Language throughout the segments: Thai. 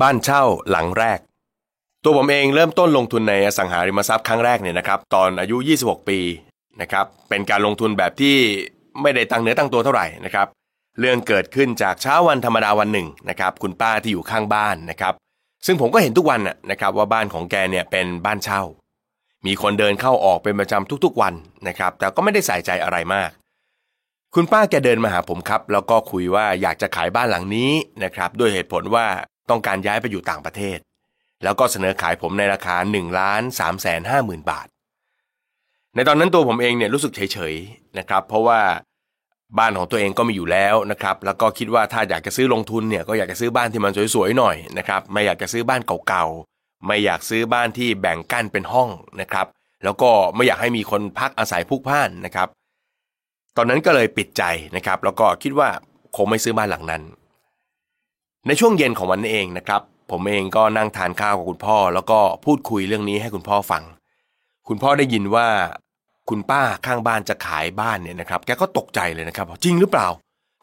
บ้านเช่าหลังแรก ตัวผมเองเริ่มต้นลงทุนในอสังหาริมทรัพย์ครั้งแรกเนี่ยนะครับ ตอนอายุ 26 ปีนะครับเป็นการลงทุนแบบที่ไม่ได้ตั้งเนื้อตั้งตัวเท่าไหร่นะครับ เรื่องเกิดขึ้นจากเช้าวันธรรมดาวันหนึ่งนะครับ คุณป้าที่อยู่ข้างบ้านนะครับ ซึ่งผมก็เห็นทุกวันนะครับว่าบ้านของแกเนี่ยเป็นบ้านเช่า มีคนเดินเข้าออกเป็นประจำทุกๆวันนะครับ แต่ก็ไม่ได้ใส่ใจอะไรมาก คุณป้าแกเดินมาหาผมครับ แล้วก็คุยว่าอยากจะขายบ้านหลังนี้นะครับ ด้วยเหตุผลว่า ต้องการย้ายไปอยู่ต่างประเทศ แล้วก็เสนอขายผมในราคา1ล้าน3แสนห้าหมื่นบาท ในตอนนั้นตัวผมเองเนี่ยรู้สึกเฉยๆนะครับ เพราะว่าบ้านของตัวเองก็มีอยู่แล้วนะครับ แล้วก็คิดว่าถ้าอยากจะซื้อลงทุนเนี่ยก็อยากจะซื้อบ้านที่มันสวยๆหน่อยนะครับ ไม่อยากจะซื้อบ้านเก่าๆ ไม่อยากซื้อบ้านที่แบ่งกั้นเป็นห้องนะครับ แล้วก็ไม่อยากให้มีคนพักอาศัยพุกพ่านนะครับ ตอนนั้นก็เลยปิดใจนะครับ แล้วก็คิดว่าคงไม่ซื้อบ้านหลังนั้น ในช่วงเย็นของวันนั้นเองนะครับ ผมเองก็นั่งทานข้าวกับคุณพ่อ แล้วก็พูดคุยเรื่องนี้ให้คุณพ่อฟัง คุณพ่อได้ยินว่า คุณป้าข้างบ้านจะขายบ้านเนี่ยนะครับ แกก็ตกใจเลยนะครับจริงหรือเปล่า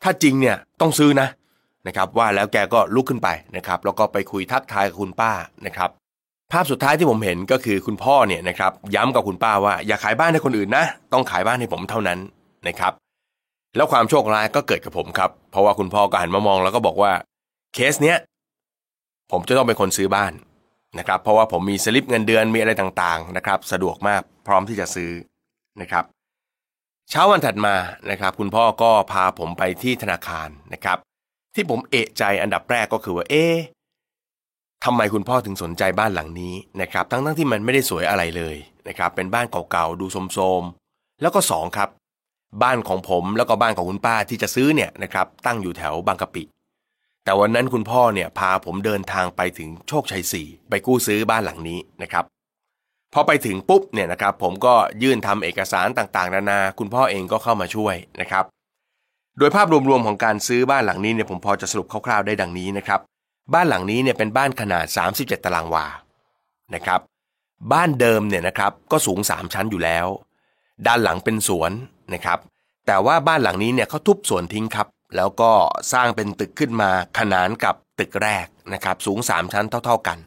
ถ้าจริงเนี่ยต้องซื้อนะนะครับ ว่าแล้วแกก็ลุกขึ้นไปนะครับ แล้วก็ไปคุยทักทายกับคุณป้านะครับ ภาพสุดท้ายที่ผมเห็นก็คือคุณพ่อเนี่ยนะครับย้ำกับคุณป้าว่าอย่าขายบ้านให้คนอื่นนะ ต้องขายบ้านให้ผมเท่านั้นนะครับแล้วความโชคร้ายก็เกิดกับผมครับ เพราะว่าคุณพ่อก็หันมามองแล้วก็บอกว่า เคสเนี้ยผมจะต้องเป็นคนซื้อบ้านนะครับ เพราะว่าผมมีสลิปเงินเดือนมีอะไรต่างๆนะครับ สะดวกมากพร้อมที่จะซื้อนะครับ เช้าวันถัดมานะครับ คุณพ่อก็พาผมไปที่ธนาคารนะครับ ที่ผมเอะใจอันดับแรกก็คือว่าเอ๊ะทำไมคุณพ่อถึงสนใจบ้านหลังนี้นะครับ ทั้งทั้งที่มันไม่ได้สวยอะไรเลยนะครับ เป็นบ้านเก่าๆดูโทรมๆแล้วก็สองครับ บ้านของผมแล้วก็บ้านของคุณป้าที่จะซื้อเนี่ยนะครับ ตั้งอยู่แถวบางกะปิ แต่วันนั้นคุณพ่อเนี่ยพาผมเดินทางไปถึงโชคชัยสี่ไปกู้ซื้อบ้านหลังนี้นะครับพอไปถึงปุ๊บเนี่ยนะครับผมก็ยื่นทำเอกสารต่างๆ นานา คุณพ่อเองก็เข้ามาช่วยนะครับ โดยภาพรวมๆของการซื้อบ้านหลังนี้เนี่ยผมพอจะสรุปคร่าวๆได้ดังนี้นะครับ บ้านหลังนี้เนี่ยเป็นบ้านขนาด 37 ตารางวานะครับ บ้านเดิมเนี่ยนะครับก็สูง 3 ชั้นอยู่แล้ว ด้านหลังเป็นสวนนะครับ แต่ว่าบ้านหลังนี้เนี่ยเขาทุบสวนทิ้งครับ แล้วก็สร้างเป็นตึกขึ้นมาขนานกับตึกแรกนะครับสูง 3 ชั้นเท่า ๆกัน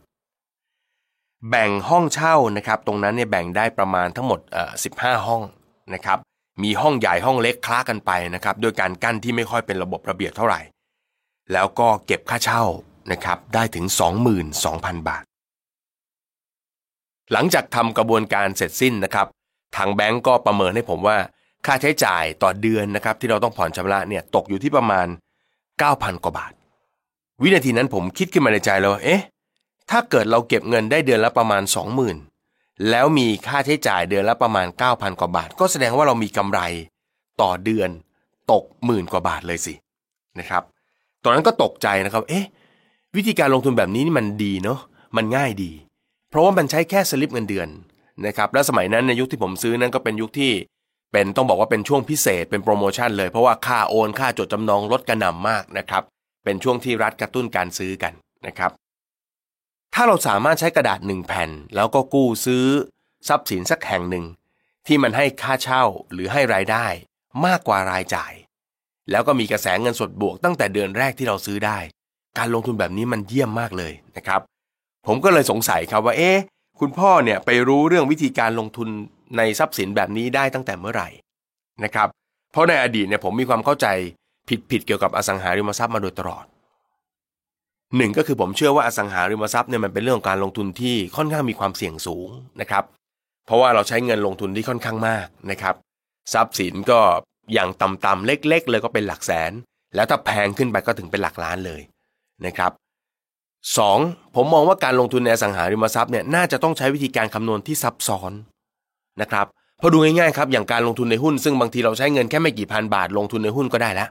แบ่งห้องเช่านะครับตรงนั้นเนี่ยแบ่งได้ประมาณทั้งหมดเอ่อ15 ห้องนะครับมีห้องใหญ่ห้องเล็กคล้ากันไปนะครับโดยการกั้นที่ไม่ค่อยเป็นระบบระเบียบเท่าไหร่ แล้วก็เก็บค่าเช่านะครับได้ถึง 22,000 บาท หลังจากทำกระบวนการเสร็จสิ้นนะครับ ทางแบงก์ก็ประเมินให้ผมว่า ค่าใช้จ่ายต่อเดือนนะครับที่เราต้องผ่อนชำระเนี่ยตกอยู่ที่ประมาณ 9,000 กว่าบาท วินาทีนั้นผมคิดขึ้นมาในใจแล้วเอ๊ะถ้าเกิดเราเก็บเงินได้เดือนละประมาณ 20,000 แล้วมีค่าใช้จ่ายเดือนละประมาณ 9,000 กว่าบาท ก็แสดงว่าเรามีกำไรต่อเดือนตกหมื่นกว่าบาทเลยสินะครับตอนนั้นก็ตกใจนะครับเอ๊ะวิธีการลงทุนแบบนี้นี่มันดีเนาะมันง่ายดี เพราะว่ามันใช้แค่สลิปเงินเดือนนะครับและสมัยนั้นในยุคที่ผมซื้อนั้นก็เป็นยุคที่ เป็นต้องบอกว่าเป็นช่วงพิเศษเป็นโปรโมชั่นเลยเพราะว่าค่าโอนค่าจดจำนองลดกระหน่ำมากนะครับ เป็นช่วงที่รัฐกระตุ้นการซื้อกันนะครับ ถ้าเราสามารถใช้กระดาษหนึ่งแผ่น แล้วก็กู้ซื้อ ทรัพย์สินสักแห่งหนึ่ง ที่มันให้ค่าเช่าหรือให้รายได้มากกว่ารายจ่าย แล้วก็มีกระแสเงินสดบวกตั้งแต่เดือนแรกที่เราซื้อได้ การลงทุนแบบนี้มันเยี่ยมมากเลยนะครับ ผมก็เลยสงสัยครับว่าเอ๊ะคุณพ่อเนี่ยไปรู้เรื่องวิธีการลงทุน ในทรัพย์สินแบบนี้ได้ตั้งแต่เมื่อไหร่นะครับ เพราะในอดีตเนี่ยผมมีความเข้าใจผิดๆเกี่ยวกับอสังหาริมทรัพย์มาโดยตลอดหนึ่งก็คือผมเชื่อว่าอสังหาริมทรัพย์เนี่ยมันเป็นเรื่องของการลงทุนที่ค่อนข้างมีความเสี่ยงสูงนะครับ เพราะว่าเราใช้เงินลงทุนที่ค่อนข้างมากนะครับ ทรัพย์สินก็อย่างต่ำๆเล็ก ๆ เลยก็เป็นหลักแสน แล้วถ้าแพงขึ้นไปก็ถึงเป็นหลักล้านเลยนะครับสองผมมองว่าการลงทุนในอสังหาริมทรัพย์เนี่ยน่าจะต้องใช้วิธีการคำนวณที่ซับซ้อน นะครับพอดูง่ายๆครับอย่างการลงทุนในหุ้นซึ่งบางทีเราใช้เงินแค่ไม่กี่พันบาทลงทุนในหุ้นก็ได้แล้ว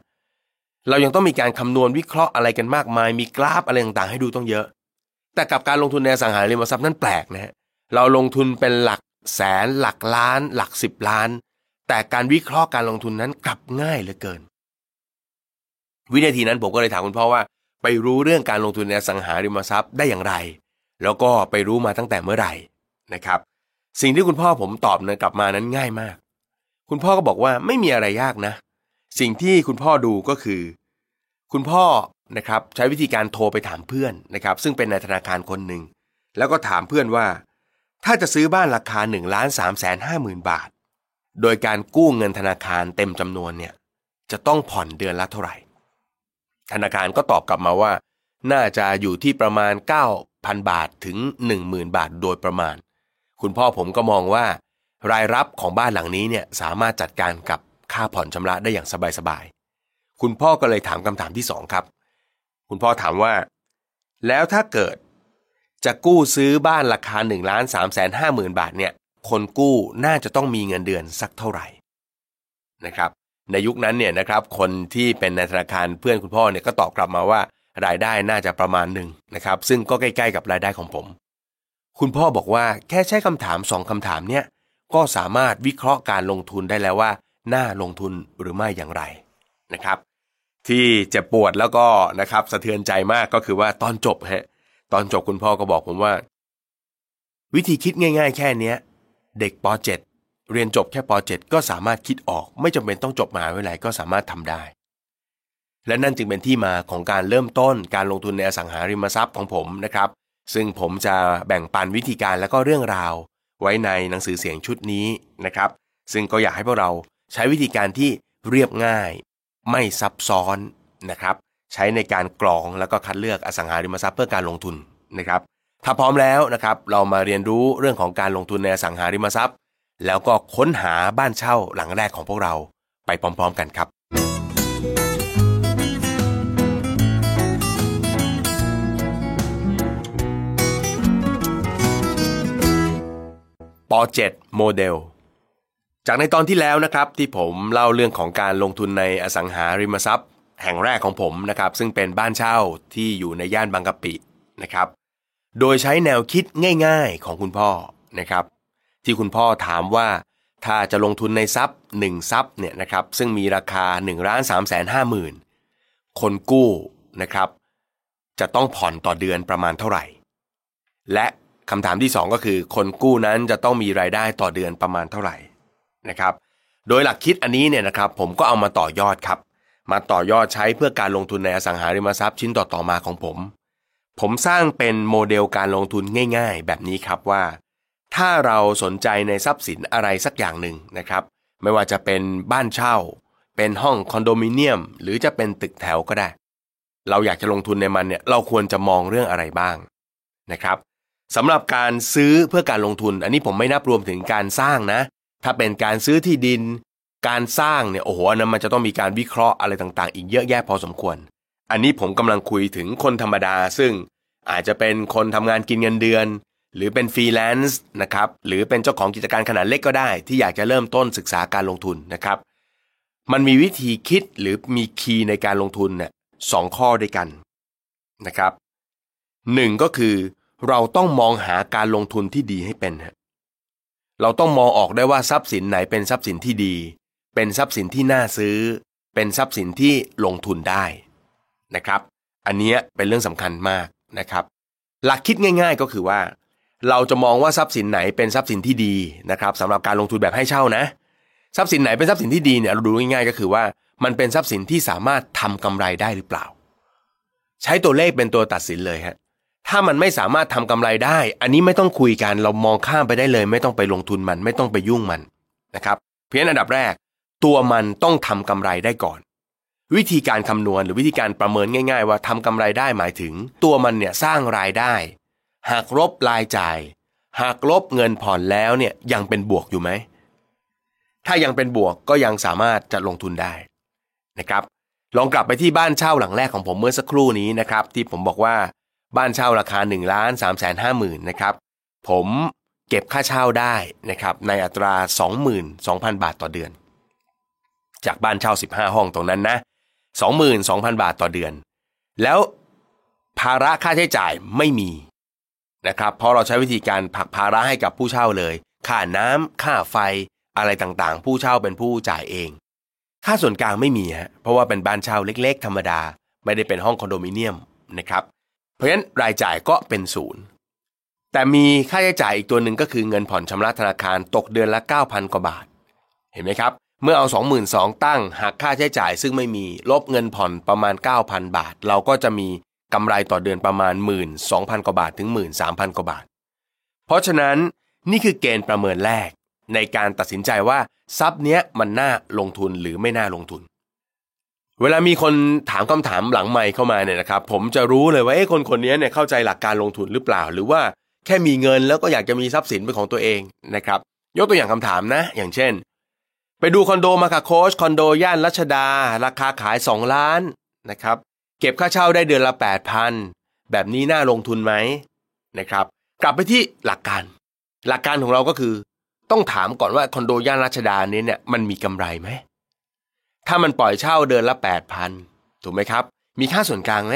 เรายังต้องมีการคำนวณวิเคราะห์อะไรกันมากมาย มีกราฟอะไรต่างๆให้ดูต้องเยอะ แต่กับการลงทุนในสังหาริมทรัพย์นั้นแปลกนะฮะเราลงทุนเป็นหลักแสนหลักล้าน หลักสิบล้าน แต่การวิเคราะห์การลงทุนนั้นกลับง่ายเหลือเกิน วินาทีนั้นผมก็เลยถามคุณพ่อว่า ไปรู้เรื่องการลงทุนในสังหาริมทรัพย์ได้อย่างไร แล้วก็ไปรู้มาตั้งแต่เมื่อไหร่นะครับ สิ่งที่คุณพ่อผมตอบนี่ยกลับมานั้นง่ายมาก คุณพ่อก็บอกว่าไม่มีอะไรยากนะ สิ่งที่คุณพ่อดูก็คือ คุณพ่อนะครับใช้วิธีการโทรไปถามเพื่อนนะครับ ซึ่งเป็นนายธนาคารคนหนึ่งแล้วก็ถามเพื่อนว่า ถ้าจะซื้อบ้านราคา1ล้าน3แสนห้าหมื่นบาท โดยการกู้เงินธนาคารเต็มจำนวนเนี่ยจะต้องผ่อนเดือนละเท่าไหร่ ธนาคารก็ตอบกลับมาว่า น่าจะอยู่ที่ประมาณ 9,000 บาทถึง 10,000 บาทโดยประมาณ คุณพ่อผมก็มองว่ารายรับของบ้านหลังนี้เนี่ยสามารถจัดการกับค่าผ่อนชำระได้อย่างสบายๆ คุณพ่อก็เลยถามคำถามที่สองครับ คุณพ่อถามว่า แล้วถ้าเกิด จะกู้ซื้อบ้านราคา1ล้าน3แสนห้าหมื่นบาทเนี่ย คนกู้น่าจะต้องมีเงินเดือนสักเท่าไหร่นะครับ ในยุคนั้นเนี่ยนะครับ คนที่เป็นในธนาคารเพื่อนคุณพ่อเนี่ยก็ตอบกลับมาว่ารายได้น่าจะประมาณหนึ่งนะครับ ซึ่งก็ใกล้ๆกับรายได้ของผม คุณพ่อบอกว่าแค่ใช้คำถามสองคำถามเนี่ยก็สามารถวิเคราะห์การลงทุนได้แล้วว่า น่าลงทุนหรือไม่อย่างไรนะครับ ที่เจ็บปวดแล้วก็นะครับสะเทือนใจมากก็คือว่าตอนจบฮะตอนจบคุณพ่อก็บอกผมว่า วิธีคิดง่าย ๆ แค่เนี้ย เด็กป .7 เรียนจบแค่ป .7 ก็สามารถคิดออก ไม่จำเป็นต้องจบมหาวิทยาลัยก็สามารถทำได้ และนั่นจึงเป็นที่มาของการเริ่มต้นการลงทุนในอสังหาริมทรัพย์ของผมนะครับ ซึ่งผมจะแบ่งปันวิธีการและก็เรื่องราว ไว้ในหนังสือเสียงชุดนี้นะครับ ซึ่งก็อยากให้พวกเราใช้วิธีการที่เรียบง่าย ไม่ซับซ้อนนะครับ ใช้ในการกรองแล้วก็คัดเลือกอสังหาริมทรัพย์เพื่อการลงทุนนะครับ ถ้าพร้อมแล้วนะครับ เรามาเรียนรู้เรื่องของการลงทุนในอสังหาริมทรัพย์ แล้วก็ค้นหาบ้านเช่าหลังแรกของพวกเราไปพร้อม ๆ กันครับ ป .7 โมเดล จากในตอนที่แล้วนะครับที่ผมเล่าเรื่องของการลงทุนในอสังหาริมทรัพย์ แห่งแรกของผมนะครับซึ่งเป็นบ้านเช่าที่อยู่ในย่านบางกะปินะครับ โดยใช้แนวคิดง่ายๆของคุณพ่อนะครับ ที่คุณพ่อถามว่าถ้าจะลงทุนในทรัพย์1ทรัพย์เนี่ยนะครับซึ่งมีราคา1ล้าน3แสนห้าหมื่นคนกู้นะครับ จะต้องผ่อนต่อเดือนประมาณเท่าไหร่ และ คำถามที่ 2 ก็คือ คนกู้นั้นจะต้องมีรายได้ต่อเดือนประมาณเท่าไหร่นะครับ โดยหลักคิดอันนี้เนี่ยนะครับ ผมก็เอามาต่อยอดครับ มาต่อยอดใช้เพื่อการลงทุนในอสังหาริมทรัพย์ชิ้นต่อๆมาของผม ผมสร้างเป็นโมเดลการลงทุนง่าย ๆ แบบนี้ครับว่า ถ้าเราสนใจในทรัพย์สินอะไรสักอย่างหนึ่งนะครับ ไม่ว่าจะเป็นบ้านเช่า เป็นห้องคอนโดมิเนียม หรือจะเป็นตึกแถวก็ได้ เราอยากจะลงทุนในมันเนี่ยเราควรจะมองเรื่องอะไรบ้างนะครับ สำหรับการซื้อเพื่อการลงทุน อันนี้ผมไม่นับรวมถึงการสร้างนะ ถ้าเป็นการซื้อที่ดิน การสร้างเนี่ยโอ้โหอันนั้นมันจะต้องมีการวิเคราะห์อะไรต่างๆ อีกเยอะแยะพอสมควร อันนี้ผมกำลังคุยถึงคนธรรมดา ซึ่งอาจจะเป็นคนทำงานกินเงินเดือน หรือเป็นฟรีแลนซ์นะครับหรือเป็นเจ้าของกิจการขนาดเล็กก็ได้ ที่อยากจะเริ่มต้นศึกษาการลงทุนนะครับ มันมีวิธีคิดหรือมีคีย์ในการลงทุนเนี่ยสองข้อด้วยกันนะครับหนึ่งก็คือ เราต้องมองหาการลงทุนที่ดีให้เป็นฮะเราต้องมองออกได้ว่าทรัพย์สินไหนเป็นทรัพย์สินที่ดี เป็นทรัพย์สินที่น่าซื้อ เป็นทรัพย์สินที่ลงทุนได้นะครับ อันนี้เป็นเรื่องสำคัญมากนะครับ หลักคิดง่าย ๆ ก็คือว่า เราจะมองว่าทรัพย์สินไหนเป็นทรัพย์สินที่ดีนะครับสำหรับการลงทุนแบบให้เช่านะ ทรัพย์สินไหนเป็นทรัพย์สินที่ดีเนี่ยเราดูง่ายๆ ก็คือว่ามันเป็นทรัพย์สินที่สามารถทำกำไรได้หรือเปล่า ใช้ตัวเลขเป็นตัวตัดสินเลยฮะ ถ้ามันไม่สามารถทำกำไรได้ อันนี้ไม่ต้องคุยกันเรามองข้ามไปได้เลย ไม่ต้องไปลงทุนมันไม่ต้องไปยุ่งมันนะครับ เพียงอันดับแรก ตัวมันต้องทำกำไรได้ก่อน วิธีการคำนวณหรือวิธีการประเมินง่าย ๆ ว่าทำกำไรได้หมายถึง ตัวมันเนี่ยสร้างรายได้หากลบรายจ่าย หากลบเงินผ่อนแล้วเนี่ยยังเป็นบวกอยู่ไหมถ้ายังเป็นบวกก็ยังสามารถจะลงทุนได้นะครับ ลองกลับไปที่บ้านเช่าหลังแรกของผมเมื่อสักครู่นี้นะครับ ที่ผมบอกว่า บ้านเช่าราคา1ล้าน3แสนห้าหมื่นนะครับผมเก็บค่าเช่าได้นะครับในอัตรา 22,000 บาทต่อเดือน จากบ้านเช่า 15 ห้องตรงนั้นนะ 22,000 บาทต่อเดือน แล้วภาระค่าใช้จ่ายไม่มีนะครับเพราะเราใช้วิธีการผักภาระให้กับผู้เช่าเลยค่าน้ำค่าไฟอะไรต่างๆ ผู้เช่าเป็นผู้จ่ายเอง ค่าส่วนกลางไม่มีฮะเพราะว่าเป็นบ้านเช่าเล็ก ๆ ธรรมดา ไม่ได้เป็นห้องคอนโดมิเนียมนะครับ ราะฉะนั้นรายจ่ายก็เป็นศูนย์แต่มีค่าใช้จ่ายอีกตัวหนึ่งก็คือเงินผ่อนชำระธนาคารตกเดือนละ 9,000 กว่าบาท เห็นไหมครับ เมื่อเอา 22,000 ตั้งหักค่าใช้จ่ายซึ่งไม่มีลบเงินผ่อนประมาณ 9,000 บาท เราก็จะมีกำไรต่อเดือนประมาณ 12,000 กว่าบาทถึง 13,000 กว่าบาท เพราะฉะนั้นนี่คือเกณฑ์ประเมินแรก ในการตัดสินใจว่าทรัพย์เนี้ยมันน่าลงทุนหรือไม่น่าลงทุน เวลามีคนถามคำถามหลังใหม่เข้ามาเนี่ยนะครับ ผมจะรู้เลยว่าเอ้คนคนนี้เนี่ยเข้าใจหลักการลงทุนหรือเปล่า หรือว่าแค่มีเงินแล้วก็อยากจะมีทรัพย์สินเป็นของตัวเองนะครับ ยกตัวอย่างคำถามนะ อย่างเช่น ไปดูคอนโดมาค่ะโค้ชคอนโดย่านรัชดา ราคาขาย 2 ล้านนะครับ เก็บค่าเช่าได้เดือนละ 8,000 แบบนี้น่าลงทุนไหมนะครับ กลับไปที่หลักการ หลักการของเราก็คือ ต้องถามก่อนว่าคอนโดย่านรัชดานี้เนี่ยมันมีกำไรไหม ถ้ามันปล่อยเช่าเดือนละ 8,000 ถูกไหมครับ มีค่าส่วนกลางไหม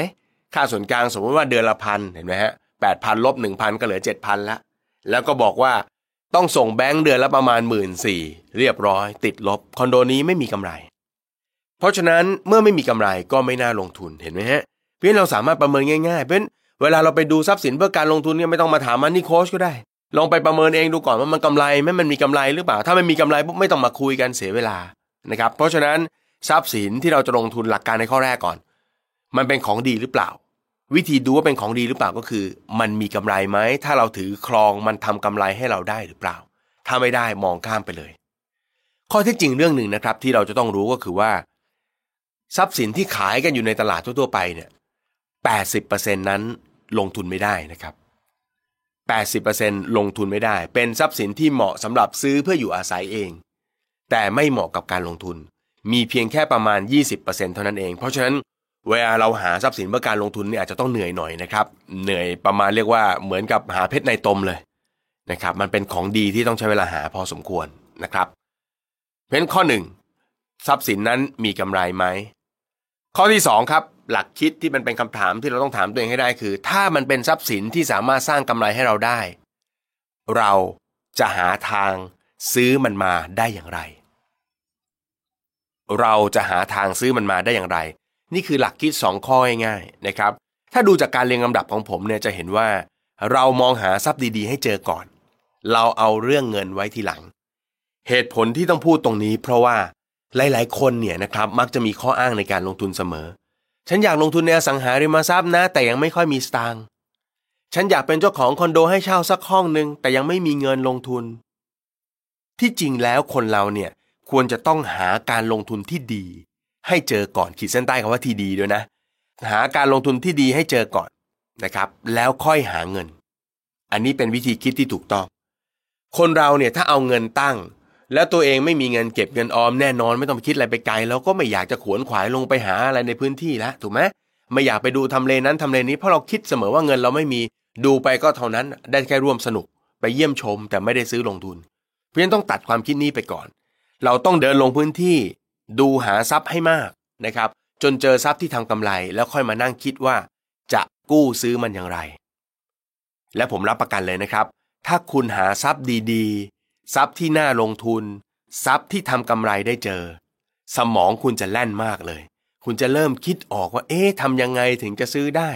ค่าส่วนกลางสมมติว่าเดือนละพันเห็นไหมฮะแปดพันลบหนึ่งพันก็เหลือเจ็ดพันละ แล้วก็บอกว่าต้องส่งแบงค์เดือนละประมาณหมื่นสี่เรียบร้อย ติดลบคอนโดนี้ไม่มีกำไร เพราะฉะนั้นเมื่อไม่มีกำไรก็ไม่น่าลงทุนเห็นไหมฮะเพื่อนเราสามารถประเมินง่ายๆ เพราะเวลาเราไปดูทรัพย์สินเพื่อการลงทุนเนี่ยไม่ต้องมาถามมันนี่โค้ชก็ได้ ลองไปประเมินเองดูก่อนว่ามันกำไรไหมมันมีกำไรหรือเปล่า ถ้าไม่มีกำไรปุ๊บไม่ต้องมาคุยกันเสียเวลา นะครับ เพราะฉะนั้นทรัพย์สินที่เราจะลงทุนหลักการในข้อแรกก่อน มันเป็นของดีหรือเปล่า วิธีดูว่าเป็นของดีหรือเปล่าก็คือ มันมีกำไรไหมถ้าเราถือครองมันทำกำไรให้เราได้หรือเปล่า ถ้าไม่ได้มองข้ามไปเลย ข้อเท็จจริงเรื่องหนึ่งนะครับ ที่เราจะต้องรู้ก็คือว่า ทรัพย์สินที่ขายกันอยู่ในตลาดทั่วๆไปเนี่ย80%นั้นลงทุนไม่ได้นะครับ80%ลงทุนไม่ได้ เป็นทรัพย์สินที่เหมาะสำหรับซื้อเพื่ออยู่อาศัยเอง แต่ไม่เหมาะกับการลงทุน มีเพียงแค่ประมาณ 20%เท่านั้นเอง เพราะฉะนั้นเวลาเราหาทรัพย์สินเพื่อการลงทุนเนี่ยอาจจะต้องเหนื่อยหน่อยนะครับ เหนื่อยประมาณเรียกว่าเหมือนกับหาเพชรในตมเลยนะครับ มันเป็นของดีที่ต้องใช้เวลาหาพอสมควรนะครับ เพราะข้อหนึ่งทรัพย์สินนั้นมีกำไรไหม ข้อที่สองครับ หลักคิดที่มันเป็นคำถามที่เราต้องถามตัวเองให้ได้คือ ถ้ามันเป็นทรัพย์สินที่สามารถสร้างกำไรให้เราได้ เราจะหาทางซื้อมันมาได้อย่างไร เราจะหาทางซื้อมันมาได้อย่างไร นี่คือหลักคิดสองข้อง่ายๆนะครับ ถ้าดูจากการเรียงลำดับของผมเนี่ยจะเห็นว่า เรามองหาทรัพย์ดีๆ ให้เจอก่อน เราเอาเรื่องเงินไว้ทีหลัง เหตุผลที่ต้องพูดตรงนี้ เพราะว่าหลายๆ คนเนี่ยนะครับมักจะมีข้ออ้างในการลงทุนเสมอ ฉันอยากลงทุนในอสังหาริมทรัพย์นะ แต่ยังไม่ค่อยมีสตางค์ฉันอยากเป็นเจ้าของคอนโดให้เช่าสักห้องหนึ่งแต่ยังไม่มีเงินลงทุน ที่จริงแล้วคนเราเนี่ย ควรจะต้องหาการลงทุนที่ดี ให้เจอก่อนขีดเส้นใต้คำว่าที่ดีด้วยนะ หาการลงทุนที่ดีให้เจอก่อนนะครับ แล้วค่อยหาเงิน อันนี้เป็นวิธีคิดที่ถูกต้อง คนเราเนี่ยถ้าเอาเงินตั้ง แล้วตัวเองไม่มีเงินเก็บเงินออมแน่นอนไม่ต้องไปคิดอะไรไปไกลแล้วก็ไม่อยากจะขวนขวายลงไปหาอะไรในพื้นที่แล้วถูกไหมไม่อยากไปดูทำเลนั้นทำเลนี้เพราะเราคิดเสมอว่าเงินเราไม่มีดูไปก็เท่านั้นได้แค่ร่วมสนุกไปเยี่ยมชมแต่ไม่ได้ซื้อลงทุน เพราะฉะนั้นต้องตัดความคิดนี้ไปก่อน เราต้องเดินลงพื้นที่ดูหาทรัพย์ให้มากนะครับ จนเจอทรัพย์ที่ทำกำไร แล้วค่อยมานั่งคิดว่า จะกู้ซื้อมันอย่างไร และผมรับประกันเลยนะครับ ถ้าคุณหาทรัพย์ดีๆ ทรัพย์ที่น่าลงทุน ทรัพย์ที่ทำกำไรได้เจอ สมองคุณจะแล่นมากเลย คุณจะเริ่มคิดออกว่า เอ๊ะทำยังไงถึงจะซื้อได้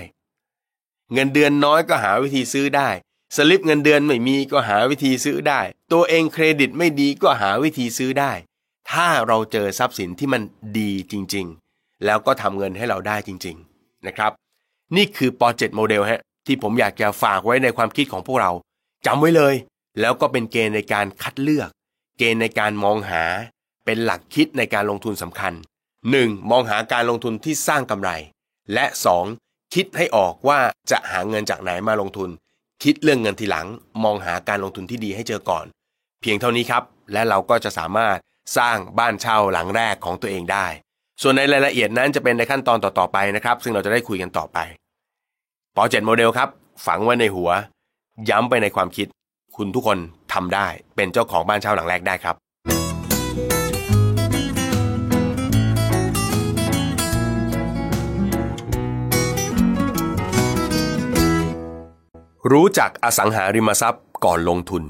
เงินเดือนน้อยก็หาวิธีซื้อได้ สลิปเงินเดือนไม่มีก็หาวิธีซื้อได้ ตัวเองเครดิตไม่ดีก็หาวิธีซื้อได้ ถ้าเราเจอทรัพย์สินที่มันดีจริงๆ แล้วก็ทำเงินให้เราได้จริง ๆนะครับ นี่คือปรเจกต์โมเดลฮะที่ผมอยากจะฝากไว้ในความคิดของพวกเราจำไว้เลย แล้วก็เป็นเกณฑ์ในการคัดเลือก เกณฑ์ในการมองหา เป็นหลักคิดในการลงทุนสำคัญ 1. มองหาการลงทุนที่สร้างกำไร และ 2. คิดให้ออกว่าจะหาเงินจากไหนมาลงทุน คิดเรื่องเงินทีหลัง มองหาการลงทุนที่ดีให้เจอก่อน เพียงเท่านี้ครับ และเราก็จะสามารถสร้างบ้านเช่าหลังแรกของตัวเองได้ ส่วนในรายละเอียดนั้นจะเป็นในขั้นตอนต่อๆไปนะครับ ซึ่งเราจะได้คุยกันต่อไปปอเจ็ดโมเดลครับ ฝังไว้ในหัว ย้ำไปในความคิด คุณทุกคนทำได้ เป็นเจ้าของบ้านเช่าหลังแรกได้ครับ รู้จักอสังหาริมทรัพย์ก่อนลงทุน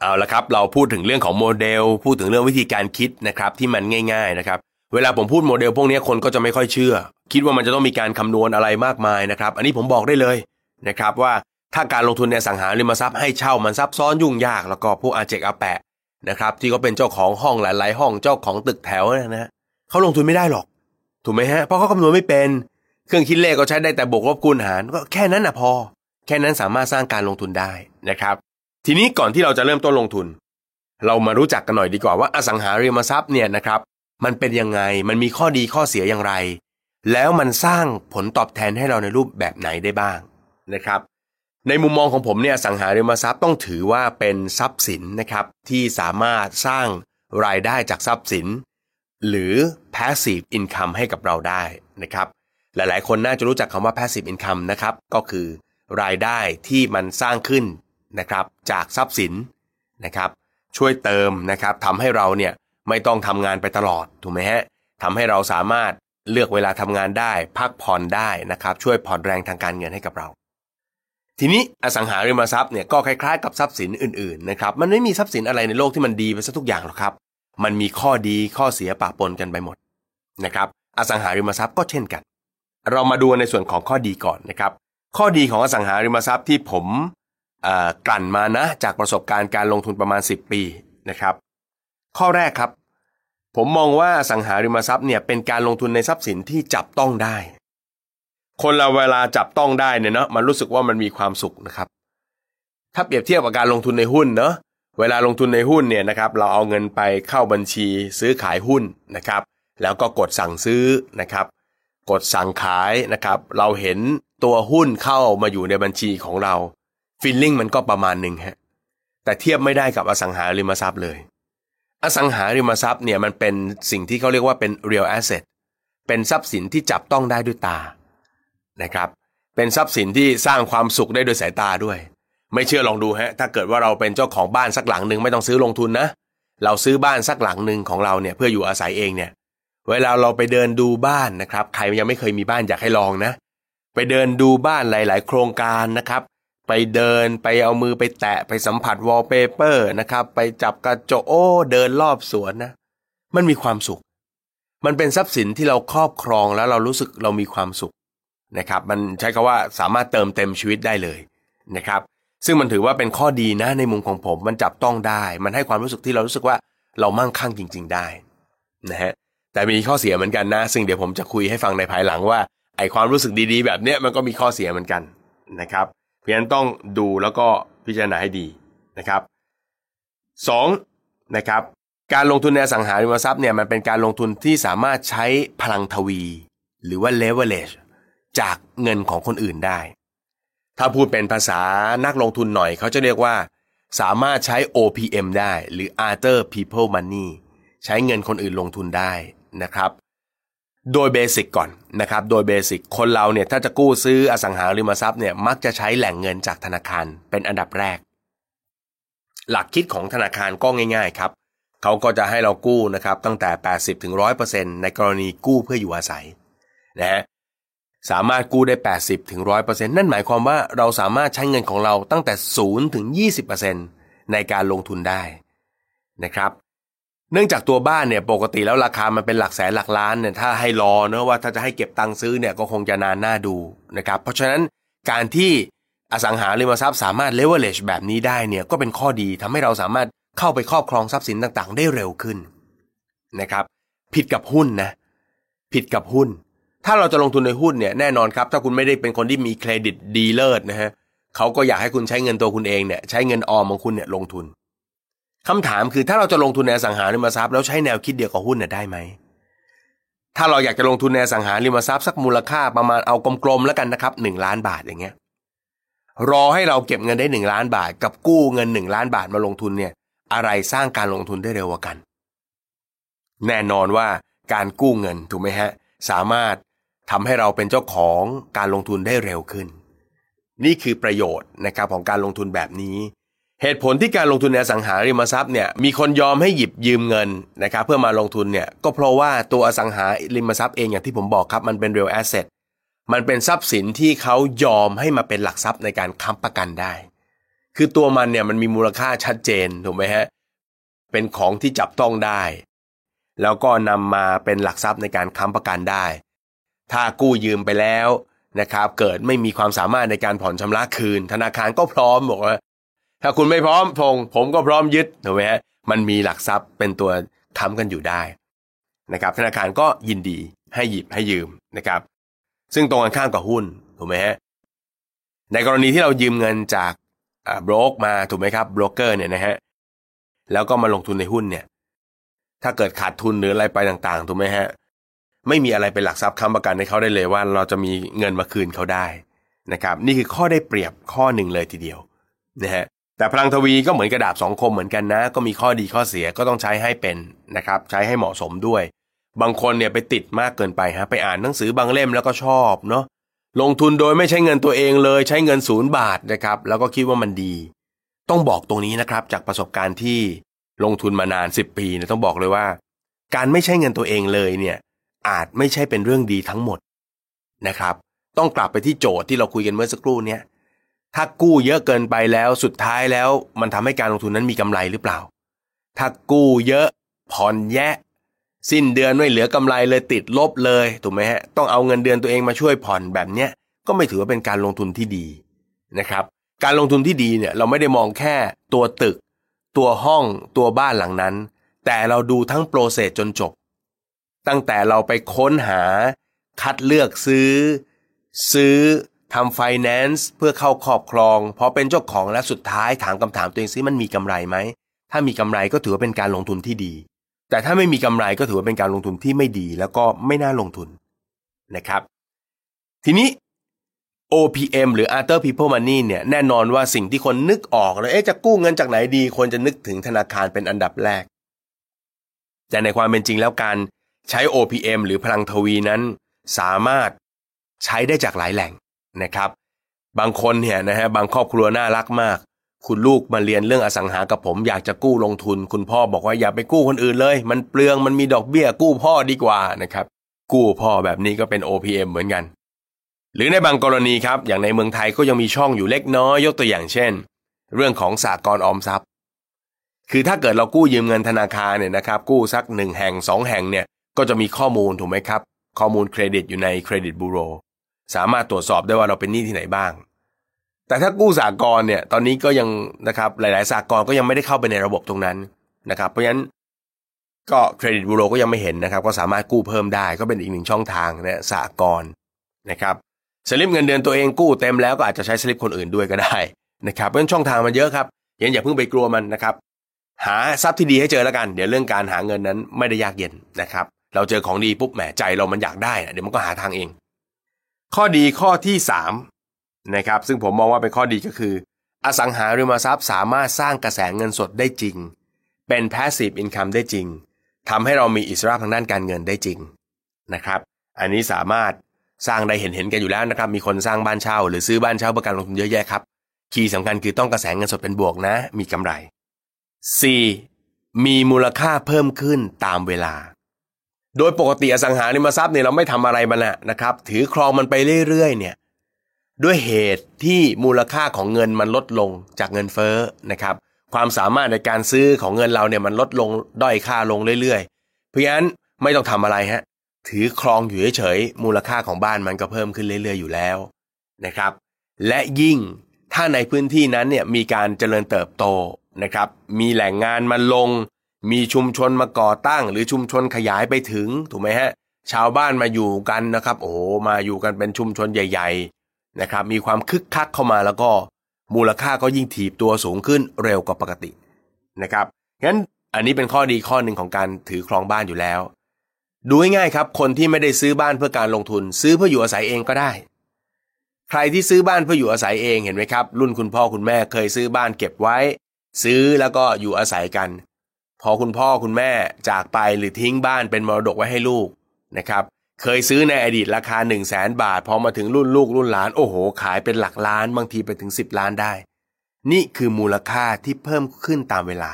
เอาละครับ เราพูดถึงเรื่องของโมเดล พูดถึงเรื่องวิธีการคิดนะครับที่มันง่าย ๆนะครับ เวลาผมพูดโมเดล พวกนี้คนก็จะไม่ค่อยเชื่อ คิดว่ามันจะต้องมีการคำนวณอะไรมากมายนะครับ อันนี้ผมบอกได้เลยนะครับว่าถ้าการลงทุนในอสังหาริมทรัพย์ให้เช่ามันซับซ้อนยุ่งยากแล้วก็พวกอาเจกอาแปะนะครับที่เขาเป็นเจ้าของห้องหลาย ๆ ห้องเจ้าของตึกแถวนะฮะเขาลงทุนไม่ได้หรอก ถูกไหมฮะเพราะเขาคำนวณไม่เป็น เครื่องคิดเลขก็ใช้ได้แต่บวกลบคูณหารก็แค่นั้นนะพอ แค่นั้นสามารถสร้างการลงทุนได้นะครับ ทีนี้ก่อนที่เราจะเริ่มต้นลงทุน เรามารู้จักกันหน่อยดีกว่าว่าอสังหาริมทรัพย์เนี่ยนะครับมันเป็นยังไงมันมีข้อดีข้อเสียอย่างไร แล้วมันสร้างผลตอบแทนให้เราในรูปแบบไหนได้บ้างนะครับในมุมมองของผมเนี่ยอสังหาริมทรัพย์ต้องถือว่าเป็นทรัพย์สินนะครับที่สามารถสร้างรายได้จากทรัพย์สิน หรือ passive income ให้กับเราได้นะครับ หลายๆ คนน่าจะรู้จักคำว่า passive income นะครับ ก็คือรายได้ที่มันสร้างขึ้นนะครับจากทรัพย์สินนะครับช่วยเติมนะครับทำให้เราเนี่ยไม่ต้องทำงานไปตลอดถูกไหมฮะทำให้เราสามารถเลือกเวลาทำงานได้ พักผ่อนได้นะครับ ช่วยผ่อนแรงทางการเงินให้กับเรา ทีนี้อสังหาริมทรัพย์เนี่ยก็คล้ายๆกับทรัพย์สินอื่นๆนะครับมันไม่มีทรัพย์สินอะไรในโลกที่มันดีไปซะทุกอย่างหรอกครับ มันมีข้อดีข้อเสียปะปนกันไปหมดนะครับอสังหาริมทรัพย์ก็เช่นกัน เรามาดูในส่วนของข้อดีก่อนนะครับ ข้อดีของอสังหาริมทรัพย์ที่ผมกลั่นมานะจากประสบการณ์การลงทุนประมาณ 10 ปีนะครับ ข้อแรกครับ ผมมองว่าสังหาริมทรัพย์เนี่ยเป็นการลงทุนในทรัพย์สินที่จับต้องได้ คนเราเวลาจับต้องได้เนี่ยเนาะมันรู้สึกว่ามันมีความสุขนะครับ ถ้าเปรียบเทียบกับการลงทุนในหุ้นเนาะเวลาลงทุนในหุ้นเนี่ยนะครับเราเอาเงินไปเข้าบัญชีซื้อขายหุ้นนะครับ แล้วก็กดสั่งซื้อนะครับ กดสั่งขายนะครับ เราเห็นตัวหุ้นเข้ามาอยู่ในบัญชีของเราฟีลลิ่งมันก็ประมาณหนึ่งฮะแต่เทียบไม่ได้กับอสังหาริมทรัพย์เลย อสังหาริมทรัพย์เนี่ยมันเป็นสิ่งที่เขาเรียกว่าเป็น real asset เป็นทรัพย์สินที่จับต้องได้ด้วยตานะครับ เป็นทรัพย์สินที่สร้างความสุขได้โดยสายตาด้วย ไม่เชื่อลองดูฮะถ้าเกิดว่าเราเป็นเจ้าของบ้านสักหลังหนึ่งไม่ต้องซื้อลงทุนนะ เราซื้อบ้านสักหลังหนึ่งของเราเนี่ยเพื่ออยู่อาศัยเองเนี่ย เวลาเราไปเดินดูบ้านนะครับ ใครยังไม่เคยมีบ้านอยากให้ลองนะ ไปเดินดูบ้านหลาย ๆ โครงการนะครับ ไปเดินไปเอามือไปแตะไปสัมผัสวอลเปเปอร์นะครับ ไปจับกระจกโอ้เดินรอบสวนนะ มันมีความสุข มันเป็นทรัพย์สินที่เราครอบครองแล้วเรารู้สึกเรามีความสุขนะครับ มันใช้คำว่าสามารถเติมเต็มชีวิตได้เลยนะครับ ซึ่งมันถือว่าเป็นข้อดีนะในมุมของผม มันจับต้องได้ มันให้ความรู้สึกที่เรารู้สึกว่าเรามั่งคั่งจริง ๆ ได้นะฮะ แต่มีข้อเสียเหมือนกันนะ ซึ่งเดี๋ยวผมจะคุยให้ฟังในภายหลังว่า ไอความรู้สึกดีๆ แบบเนี้ยมันก็มีข้อเสียเหมือนกันนะครับ เพราะฉะนั้นต้องดูแล้วก็พิจารณาให้ดีนะครับสองนะครับการลงทุนในสังหาริมทรัพย์เนี่ยมันเป็นการลงทุนที่สามารถใช้พลังทวี หรือว่า leverage จากเงินของคนอื่นได้ ถ้าพูดเป็นภาษานักลงทุนหน่อยเขาจะเรียกว่า สามารถใช้ OPM ได้หรือ other people money ใช้เงินคนอื่นลงทุนได้ นะครับ โดยเบสิกก่อนนะครับโดยเบสิกคนเราเนี่ยถ้าจะกู้ซื้ออสังหาริมทรัพย์เนี่ยมักจะใช้แหล่งเงินจากธนาคารเป็นอันดับแรก หลักคิดของธนาคารก็ง่าย ๆครับเขาก็จะให้เรากู้นะครับตั้งแต่ 80ถึง100%ในกรณีกู้เพื่ออยู่อาศัยนะฮะสามารถกู้ได้ 80ถึง100%นั่นหมายความว่าเราสามารถใช้เงินของเราตั้งแต่0ถึง20%ในการลงทุนได้นะครับ เนื่องจากตัวบ้านเนี่ยปกติแล้วราคามันเป็นหลักแสนหลักล้านเนี่ยถ้าให้รอเนะว่าถ้าจะให้เก็บตังค์ซื้อเนี่ยก็คงจะนานหน้าดูนะครับเพราะฉะนั้นการที่อสังหาริมทรัพย์สามารถเลเวลเลชแบบนี้ได้เนี่ยก็เป็นข้อดีทำให้เราสามารถเข้าไปครอบครองทรัพย์สินต่างๆ ได้เร็วขึ้นนะครับผิดกับหุ้นนะผิดกับหุ้น ถ้าเราจะลงทุนในหุ้นเนี่ยแน่นอนครับ ถ้าคุณไม่ได้เป็นคนที่มีเครดิตดีเลิศนะฮะเขาก็อยากให้คุณใช้เงินตัวคุณเองเนี่ยใช้เงินออมของคุณเนี่ยลงทุน คำถามคือถ้าเราจะลงทุนในสังหาริมทรัพย์แล้วใช้แนวคิดเดียวกับหุ้นเนี่ยได้ไหมถ้าเราอยากจะลงทุนในสังหาริมทรัพย์สักมูลค่าประมาณเอากลมๆแล้วกันนะครับหนึ่งล้านบาทอย่างเงี้ยรอให้เราเก็บเงินได้หนึ่งล้านบาท กับกู้เงินหนึ่งล้านบาทมาลงทุนเนี่ยอะไรสร้างการลงทุนได้เร็วกว่ากัน แน่นอนว่าการกู้เงินถูกไหมฮะสามารถทำให้เราเป็นเจ้าของการลงทุนได้เร็วขึ้น นี่คือประโยชน์นะครับของการลงทุนแบบนี้ เหตุผลที่การลงทุนในอสังหาริมทรัพย์เนี่ยมีคนยอมให้หยิบยืมเงินนะครับเพื่อมาลงทุนเนี่ยก็เพราะว่าตัวอสังหาริมทรัพย์เองอย่างที่ผมบอกครับมันเป็น real asset มันเป็นทรัพย์สินที่เขายอมให้มาเป็นหลักทรัพย์ในการค้ำประกันได้ คือตัวมันเนี่ยมันมีมูลค่าชัดเจนถูกไหมฮะเป็นของที่จับต้องได้ แล้วก็นำมาเป็นหลักทรัพย์ในการค้ำประกันได้ ถ้ากู้ยืมไปแล้วนะครับเกิดไม่มีความสามารถในการผ่อนชำระคืน ธนาคารก็พร้อมบอกว่า ถ้าคุณไม่พร้อมพงผมก็พร้อมยึดถูกไหมฮะมันมีหลักทรัพย์เป็นตัวค้ำกันอยู่ได้นะครับธนาคารก็ยินดีให้หยิบให้ยืมนะครับ ซึ่งตรงกันข้ามกับหุ้นถูกไหมฮะในกรณีที่เรายืมเงินจากบรกมาถูกไหมครับโบรกเกอร์เนี่ยนะฮะแล้วก็มาลงทุนในหุ้นเนี่ย ถ้าเกิดขาดทุนหรืออะไรไปต่างๆถูกไหมฮะไม่มีอะไรเป็นหลักทรัพย์ค้ำประกันให้เขาได้เลยว่าเราจะมีเงินมาคืนเขาได้นะครับ นี่คือข้อได้เปรียบข้อหนึ่งเลยทีเดียวนะฮะ แต่พลังทวีก็เหมือนกระดาบสองคมเหมือนกันนะ ก็มีข้อดีข้อเสียก็ต้องใช้ให้เป็นนะครับ ใช้ให้เหมาะสมด้วย บางคนเนี่ยไปติดมากเกินไปฮะไปอ่านหนังสือบางเล่มแล้วก็ชอบเนาะลงทุนโดยไม่ใช้เงินตัวเองเลย ใช้เงินศูนย์บาทนะครับ แล้วก็คิดว่ามันดี ต้องบอกตรงนี้นะครับ จากประสบการณ์ที่ลงทุนมานาน 10 ปีเนี่ยต้องบอกเลยว่า การไม่ใช้เงินตัวเองเลยเนี่ย อาจไม่ใช่เป็นเรื่องดีทั้งหมดนะครับ ต้องกลับไปที่โจทย์ที่เราคุยกันเมื่อสักครู่เนี่ย ถ้ากู้เยอะเกินไปแล้วสุดท้ายแล้ว มันทำให้การลงทุนนั้นมีกำไรหรือเปล่า ถ้ากู้เยอะผ่อนแยะ สิ้นเดือนไม่เหลือกำไรเลยติดลบเลยถูกไหมฮะต้องเอาเงินเดือนตัวเองมาช่วยผ่อนแบบเนี้ยก็ไม่ถือว่าเป็นการลงทุนที่ดีนะครับ การลงทุนที่ดีเนี่ยเราไม่ได้มองแค่ตัวตึก ตัวห้องตัวบ้านหลังนั้น แต่เราดูทั้งโปรเซสจนจบ ตั้งแต่เราไปค้นหา คัดเลือกซื้อ ซื้อ ทำไฟแนนซ์เพื่อเข้าครอบครองพอเป็นเจ้าของและสุดท้ายถามคำถามตัวเองซิมันมีกำไรไหม ถ้ามีกำไรก็ถือว่าเป็นการลงทุนที่ดี แต่ถ้าไม่มีกำไรก็ถือว่าเป็นการลงทุนที่ไม่ดี แล้วก็ไม่น่าลงทุนนะครับ ทีนี้ OPM หรือ Other People Money เนี่ยแน่นอนว่าสิ่งที่คนนึกออกเลยเอ๊ะจะกู้เงินจากไหนดี คนจะนึกถึงธนาคารเป็นอันดับแรก แต่ในความเป็นจริงแล้วการใช้ OPM หรือพลังทวีนั้น สามารถใช้ได้จากหลายแหล่ง นะครับ บางคนเนี่ยนะฮะบางครอบครัวน่ารักมาก คุณลูกมาเรียนเรื่องอสังหากับผม อยากจะกู้ลงทุน คุณพ่อบอกว่าอย่าไปกู้คนอื่นเลย มันเปลืองมันมีดอกเบี้ยกู้พ่อดีกว่านะครับ กู้พ่อแบบนี้ก็เป็น OPM เหมือนกัน หรือในบางกรณีครับ อย่างในเมืองไทยก็ยังมีช่องอยู่เล็กน้อยยกตัวอย่างเช่น เรื่องของสากลออมทรัพย์ คือถ้าเกิดเรากู้ยืมเงินธนาคารเนี่ยนะครับ กู้สักหนึ่งแห่งสองแห่งเนี่ยก็จะมีข้อมูลถูกไหมครับ ข้อมูลเครดิตอยู่ในเครดิตบูโร สามารถตรวจสอบได้ว่าเราเป็นหนี้ที่ไหนบ้าง แต่ถ้ากู้สากลเนี่ยตอนนี้ก็ยังนะครับหลาย ๆ สากลก็ยังไม่ได้เข้าไปในระบบตรงนั้นนะครับเพราะฉะนั้นก็เครดิตบูโรก็ยังไม่เห็นนะครับ ก็สามารถกู้เพิ่มได้ก็เป็นอีกหนึ่งช่องทางนะสากลนะครับสลิปเงินเดือนตัวเองกู้เต็มแล้วก็อาจจะใช้สลิปคนอื่นด้วยก็ได้นะครับเพราะฉะนั้นช่องทางมันเยอะครับยังอย่าเพิ่งไปกลัวมันนะครับ หาทรัพย์ที่ดีให้เจอแล้วกัน เดี๋ยวเรื่องการหาเงินนั้นไม่ได้ยากเย็นนะครับ เราเจอของดีปุ๊บแหมใจเรามันอยากได้เดี๋ยวมันก็หาทางเอง ข้อดีข้อที่3นะครับซึ่งผมมองว่าเป็นข้อดีก็คือ อสังหาริมทรัพย์สามารถสร้างกระแสเงินสดได้จริง เป็น passive income ได้จริงทำให้เรามีอิสระทางด้านการเงินได้จริงนะครับอันนี้สามารถสร้างได้เห็นเห็นกันอยู่แล้วนะครับ มีคนสร้างบ้านเช่า หรือซื้อบ้านเช่าประกันลงทุนเยอะแยะครับคีย์สำคัญคือต้องกระแสเงินสดเป็นบวกนะ มีกำไร 4. มีมูลค่าเพิ่มขึ้นตามเวลา โดยปกติอสังหาริมทรัพย์เนี่ยเราไม่ทำอะไรมันละนะครับ ถือครองมันไปเรื่อยๆเนี่ยด้วยเหตุที่มูลค่าของเงินมันลดลงจากเงินเฟ้อนะครับ ความสามารถในการซื้อของเงินเราเนี่ยมันลดลงด้อยค่าลงเรื่อยๆ เพราะฉะนั้นไม่ต้องทำอะไรฮะถือครองอยู่เฉยๆมูลค่าของบ้านมันก็เพิ่มขึ้นเรื่อยๆอยู่แล้วนะครับ และยิ่งถ้าในพื้นที่นั้นเนี่ยมีการเจริญเติบโตนะครับ มีแหล่งงานมันลง มีชุมชนมาก่อตั้ง หรือชุมชนขยายไปถึงถูกไหมฮะชาวบ้านมาอยู่กันนะครับ โอ้มาอยู่กันเป็นชุมชนใหญ่ ๆนะครับ มีความคึกคักเข้ามาแล้วก็มูลค่าก็ยิ่งถีบตัวสูงขึ้นเร็วกว่าปกตินะครับงั้นอันนี้เป็นข้อดีข้อหนึ่งของการถือครองบ้านอยู่แล้ว ดูง่ายๆครับ คนที่ไม่ได้ซื้อบ้านเพื่อการลงทุน ซื้อเพื่ออยู่อาศัยเองก็ได้ ใครที่ซื้อบ้านเพื่ออยู่อาศัยเองเห็นไหมครับ รุ่นคุณพ่อคุณแม่เคยซื้อบ้านเก็บไว้ ซื้อแล้วก็อยู่อาศัยกัน พอคุณพ่อคุณแม่จากไปหรือทิ้งบ้านเป็นมรดกไว้ให้ลูกนะครับ เคยซื้อในอดีตราคา 1 0 0 0 0แสนบาท พอมาถึงรุ่นลูกรุ่นหลาน โอ้โห ขายเป็นหลักล้านบางทีไปถึง 10 ล้านได้ นี่คือมูลค่าที่เพิ่มขึ้นตามเวลา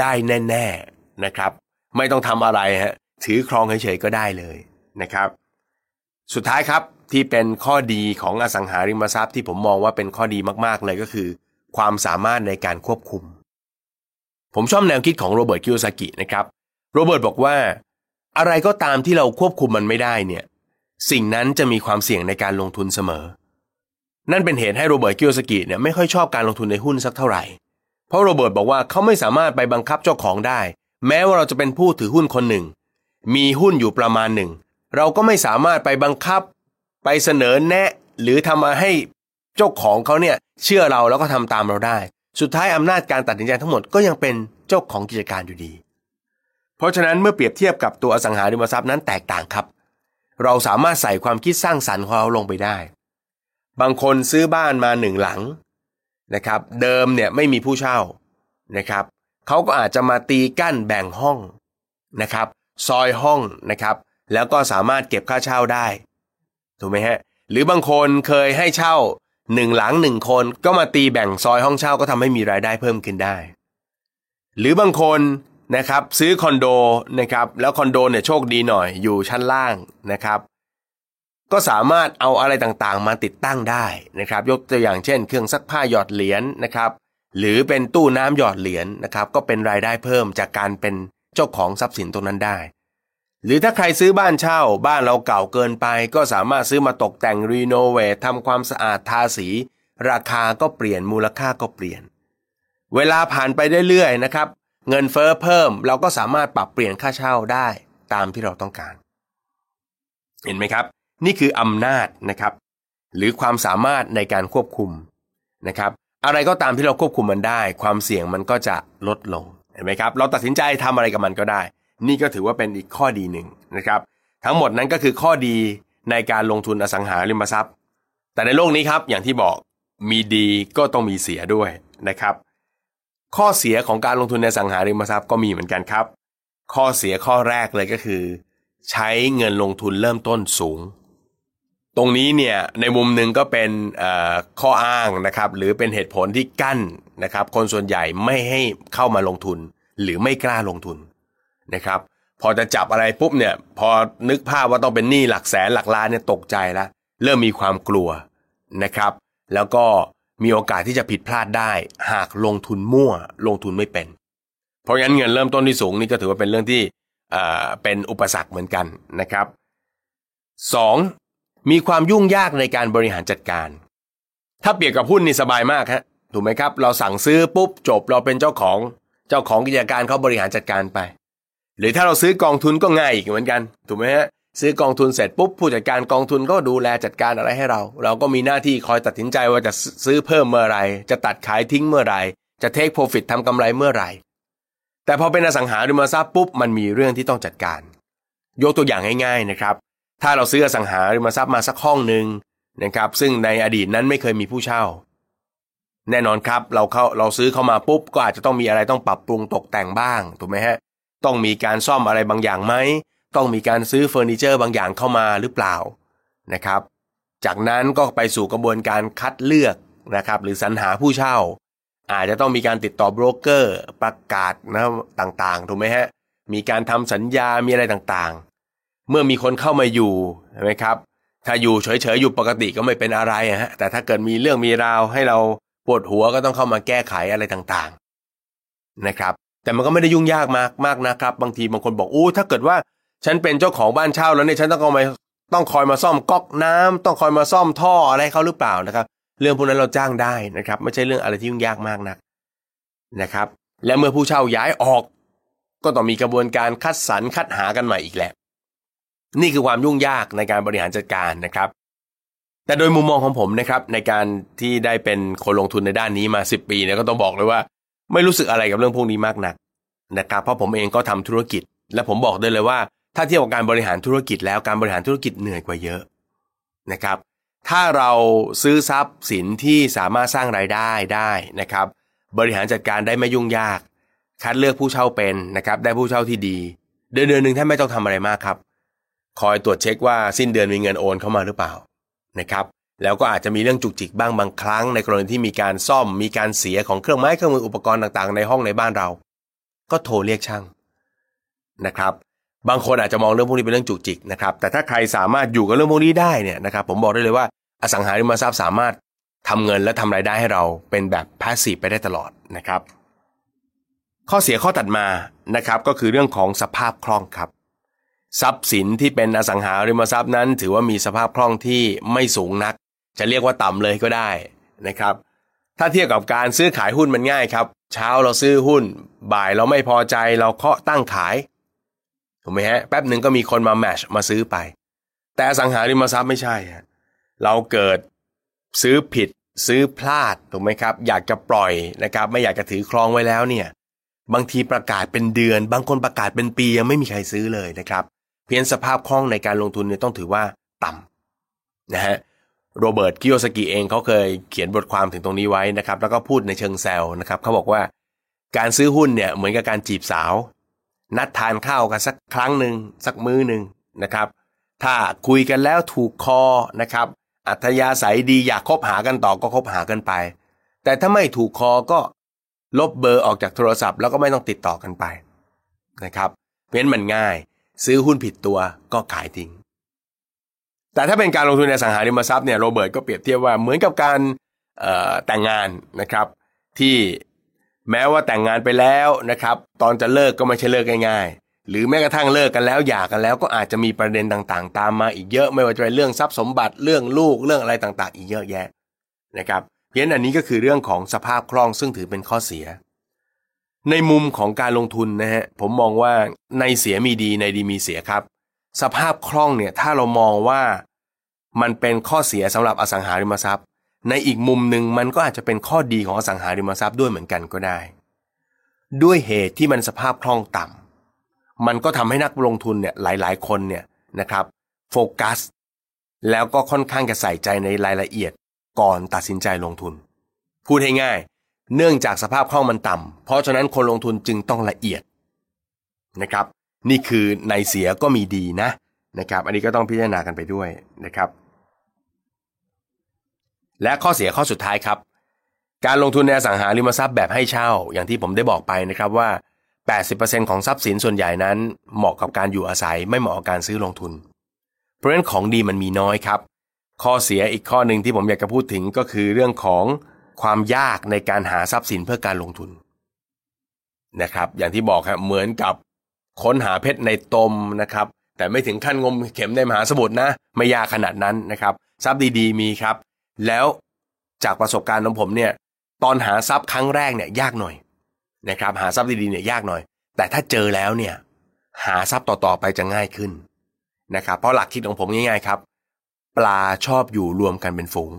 ได้แน่ ๆนะครับ ไม่ต้องทำอะไรฮะถือครองเฉยๆก็ได้เลยนะครับ สุดท้ายครับที่เป็นข้อดีของอสังหาริมทรัพย์ที่ผมมองว่าเป็นข้อดีมากๆเลยก็คือ ความสามารถในการควบคุม ผมชอบแนวคิดของโรเบิร์ตคิโอซากินะครับ โรเบิร์ตบอกว่า อะไรก็ตามที่เราควบคุมมันไม่ได้เนี่ย สิ่งนั้นจะมีความเสี่ยงในการลงทุนเสมอ นั่นเป็นเหตุให้โรเบิร์ตคิโอซากิเนี่ยไม่ค่อยชอบการลงทุนในหุ้นสักเท่าไหร่ เพราะโรเบิร์ตบอกว่าเขาไม่สามารถไปบังคับเจ้าของได้ แม้ว่าเราจะเป็นผู้ถือหุ้นคนหนึ่ง มีหุ้นอยู่ประมาณหนึ่ง เราก็ไม่สามารถไปบังคับ ไปเสนอแนะ หรือทำมาให้เจ้าของเขาเนี่ยเชื่อเราแล้วก็ทำตามเราได้ สุดท้ายอำนาจการตัดสินใจทั้งหมดก็ยังเป็นเจ้าของกิจการอยู่ดี เพราะฉะนั้นเมื่อเปรียบเทียบกับตัวอสังหาริมทรัพย์นั้นแตกต่างครับ เราสามารถใส่ความคิดสร้างสรรค์ของเราลงไปได้ บางคนซื้อบ้านมาหนึ่งหลังนะครับ เดิมเนี่ยไม่มีผู้เช่านะครับเขาก็อาจจะมาตีกั้นแบ่งห้องนะครับ ซอยห้องนะครับ แล้วก็สามารถเก็บค่าเช่าได้ถูกไหมฮะหรือบางคนเคยให้เช่า หนึ่งหลังหนึ่งคนก็มาตีแบ่งซอยห้องเช่าก็ทำให้มีรายได้เพิ่มขึ้นได้ หรือบางคนนะครับซื้อคอนโดนะครับแล้วคอนโดเนี่ยโชคดีหน่อยอยู่ชั้นล่างนะครับก็สามารถเอาอะไรต่างๆ มาติดตั้งได้นะครับ ยกตัวอย่างเช่น เครื่องซักผ้าหยอดเหรียญนะครับหรือเป็นตู้น้ำหยอดเหรียญนะครับก็เป็นรายได้เพิ่มจากการเป็นเจ้าของทรัพย์สินตรงนั้นได้ หรือถ้าใครซื้อบ้านเช่า บ้านเราเก่าเกินไป ก็สามารถซื้อมาตกแต่งรีโนเวททำความสะอาดทาสี ราคาก็เปลี่ยนมูลค่าก็เปลี่ยน เวลาผ่านไปเรื่อยๆนะครับ เงินเฟอ้อเพิ่มเราก็สามารถปรับเปลี่ยนค่าเช่าได้ตามที่เราต้องการ เห็นไหมครับ นี่คืออำนาจนะครับ หรือความสามารถในการควบคุมนะครับ อะไรก็ตามที่เราควบคุมมันได้ ความเสี่ยงมันก็จะลดลงเห็นไหมครับ เราตัดสินใจทำอะไรกับมันก็ได้ นี่ก็ถือว่าเป็นอีกข้อดีหนึ่งนะครับทั้งหมดนั้นก็คือข้อดีในการลงทุนอสังหาริมทรัพย์ แต่ในโลกนี้ครับอย่างที่บอกมีดีก็ต้องมีเสียด้วยนะครับ ข้อเสียของการลงทุนในอสังหาริมทรัพย์ก็มีเหมือนกันครับ ข้อเสียข้อแรกเลยก็คือ ใช้เงินลงทุนเริ่มต้นสูง ตรงนี้เนี่ยในมุมหนึ่งก็เป็นข้ออ้างนะครับหรือเป็นเหตุผลที่กั้นนะครับ คนส่วนใหญ่ไม่ให้เข้ามาลงทุน หรือไม่กล้าลงทุน นะครับพอจะจับอะไรปุ๊บเนี่ยพอนึกภาพว่าต้องเป็นหนี้หลักแสนหลักล้านเนี่ยตกใจแล้วเริ่มมีความกลัวนะครับ แล้วก็มีโอกาสที่จะผิดพลาดได้ หากลงทุนมั่วลงทุนไม่เป็น เพราะงั้นเงินเริ่มต้นที่สูงนี่ก็ถือว่าเป็นเรื่องที่เป็นอุปสรรคเหมือนกันนะครับ 2. มีความยุ่งยากในการบริหารจัดการ ถ้าเปรียบกับหุ้นนี่สบายมากฮะถูกไหมครับ เราสั่งซื้อปุ๊บจบเราเป็นเจ้าของเจ้าของกิจการเขาบริหารจัดการไป หรือถ้าเราซื้อกองทุนก็ง่ายอีกเหมือนกันถูกไหมฮะซื้อกองทุนเสร็จปุ๊บผู้จัดการกองทุนก็ดูแลจัดการอะไรให้เรา เราก็มีหน้าที่คอยตัดสินใจว่าจะซื้อเพิ่มเมื่อไรจะตัดขายทิ้งเมื่อไรจะเทคโปรฟิตทำกำไรเมื่อไรแต่พอเป็นอสังหาริมทรัพย์ปุ๊บมันมีเรื่องที่ต้องจัดการ ยกตัวอย่างง่ายๆนะครับ ถ้าเราซื้ออสังหาริมทรัพย์มาสักห้องหนึ่งนะครับซึ่งในอดีตนั้นไม่เคยมีผู้เช่า แน่นอนครับเราเข้าเราซื้อเข้ามาปุ๊บก็อาจจะต้องมีอะไรต้องปรับปรุงตกแต่งบ้างถูกไหมฮะ ต้องมีการซ่อมอะไรบางอย่างไหม ต้องมีการซื้อเฟอร์นิเจอร์บางอย่างเข้ามาหรือเปล่านะครับ จากนั้นก็ไปสู่กระบวนการคัดเลือกนะครับหรือสรรหาผู้เช่า อาจจะต้องมีการติดต่อโบรกเกอร์ประกาศนะต่างๆถูกไหมฮะมีการทำสัญญามีอะไรต่างๆ เมื่อมีคนเข้ามาอยู่ใช่ไหมครับ ถ้าอยู่เฉยๆอยู่ปกติก็ไม่เป็นอะไรฮะแต่ถ้าเกิดมีเรื่องมีราวให้เราปวดหัวก็ต้องเข้ามาแก้ไขอะไรต่างๆนะครับ แต่มันก็ไม่ได้ยุ่งยากมากมากนะครับ บางทีบางคนบอกอู้ถ้าเกิดว่าฉันเป็นเจ้าของบ้านเช่าแล้วเนี่ยฉันต้องคอยมาต้องคอยมาซ่อมก๊อกน้ำต้องคอยมาซ่อมท่ออะไรเขาหรือเปล่านะครับ เรื่องพวกนั้นเราจ้างได้นะครับ ไม่ใช่เรื่องอะไรที่ยุ่งยากมากนักนะครับ และเมื่อผู้เช่าย้ายออก ก็ต้องมีกระบวนการคัดสรรคัดหากันใหม่อีกแหละนี่คือความยุ่งยากในการบริหารจัดการนะครับ แต่โดยมุมมองของผมนะครับในการที่ได้เป็นคนลงทุนในด้านนี้มา 10 ปีเนี่ยก็ต้องบอกเลยว่า ไม่รู้สึกอะไรกับเรื่องพวกนี้มากนักนะครับเพราะผมเองก็ทำธุรกิจ และผมบอกได้เลยว่า ถ้าเทียบกับการบริหารธุรกิจแล้วการบริหารธุรกิจเหนื่อยกว่าเยอะนะครับ ถ้าเราซื้อทรัพย์สินที่สามารถสร้างรายได้ได้นะครับ บริหารจัดการได้ไม่ยุ่งยาก คัดเลือกผู้เช่าเป็นนะครับ ได้ผู้เช่าที่ดี เดือนเดือนหนึ่งท่านไม่ต้องทำอะไรมากครับ คอยตรวจเช็คว่าสิ้นเดือนมีเงินโอนเข้ามาหรือเปล่านะครับ แล้วก็อาจจะมีเรื่องจุกจิกบ้างบางครั้ง ในกรณีที่มีการซ่อมมีการเสียของเครื่องไม้เครื่องมืออุปกรณ์ต่างๆ ในห้องในบ้านเรา ก็โทรเรียกช่างนะครับ บางคนอาจจะมองเรื่องพวกนี้เป็นเรื่องจุกจิกนะครับ แต่ถ้าใครสามารถอยู่กับเรื่องพวกนี้ได้เนี่ยนะครับ ผมบอกได้เลยว่าอสังหาริมทรัพย์สามารถทำเงินและทำรายได้ให้เราเป็นแบบพาสซีฟไปได้ตลอดนะครับ ข้อเสียข้อตัดมานะครับก็คือเรื่องของสภาพคล่องครับทรัพย์สินที่เป็นอสังหาริมทรัพย์นั้น ถือว่ามีสภาพคล่องที่ไม่สูงนัก จะเรียกว่าต่ำเลยก็ได้นะครับ ถ้าเทียบกับการซื้อขายหุ้นมันง่ายครับ เช้าเราซื้อหุ้น บ่ายเราไม่พอใจเราเคาะตั้งขายถูกไหมฮะแป๊บหนึ่งก็มีคนมาแมชมาซื้อไป แต่สังหาริมทรัพย์ไม่ใช่ฮะเราเกิดซื้อผิดซื้อพลาดถูกไหมครับ อยากจะปล่อยนะครับ ไม่อยากจะถือครองไว้แล้วเนี่ยบางทีประกาศเป็นเดือน บางคนประกาศเป็นปียังไม่มีใครซื้อเลยนะครับ เพียงสภาพคล่องในการลงทุนเนี่ยต้องถือว่าต่ำนะฮะ โรเบิร์ตกิโอสกิเองเขาเคยเขียนบทความถึงตรงนี้ไว้นะครับ แล้วก็พูดในเชิงแซวนะครับเขาบอกว่าการซื้อหุ้นเนี่ยเหมือนกับการจีบสาว นัดทานข้าวกันสักครั้งหนึ่งสักมื้อหนึ่งนะครับ ถ้าคุยกันแล้วถูกคอนะครับ อัธยาศัยดีอยากคบหากันต่อก็คบหากันไป แต่ถ้าไม่ถูกคอก็ลบเบอร์ออกจากโทรศัพท์ แล้วก็ไม่ต้องติดต่อกันไปนะครับเพราะฉะนั้นมันง่าย ซื้อหุ้นผิดตัวก็ขายทิ้ง แต่ถ้าเป็นการลงทุนในสังหาริมทรัพย์เนี่ยโรเบิร์ตก็เปรียบเทียบว่าเหมือนกับการแต่งงานนะครับ ที่แม้ว่าแต่งงานไปแล้วนะครับ ตอนจะเลิกก็ไม่ใช่เลิกง่ายๆ หรือแม้กระทั่งเลิกกันแล้วหย่ากันแล้วก็อาจจะมีประเด็นต่างๆ ตามมาอีกเยอะไม่ว่าจะเป็นเรื่องทรัพย์สมบัติเรื่องลูกเรื่องอะไรต่างๆ อีกเยอะแยะนะครับเพราะนั้นอันนี้ก็คือเรื่องของสภาพคล่องซึ่งถือเป็นข้อเสีย ในมุมของการลงทุนนะฮะผมมองว่าในเสียมีดีในดีมีเสียครับ สภาพคล่องเนี่ยถ้าเรามองว่ามันเป็นข้อเสียสำหรับอสังหาริมทรัพย์ ในอีกมุมหนึ่งมันก็อาจจะเป็นข้อดีของอสังหาริมทรัพย์ด้วยเหมือนกันก็ได้ ด้วยเหตุที่มันสภาพคล่องต่ำมันก็ทำให้นักลงทุนเนี่ยหลาย ๆ คนเนี่ยนะครับโฟกัส แล้วก็ค่อนข้างจะใส่ใจในรายละเอียดก่อนตัดสินใจลงทุน พูดให้ง่ายเนื่องจากสภาพคล่องมันต่ำเพราะฉะนั้นคนลงทุนจึงต้องละเอียดนะครับ นี่คือในเสียก็มีดีนะนะครับ อันนี้ก็ต้องพิจารณากันไปด้วยนะครับ และข้อเสียข้อสุดท้ายครับ การลงทุนในอสังหาริมทรัพย์แบบให้เช่า อย่างที่ผมได้บอกไปนะครับว่า 80%ของทรัพย์สินส่วนใหญ่นั้น เหมาะกับการอยู่อาศัยไม่เหมาะกับการซื้อลงทุน เพราะฉะนั้นของดีมันมีน้อยครับ ข้อเสียอีกข้อหนึ่งที่ผมอยากจะพูดถึงก็คือเรื่องของความยากในการหาทรัพย์สินเพื่อการลงทุนนะครับ อย่างที่บอกครับเหมือนกับ ค้นหาเพชรในตมนะครับ แต่ไม่ถึงขั้นงมเข็มในมหาสมุทรนะ ไม่ยากขนาดนั้นนะครับทรัพย์ดีๆ มีครับ แล้วจากประสบการณ์ของผมเนี่ยตอนหาทรัพย์ครั้งแรกเนี่ยยากหน่อยนะครับ หาทรัพย์ดีๆเนี่ยยากหน่อย แต่ถ้าเจอแล้วเนี่ยหาทรัพย์ต่อๆไปจะง่ายขึ้นนะครับเพราะหลักคิดของผมง่ายๆครับ ปลาชอบอยู่รวมกันเป็นฝูง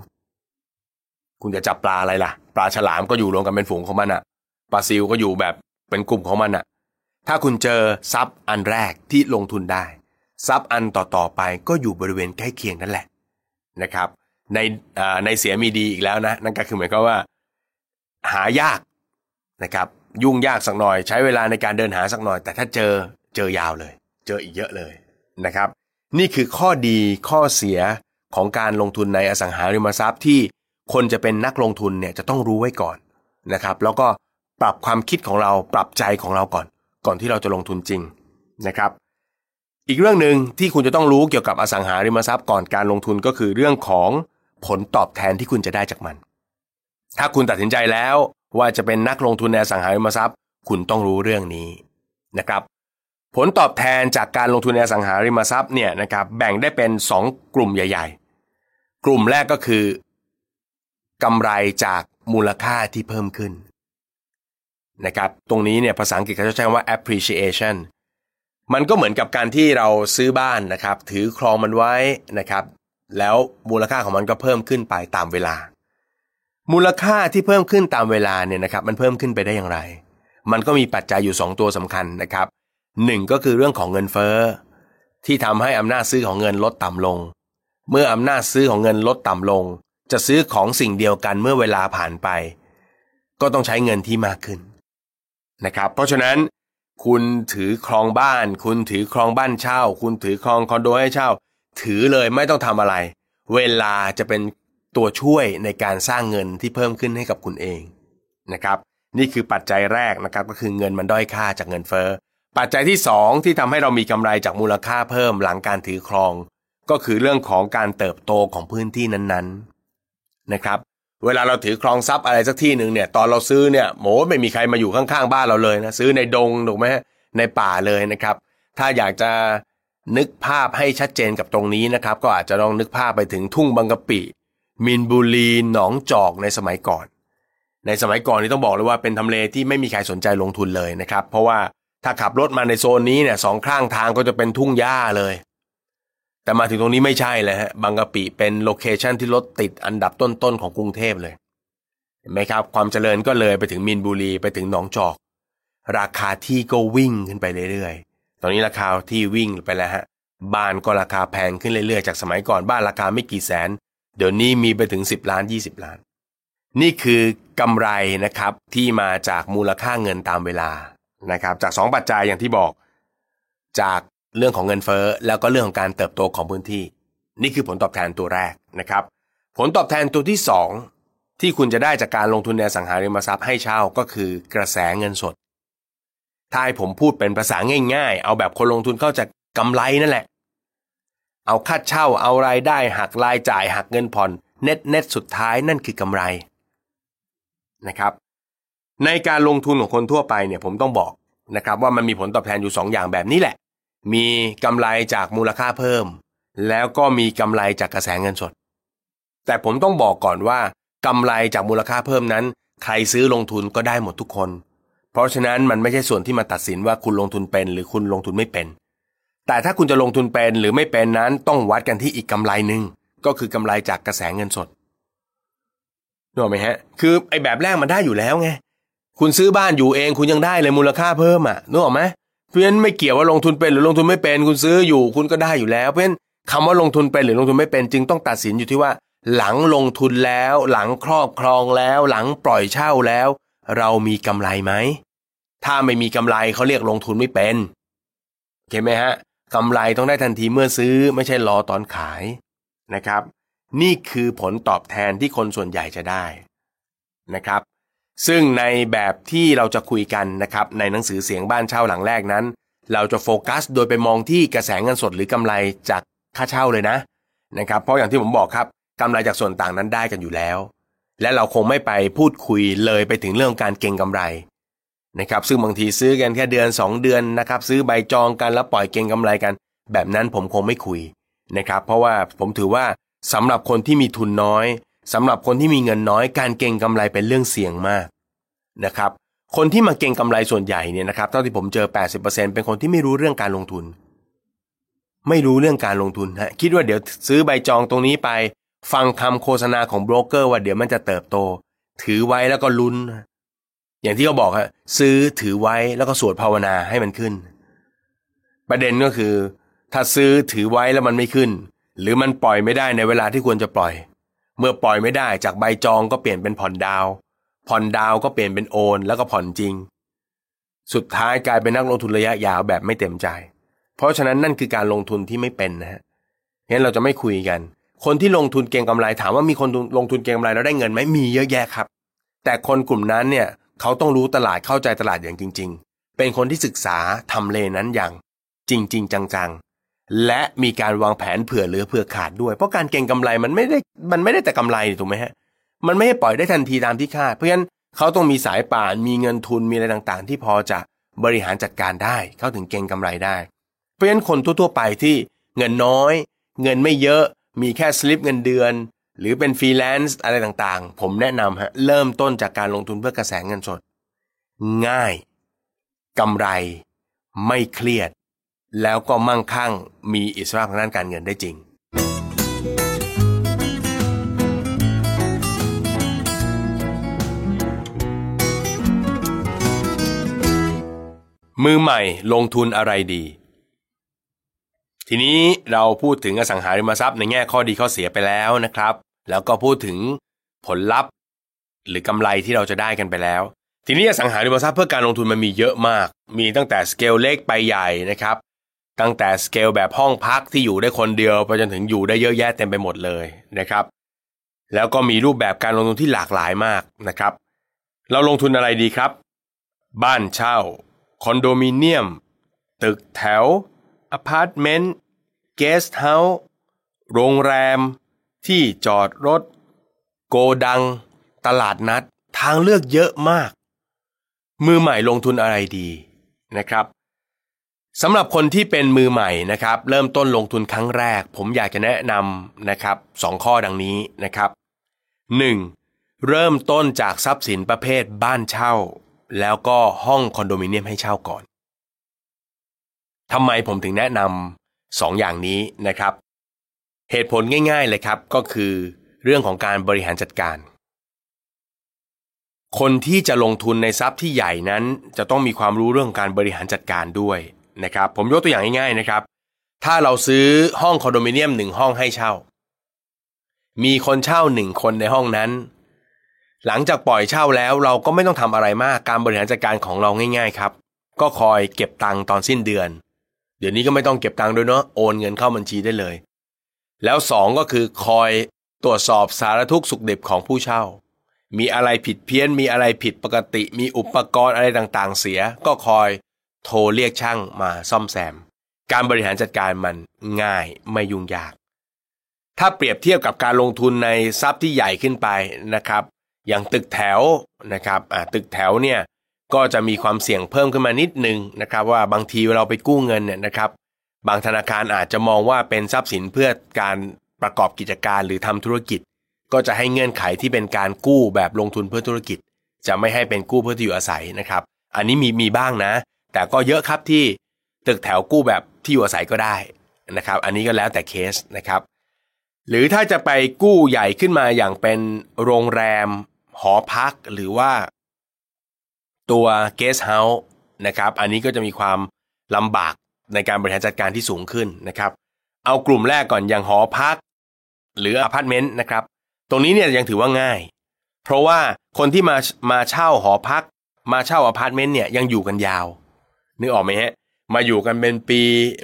คุณจะจับปลาอะไรล่ะ ปลาฉลามก็อยู่รวมกันเป็นฝูงของมันอะปลาซิลก็อยู่แบบเป็นกลุ่มของมันอะ ถ้าคุณเจอซับอันแรกที่ลงทุนได้ซับอันต่อๆไปก็อยู่บริเวณใกล้เคียงนั่นแหละนะครับ ในในเสียมีดีอีกแล้วนะ นั่นก็คือหมายความว่า หายากนะครับ ยุ่งยากสักหน่อย ใช้เวลาในการเดินหาสักหน่อย แต่ถ้าเจอเจอยาวเลย เจออีกเยอะเลยนะครับ นี่คือข้อดีข้อเสียของการลงทุนในอสังหาริมทรัพย์ที่คนจะเป็นนักลงทุนเนี่ยจะต้องรู้ไว้ก่อนนะครับ แล้วก็ปรับความคิดของเราปรับใจของเราก่อน ก่อนที่เราจะลงทุนจริงนะครับ อีกเรื่องหนึ่งที่คุณจะต้องรู้เกี่ยวกับอสังหาริมทรัพย์ก่อนการลงทุนก็คือเรื่องของผลตอบแทนที่คุณจะได้จากมัน ถ้าคุณตัดสินใจแล้วว่าจะเป็นนักลงทุนในอสังหาริมทรัพย์ คุณต้องรู้เรื่องนี้นะครับผลตอบแทนจากการลงทุนในอสังหาริมทรัพย์เนี่ยนะครับแบ่งได้เป็น 2 กลุ่มใหญ่ ๆ กลุ่มแรกก็คือกำไรจากมูลค่าที่เพิ่มขึ้น นะครับตรงนี้เนี่ยภาษาอังกฤษเขาจะใช้คำว่า appreciation มันก็เหมือนกับการที่เราซื้อบ้านนะครับ ถือครองมันไว้นะครับ แล้วมูลค่าของมันก็เพิ่มขึ้นไปตามเวลา มูลค่าที่เพิ่มขึ้นตามเวลาเนี่ยนะครับ มันเพิ่มขึ้นไปได้อย่างไร มันก็มีปัจจัยอยู่ 2 ตัวสำคัญนะครับหนึ่งก็คือเรื่องของเงินเฟ้อที่ทำให้อำนาจซื้อของเงินลดต่ำลง เมื่ออำนาจซื้อของเงินลดต่ำลง จะซื้อของสิ่งเดียวกันเมื่อเวลาผ่านไป ก็ต้องใช้เงินที่มากขึ้น นะครับเพราะฉะนั้นคุณถือครองบ้าน คุณถือครองบ้านเช่า คุณถือครองคอนโดให้เช่า ถือเลยไม่ต้องทำอะไร เวลาจะเป็นตัวช่วยในการสร้างเงินที่เพิ่มขึ้นให้กับคุณเองนะครับนี่คือปัจจัยแรกนะครับก็คือเงินมันด้อยค่าจากเงินเฟ้อปัจจัยที่ 2 ที่ทำให้เรามีกำไรจากมูลค่าเพิ่มหลังการถือครอง ก็คือเรื่องของการเติบโตของพื้นที่นั้นๆนะครับ เวลาเราถือครองทรัพย์อะไรสักที่หนึ่งเนี่ย ตอนเราซื้อเนี่ยโหไม่มีใครมาอยู่ข้างๆ บ้านเราเลยนะซื้อในดงถูกไหมในป่าเลยนะครับ ถ้าอยากจะนึกภาพให้ชัดเจนกับตรงนี้นะครับ ก็อาจจะลองนึกภาพไปถึงทุ่งบางกะปิ มินบุรีหนองจอกในสมัยก่อน ในสมัยก่อนนี่ต้องบอกเลยว่าเป็นทำเลที่ไม่มีใครสนใจลงทุนเลยนะครับ เพราะว่าถ้าขับรถมาในโซนนี้เนี่ยสองข้างทางก็จะเป็นทุ่งหญ้าเลย แต่มาถึงตรงนี้ไม่ใช่เลยฮะบางกะปิเป็นโลเคชันที่รถติดอันดับต้นๆของกรุงเทพเลยเห็นไหมครับ ความเจริญก็เลยไปถึงมินบุรีไปถึงหนองจอก ราคาที่ก็วิ่งขึ้นไปเรื่อยๆ ตอนนี้ราคาที่วิ่งไปแล้วฮะบ้านก็ราคาแพงขึ้นเรื่อยๆ จากสมัยก่อนบ้านราคาไม่กี่แสน เดี๋ยวนี้มีไปถึง 10 ล้าน 20 ล้าน นี่คือกำไรนะครับที่มาจากมูลค่าเงินตามเวลานะครับจาก 2 ปัจจัยอย่างที่บอก จาก เรื่องของเงินเฟ้อแล้วก็เรื่องของการเติบโตของพื้นที่ นี่คือผลตอบแทนตัวแรกนะครับ ผลตอบแทนตัวที่ 2 ที่คุณจะได้จากการลงทุนในสังหาริมทรัพย์ให้เช่าก็คือกระแสเงินสดถ้าให้ผมพูดเป็นภาษาง่าย ๆ เอาแบบคนลงทุนเข้าใจกำไรนั่นแหละ เอาค่าเช่าเอารายได้หักรายจ่ายหักเงินผ่อนเน็ตเน็ตสุดท้ายนั่นคือกำไรนะครับ ในการลงทุนของคนทั่วไปเนี่ยผมต้องบอกนะครับว่ามันมีผลตอบแทนอยู่2อย่างแบบนี้แหละ มีกำไรจากมูลค่าเพิ่ม แล้วก็มีกำไรจากกระแสเงินสด แต่ผมต้องบอกก่อนว่ากำไรจากมูลค่าเพิ่มนั้น ใครซื้อลงทุนก็ได้หมดทุกคน เพราะฉะนั้นมันไม่ใช่ส่วนที่มาตัดสินว่าคุณลงทุนเป็น หรือคุณลงทุนไม่เป็น แต่ถ้าคุณจะลงทุนเป็นหรือไม่เป็นนั้นต้องวัดกันที่อีกกำไรหนึ่งก็คือกำไรจากกระแสเงินสดนึกไหมฮะ คือไอ้แบบแรกมันได้อยู่แล้วไง คุณซื้อบ้านอยู่เองคุณยังได้เลยมูลค่าเพิ่มอะนึกออกไหม เพราะฉะนั้นไม่เกี่ยวว่าลงทุนเป็นหรือลงทุนไม่เป็นคุณซื้ออยู่คุณก็ได้อยู่แล้วเพราะฉะนั้นคำว่าลงทุนเป็นหรือลงทุนไม่เป็นจึงต้องตัดสินอยู่ที่ว่า หลังลงทุนแล้ว หลังครอบครองแล้ว หลังปล่อยเช่าแล้ว เรามีกำไรไหมถ้าไม่มีกำไรเขาเรียกลงทุนไม่เป็นเห็นไหมฮะกำไรต้องได้ทันทีเมื่อซื้อไม่ใช่รอตอนขายนะครับ นี่คือผลตอบแทนที่คนส่วนใหญ่จะได้นะครับ ซึ่งในแบบที่เราจะคุยกันนะครับในหนังสือเสียงบ้านเช่าหลังแรกนั้น เราจะโฟกัสโดยไปมองที่กระแสเงินสดหรือกำไรจากค่าเช่าเลยนะนะครับเพราะอย่างที่ผมบอกครับกำไรจากส่วนต่างนั้นได้กันอยู่แล้ว และเราคงไม่ไปพูดคุยเลยไปถึงเรื่องการเก็งกำไรนะครับซึ่งบางทีซื้อกันแค่เดือน 2 เดือนนะครับซื้อใบจองกันแล้วปล่อยเก็งกำไรกัน แบบนั้นผมคงไม่คุยนะครับเพราะว่าผมถือว่าสำหรับคนที่มีทุนน้อย สำหรับคนที่มีเงินน้อยการเก็งกำไรเป็นเรื่องเสี่ยงมากนะครับคนที่มาเก็งกำไรส่วนใหญ่เนี่ยนะครับเท่าที่ผมเจอ 80%เป็นคนที่ไม่รู้เรื่องการลงทุน ไม่รู้เรื่องการลงทุนฮะคิดว่าเดี๋ยวซื้อใบจองตรงนี้ไป ฟังคำโฆษณาของโบรกเกอร์ว่าเดี๋ยวมันจะเติบโต ถือไว้แล้วก็ลุ้น อย่างที่เขาบอกฮะซื้อถือไว้แล้วก็สวดภาวนาให้มันขึ้น ประเด็นก็คือ ถ้าซื้อถือไว้แล้วมันไม่ขึ้น หรือมันปล่อยไม่ได้ในเวลาที่ควรจะปล่อย เมื่อปล่อยไม่ได้จากใบจองก็เปลี่ยนเป็นผ่อนดาว ผ่อนดาวก็เปลี่ยนเป็นโอน แล้วก็ผ่อนจริง สุดท้ายกลายเป็นนักลงทุนระยะยาวแบบไม่เต็มใจ เพราะฉะนั้นนั่นคือการลงทุนที่ไม่เป็นนะฮะเห็นเราจะไม่คุยกัน คนที่ลงทุนเก็งกำไรถามว่ามีคนลงทุนเก็งกำไรแล้วได้เงินไหมมีเยอะแยะครับ แต่คนกลุ่มนั้นเนี่ยเขาต้องรู้ตลาดเข้าใจตลาดอย่างจริง ๆ เป็นคนที่ศึกษาทำเลนั้นอย่างจริง ๆ จังๆ และมีการวางแผนเผื่อเหลือเผื่อขาดด้วย เพราะการเก็งกำไรมันไม่ได้มันไม่ได้แต่กำไรถูกไหมฮะมันไม่ให้ปล่อยได้ทันทีตามที่คาดเพราะฉะนั้นเขาต้องมีสายป่านมีเงินทุนมีอะไรต่างๆ ที่พอจะบริหารจัดการได้ เขาถึงเก็งกำไรได้ เพราะฉะนั้นคนทั่วๆไปที่เงินน้อย เงินไม่เยอะมีแค่สลิปเงินเดือน หรือเป็นฟรีแลนซ์อะไรต่างๆ ผมแนะนำฮะเริ่มต้นจากการลงทุนเพื่อกระแสเงินสด ง่ายกำไร ไม่เครียด แล้วก็มั่งคั่งมีอิสระทางด้านการเงินได้จริง มือใหม่ลงทุนอะไรดี ทีนี้เราพูดถึงอสังหาริมทรัพย์ในแง่ข้อดีข้อเสียไปแล้วนะครับ แล้วก็พูดถึงผลลัพธ์ หรือกำไรที่เราจะได้กันไปแล้วทีนี้อสังหาริมทรัพย์เพื่อการลงทุนมันมีเยอะมาก มีตั้งแต่สเกลเล็กไปใหญ่นะครับ ตั้งแต่สเกลแบบห้องพักที่อยู่ได้คนเดียวไปจนถึงอยู่ได้เยอะแยะเต็มไปหมดเลยนะครับ แล้วก็มีรูปแบบการลงทุนที่หลากหลายมากนะครับ เราลงทุนอะไรดีครับ บ้านเช่า คอนโดมิเนียม ตึกแถวอพาร์ตเมนต์เกสต์เฮาส์โรงแรม ที่จอดรถ โกดัง ตลาดนัด ทางเลือกเยอะมาก มือใหม่ลงทุนอะไรดีนะครับ สำหรับคนที่เป็นมือใหม่นะครับ เริ่มต้นลงทุนครั้งแรก ผมอยากจะแนะนำนะครับสองข้อดังนี้นะครับ 1. เริ่มต้นจากทรัพย์สินประเภทบ้านเช่า แล้วก็ห้องคอนโดมิเนียมให้เช่าก่อนทำไมผมถึงแนะนำสองอย่างนี้นะครับ เหตุผลง่าย ๆเลยครับก็คือ เรื่องของการบริหารจัดการ คนที่จะลงทุนในทรัพย์ที่ใหญ่นั้น จะต้องมีความรู้เรื่องการบริหารจัดการด้วย นะครับผมยกตัวอย่างง่ายๆนะครับ ถ้าเราซื้อห้องคอนโดมิเนียมหนึ่งห้องให้เช่า มีคนเช่าหนึ่งคนในห้องนั้น หลังจากปล่อยเช่าแล้วเราก็ไม่ต้องทำอะไรมากการบริหารจัดการของเราง่าย ๆ ครับ ก็คอยเก็บตังค์ตอนสิ้นเดือน เดี๋ยวนี้ก็ไม่ต้องเก็บตังค์ด้วยเนาะโอนเงินเข้าบัญชีได้เลย แล้วสองก็คือคอยตรวจสอบสารทุกสุขเดิบของผู้เช่า มีอะไรผิดเพี้ยน มีอะไรผิดปกติ มีอุปกรณ์อะไรต่างๆ เสีย ก็คอย โทรเรียกช่างมาซ่อมแซม การบริหารจัดการมันง่ายไม่ยุ่งยาก ถ้าเปรียบเทียบกับการลงทุนในทรัพย์ที่ใหญ่ขึ้นไปนะครับ อย่างตึกแถวนะครับตึกแถวเนี่ยก็จะมีความเสี่ยงเพิ่มขึ้นมานิดนึงนะครับ ว่าบางทีเราไปกู้เงินเนี่ยนะครับ บางธนาคารอาจจะมองว่าเป็นทรัพย์สินเพื่อการประกอบกิจการหรือทำธุรกิจ ก็จะให้เงื่อนไขที่เป็นการกู้แบบลงทุนเพื่อธุรกิจ จะไม่ให้เป็นกู้เพื่อที่อยู่อาศัยนะครับ อันนี้มีมีบ้างนะ แต่ก็เยอะครับที่ตึกแถวกู้แบบที่อยู่อาศัยก็ได้นะครับ อันนี้ก็แล้วแต่เคสนะครับ หรือถ้าจะไปกู้ใหญ่ขึ้นมาอย่างเป็นโรงแรม หอพักหรือว่าตัวเกสต์เฮาส์นะครับ อันนี้ก็จะมีความลำบากในการบริหารจัดการที่สูงขึ้นนะครับ เอากลุ่มแรกก่อนอย่างหอพัก หรืออพาร์ตเมนต์นะครับ ตรงนี้เนี่ยยังถือว่าง่าย เพราะว่าคนที่มามาเช่าหอพัก มาเช่าอพาร์ตเมนต์เนี่ยยังอยู่กันยาว นึกออกไหมฮะมาอยู่กันเป็นปี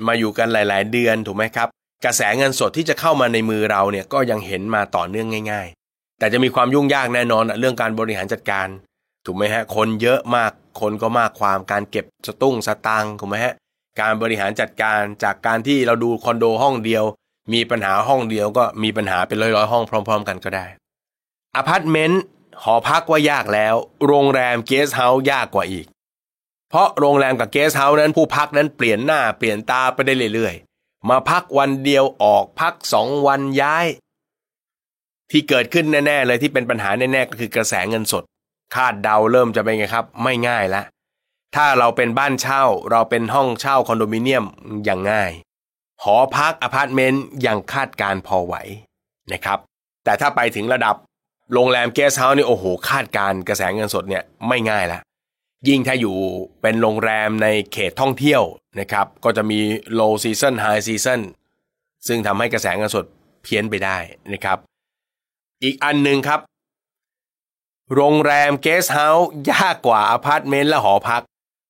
มาอยู่กันหลาย ๆ เดือนถูกไหมครับ กระแสเงินสดที่จะเข้ามาในมือเราเนี่ยก็ยังเห็นมาต่อเนื่องง่าย ๆ แต่จะมีความยุ่งยากแน่นอนเรื่องการบริหารจัดการ ถูกไหมฮะคนเยอะมากคนก็มากความการเก็บสตุ้งสตางถูกไหมฮะการบริหารจัดการจากการที่เราดูคอนโดห้องเดียว มีปัญหาห้องเดียวก็มีปัญหาเป็นร้อยๆห้องพร้อม ๆ กันก็ได้อพาร์ตเมนต์หอพักว่ายากแล้ว โรงแรมเกสต์เฮาส์ยากกว่าอีก เพราะโรงแรมกับเกสต์เฮาส์นั้นผู้พักนั้นเปลี่ยนหน้าเปลี่ยนตาไปได้เรื่อยๆ มาพักวันเดียวออกพักสองวันย้าย ที่เกิดขึ้นแน่ๆเลยที่เป็นปัญหาแน่ๆก็คือกระแสเงินสด คาดเดาเริ่มจะเป็นไงครับ ไม่ง่ายละถ้าเราเป็นบ้านเช่าเราเป็นห้องเช่าคอนโดมิเนียมอย่างง่าย หอพักอพาร์ตเมนต์ยังคาดการณ์พอไหวนะครับ แต่ถ้าไปถึงระดับโรงแรมเกสต์เฮาส์นี่โอ้โหคาดการณ์กระแสเงินสดเนี่ยไม่ง่ายละ ยิ่งถ้าอยู่เป็นโรงแรมในเขตท่องเที่ยวนะครับ ก็จะมี low season high season ซึ่งทำให้กระแสเงินสดเพี้ยนไปได้นะครับ อีกอันหนึ่งครับ โรงแรมเกสต์เฮาส์ยากกว่าอพาร์ตเมนต์และหอพัก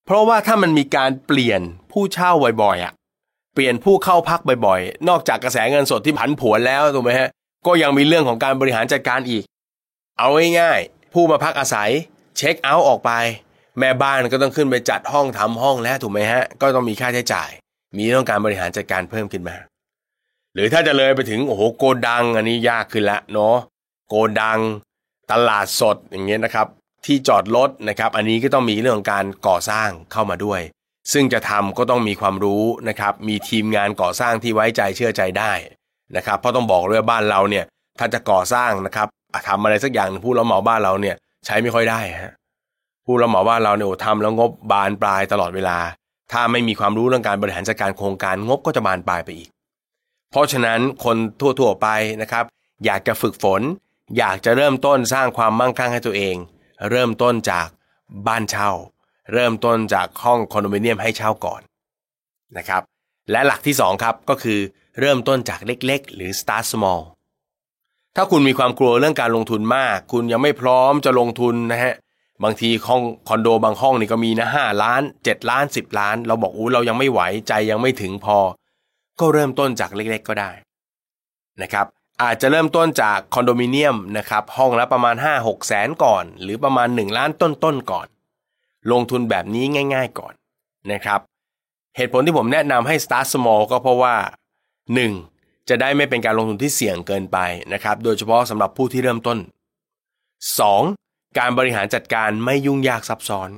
เพราะว่าถ้ามันมีการเปลี่ยนผู้เช่าบ่อยๆอะเปลี่ยนผู้เข้าพักบ่อยๆ นอกจากกระแสเงินสดที่ผันผวนแล้วถูกไหมฮะ ก็ยังมีเรื่องของการบริหารจัดการอีก เอาง่ายๆผู้มาพักอาศัย เช็คเอาท์ออกไป แม่บ้านก็ต้องขึ้นไปจัดห้องทำห้องแล้วถูกไหมฮะ ก็ต้องมีค่าใช้จ่าย มีเรื่องการบริหารจัดการเพิ่มขึ้นมา หรือถ้าจะเลยไปถึงโอ้โหโกดังอันนี้ยากขึ้นละเนาะโกดัง ตลาดสดอย่างเงี้ยนะครับ ที่จอดรถนะครับ อันนี้ก็ต้องมีเรื่องของการก่อสร้างเข้ามาด้วย ซึ่งจะทำก็ต้องมีความรู้นะครับ มีทีมงานก่อสร้างที่ไว้ใจเชื่อใจได้นะครับ เพราะต้องบอกเลยว่าบ้านเราเนี่ย ถ้าจะก่อสร้างนะครับทำอะไรสักอย่างผู้รับเหมาบ้านเราเนี่ย ใช้ไม่ค่อยได้ฮะ ผู้รับเหมาบ้านเราเนี่ยทำแล้วงบบานปลายตลอดเวลา ถ้าไม่มีความรู้เรื่องการบริหารจัดการโครงการงบก็จะบานปลายไปอีก เพราะฉะนั้นคนทั่วๆไปนะครับ อยากจะฝึกฝน อยากจะเริ่มต้นสร้างความมั่งคั่งให้ตัวเอง เริ่มต้นจากบ้านเช่า เริ่มต้นจากห้องคอนโดมิเนียมให้เช่าก่อนนะครับ และหลักที่2ครับก็คือเริ่มต้นจากเล็กๆ หรือ start small ถ้าคุณมีความกลัวเรื่องการลงทุนมาก คุณยังไม่พร้อมจะลงทุนนะฮะ บางทีห้องคอนโดบางห้องนี่ก็มีนะห้าล้าน7ล้าน10ล้าน เราบอกอู้เรายังไม่ไหวใจยังไม่ถึงพอ ก็เริ่มต้นจากเล็กๆก็ได้นะครับอาจจะเริ่มต้นจากคอนโดมิเนียมนะครับห้องละประมาณ 5-6แสนก่อน หรือประมาณ 1 ล้านต้นๆก่อน ลงทุนแบบนี้ง่าย ๆก่อนนะครับ เหตุผลที่ผมแนะนำให้ start small ก็เพราะว่า 1. จะได้ไม่เป็นการลงทุนที่เสี่ยงเกินไปนะครับ โดยเฉพาะสำหรับผู้ที่เริ่มต้น 2. การบริหารจัดการไม่ยุ่งยากซับซ้อน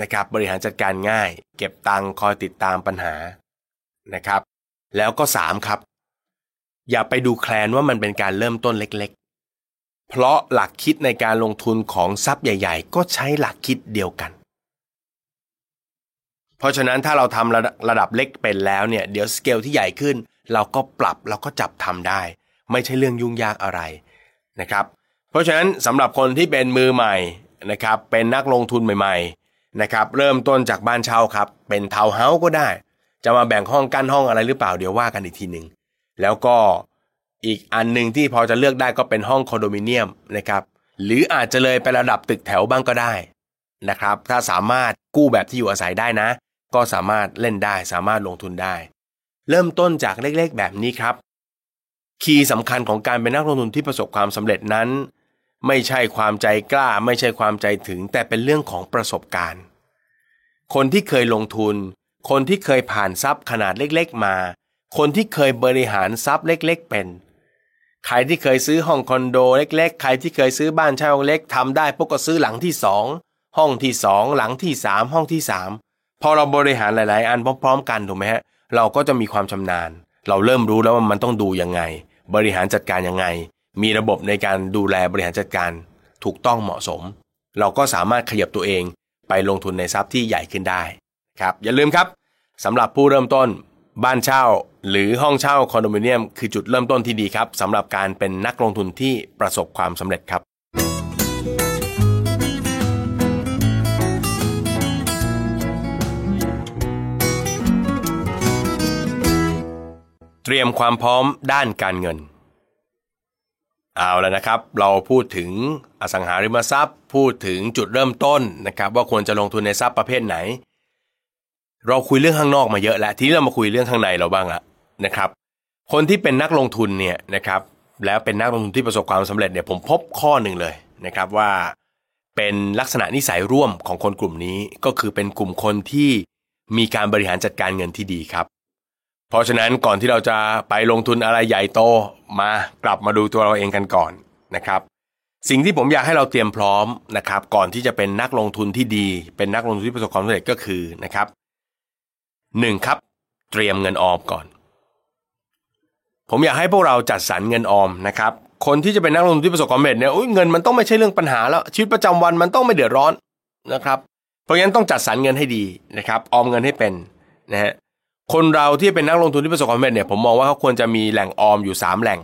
นะครับบริหารจัดการง่าย เก็บตังคอยติดตามปัญหานะครับ แล้วก็ 3 ครับ อย่าไปดูแคลนว่ามันเป็นการเริ่มต้นเล็กๆเพเพราะหลักคิดในการลงทุนของทรัพย์ใหญ่ ๆ ก็ใช้หลักคิดเดียวกัน เพราะฉะนั้นถ้าเราทำระระดับเล็กเป็นแล้วเนี่ยเดี๋ยวสเกลที่ใหญ่ขึ้น เราก็ปรับเราก็จับทำได้ ไม่ใช่เรื่องยุ่งยากอะไรนะครับ เพราะฉะนั้นสำหรับคนที่เป็นมือใหม่นะครับเป็นนักลงทุนใหม่ๆนะครับเริ่มต้นจากบ้านเช่าครับ เป็นทาวน์เฮาส์ก็ได้ จะมาแบ่งห้องกั้นห้องอะไรหรือเปล่าเดี๋ยวว่ากันอีกทีหนึ่งแล้วก็อีกอันหนึ่งที่พอจะเลือกได้ก็เป็นห้องคอนโดมิเนียมนะครับหรืออาจจะเลยไประดับตึกแถวบ้างก็ได้นะครับถ้าสามารถกู้แบบที่อยู่อาศัยได้นะ ก็สามารถเล่นได้สามารถลงทุนได้ เริ่มต้นจากเล็กๆแบบนี้ครับ คีย์สำคัญของการเป็นนักลงทุนที่ประสบความสำเร็จนั้น ไม่ใช่ความใจกล้า ไม่ใช่ความใจถึง แต่เป็นเรื่องของประสบการณ์ คนที่เคยลงทุน คนที่เคยผ่านทรัพย์ขนาดเล็กๆมา คนที่เคยบริหารทรัพย์เล็ก ๆ เป็นใครที่เคยซื้อห้องคอนโดเล็ก ๆ ใครที่เคยซื้อบ้านเช่าเล็กทำได้พวกก็ซื้อหลังที่สองห้องที่สองหลังที่สามห้องที่สามพอเราบริหารหลาย ๆ อันพร้อม ๆ กันถูกไหมฮะเราก็จะมีความชำนาญ เราเริ่มรู้แล้วว่ามันต้องดูยังไง บริหารจัดการยังไง มีระบบในการดูแลบริหารจัดการ ถูกต้องเหมาะสม เราก็สามารถขยับตัวเองไปลงทุนในทรัพย์ที่ใหญ่ขึ้นได้ครับอย่าลืมครับสำหรับผู้เริ่มต้น บ้านเช่า หรือห้องเช่าคอนโดมิเนียมคือจุดเริ่มต้นที่ดีครับสำหรับการเป็นนักลงทุนที่ประสบความสำเร็จครับเตรียมความพร้อมด้านการเงิน เอาแล้วนะครับ เราพูดถึงอสังหาริมทรัพย์ พูดถึงจุดเริ่มต้นนะครับ ว่าควรจะลงทุนในทรัพย์ประเภทไหน เราคุยเรื่องข้างนอกมาเยอะแล้ว ทีนี้เรามาคุยเรื่องข้างในเราบ้างละนะครับ คนที่เป็นนักลงทุนเนี่ยนะครับ แล้วเป็นนักลงทุนที่ประสบความสำเร็จเนี่ยผมพบข้อหนึ่งเลยนะครับว่า เป็นลักษณะนิสัยร่วมของคนกลุ่มนี้ก็คือเป็นกลุ่มคนที่มีการบริหารจัดการเงินที่ดีครับ เพราะฉะนั้นก่อนที่เราจะไปลงทุนอะไรใหญ่โตมากลับมาดูตัวเราเองกันก่อนนะครับ สิ่งที่ผมอยากให้เราเตรียมพร้อมนะครับ ก่อนที่จะเป็นนักลงทุนที่ดี เป็นนักลงทุนที่ประสบความสำเร็จก็คือนะครับหนึ่งครับ เตรียมเงินออมก่อน ผมอยากให้พวกเราจัดสรรเงินออมนะครับ คนที่จะเป็นนักลงทุนที่ประสบความสำเร็จเนี่ยเงินมันต้องไม่ใช่เรื่องปัญหาแล้วชีวิตประจำวันมันต้องไม่เดือดร้อนนะครับ เพราะงั้นต้องจัดสรรเงินให้ดีนะครับ ออมเงินให้เป็นนะฮะ คนเราที่เป็นนักลงทุนที่ประสบความสำเร็จเนี่ยผมมองว่าเขาควรจะมีแหล่งออมอยู่ 3 แหล่ง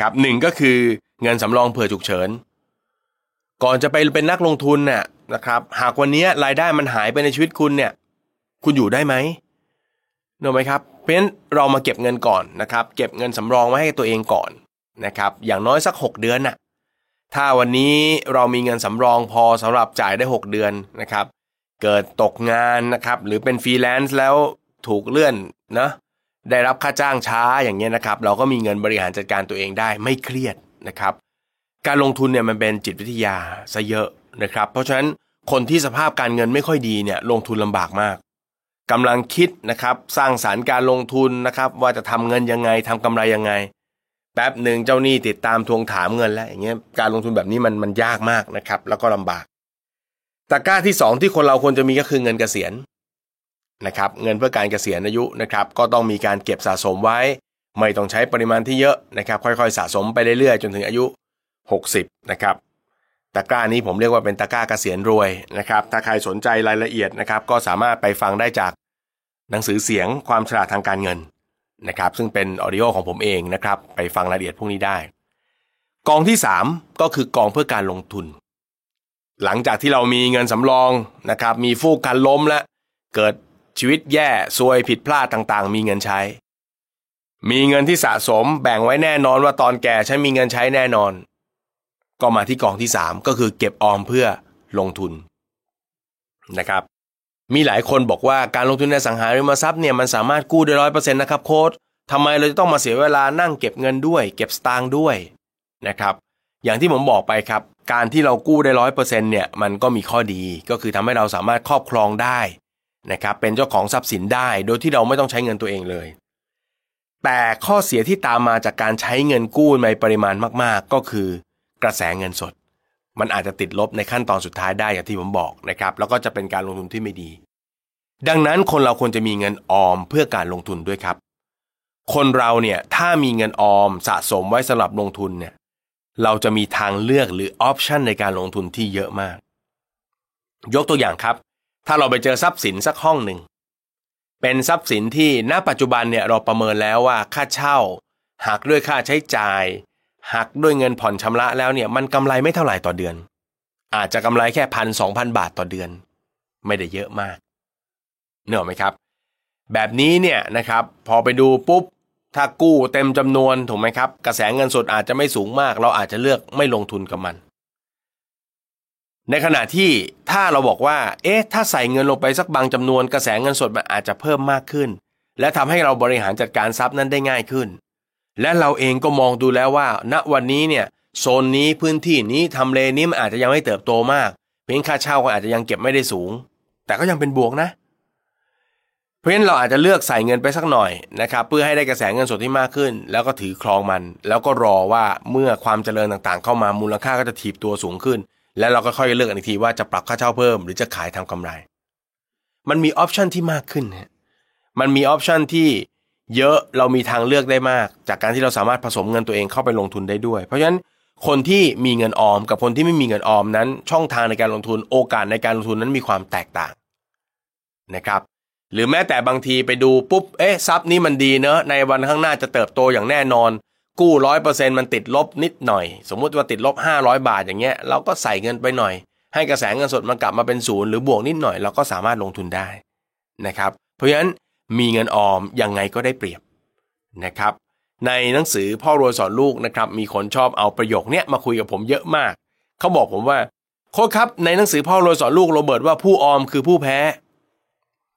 ครับหนึ่งก็คือเงินสำรองเผื่อฉุกเฉิน ก่อนจะไปเป็นนักลงทุนเนี่ยนะครับ หากวันนี้รายได้มันหายไปในชีวิตคุณเนี่ย คุณอยู่ได้ไหมเนึกไหมครับ เพราะฉะนั้นเรามาเก็บเงินก่อนนะครับ เก็บเงินสำรองไว้ให้ตัวเองก่อนนะครับ อย่างน้อยสัก 6 เดือนน่ะ ถ้าวันนี้เรามีเงินสำรองพอสำหรับจ่ายได้ 6 เดือนนะครับ เกิดตกงานนะครับ หรือเป็นฟรีแลนซ์แล้ว ถูกเลื่อนนะได้รับค่าจ้างช้าอย่างเงี้ยนะครับ เราก็มีเงินบริหารจัดการตัวเองได้ไม่เครียดนะครับ การลงทุนเนี่ยมันเป็นจิตวิทยาซะเยอะนะครับ เพราะฉะนั้นคนที่สภาพการเงินไม่ค่อยดีเนี่ยลงทุนลำบากมากกำลังคิดนะครับสร้างสรรค์การลงทุนนะครับ ว่าจะทำเงินยังไงทำกำไรยังไง แป๊บหนึ่งเจ้าหนี้ติดตามทวงถามเงินแล้วอย่างเงี้ยการลงทุนแบบนี้มันมันยากมากนะครับ แล้วก็ลำบากตะกร้าที่สองที่คนเราควรจะมีก็คือเงินเกษียณ นะครับเงินเพื่อการเกษียณอายุนะครับก็ต้องมีการเก็บสะสมไว้ ไม่ต้องใช้ปริมาณที่เยอะนะครับค่อยๆ สะสมไปเรื่อยๆ จนถึงอายุ 60นะครับตะกร้านี้ผมเรียกว่าเป็นตะกร้าเกษียณรวยนะครับถ้าใครสนใจรายละเอียดนะครับก็สามารถไปฟังได้จากหนังสือเสียงความฉลาดทางการเงินนะครับซึ่งเป็นออดิโอของผมเองนะครับไปฟังรายละเอียดพวกนี้ได้ กองที่ 3 ก็คือกองเพื่อการลงทุน หลังจากที่เรามีเงินสำรองนะครับมีฟูกการล้มและเกิด ชีวิตแย่ซวยผิดพลาดต่างๆ มีเงินใช้ มีเงินที่สะสมแบ่งไว้แน่นอนว่าตอนแก่ฉันมีเงินใช้แน่นอน ก็มาที่กองที่3ก็คือเก็บออมเพื่อลงทุนนะครับ มีหลายคนบอกว่าการลงทุนในสังหาริมทรัพย์เนี่ยมันสามารถกู้ได้ร้อยเปอร์เซ็นต์นะครับโค้ดทำไมเราจะต้องมาเสียเวลานั่งเก็บเงินด้วย เก็บสตางค์ด้วยนะครับอย่างที่ผมบอกไปครับ การที่เรากู้ได้ร้อยเปอร์เซ็นต์เนี่ยมันก็มีข้อดีก็คือทำให้เราสามารถครอบครองได้ นะครับเป็นเจ้าของทรัพย์สินได้โดยที่เราไม่ต้องใช้เงินตัวเองเลย แต่ข้อเสียที่ตามมาจากการใช้เงินกู้ในปริมาณมาก ๆ ก็คือกระแสเงินสด มันอาจจะติดลบในขั้นตอนสุดท้ายได้อย่างที่ผมบอกนะครับแล้วก็จะเป็นการลงทุนที่ไม่ดี ดังนั้นคนเราควรจะมีเงินออมเพื่อการลงทุนด้วยครับ คนเราเนี่ยถ้ามีเงินออมสะสมไว้สำหรับลงทุนเนี่ยเราจะมีทางเลือกหรือออปชันในการลงทุนที่เยอะมาก ยกตัวอย่างครับ ถ้าเราไปเจอทรัพย์สินสักห้องหนึ่งเป็นทรัพย์สินที่ณปัจจุบันเนี่ยเราประเมินแล้วว่าค่าเช่าหักด้วยค่าใช้จ่ายหักด้วยเงินผ่อนชำระแล้วเนี่ยมันกำไรไม่เท่าไหร่ต่อเดือน อาจจะกำไรแค่พันสองพันบาทต่อเดือน ไม่ได้เยอะมากเนอะไหมครับ แบบนี้เนี่ยนะครับพอไปดูปุ๊บถ้ากู้เต็มจำนวนถูกไหมครับ กระแสเงินสดอาจจะไม่สูงมาก เราอาจจะเลือกไม่ลงทุนกับมัน ในขณะที่ถ้าเราบอกว่า เอ๊ะ ถ้าใส่เงินลงไปสักบางจำนวนกระแสเงินสดมันอาจจะเพิ่มมากขึ้น และทำให้เราบริหารจัดการทรัพย์นั้นได้ง่ายขึ้น และเราเองก็มองดูแล้วว่า ณวันนี้เนี่ยโซนนี้พื้นที่นี้ทำเลนี้มันอาจจะยังไม่เติบโตมาก เพียงค่าเช่าก็อาจจะยังเก็บไม่ได้สูง แต่ก็ยังเป็นบวกนะ เพราะฉะนั้นเราอาจจะเลือกใส่เงินไปสักหน่อยนะครับเพื่อให้ได้กระแสเงินสดที่มากขึ้น แล้วก็ถือครองมัน แล้วก็รอว่าเมื่อความเจริญต่างๆ เข้ามามูลค่าก็จะถีบตัวสูงขึ้น แล้วเราก็ค่อยเลือกอีกทีว่าจะปรับค่าเช่าเพิ่มหรือจะขายทำกำไร มันมี option ที่มากขึ้นนะมันมี option ที่เยอะเรามีทางเลือกได้มาก จากการที่เราสามารถผสมเงินตัวเองเข้าไปลงทุนได้ด้วย เพราะฉะนั้นคนที่มีเงินออมกับคนที่ไม่มีเงินออมนั้น ช่องทางในการลงทุนโอกาสในการลงทุนนั้นมีความแตกต่างนะครับ หรือแม้แต่บางทีไปดูปุ๊บเอ๊ะทรัพย์นี้มันดีเนอะในวันข้างหน้าจะเติบโตอย่างแน่นอน กู้ร้อยเปอร์เซ็นต์มันติดลบนิดหน่อย สมมุติว่าติดลบ 500 บาทอย่างเงี้ย เราก็ใส่เงินไปหน่อย ให้กระแสเงินสดมันกลับมาเป็นศูนย์หรือบวกนิดหน่อยเราก็สามารถลงทุนได้นะครับ เพราะฉะนั้นมีเงินออมยังไงก็ได้เปรียบนะครับ ในหนังสือพ่อรวยสอนลูกนะครับ มีคนชอบเอาประโยคเนี้ยมาคุยกับผมเยอะมาก เขาบอกผมว่าโค้ชครับในหนังสือพ่อรวยสอนลูกโรเบิร์ตว่าผู้ออมคือผู้แพ้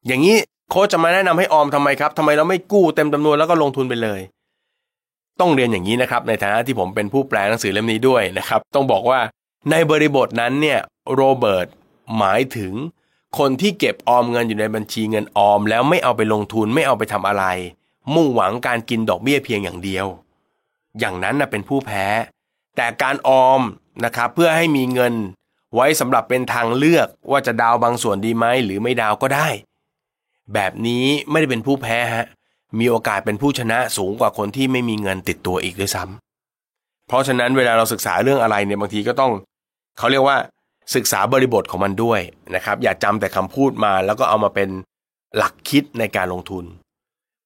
อย่างนี้โค้ชจะมาแนะนำให้ออมทำไมครับทำไมเราไม่กู้เต็มจำนวนแล้วก็ลงทุนไปเลย ต้องเรียนอย่างนี้นะครับในฐานะที่ผมเป็นผู้แปลหนังสือเล่มนี้ด้วยนะครับ ต้องบอกว่าในบริบทนั้นเนี่ยโรเบิร์ตหมายถึงคนที่เก็บออมเงินอยู่ในบัญชีเงินออม แล้วไม่เอาไปลงทุนไม่เอาไปทำอะไร มุ่งหวังการกินดอกเบี้ยเพียงอย่างเดียว อย่างนั้นนะเป็นผู้แพ้ แต่การออมนะครับเพื่อให้มีเงินไว้สำหรับเป็นทางเลือกว่าจะดาวบางส่วนดีไหมหรือไม่ดาวก็ได้ แบบนี้ไม่ได้เป็นผู้แพ้ฮะ มีโอกาสเป็นผู้ชนะสูงกว่าคนที่ไม่มีเงินติดตัวอีกด้วยซ้ำเพราะฉะนั้นเวลาเราศึกษาเรื่องอะไรเนี่ยบางทีก็ต้อง เขาเรียกว่าศึกษาบริบทของมันด้วยนะครับ อย่าจำแต่คำพูดมา แล้วก็เอามาเป็นหลักคิดในการลงทุน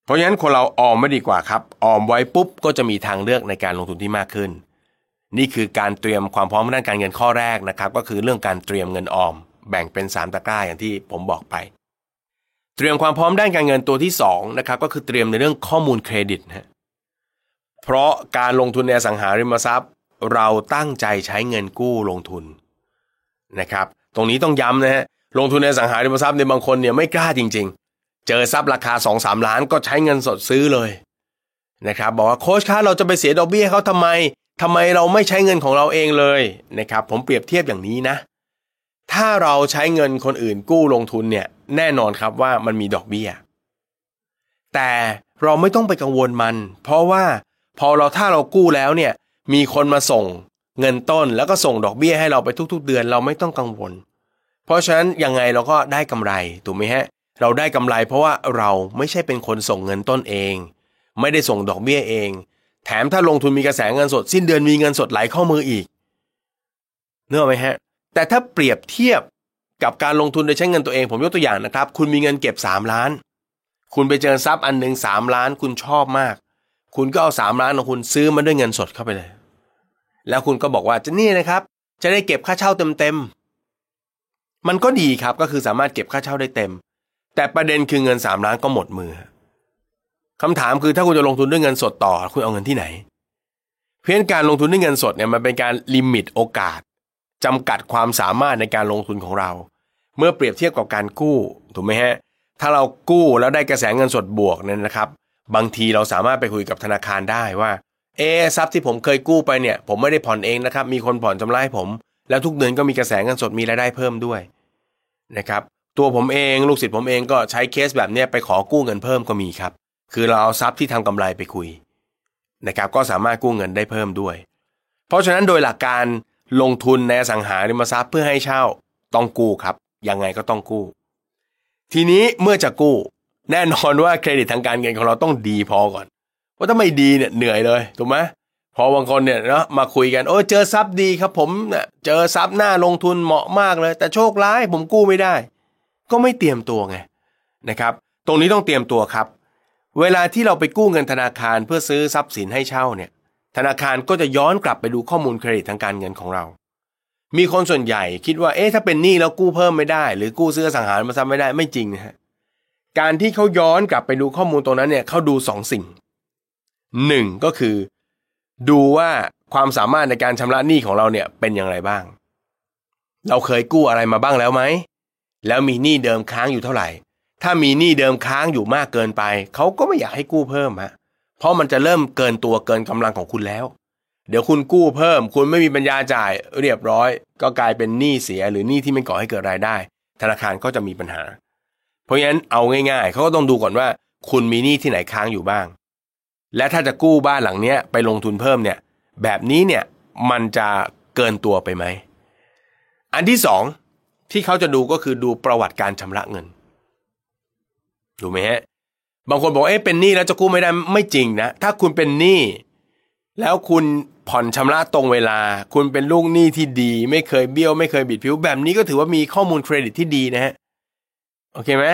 เพราะฉะนั้นคนเราออมไม่ดีกว่าครับ ออมไว้ปุ๊บก็จะมีทางเลือกในการลงทุนที่มากขึ้น นี่คือการเตรียมความพร้อมด้านการเงินข้อแรกนะครับ ก็คือเรื่องการเตรียมเงินออม แบ่งเป็น 3 ตะกร้าอย่างที่ผมบอกไป เตรียมความพร้อมด้านการเงินตัวที่2นะครับก็คือเตรียมในเรื่องข้อมูลเครดิตนะเพราะการลงทุนในสังหาริมทรัพย์ เราตั้งใจใช้เงินกู้ลงทุนนะครับ ตรงนี้ต้องย้ำนะฮะลงทุนในสังหาริมทรัพย์ในบางคนเนี่ยไม่กล้าจริง ๆ เจอทรัพย์ราคา2อสล้านก็ใช้เงินสดซื้อเลยนะครับบอกว่าโค้ชคะเราจะไปเสียดอกเบี้ยเขาทำไมทำไมเราไม่ใช้เงินของเราเองเลยนะครับผมเปรียบเทียบอย่างนี้นะ ถ้าเราใช้เงินคนอื่นกู้ลงทุนเนี่ยแน่นอนครับว่ามันมีดอกเบี้ย แต่เราไม่ต้องไปกังวลมัน เพราะว่าพอเราถ้าเรากู้แล้วเนี่ยมีคนมาส่งเงินต้นแล้วก็ส่งดอกเบี้ยให้เราไปทุก ๆ เดือนเราไม่ต้องกังวล เพราะฉะนั้นยังไงเราก็ได้กำไรถูกไหมฮะ เราได้กำไรเพราะว่าเราไม่ใช่เป็นคนส่งเงินต้นเอง ไม่ได้ส่งดอกเบี้ยเอง แถมถ้าลงทุนมีกระแสเงินสด สิ้นเดือนมีเงินสดไหลเข้ามืออีกเนื้อไหมฮะ แต่ถ้าเปรียบเทียบกับการลงทุนโดยใช้เงินตัวเอง ผมยกตัวอย่างนะครับ คุณมีเงินเก็บ 3 ล้าน คุณไปเจอทรัพย์อันหนึ่งสามล้านคุณชอบมาก คุณก็เอาสามล้านของคุณซื้อมันด้วยเงินสดเข้าไปเลย แล้วคุณก็บอกว่าจะนี่นะครับ จะได้เก็บค่าเช่าเต็มๆมันก็ดีครับก็คือสามารถเก็บค่าเช่าได้เต็ม แต่ประเด็นคือเงินสามล้านก็หมดมือคำถามคือถ้าคุณจะลงทุนด้วยเงินสดต่อ คุณเอาเงินที่ไหน เพียงการลงทุนด้วยเงินสดเนี่ยมันเป็นการลิมิตโอกาส จำกัดความสามารถในการลงทุนของเรา เมื่อเปรียบเทียบกับการกู้ถูกไหมฮะถ้าเรากู้แล้วได้กระแสเงินสดบวกเนี่ยนะครับ บางทีเราสามารถไปคุยกับธนาคารได้ว่า เอทรัพย์ที่ผมเคยกู้ไปเนี่ย ผมไม่ได้ผ่อนเองนะครับ มีคนผ่อนชำระให้ผม แล้วทุกเดือนก็มีกระแสเงินสดมีรายได้เพิ่มด้วยนะครับตัวผมเองลูกศิษย์ผมเองก็ใช้เคสแบบนี้ไปขอกู้เงินเพิ่มก็มีครับ คือเราเอาทรัพย์ที่ทำกำไรไปคุยนะครับก็สามารถกู้เงินได้เพิ่มด้วย เพราะฉะนั้นโดยหลักการ ลงทุนในสังหาริมทรัพย์เพื่อให้เช่าต้องกู้ครับ ยังไงก็ต้องกู้ ทีนี้เมื่อจะกู้ แน่นอนว่าเครดิตทางการเงินของเราต้องดีพอก่อนเพราะถ้าไม่ดีเนี่ยเหนื่อยเลยถูกไหมพอบางคนเนี่ยเนาะมาคุยกันโอ้เจอซับดีครับ ผมเนี่ยเจอซับหน้าลงทุนเหมาะมากเลย แต่โชคร้ายผมกู้ไม่ได้ ก็ไม่เตรียมตัวไงนะครับ ตรงนี้ต้องเตรียมตัวครับ เวลาที่เราไปกู้เงินธนาคารเพื่อซื้อทรัพย์สินให้เช่าเนี่ย ธนาคารก็จะย้อนกลับไปดูข้อมูลเครดิตทางการเงินของเรา มีคนส่วนใหญ่คิดว่าเอ๊ะถ้าเป็นหนี้แล้วกู้เพิ่มไม่ได้ หรือกู้ซื้อสังหารมาซ้ำไม่ได้ไม่จริงนะฮะการที่เขาย้อนกลับไปดูข้อมูลตรงนั้นเนี่ยเขาดูสองสิ่งหนึ่งก็คือ ดูว่าความสามารถในการชำระหนี้ของเราเนี่ยเป็นอย่างไรบ้าง เราเคยกู้อะไรมาบ้างแล้วไหม แล้วมีหนี้เดิมค้างอยู่เท่าไหร่ ถ้ามีหนี้เดิมค้างอยู่มากเกินไป เขาก็ไม่อยากให้กู้เพิ่มฮะ เพราะมันจะเริ่มเกินตัวเกินกำลังของคุณแล้ว เดี๋ยวคุณกู้เพิ่ม คุณไม่มีปัญญาจ่ายเรียบร้อย ก็กลายเป็นหนี้เสียหรือหนี้ที่ไม่ก่อให้เกิดรายได้ ธนาคารก็จะมีปัญหา เพราะฉะนั้นเอาง่ายๆเขาก็ต้องดูก่อนว่า คุณมีหนี้ที่ไหนค้างอยู่บ้าง และถ้าจะกู้บ้านหลังเนี้ยไปลงทุนเพิ่มเนี่ย แบบนี้เนี่ยมันจะเกินตัวไปไหมอันที่สองที่เขาจะดูก็คือดูประวัติการชำระเงินถูกไหมฮะ บางคนบอกเอ๊ะเป็นหนี้แล้วจะกู้ไม่ได้ไม่จริงนะ ถ้าคุณเป็นหนี้แล้วคุณผ่อนชำระตรงเวลา คุณเป็นลูกหนี้ที่ดี ไม่เคยเบี้ยวไม่เคยบิดผิว แบบนี้ก็ถือว่ามีข้อมูลเครดิตที่ดีนะฮะโอเคไหม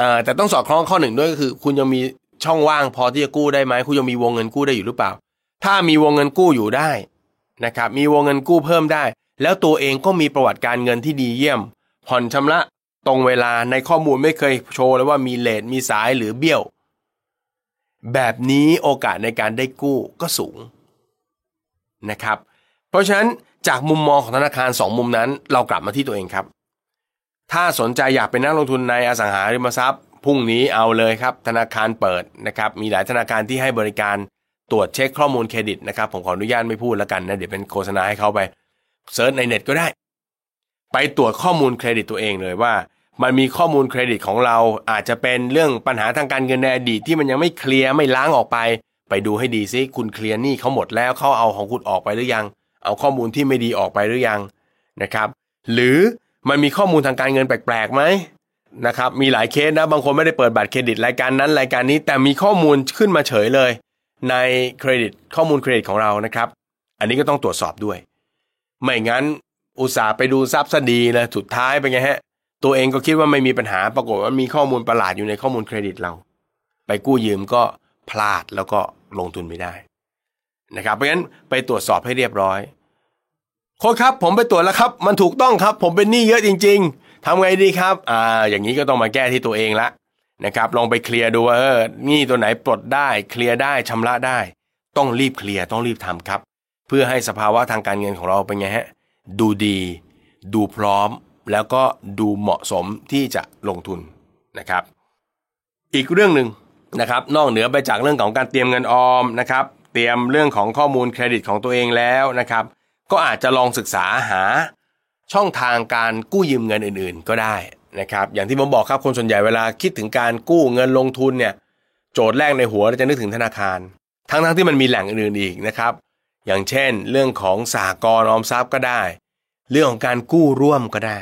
อ่อแต่ต้องสอดคล้องข้อหนึ่งด้วยก็คือ คุณยังมีช่องว่างพอที่จะกู้ได้ไหมคุณยังมีวงเงินกู้ได้อยู่หรือเปล่า ถ้ามีวงเงินกู้อยู่ได้นะครับมีวงเงินกู้เพิ่มได้ แล้วตัวเองก็มีประวัติการเงินที่ดีเยี่ยม ผ่อนชำระ ตรงเวลาในข้อมูลไม่เคยโชว์เลยว่ามีเลทมีสายหรือเบี้ยว แบบนี้โอกาสในการได้กู้ก็สูงนะครับ เพราะฉะนั้นจากมุมมองของธนาคาร 2 มุมนั้น เรากลับมาที่ตัวเองครับ ถ้าสนใจอยากเป็นนักลงทุนในอสังหาริมทรัพย์พรุ่งนี้เอาเลยครับ ธนาคารเปิดนะครับ มีหลายธนาคารที่ให้บริการตรวจเช็คข้อมูลเครดิตนะครับ ผมขออนุญาตไม่พูดแล้วกันนะ เดี๋ยวเป็นโฆษณาให้เขาไป search ในเน็ตก็ได้ ไปตรวจข้อมูลเครดิตตัวเองเลยว่า มันมีข้อมูลเครดิตของเราอาจจะเป็นเรื่องปัญหาทางการเงินในอดีตที่มันยังไม่เคลียร์ไม่ล้างออกไป ไปดูให้ดีซิคุณเคลียร์หนี้เขาหมดแล้วเขาเอาของคุณออกไปหรือยัง เอาข้อมูลที่ไม่ดีออกไปหรือยังนะครับหรือมันมีข้อมูลทางการเงินแปลกๆไหมนะครับมีหลายเคสนะบางคนไม่ได้เปิดบัตรเครดิตรายการนั้นรายการนี้แต่มีข้อมูลขึ้นมาเฉยเลย ในเครดิตข้อมูลเครดิตของเรานะครับ อันนี้ก็ต้องตรวจสอบด้วย ไม่งั้น อุตส่าห์ไปดูทรัพย์ซะดีเลยสุดท้ายเป็นไงฮะ ตัวเองก็คิดว่าไม่มีปัญหาปรากฏว่ามีข้อมูลประหลาดอยู่ในข้อมูลเครดิตเรา ไปกู้ยืมก็พลาดแล้วก็ลงทุนไม่ได้นะครับเพราะฉะนั้นไปตรวจสอบให้เรียบร้อยโค้ชครับ ผมไปตรวจแล้วครับ มันถูกต้องครับ ผมเป็นหนี้เยอะจริง ๆทำไงดีครับ อ่า อย่างนี้ก็ต้องมาแก้ที่ตัวเองละนะครับลองไปเคลียร์ดูว่าเออหนี้ตัวไหนปลดได้ เคลียร์ได้ชำระได้ ต้องรีบเคลียร์ต้องรีบทำครับ เพื่อให้สภาวะทางการเงินของเราเป็นไงฮะ ดูดี ดูพร้อม แล้วก็ดูเหมาะสมที่จะลงทุนนะครับ อีกเรื่องหนึ่งนะครับ นอกเหนือไปจากเรื่องของการเตรียมเงินออมนะครับ เตรียมเรื่องของข้อมูลเครดิตของตัวเองแล้วนะครับ ก็อาจจะลองศึกษาหาช่องทางการกู้ยืมเงินอื่นๆ ก็ได้นะครับ อย่างที่ผมบอกครับคนส่วนใหญ่เวลาคิดถึงการกู้เงินลงทุนเนี่ยโจทย์แรกในหัวเราจะนึกถึงธนาคาร ทั้งๆทที่มันมีแหล่งอื่นๆอีกนะครับ อย่างเช่น เรื่องของสหกรณ์ออมทรัพย์ก็ได้ เรื่องของการกู้ร่วมก็ได้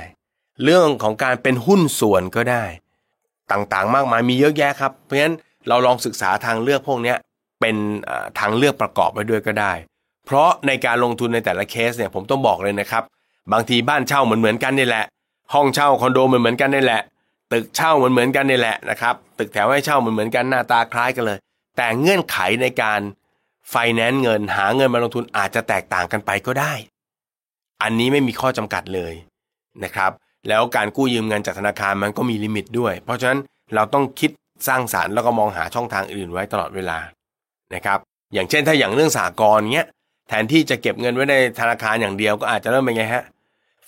เรื่องของการเป็นหุ้นส่วนก็ได้ ต่างๆ มากมายมีเยอะแยะครับ เพราะฉะนั้นเราลองศึกษาทางเลือกพวกนี้เป็นทางเลือกประกอบไปด้วยก็ได้ เพราะในการลงทุนในแต่ละเคสเนี่ยผมต้องบอกเลยนะครับ บางทีบ้านเช่าเหมือนเหมือนกันนี่แหละ ห้องเช่าคอนโดเหมือนเหมือนกันนี่แหละ ตึกเช่าเหมือนเหมือนกันนี่แหละนะครับ ตึกแถวให้เช่าเหมือนเหมือนกันหน้าตาคล้ายกันเลย แต่เงื่อนไขในการ ไฟแนนซ์เงินหาเงินมาลงทุนอาจจะแตกต่างกันไปก็ได้ อันนี้ไม่มีข้อจำกัดเลยนะครับ แล้วการกู้ยืมเงินจากธนาคารมันก็มี limit ด้วย เพราะฉะนั้นเราต้องคิดสร้างสารรค์แล้วก็มองหาช่องทางอื่นไว้ตลอดเวลานะครับอย่างเช่นถ้าอย่างเรื่องสหกรณ์เงี้ยแทนที่จะเก็บเงินไว้ในธนาคารอย่างเดียวก็อาจจะเริ่มเป็นไงฮะ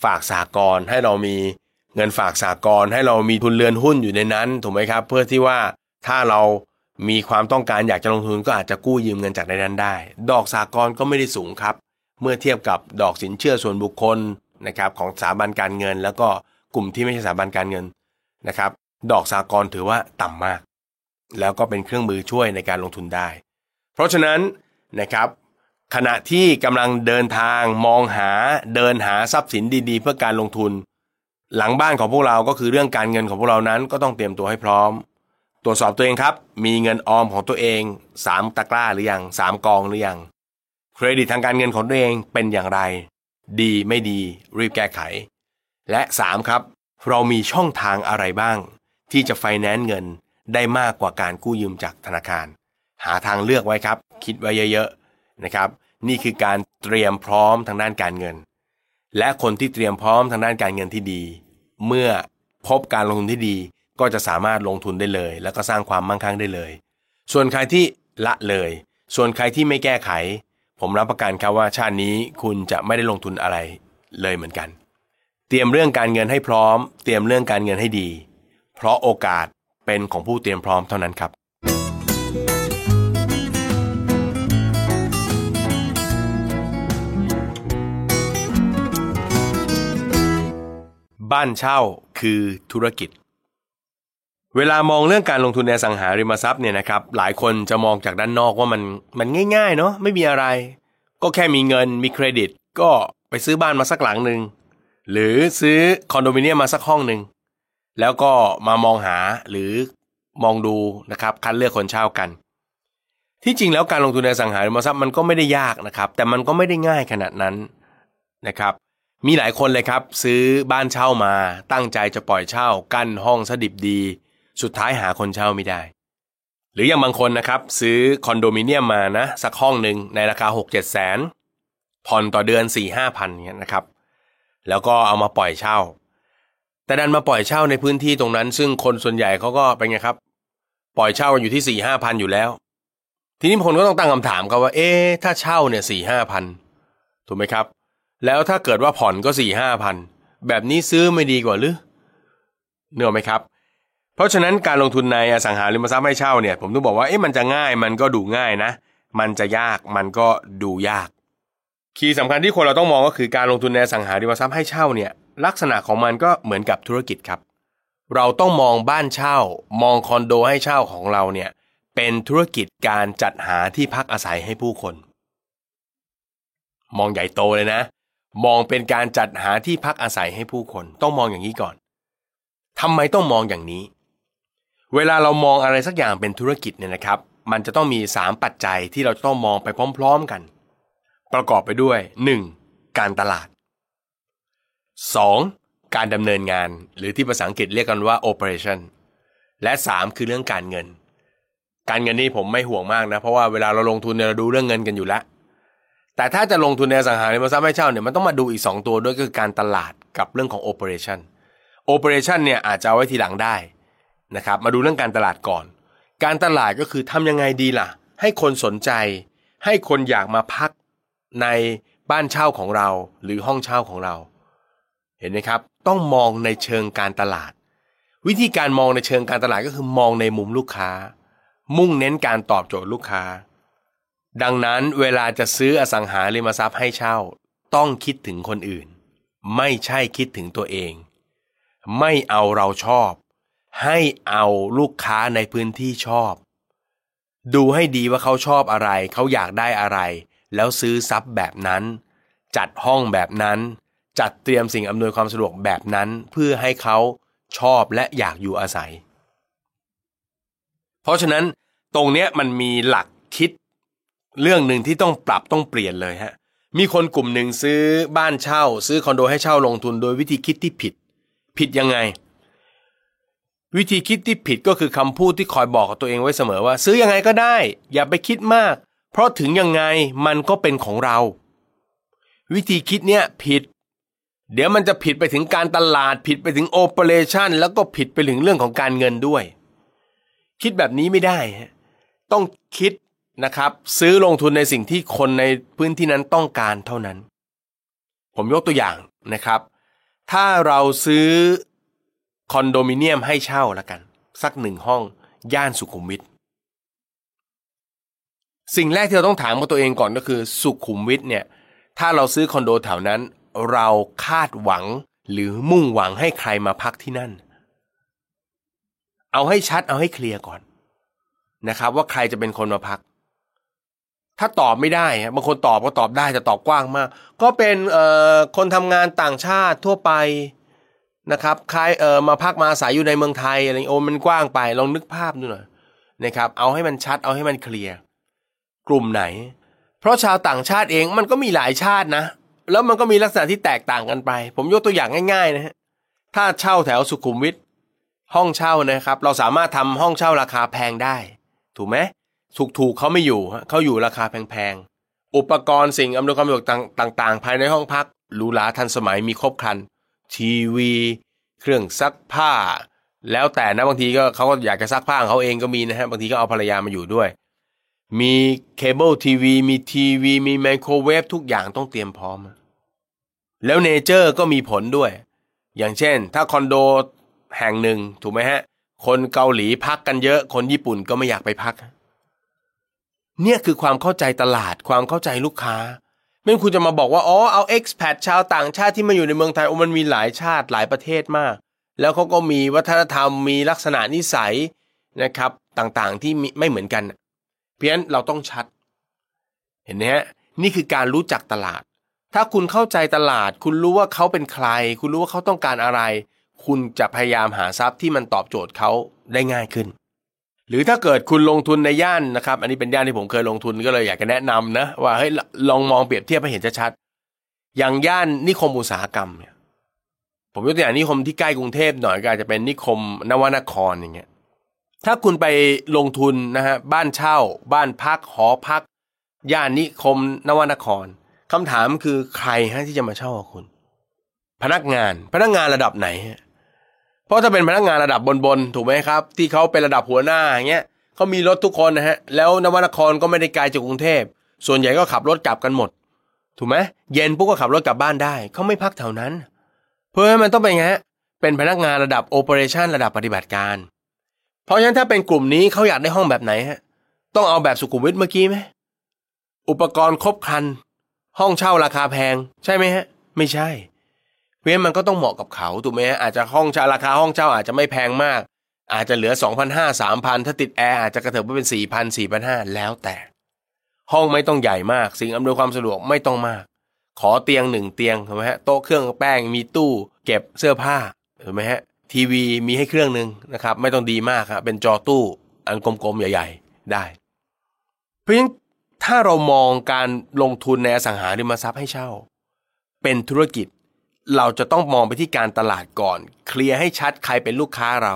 ฝากสหกรณ์ให้เรามีเงินฝากสหกรณ์ให้เรามีทุนเรือนหุ้นอยู่ในนั้นถูกไหมครับ เพื่อที่ว่าถ้าเรา มีความต้องการอยากจะลงทุนก็อาจจะกู้ยืมเงินจากในนั้นได้ ดอกสากลก็ไม่ได้สูงครับ เมื่อเทียบกับดอกสินเชื่อส่วนบุคคลนะครับของสถาบันการเงิน แล้วก็กลุ่มที่ไม่ใช่สถาบันการเงินนะครับ ดอกสากลถือว่าต่ำมาก แล้วก็เป็นเครื่องมือช่วยในการลงทุนได้ เพราะฉะนั้นนะครับ ขณะที่กำลังเดินทางมองหาเดินหาทรัพย์สินดีๆ เพื่อการลงทุน หลังบ้านของพวกเราก็คือเรื่องการเงินของพวกเรานั้นก็ต้องเตรียมตัวให้พร้อม ตรวจสอบตัวเองครับ มีเงินออมของตัวเอง 3 ตะกร้าหรือยัง 3 กองหรือยัง เครดิตทางการเงินของตัวเองเป็นอย่างไร ดีไม่ดีรีบแก้ไข และ 3. ครับ เรามีช่องทางอะไรบ้าง ที่จะไฟแนนซ์เงินได้มากกว่าการกู้ยืมจากธนาคาร หาทางเลือกไว้ครับ คิดไว้เยอะๆนะครับ นี่คือการเตรียมพร้อมทางด้านการเงิน และคนที่เตรียมพร้อมทางด้านการเงินที่ดี เมื่อพบการลงทุนที่ดี ก็จะสามารถลงทุนได้เลย แล้วก็สร้างความมั่งคั่งได้เลย ส่วนใครที่ละเลย ส่วนใครที่ไม่แก้ไข ผมรับประกันครับว่าชาตินี้คุณจะไม่ได้ลงทุนอะไรเลยเหมือนกัน เตรียมเรื่องการเงินให้พร้อม เตรียมเรื่องการเงินให้ดี เพราะโอกาสเป็นของผู้เตรียมพร้อมเท่านั้นครับบ้านเช่าคือธุรกิจ เวลามองเรื่องการลงทุนในสังหาริมทรัพย์เนี่ยนะครับหลายคนจะมองจากด้านนอกว่ามันมันง่ายๆเนาะไม่มีอะไร ก็แค่มีเงินมีเครดิต ก็ไปซื้อบ้านมาสักหลังหนึ่งหรือซื้อคอนโดมิเนียมมาสักห้องหนึ่งแล้วก็มามองหาหรือมองดูนะครับคัดเลือกคนเช่ากัน ที่จริงแล้วการลงทุนในสังหาริมทรัพย์มันก็ไม่ได้ยากนะครับแต่มันก็ไม่ได้ง่ายขนาดนั้นนะครับมีหลายคนเลยครับซื้อบ้านเช่ามาตั้งใจจะปล่อยเช่ากั้นห้องสดิบดี สุดท้ายหาคนเช่าไม่ได้ หรืออย่างบางคนนะครับ ซื้อคอนโดมิเนียมมานะ สักห้องหนึ่งในราคา 6 7แสนผ่อนต่อเดือน 4 5พันเนี่ยนะครับ แล้วก็เอามาปล่อยเช่า แต่ดันมาปล่อยเช่าในพื้นที่ตรงนั้น ซึ่งคนส่วนใหญ่เขาก็เป็นไงครับ ปล่อยเช่ากันอยู่ที่4ี่ห้าพันอยู่แล้ว ทีนี้คนก็ต้องตั้งคำถามครับว่า เอ๊ถ้าเช่าเนี่ยสี่ห้าพันถูกไหมครับ แล้วถ้าเกิดว่าผ่อนก็สี่ห้าพันแบบนี้ซื้อไม่ดีกว่าหรือเนื้อไหมครับ เพราะฉะนั้นการลงทุนในอสังหาริมทรัพย์ให้เช่าเนี่ยผมต้องบอกว่าเอ๊ะมันจะง่ายมันก็ดูง่ายนะ มันจะยากมันก็ดูยาก คีย์สำคัญที่คนเราต้องมองก็คือการลงทุนในอสังหาริมทรัพย์ให้เช่าเนี่ยลักษณะของมันก็เหมือนกับธุรกิจครับ เราต้องมองบ้านเช่า มองคอนโดให้เช่าของเราเนี่ยเป็นธุรกิจการจัดหาที่พักอาศัยให้ผู้คน มองใหญ่โตเลยนะ มองเป็นการจัดหาที่พักอาศัยให้ผู้คน ต้องมองอย่างนี้ก่อนทำไมต้องมองอย่างนี้ เวลาเรามองอะไรสักอย่างเป็นธุรกิจเนี่ยนะครับ มันจะต้องมี 3 ปัจจัยที่เราจะต้องมองไปพร้อม ๆกัน ประกอบไปด้วย 1. การตลาด 2. การดำเนินงาน หรือที่ภาษาอังกฤษเรียกกันว่า operation และ 3 คือเรื่องการเงิน การเงินนี่ผมไม่ห่วงมากนะ เพราะว่าเวลาเราลงทุนเนี่ยเราดูเรื่องเงินกันอยู่แล้ว แต่ถ้าจะลงทุนในอสังหาริมทรัพย์ให้เช่าเนี่ยมันต้องมาดูอีก 2 ตัวด้วยก็คือการตลาดกับเรื่องของ operation operation เนี่ยอาจจะเอาไว้ทีหลังได้ นะครับมาดูเรื่องการตลาดก่อน การตลาดก็คือทำยังไงดีล่ะ ให้คนสนใจ ให้คนอยากมาพักในบ้านเช่าของเราหรือห้องเช่าของเรา เห็นไหมครับ ต้องมองในเชิงการตลาด วิธีการมองในเชิงการตลาดก็คือมองในมุมลูกค้า มุ่งเน้นการตอบโจทย์ลูกค้า ดังนั้นเวลาจะซื้ออสังหาริมทรัพย์ให้เช่า ต้องคิดถึงคนอื่น ไม่ใช่คิดถึงตัวเอง ไม่เอาเราชอบ ให้เอาลูกค้าในพื้นที่ชอบ ดูให้ดีว่าเขาชอบอะไร เขาอยากได้อะไร แล้วซื้อซับแบบนั้น จัดห้องแบบนั้น จัดเตรียมสิ่งอำนวยความสะดวกแบบนั้นเพื่อให้เขาชอบและอยากอยู่อาศัย เพราะฉะนั้นตรงเนี้ยมันมีหลักคิด เรื่องหนึ่งที่ต้องปรับต้องเปลี่ยนเลยฮะมีคนกลุ่มหนึ่งซื้อบ้านเช่า ซื้อคอนโดให้เช่าลงทุนโดยวิธีคิดที่ผิด ผิดยังไง วิธีคิดที่ผิดก็คือคำพูดที่คอยบอกกับตัวเองไว้เสมอว่า ซื้อยังไงก็ได้ อย่าไปคิดมาก เพราะถึงยังไงมันก็เป็นของเรา วิธีคิดเนี้ยผิด เดี๋ยวมันจะผิดไปถึงการตลาดผิดไปถึงโอเปอเรชันแล้วก็ผิดไปถึงเรื่องของการเงินด้วย คิดแบบนี้ไม่ได้ ต้องคิดนะครับ ซื้อลงทุนในสิ่งที่คนในพื้นที่นั้นต้องการเท่านั้น ผมยกตัวอย่างนะครับ ถ้าเราซื้อ คอนโดมิเนียมให้เช่าละกัน สักหนึ่งห้อง ย่านสุขุมวิทสิ่งแรกที่เราต้องถามกับตัวเองก่อนก็คือ สุขุมวิทเนี่ย ถ้าเราซื้อคอนโดแถวนั้น เราคาดหวังหรือมุ่งหวังให้ใครมาพักที่นั่น เอาให้ชัดเอาให้เคลียร์ก่อนนะครับ ว่าใครจะเป็นคนมาพัก ถ้าตอบไม่ได้บางคนตอบก็ตอบได้แต่ตอบกว้างมาก ก็เป็นคนทำงานต่างชาติทั่วไป นะครับใครเออมาพักมาอาศัยอยู่ในเมืองไทยอะไรโอ้มันกว้างไปลองนึกภาพดูหน่อยนะครับเอาให้มันชัดเอาให้มันเคลียร์กลุ่มไหน เพราะชาวต่างชาติเองมันก็มีหลายชาตินะ แล้วมันก็มีลักษณะที่แตกต่างกันไป ผมยกตัวอย่างง่ายๆนะฮะถ้าเช่าแถวสุขุมวิทห้องเช่านะครับ เราสามารถทำห้องเช่าราคาแพงได้ ถูกไหมถูกถูกเขาไม่อยู่เขาอยู่ราคาแพงๆอุปกรณ์สิ่งอำนวยความสะดวกต่างๆ ภายในห้องพักหรูหราทันสมัยมีครบครัน ทีวี เครื่องซักผ้า แล้วแต่นะบางทีก็เขาก็อยากจะซักผ้าของเขาเองก็มีนะฮะบางทีก็เอาภรรยามาอยู่ด้วย มีเคเบิลทีวีมีทีวีมีไมโครเวฟทุกอย่างต้องเตรียมพร้อม แล้ว nature ก็มีผลด้วย อย่างเช่น ถ้าคอนโดแห่งหนึ่งถูกไหมฮะ คนเกาหลีพักกันเยอะ คนญี่ปุ่นก็ไม่อยากไปพัก เนี่ยคือความเข้าใจตลาดความเข้าใจลูกค้า ไม่คุณจะมาบอกว่าอ๋อเอาเอ็กซ์แพดชาวต่างชาติที่มาอยู่ในเมืองไทยโอ้มันมีหลายชาติหลายประเทศมาก แล้วเขาก็มีวัฒนธรรมมีลักษณะนิสัยนะครับต่างๆที่ไม่เหมือนกัน เพราะฉะนั้นเราต้องชัด เห็นไหมฮะนี่คือการรู้จักตลาด ถ้าคุณเข้าใจตลาด คุณรู้ว่าเขาเป็นใคร คุณรู้ว่าเขาต้องการอะไร คุณจะพยายามหาทรัพย์ที่มันตอบโจทย์เขาได้ง่ายขึ้น หรือถ้าเกิดคุณลงทุนในย่านนะครับ อันนี้เป็นย่านที่ผมเคยลงทุนก็เลยอยากจะแนะนำนะว่าเฮ้ยลองมองเปรียบเทียบให้เห็นชัดๆอย่างย่านนิคมอุตสาหกรรมเนี่ยผมยกตัวอย่างนิคมที่ใกล้กรุงเทพหน่อยก็อาจจะเป็นนิคมนวนครอย่างเงี้ยถ้าคุณไปลงทุนนะฮะบ้านเช่า บ้านพักหอพัก ย่านนิคมนวนครคำถามคือใครฮะที่จะมาเช่าคุณ พนักงานพนักงานระดับไหนฮะ เพราะถ้าเป็นพนักงานระดับบนๆถูกไหมครับ ที่เขาเป็นระดับหัวหน้าอย่างเงี้ยเขามีรถทุกคนนะฮะแล้วนวนครก็ไม่ได้ไกลจากกรุงเทพ ส่วนใหญ่ก็ขับรถกลับกันหมด ถูกไหมเย็นปุ๊บก็ขับรถกลับบ้านได้เขาไม่พักแถวนั้น เพื่อให้มันต้องเป็นไงฮะเป็นพนักงานระดับโอเปอเรชันระดับปฏิบัติการ เพราะฉะนั้นถ้าเป็นกลุ่มนี้เขาอยากได้ห้องแบบไหนฮะต้องเอาแบบสุขุมวิทเมื่อกี้ไหมอุปกรณ์ครบครัน ห้องเช่าราคาแพง ใช่ไหมฮะ ไม่ใช่ เพราะฉะนั้นมันก็ต้องเหมาะกับเขาถูกไหมอาจจะห้องเช่าราคาห้องเช่าอาจจะไม่แพงมาก อาจจะเหลือ 2,500 3,000 ถ้าติดแอร์อาจจะกระเถิบไปเป็น 4,000 4,500 แล้วแต่ ห้องไม่ต้องใหญ่มาก สิ่งอำนวยความสะดวกไม่ต้องมาก ขอเตียงหนึ่งเตียงถูกไหมฮะโต๊ะเครื่องแป้งมีตู้เก็บเสื้อผ้าถูกไหมฮะทีวีมีให้เครื่องหนึ่งนะครับไม่ต้องดีมากครับเป็นจอตู้อันกลมๆใหญ่ ๆ ได้ เพราะฉะนั้นถ้าเรามองการลงทุนในอสังหาริมทรัพย์ให้เช่า เป็นธุรกิจ เราจะต้องมองไปที่การตลาดก่อน เคลียร์ให้ชัดใครเป็นลูกค้าเรา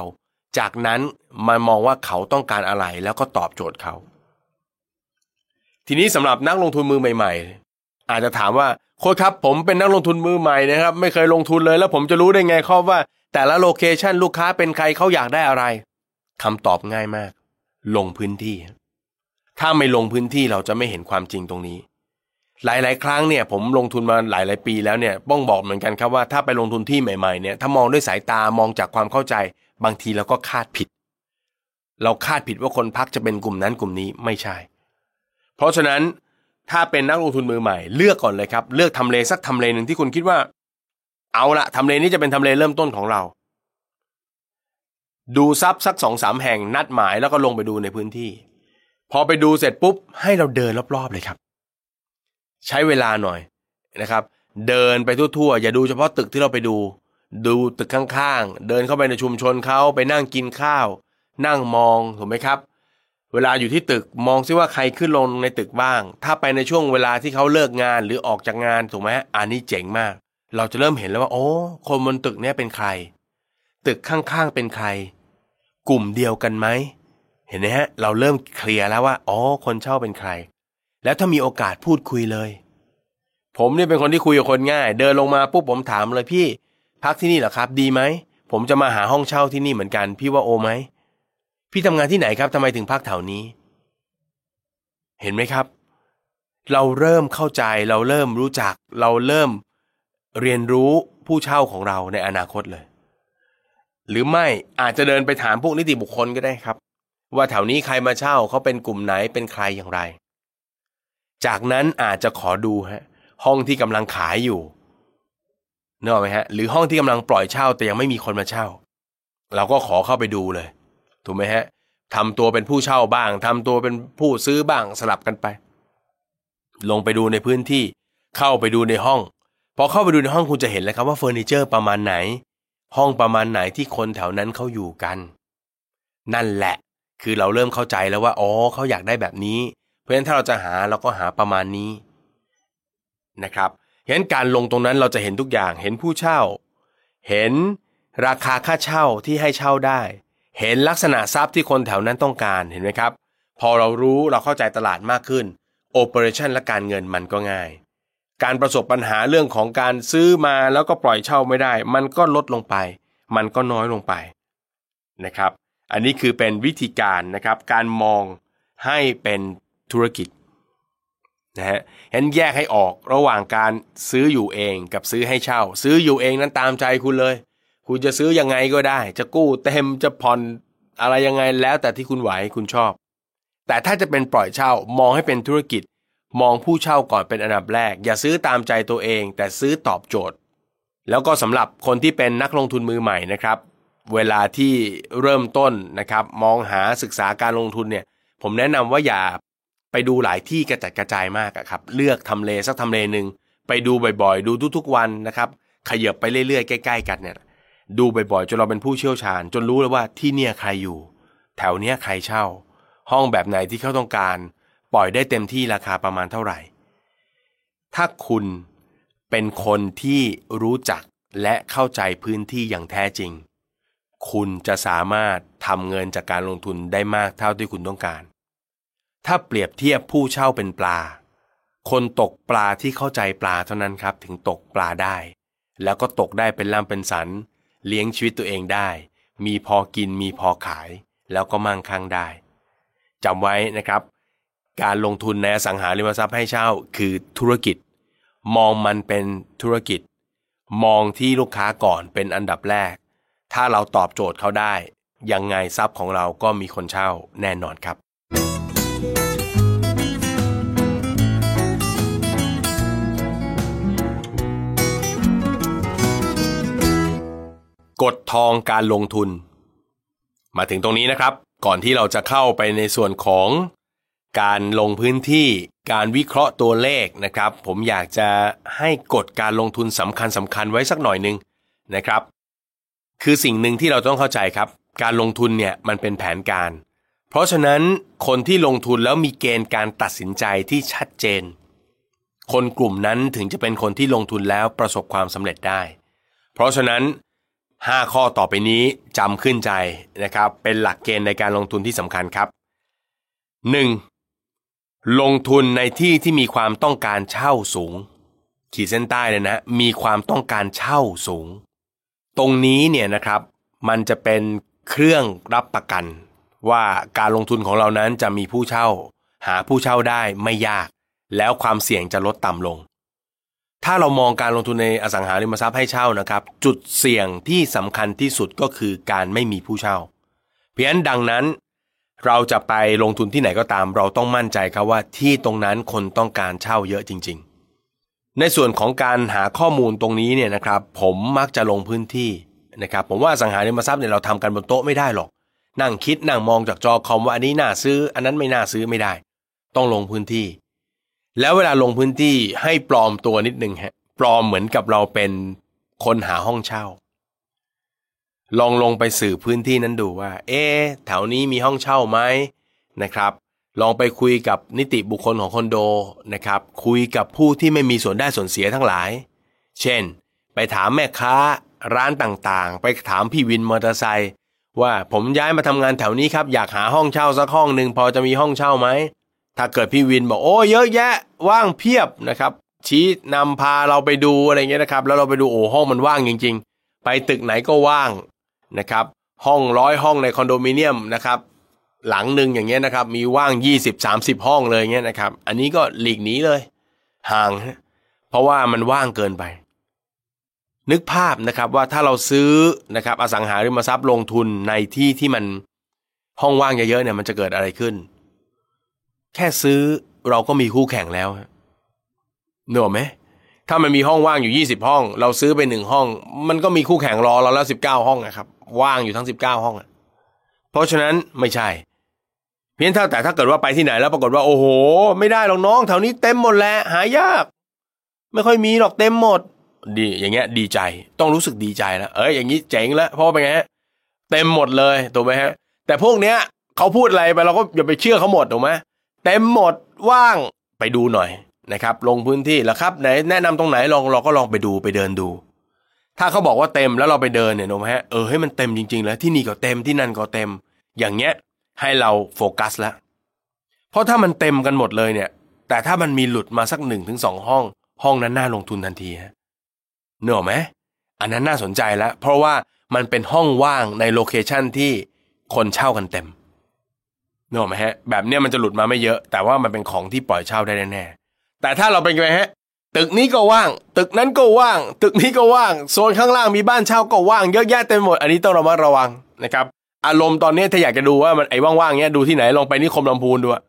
จากนั้นมามองว่าเขาต้องการอะไรแล้วก็ตอบโจทย์เขา ทีนี้สำหรับนักลงทุนมือใหม่ ๆ อาจจะถามว่าโค้ชครับผมเป็นนักลงทุนมือใหม่นะครับ ไม่เคยลงทุนเลย แล้วผมจะรู้ได้ไงข้อว่า แต่ละโลเคชันลูกค้าเป็นใครเขาอยากได้อะไรคำตอบง่ายมาก ลงพื้นที่ ถ้าไม่ลงพื้นที่เราจะไม่เห็นความจริงตรงนี้ หลาย ๆ ครั้งเนี่ยผมลงทุนมาหลาย ๆ ปีแล้วเนี่ยบ้องบอกเหมือนกันครับว่าถ้าไปลงทุนที่ใหม่ ๆ เนี่ยถ้ามองด้วยสายตามองจากความเข้าใจ บางทีเราก็คาดผิด เราคาดผิดว่าคนพักจะเป็นกลุ่มนั้นกลุ่มนี้ไม่ใช่ เพราะฉะนั้นถ้าเป็นนักลงทุนมือใหม่ เลือกก่อนเลยครับ เลือกทำเลสักทำเลหนึ่งที่คุณคิดว่า เอาละทำเลนี้จะเป็นทำเลเริ่มต้นของเรา ดูซับสักสองสามแห่งนัดหมายแล้วก็ลงไปดูในพื้นที่ พอไปดูเสร็จปุ๊บให้เราเดินรอบ ๆ เลยครับ ใช้เวลาหน่อยนะครับ เดินไปทั่วๆ อย่าดูเฉพาะตึกที่เราไปดู ดูตึกข้างๆ เดินเข้าไปในชุมชนเขาไปนั่งกินข้าว นั่งมองถูกไหมครับ เวลาอยู่ที่ตึกมองซิว่าใครขึ้นลงในตึกบ้าง ถ้าไปในช่วงเวลาที่เขาเลิกงานหรือออกจากงานถูกไหมอันนี้เจ๋งมาก เราจะเริ่มเห็นแล้วว่า โอ้คนบนตึกนี้เป็นใคร ตึกข้างๆเป็นใคร กลุ่มเดียวกันไหมเห็นไหมฮะเราเริ่มเคลียร์แล้วว่าอ๋อคนเช่าเป็นใคร แล้วถ้ามีโอกาสพูดคุยเลย ผมเนี่ยเป็นคนที่คุยกับคนง่าย เดินลงมาปุ๊บผมถามเลยพี่ พักที่นี่เหรอครับ ดีไหมผมจะมาหาห้องเช่าที่นี่เหมือนกัน พี่ว่าโอไหมพี่ทำงานที่ไหนครับทำไมถึงพักแถวนี้ เห็นไหมครับ เราเริ่มเข้าใจ เราเริ่มรู้จัก เราเริ่มเรียนรู้ผู้เช่าของเราในอนาคตเลย หรือไม่อาจจะเดินไปถามพวกนิติบุคคลก็ได้ครับ ว่าแถวนี้ใครมาเช่าเขาเป็นกลุ่มไหนเป็นใครอย่างไร จากนั้นอาจจะขอดูฮะ ห้องที่กำลังขายอยู่เนอะไหมฮะหรือห้องที่กำลังปล่อยเช่าแต่ยังไม่มีคนมาเช่า เราก็ขอเข้าไปดูเลย ถูกไหมฮะทำตัวเป็นผู้เช่าบ้างทำตัวเป็นผู้ซื้อบ้างสลับกันไป ลงไปดูในพื้นที่ เข้าไปดูในห้องพอเข้าไปดูในห้องคุณจะเห็นเลยครับว่าเฟอร์นิเจอร์ประมาณไหน ห้องประมาณไหนที่คนแถวนั้นเขาอยู่กัน นั่นแหละ คือเราเริ่มเข้าใจแล้วว่าอ๋อเขาอยากได้แบบนี้ เพราะฉะนั้นถ้าเราจะหาเราก็หาประมาณนี้ นะครับเห็นการลงตรงนั้นเราจะเห็นทุกอย่างเห็นผู้เช่า เห็นราคาค่าเช่าที่ให้เช่าได้ เห็นลักษณะทรัพย์ที่คนแถวนั้นต้องการเห็นไหมครับ พอเรารู้เราเข้าใจตลาดมากขึ้นโอเปอเรชันและการเงินมันก็ง่าย การประสบปัญหาเรื่องของการซื้อมาแล้วก็ปล่อยเช่าไม่ได้ มันก็ลดลงไป มันก็น้อยลงไปนะครับ อันนี้คือเป็นวิธีการนะครับการมองให้เป็นธุรกิจ นะฮะเห็นแยกให้ออกระหว่างการซื้ออยู่เองกับซื้อให้เช่า ซื้ออยู่เองนั้นตามใจคุณเลย คุณจะซื้อยังไงก็ได้ จะกู้เต็มจะผ่อนอะไรยังไงแล้วแต่ที่คุณไหวคุณชอบ แต่ถ้าจะเป็นปล่อยเช่ามองให้เป็นธุรกิจ มองผู้เช่าก่อนเป็นอันดับแรก อย่าซื้อตามใจตัวเอง แต่ซื้อตอบโจทย์ แล้วก็สำหรับคนที่เป็นนักลงทุนมือใหม่นะครับ เวลาที่เริ่มต้นนะครับ มองหาศึกษาการลงทุนเนี่ยผมแนะนำว่าอย่า ไปดูหลายที่กระจัดกระจายมากครับ เลือกทำเลสักทำเลหนึ่งไปดูบ่อยๆ ดูทุกๆวันนะครับขยับไปเรื่อยๆ ใกล้ๆ กันเนี่ยดูบ่อยๆ จนเราเป็นผู้เชี่ยวชาญ จนรู้แล้วว่าที่เนี่ยใครอยู่ แถวเนี้ยใครเช่า ห้องแบบไหนที่เขาต้องการ ปล่อยได้เต็มที่ราคาประมาณเท่าไหร่ ถ้าคุณเป็นคนที่รู้จักและเข้าใจพื้นที่อย่างแท้จริง คุณจะสามารถทำเงินจากการลงทุนได้มากเท่าที่คุณต้องการ ถ้าเปรียบเทียบผู้เช่าเป็นปลา คนตกปลาที่เข้าใจปลาเท่านั้นครับถึงตกปลาได้ แล้วก็ตกได้เป็นล่ำเป็นสัน เลี้ยงชีวิตตัวเองได้ มีพอกินมีพอขาย แล้วก็มั่งคั่งได้จำไว้นะครับ การลงทุนในอสังหาริมทรัพย์ให้เช่าคือธุรกิจ มองมันเป็นธุรกิจ มองที่ลูกค้าก่อนเป็นอันดับแรก ถ้าเราตอบโจทย์เขาได้ ยังไงทรัพย์ของเราก็มีคนเช่าแน่นอนครับ กฎทองการลงทุน มาถึงตรงนี้นะครับ ก่อนที่เราจะเข้าไปในส่วนของการลงพื้นที่การวิเคราะห์ตัวเลขนะครับ ผมอยากจะให้กฎการลงทุนสำคัญสำคัญไว้สักหน่อยหนึ่งนะครับ คือสิ่งหนึ่งที่เราต้องเข้าใจครับ การลงทุนเนี่ยมันเป็นแผนการ เพราะฉะนั้นคนที่ลงทุนแล้วมีเกณฑ์การตัดสินใจที่ชัดเจน คนกลุ่มนั้นถึงจะเป็นคนที่ลงทุนแล้วประสบความสำเร็จได้ เพราะฉะนั้น 5 ข้อต่อไปนี้จำขึ้นใจนะครับ เป็นหลักเกณฑ์ในการลงทุนที่สำคัญครับ 1. ลงทุนในที่ที่มีความต้องการเช่าสูง ขีดเส้นใต้เลยนะ มีความต้องการเช่าสูง ตรงนี้เนี่ยนะครับ มันจะเป็นเครื่องรับประกัน ว่าการลงทุนของเรานั้นจะมีผู้เช่า หาผู้เช่าได้ไม่ยาก แล้วความเสี่ยงจะลดต่ำลง ถ้าเรามองการลงทุนในอสังหาริมทรัพย์ให้เช่านะครับ จุดเสี่ยงที่สำคัญที่สุดก็คือการไม่มีผู้เช่า เพราะฉะนั้นดังนั้น เราจะไปลงทุนที่ไหนก็ตาม เราต้องมั่นใจครับว่าที่ตรงนั้นคนต้องการเช่าเยอะจริง ๆ ในส่วนของการหาข้อมูลตรงนี้เนี่ยนะครับ ผมมักจะลงพื้นที่นะครับผมว่าสังหาริมทรัพย์เนี่ยเราทำกันบนโต๊ะไม่ได้หรอก นั่งคิดนั่งมองจากจอคอมว่าอันนี้น่าซื้อ อันนั้นไม่น่าซื้อไม่ได้ ต้องลงพื้นที่ แล้วเวลาลงพื้นที่ให้ปลอมตัวนิดนึงฮะปลอมเหมือนกับเราเป็นคนหาห้องเช่า ลองลงไปสื่อพื้นที่นั้นดูว่า เอ๊แถวนี้มีห้องเช่าไหมนะครับ ลองไปคุยกับนิติบุคคลของคอนโดนะครับ คุยกับผู้ที่ไม่มีส่วนได้ส่วนเสียทั้งหลาย เช่น ไปถามแม่ค้าร้านต่างๆ ไปถามพี่วินมอเตอร์ไซค์ว่าผมย้ายมาทำงานแถวนี้ครับ อยากหาห้องเช่าสักห้องหนึ่งพอจะมีห้องเช่าไหม ถ้าเกิดพี่วินบอกโอ้เยอะแยะว่างเพียบนะครับ ชี้นำพาเราไปดูอะไรเงี้ยนะครับ แล้วเราไปดูโอ้ห้องมันว่างจริง ๆ ไปตึกไหนก็ว่างนะครับ ห้องร้อยห้องในคอนโดมิเนียมนะครับ หลังหนึ่งอย่างเงี้ยนะครับ มีว่าง 20-30 ห้องเลยเงี้ยนะครับ อันนี้ก็หลีกหนีเลย ห่าง เพราะว่ามันว่างเกินไป นึกภาพนะครับว่าถ้าเราซื้อนะครับ อสังหาริมทรัพย์ลงทุนในที่ที่มันห้องว่างเยอะๆเนี่ยมันจะเกิดอะไรขึ้น แค่ซื้อเราก็มีคู่แข่งแล้วเหนือไหมถ้ามันมีห้องว่างอยู่ยี่สิบห้อง เราซื้อไปหนึ่งห้อง มันก็มีคู่แข่งรอเราแล้วสิบเก้าห้องนะครับ ว่างอยู่ทั้งสิบเก้าห้องเพราะฉะนั้นไม่ใช่ เพียงเท่าแต่ถ้าเกิดว่าไปที่ไหนแล้วปรากฏว่าโอ้โห ไม่ได้หรอกน้องแถวนี้เต็มหมดแล้วหายาก ไม่ค่อยมีหรอกเต็มหมด ดีอย่างเงี้ย ดีใจต้องรู้สึกดีใจแล้วเอ้ยอย่างนี้เจ๋งแล้วเพราะเป็นไงฮะเต็มหมดเลยถูกไหมฮะ แต่พวกเนี้ยเขาพูดอะไรไปเราก็อย่าไปเชื่อเขาหมดถูกไหม เต็มหมดว่างไปดูหน่อยนะครับลงพื้นที่แล้วครับไหนแนะนำตรงไหนลองเราก็ลองไปดูไปเดินดู ถ้าเขาบอกว่าเต็มแล้วเราไปเดินเนี่ยนมฮะเออให้มันเต็มจริง ๆ แล้วที่นี่ก็เต็มที่นั่นก็เต็ม อย่างเงี้ยให้เราโฟกัสแล้วเพราะถ้ามันเต็มกันหมดเลยเนี่ย แต่ถ้ามันมีหลุดมาสักหนึ่งถึงสองห้อง ห้องนั้นน่าลงทุนทันทีฮะเนอะไหมอันนั้นน่าสนใจแล้วเพราะว่ามันเป็นห้องว่างใน location ที่คนเช่ากันเต็ม เนอะไหมฮะแบบเนี้ยมันจะหลุดมาไม่เยอะ แต่ว่ามันเป็นของที่ปล่อยเช่าได้แน่ๆแต่ถ้าเราเป็นไงฮะ ตึกนี้ก็ว่าง ตึกนั้นก็ว่าง ตึกนี้ก็ว่างโซนข้างล่างมีบ้านเช่าก็ว่างเยอะแยะเต็มหมดอันนี้ต้องระมัดระวังนะครับอารมณ์ตอนนี้ถ้าอยากจะดูว่ามันไอ้ว่างๆเนี้ยดูที่ไหนลองไปนิคมลำพูนดูอะ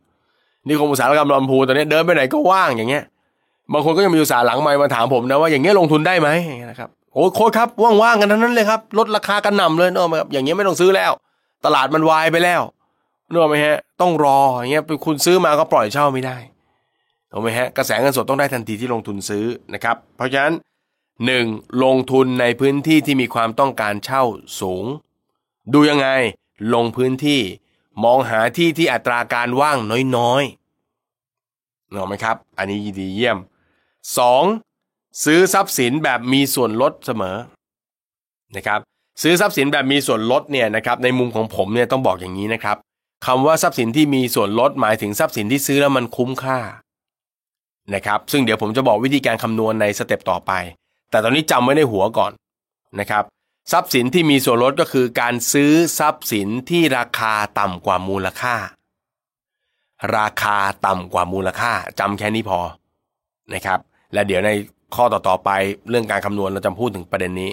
นิคมอุตสาหกรรมลำพูนตอนนี้เดินไปไหนก็ว่างอย่างเงี้ยบางคนก็ยังมีอุตสาหหลังไมค์มาถามผมนะว่าอย่างเงี้ยลงทุนได้ไหมนะครับโอ้โค้ชครับว่างๆกันทั้งนั้นเลยครับลดราคากันหน่ำเลยเนอะครับอย่างเงี้ยไม่ต้องซื้อแล้ว ตลาดมันวายไปแล้ว เนอะไหมฮะ ต้องรออย่างเงี้ยเป็นคุณซื้อมาก็ปล่อยเช่าไม่ได้ถูกไหมฮะกระแสเงินสดต้องได้ทันทีที่ลงทุนซื้อนะครับ เพราะฉะนั้นหนึ่งลงทุนในพื้นที่ที่มีความต้องการเช่าสูง ดูยังไงลงพื้นที่มองหาที่ที่อัตราการว่างน้อยๆเนอะไหมครับ อันนี้ดีเยี่ยม 2. ซื้อทรัพย์สินแบบมีส่วนลดเสมอนะครับซื้อทรัพย์สินแบบมีส่วนลดเนี่ยนะครับในมุมของผมเนี่ยต้องบอกอย่างนี้นะครับ คำว่าทรัพย์สินที่มีส่วนลดหมายถึงทรัพย์สินที่ซื้อแล้วมันคุ้มค่านะครับ ซึ่งเดี๋ยวผมจะบอกวิธีการคำนวณในสเต็ปต่อไป แต่ตอนนี้จำไว้ในหัวก่อนนะครับทรัพย์สินที่มีส่วนลดก็คือการซื้อทรัพย์สินที่ราคาต่ำกว่ามูลค่า ราคาต่ำกว่ามูลค่าจำแค่นี้พอนะครับ และเดี๋ยวในข้อต่อๆไปเรื่องการคำนวณเราจะพูดถึงประเด็นนี้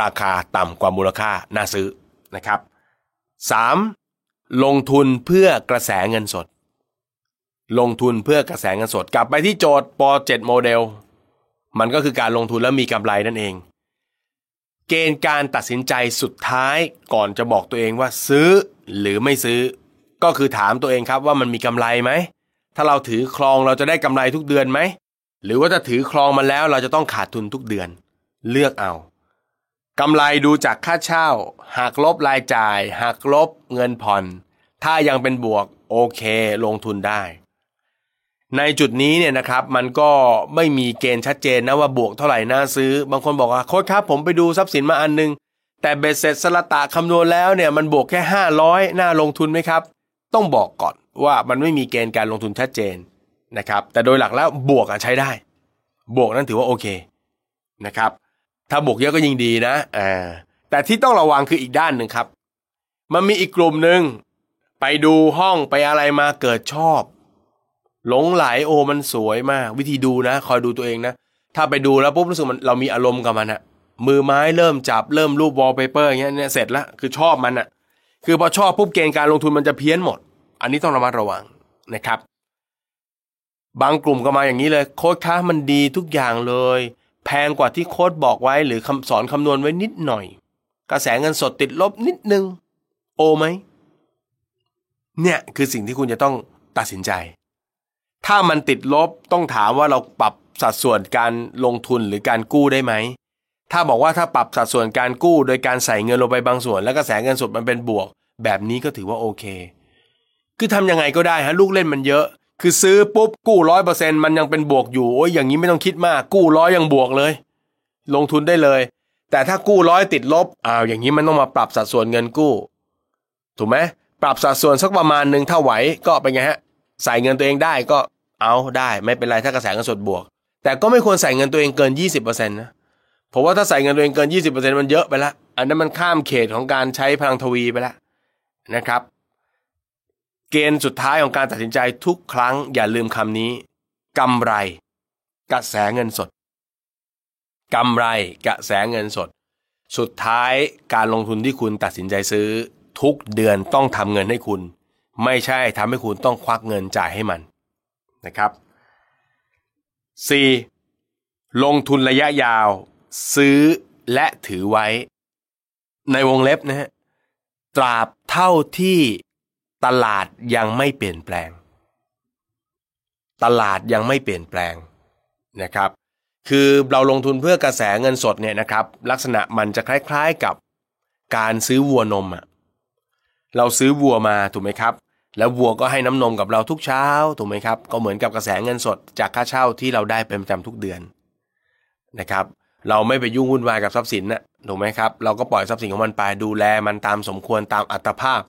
ราคาต่ำกว่ามูลค่าน่าซื้อนะครับ 3. ลงทุนเพื่อกระแสเงินสด ลงทุนเพื่อกระแสเงินสด กลับไปที่โจทย์ป .7 โมเดล มันก็คือการลงทุนแล้วมีกำไรนั่นเอง เกณฑ์การตัดสินใจสุดท้ายก่อนจะบอกตัวเองว่าซื้อหรือไม่ซื้อ ก็คือถามตัวเองครับว่ามันมีกำไรไหม ถ้าเราถือครองเราจะได้กำไรทุกเดือนไหม หรือว่าถ้าถือครองมาแล้วเราจะต้องขาดทุนทุกเดือน เลือกเอา กำไรดูจากค่าเช่าหักลบรายจ่ายหักลบเงินผ่อน ถ้ายังเป็นบวกโอเค ลงทุนได้ ในจุดนี้เนี่ยนะครับมันก็ไม่มีเกณฑ์ชัดเจนนะว่าบวกเท่าไหร่น่าซื้อ บางคนบอกว่าโค้ชครับผมไปดูทรัพย์สินมาอันนึง แต่เบ็ดเสร็จสละตาคำนวณแล้วเนี่ยมันบวกแค่ 500 น่าลงทุนไหมครับ ต้องบอกก่อนว่ามันไม่มีเกณฑ์การลงทุนชัดเจนนะครับแต่โดยหลักแล้วบวกอะใช้ได้ บวกนั้นถือว่าโอเคนะครับ ถ้าบวกเยอะก็ยิ่งดีนะอ่าแต่ที่ต้องระวังคืออีกด้านหนึ่งครับ มันมีอีกกลุ่มหนึ่งไปดูห้องไปอะไรมาเกิดชอบ หลงไหลโอ้มันสวยมาก วิธีดูนะ คอยดูตัวเองนะ ถ้าไปดูแล้วปุ๊บรู้สึกมันเรามีอารมณ์กับมันอะมือไม้เริ่มจับเริ่มรูปวอลเปเปอร์อย่างเงี้ยเนี่ยเสร็จแล้วคือชอบมันอะคือพอชอบปุ๊บเกณฑ์การลงทุนมันจะเพี้ยนหมด อันนี้ต้องระมัดระวังนะครับ บางกลุ่มก็มาอย่างนี้เลย โค้ดคะมันดีทุกอย่างเลย แพงกว่าที่โค้ดบอกไว้หรือคำสอนคำนวณไว้นิดหน่อย กระแสเงินสดติดลบนิดนึง โอไหม เนี่ยคือสิ่งที่คุณจะต้องตัดสินใจ ถ้ามันติดลบต้องถามว่าเราปรับสัดส่วนการลงทุนหรือการกู้ได้ไหม ถ้าบอกว่าถ้าปรับสัดส่วนการกู้ โดยการใส่เงินลงไปบางส่วน แล้วกระแสเงินสดมันเป็นบวก แบบนี้ก็ถือว่าโอเค คือทำยังไงก็ได้ฮะลูกเล่นมันเยอะ คือซื้อปุ๊บกู้ร้อยเปอร์เซ็นมันยังเป็นบวกอยู่โอ้ยอย่างนี้ไม่ต้องคิดมาก กู้ร้อยยังบวกเลย ลงทุนได้เลย แต่ถ้ากู้ร้อยติดลบอ้าวอย่างนี้มันต้องมาปรับสัดส่วนเงินกู้ ถูกไหมปรับสัดส่วนสักประมาณหนึ่งถ้าไหวก็เป็นไงฮะ ใส่เงินตัวเองได้ก็เอาได้ ไม่เป็นไรถ้ากระแสเงินสดบวก แต่ก็ไม่ควรใส่เงินตัวเองเกินยี่สิบเปอร์เซ็นต์นะผมว่าถ้าใส่เงินตัวเองเกินยี่สิบเปอร์เซ็นต์มันเยอะไปละอันนั้นมันข้ามเขตของการใช้พลังทวีไปแล้วนะครับ เกณฑ์สุดท้ายของการตัดสินใจทุกครั้งอย่าลืมคำนี้กำไร กระแสเงินสดกำไรกระแสเงินสด สุดท้ายการลงทุนที่คุณตัดสินใจซื้อ ทุกเดือนต้องทำเงินให้คุณ ไม่ใช่ทำให้คุณต้องควักเงินจ่ายให้มันนะครับ 4. ลงทุนระยะยาว ซื้อและถือไว้ ในวงเล็บนะฮะตราบเท่าที่ ตลาดยังไม่เปลี่ยนแปลง ตลาดยังไม่เปลี่ยนแปลงนะครับ คือเราลงทุนเพื่อกระแสเงินสดเนี่ยนะครับ ลักษณะมันจะคล้ายๆกับการซื้อวัวนมอะเราซื้อวัวมาถูกไหมครับ แล้ววัวก็ให้น้ำนมกับเราทุกเช้าถูกไหมครับ ก็เหมือนกับกระแสเงินสดจากค่าเช่าที่เราได้เป็นประจำทุกเดือนนะครับ เราไม่ไปยุ่งวุ่นวายกับทรัพย์สินนะถูกไหมครับ เราก็ปล่อยทรัพย์สินของมันไปดูแลมันตามสมควรตามอัตภาพ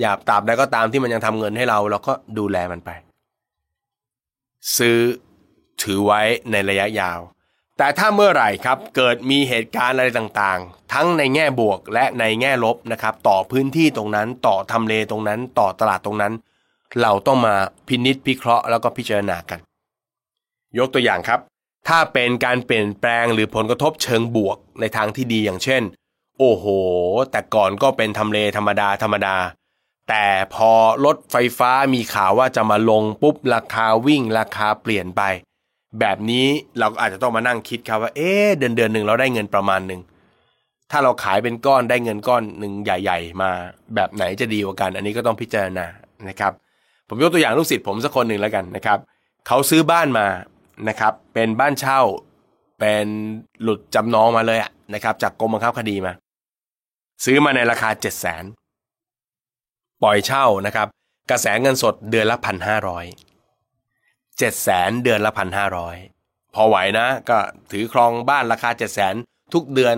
อย่าตาบใดก็ตามที่มันยังทำเงินให้เราเราก็ดูแลมันไป ซื้อถือไว้ในระยะยาว แต่ถ้าเมื่อไหร่ครับเกิดมีเหตุการณ์อะไรต่างๆ ทั้งในแง่บวกและในแง่ลบนะครับ ต่อพื้นที่ตรงนั้นต่อทำเลตรงนั้น ต่อตลาดตรงนั้น เราต้องมาพินิษพิเคราะห์แล้วก็พิจารณากัน ยกตัวอย่างครับ ถ้าเป็นการเปลี่ยนแปลงหรือผลกระทบเชิงบวกในทางที่ดีอย่างเช่น โอ้โห แต่ก่อนก็เป็นทำเลธรรมดาธรรมดา แต่พอรถไฟฟ้ามีข่าวว่าจะมาลงปุ๊บราคาวิ่งราคาเปลี่ยนไป แบบนี้เราก็อาจจะต้องมานั่งคิดครับว่า เอ๊เดือนเดือนหนึ่งเราได้เงินประมาณหนึ่งถ้าเราขายเป็นก้อนได้เงินก้อนหนึ่งใหญ่ ๆ มา แบบไหนจะดีกว่ากัน อันนี้ก็ต้องพิจารณานะครับ ผมยกตัวอย่างลูกศิษย์ผมสักคนหนึ่งแล้วกันนะครับเขาซื้อบ้านมานะครับ เป็นบ้านเช่า เป็นหลุดจำนองมาเลยอะนะครับ จากกรมบังคับคดีมา ซื้อมาในราคาเจ็ดแสน ปล่อยเช่านะครับกระแสเงินสดเดือนละพันห้าร้อยเจ็ดแสนเดือนละพันห้าร้อยพอไหวนะก็ถือครองบ้านราคาเจ็ดแสนทุกเดือน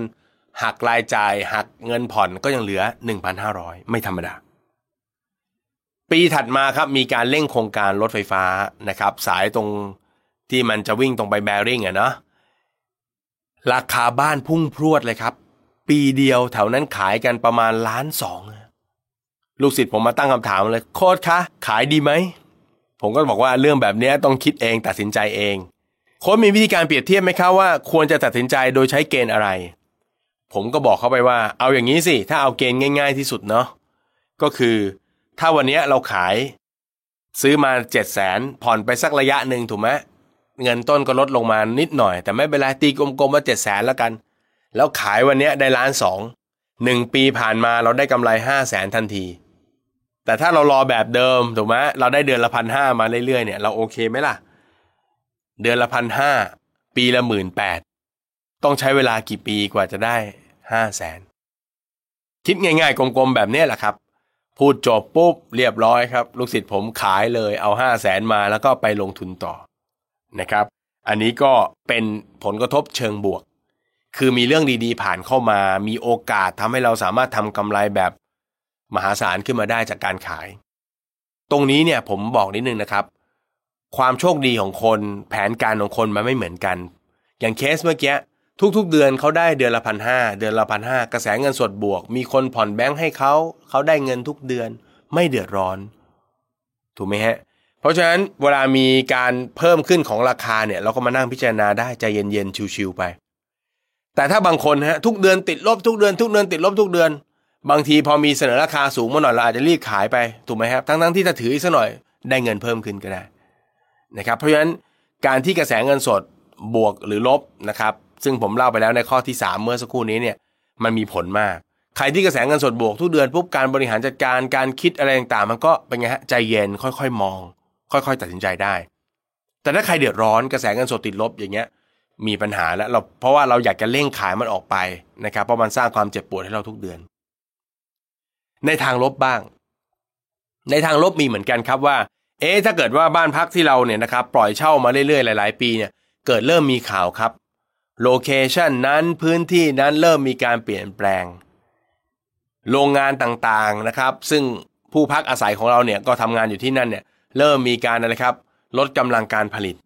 หักรายจ่ายหักเงินผ่อนก็ยังเหลือ 1,500 ไม่ธรรมดา ปีถัดมาครับมีการเร่งโครงการรถไฟฟ้านะครับ สายตรงที่มันจะวิ่งตรงไปแบริ่งอะเนาะราคาบ้านพุ่งพรวดเลยครับ ปีเดียวแถวนั้นขายกันประมาณล้านสอง ลูกศิษย์ผมมาตั้งคำถามเลยโค้ดคะขายดีไหมผมก็บอกว่าเรื่องแบบนี้ต้องคิดเองตัดสินใจเอง โค้ดมีวิธีการเปรียบเทียบไหมครับว่าควรจะตัดสินใจโดยใช้เกณฑ์อะไร ผมก็บอกเขาไปว่า เอาอย่างนี้สิ ถ้าเอาเกณฑ์ง่าย ๆที่สุดเนาะก็คือ ถ้าวันนี้เราขาย ซื้อมาเจ็ดแสนผ่อนไปสักระยะหนึ่งถูกไหมเงินต้นก็ลดลงมานิดหน่อย แต่ไม่เป็นไรตีกลมๆว่าเจ็ดแสนแล้วกัน แล้วขายวันนี้ได้ล้านสองหนึ่งปีผ่านมาเราได้กำไรห้าแสนทันที แต่ถ้าเรารอแบบเดิมถูกไหมเราได้เดือนละพันห้ามาเรื่อยๆเนี่ยเราโอเคไหมล่ะ เดือนละพันห้าปีละหมื่นแปดต้องใช้เวลากี่ปีกว่าจะได้ห้าแสนคิดง่ายๆกลมๆแบบนี้แหละครับ พูดจบปุ๊บเรียบร้อยครับ ลูกศิษย์ผมขายเลยเอาห้าแสนมาแล้วก็ไปลงทุนต่อนะครับ อันนี้ก็เป็นผลกระทบเชิงบวก คือมีเรื่องดีๆผ่านเข้ามา มีโอกาสทำให้เราสามารถทำกำไรแบบ มหาศาลขึ้นมาได้จากการขาย ตรงนี้เนี่ยผมบอกนิดนึงนะครับ ความโชคดีของคนแผนการของคนมันไม่เหมือนกัน อย่างเคสเมื่อกี้ทุกๆ เดือนเขาได้เดือนละพันห้าเดือนละพันห้ากระแสเงินสดบวก มีคนผ่อนแบงค์ให้เขาเขาได้เงินทุกเดือนไม่เดือดร้อน ถูกไหมฮะ เพราะฉะนั้นเวลามีการเพิ่มขึ้นของราคาเนี่ย เราก็มานั่งพิจารณาได้ใจเย็นๆชิวๆไป แต่ถ้าบางคนฮะทุกเดือนติดลบทุกเดือน ทุกเดือนติดลบทุกเดือน บางทีพอมีเสนอราคาสูงมาหน่อยเราอาจจะรีบขายไปถูกไหมครับ ทั้งๆที่ถ้าถืออีกสักหน่อยได้เงินเพิ่มขึ้นก็ได้นะครับ เพราะฉะนั้นการที่กระแสเงินสดบวกหรือลบนะครับ ซึ่งผมเล่าไปแล้วในข้อที่ 3 เมื่อสักครู่นี้เนี่ยมันมีผลมาก ใครที่กระแสเงินสดบวกทุกเดือนปุ๊บการบริหารจัดการการคิดอะไรต่างๆ มันก็เป็นไงฮะใจเย็นค่อยๆ มอง ค่อยๆ ตัดสินใจได้ แต่ถ้าใครเดือดร้อนกระแสเงินสดติดลบอย่างเงี้ยมีปัญหาแล้วเราเพราะว่าเราอยากจะเร่งขายมันออกไปนะครับเพราะมันสร้างความเจ็บปวดให้เราทุกเดือน ในทางลบบ้าง ในทางลบมีเหมือนกันครับว่า เอ๊ะถ้าเกิดว่าบ้านพักที่เราเนี่ยนะครับปล่อยเช่ามาเรื่อยๆหลายๆ ปีเนี่ยเกิดเริ่มมีข่าวครับโลเคชันนั้นพื้นที่นั้นเริ่มมีการเปลี่ยนแปลง โรงงานต่างๆนะครับ ซึ่งผู้พักอาศัยของเราเนี่ยก็ทำงานอยู่ที่นั่นเนี่ยเริ่มมีการอะไรครับ ลดกำลังการผลิต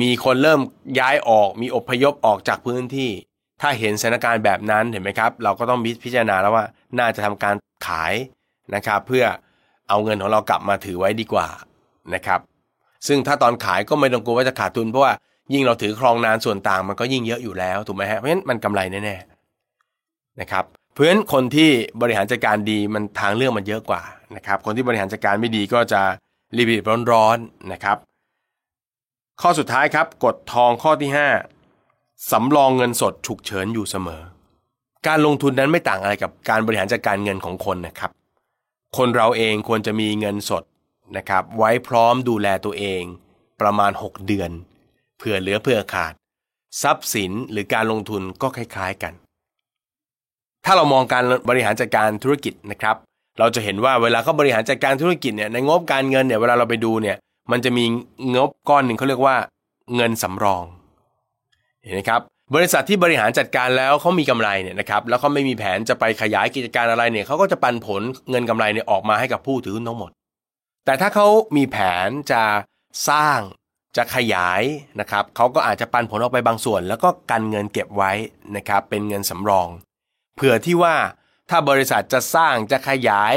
มีคนเริ่มย้ายออกมีอพยพออกจากพื้นที่ ถ้าเห็นสถานการณ์แบบนั้นเห็นไหมครับ เราก็ต้องพิจารณาแล้วว่า น่าจะทำการ ขายนะครับ เพื่อเอาเงินของเรากลับมาถือไว้ดีกว่านะครับ ซึ่งถ้าตอนขายก็ไม่ต้องกลัวว่าจะขาดทุนเพราะว่ายิ่งเราถือครองนานส่วนต่างมันก็ยิ่งเยอะอยู่แล้วถูกไหมฮะเพราะฉะนั้นมันกำไรแน่ๆนะครับเพราะฉะนั้นคนที่บริหารจัดการดีมันทางเรื่องมันเยอะกว่านะครับ คนที่บริหารจัดการไม่ดีก็จะรีบๆร้อนๆนะครับ ข้อสุดท้ายครับกฎทองข้อที่ 5สำรองเงินสดฉุกเฉินอยู่เสมอ การลงทุนนั้นไม่ต่างอะไรกับการบริหารจัดการเงินของคนนะครับ คนเราเองควรจะมีเงินสดนะครับ ไว้พร้อมดูแลตัวเอง ประมาณ 6 เดือนเผื่อเหลือเผื่อขาด ทรัพย์สินหรือการลงทุนก็คล้ายๆกัน ถ้าเรามองการบริหารจัดการธุรกิจนะครับ เราจะเห็นว่าเวลาเขาบริหารจัดการธุรกิจเนี่ยในงบการเงินเนี่ยเวลาเราไปดูเนี่ยมันจะมีงบก้อนหนึ่งเขาเรียกว่า เงินสำรองเห็นไหมครับ บริษัทที่บริหารจัดการแล้วเขามีกำไรเนี่ยนะครับแล้วเขาไม่มีแผนจะไปขยายกิจการอะไรเนี่ยเขาก็จะปันผลเงินกำไรเนี่ยออกมาให้กับผู้ถือหุ้นทั้งหมด แต่ถ้าเขามีแผนจะสร้างจะขยายนะครับเขาก็อาจจะปันผลออกไปบางส่วน แล้วก็กันเงินเก็บไว้นะครับเป็นเงินสำรอง เผื่อที่ว่าถ้าบริษัทจะสร้างจะขยาย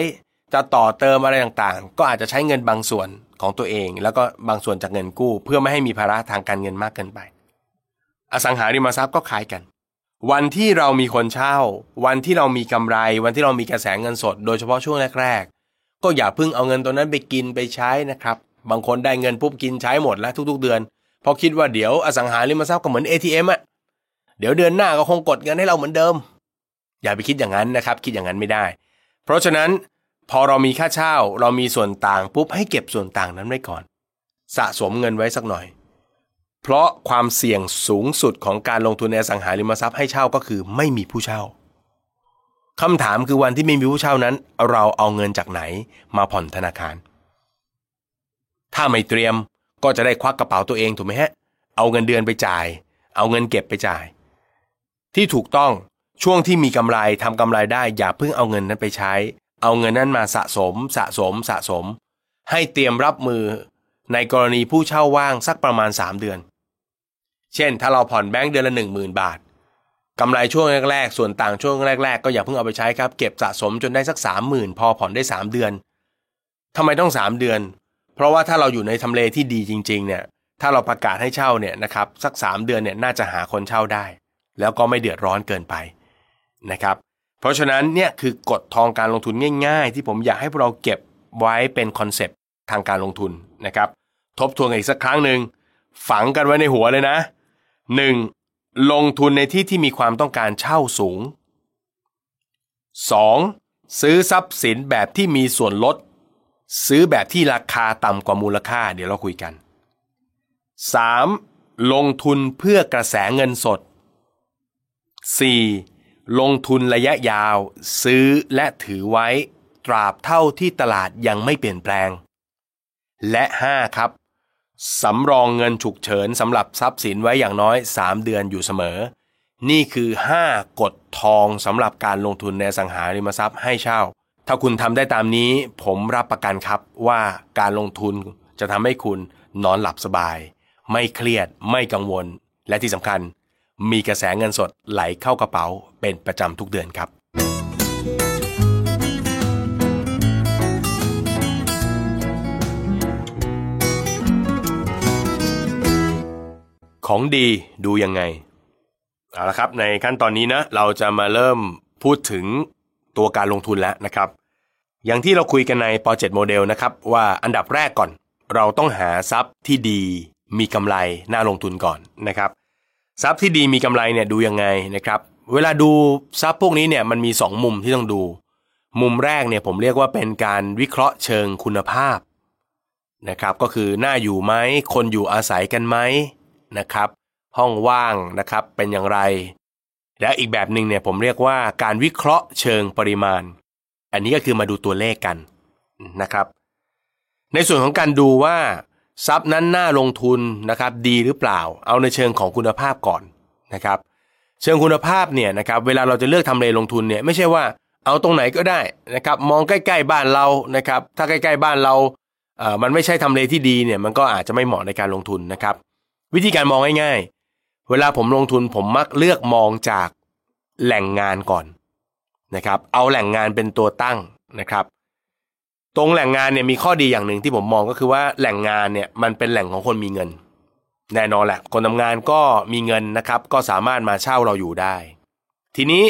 จะต่อเติมอะไรต่างๆ ก็อาจจะใช้เงินบางส่วนของตัวเอง แล้วก็บางส่วนจากเงินกู้ เพื่อไม่ให้มีภาระทางการเงินมากเกินไป อสังหาริมทรัพย์ก็คล้ายกัน วันที่เรามีคนเช่า วันที่เรามีกำไร วันที่เรามีกระแสเงินสด โดยเฉพาะช่วงแรกๆ ก็อย่าเพิ่งเอาเงินตัวนั้นไปกินไปใช้นะครับ บางคนได้เงินปุ๊บกินใช้หมดแล้วทุก ๆ เดือนพราะคิดว่าเดี๋ยวอสังหาริมทรัพย์ก็เหมือน ATM อะเดี๋ยวเดือนหน้าก็คงกดเงินให้เราเหมือนเดิม อย่าไปคิดอย่างนั้นนะครับ คิดอย่างนั้นไม่ได้ เพราะฉะนั้นพอเรามีค่าเช่าเรามีส่วนต่างปุ๊บให้เก็บส่วนต่างนั้นไว้ก่อน สะสมเงินไว้สักหน่อย เพราะความเสี่ยงสูงสุดของการลงทุนในสังหาริมทรัพย์ให้เช่าก็คือไม่มีผู้เช่าคำถามคือวันที่ไม่มีผู้เช่านั้น เราเอาเงินจากไหนมาผ่อนธนาคาร ถ้าไม่เตรียมก็จะได้ควักกระเป๋าตัวเองถูกไหมฮะ เอาเงินเดือนไปจ่าย เอาเงินเก็บไปจ่าย ที่ถูกต้องช่วงที่มีกำไรทำกำไรได้อย่าเพิ่งเอาเงินนั้นไปใช้ เอาเงินนั้นมาสะสม สะสมสะสม ให้เตรียมรับมือในกรณีผู้เช่าว่างสักประมาณ 3 เดือน เช่น ถ้าเราผ่อนแบงค์เดือนละ 1 0,000 บาทกำไรช่วงแรกๆ ส่วนต่างช่วงแรกๆ ก็อย่าเพิ่งเอาไปใช้ครับ เก็บสะสมจนได้สัก 30,000 พอผ่อนได้ 3 เดือนทำไมต้อง 3 เดือน เพราะว่าถ้าเราอยู่ในทำเลที่ดีจริง ๆ เนี่ย ถ้าเราประกาศให้เช่าเนี่ยนะครับสัก 3 เดือนเนี่ยน่าจะหาคนเช่าได้ แล้วก็ไม่เดือดร้อนเกินไปนะครับ เพราะฉะนั้นเนี่ยคือกฎทองการลงทุนง่าย ๆ ที่ผมอยากให้พวกเราเก็บไว้เป็นคอนเซปต์ทางการลงทุนนะครับ ทบทวนอีกสักครั้งหนึ่งฝังกันไว้ในหัวเลยนะ 1. ลงทุนในที่ที่มีความต้องการเช่าสูง 2. ซื้อทรัพย์สินแบบที่มีส่วนลด ซื้อแบบที่ราคาต่ำกว่ามูลค่าเดี๋ยวเราคุยกัน 3. ลงทุนเพื่อกระแสเงินสด 4. ลงทุนระยะยาว ซื้อและถือไว้ ตราบเท่าที่ตลาดยังไม่เปลี่ยนแปลง และ 5. ครับ สำรองเงินฉุกเฉินสำหรับทรัพย์สินไว้อย่างน้อย 3 เดือนอยู่เสมอ นี่คือ 5 กฎทองสำหรับการลงทุนในสังหาริมทรัพย์ให้เช่า ถ้าคุณทำได้ตามนี้ ผมรับประกันครับว่าการลงทุนจะทำให้คุณนอนหลับสบาย ไม่เครียดไม่กังวล และที่สำคัญ มีกระแสเงินสดไหลเข้ากระเป๋าเป็นประจำทุกเดือนครับ ของดีดูยังไง เอาละครับ ในขั้นตอนนี้นะเราจะมาเริ่มพูดถึงตัวการลงทุนแล้วนะครับ อย่างที่เราคุยกันในปรเจกต์โมเดลนะครับ ว่าอันดับแรกก่อน เราต้องหาทรัพย์ที่ดีมีกำไรน่าลงทุนก่อนนะครับ ทรัพย์ที่ดีมีกำไรเนี่ยดูยังไงนะครับ เวลาดูทรัพย์พวกนี้เนี่ยมันมี 2 มุมที่ต้องดู มุมแรกเนี่ยผมเรียกว่าเป็นการวิเคราะห์เชิงคุณภาพนะครับก็คือน่าอยู่ไหมคนอยู่อาศัยกันไหม นะครับ ห้องว่างนะครับเป็นอย่างไร และอีกแบบหนึ่งเนี่ยผมเรียกว่าการวิเคราะห์เชิงปริมาณ อันนี้ก็คือมาดูตัวเลขกันนะครับ ในส่วนของการดูว่าทรัพย์นั้นน่าลงทุนนะครับดีหรือเปล่า เอาในเชิงของคุณภาพก่อนนะครับ เชิงคุณภาพเนี่ยนะครับเวลาเราจะเลือกทำเลลงทุนเนี่ยไม่ใช่ว่าเอาตรงไหนก็ได้นะครับมองใกล้ๆบ้านเรานะครับถ้าใกล้ ๆ บ้านเราเอ่อมันไม่ใช่ทำเลที่ดีเนี่ยมันก็อาจจะไม่เหมาะในการลงทุนนะครับ วิธีการมองง่ายๆ เวลาผมลงทุนผมมักเลือกมองจากแหล่งงานก่อนนะครับ เอาแหล่งงานเป็นตัวตั้งนะครับ ตรงแหล่งงานเนี่ยมีข้อดีอย่างหนึ่งที่ผมมองก็คือว่าแหล่งงานเนี่ยมันเป็นแหล่งของคนมีเงิน แน่นอนแหละ คนทำงานก็มีเงินนะครับ ก็สามารถมาเช่าเราอยู่ได้ ทีนี้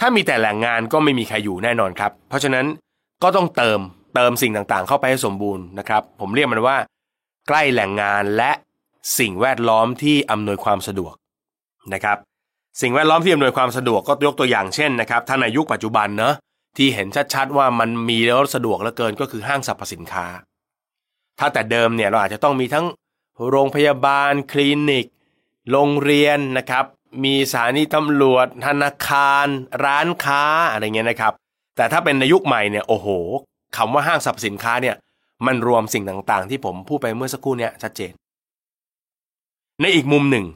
ถ้ามีแต่แหล่งงานก็ไม่มีใครอยู่แน่นอนครับ เพราะฉะนั้นก็ต้องเติมเติมสิ่งต่างๆ เข้าไปให้สมบูรณ์นะครับ ผมเรียกมันว่า ใกล้แหล่งงานและ สิ่งแวดล้อมที่อำนวยความสะดวกนะครับ สิ่งแวดล้อมที่อำนวยความสะดวกก็ยกตัวอย่างเช่นนะครับถ้าในยุคปัจจุบันเนาะที่เห็นชัดๆว่ามันมีแล้วสะดวกเหลือเกินก็คือห้างสรรพสินค้า ถ้าแต่เดิมเนี่ยเราอาจจะต้องมีทั้งโรงพยาบาล คลินิก โรงเรียนนะครับ มีสถานีตำรวจ ธนาคาร ร้านค้าอะไรเงี้ยนะครับ แต่ถ้าเป็นในยุคใหม่เนี่ยโอ้โหคำว่าห้างสรรพสินค้าเนี่ยมันรวมสิ่งต่างๆ ที่ผมพูดไปเมื่อสักครู่เนี่ยชัดเจน ในอีกมุมหนึ่ง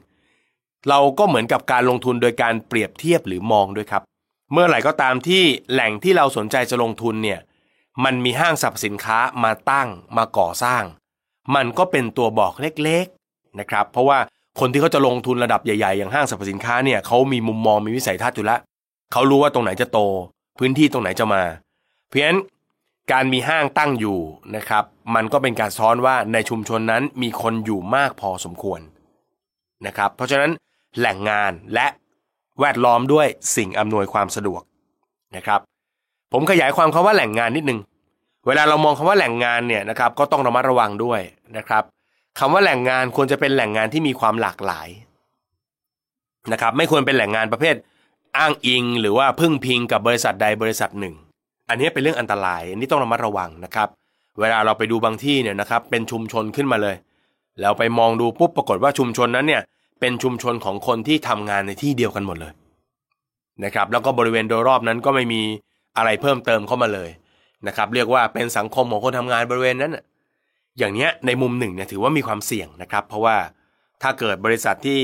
เราก็เหมือนกับการลงทุนโดยการเปรียบเทียบหรือมองด้วยครับ เมื่อไหร่ก็ตามที่แหล่งที่เราสนใจจะลงทุนเนี่ยมันมีห้างสรรพสินค้ามาตั้งมาก่อสร้าง มันก็เป็นตัวบอกเล็กๆนะครับ เพราะว่าคนที่เขาจะลงทุนระดับใหญ่ๆ อย่างห้างสรรพสินค้าเนี่ยเขามีมุมมองมีวิสัยทัศน์อยู่แล้วเขารู้ว่าตรงไหนจะโต พื้นที่ตรงไหนจะมา เพราะฉะนั้นการมีห้างตั้งอยู่นะครับ มันก็เป็นการซ้อนว่าในชุมชนนั้นมีคนอยู่มากพอสมควร นะครับ เพราะฉะนั้นแหล่งงานและแวดล้อมด้วยสิ่งอำนวยความสะดวกนะครับ ผมขยายความคาว่าแหล่งงานนิดนึง เวลาเรามองคำว่าแหล่งงานเนี่ยนะครับก็ต้องระมัดระวังด้วยนะครับคำว่าแหล่งงานควรจะเป็นแหล่งงานที่มีความหลากหลายนะครับไม่ควรเป็นแหล่งงานประเภทอ้างอิง หรือว่าพึ่งพิงกับบริษัทใดบริษัทหนึ่ง อันนี้เป็นเรื่องอันตรายอันนี้ต้องระมัดระวังนะครับ เวลาเราไปดูบางที่เนี่ยนะครับเป็นชุมชนขึ้นมาเลย แล้วไปมองดูปุ๊บปรากฏว่าชุมชนนั้นเนี่ยเป็นชุมชนของคนที่ทำงานในที่เดียวกันหมดเลยนะครับแล้วก็บริเวณโดยรอบนั้นก็ไม่มีอะไรเพิ่มเติมเข้ามาเลยนะครับเรียกว่าเป็นสังคมของคนทำงานบริเวณนั้น อย่างเนี้ยในมุมหนึ่งเนี่ยถือว่ามีความเสี่ยงนะครับ เพราะว่าถ้าเกิดบริษัทที่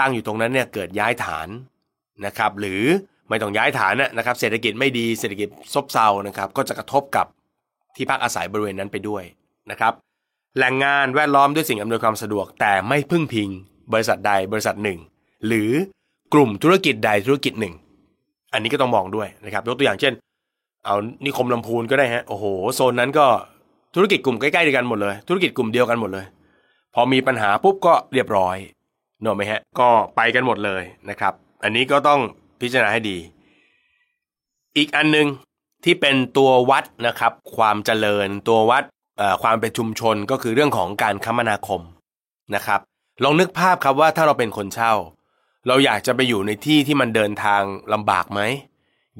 ตั้งอยู่ตรงนั้นเนี่ยเกิดย้ายฐานนะครับหรือไม่ต้องย้ายฐานนะครับเศรษฐกิจไม่ดีเศรษฐกิจซบเซานะครับก็จะกระทบกับที่พักอาศัยบริเวณนั้นไปด้วยนะครับ แหล่งงานแวดล้อมด้วยสิ่งอำนวยความสะดวก แต่ไม่พึ่งพิง บริษัทใดบริษัทหนึ่ง หรือกลุ่มธุรกิจใดธุรกิจหนึ่ง อันนี้ก็ต้องมองด้วยนะครับยกตัวอย่างเช่น เอานิคมลำพูนก็ได้ฮะโอ้โหโซนนั้นก็ธุรกิจกลุ่มใกล้ๆเดียวกันหมดเลย ธุรกิจกลุ่มเดียวกันหมดเลย พอมีปัญหาปุ๊บก็เรียบร้อยเนอะไหมฮะก็ไปกันหมดเลยนะครับ อันนี้ก็ต้องพิจารณาให้ดี อีกอันนึงที่เป็นตัววัดนะครับ ความเจริญตัววัด ความเป็นชุมชนก็คือเรื่องของการคมนาคมนะครับ ลองนึกภาพครับว่าถ้าเราเป็นคนเช่า เราอยากจะไปอยู่ในที่ที่มันเดินทางลำบากไหม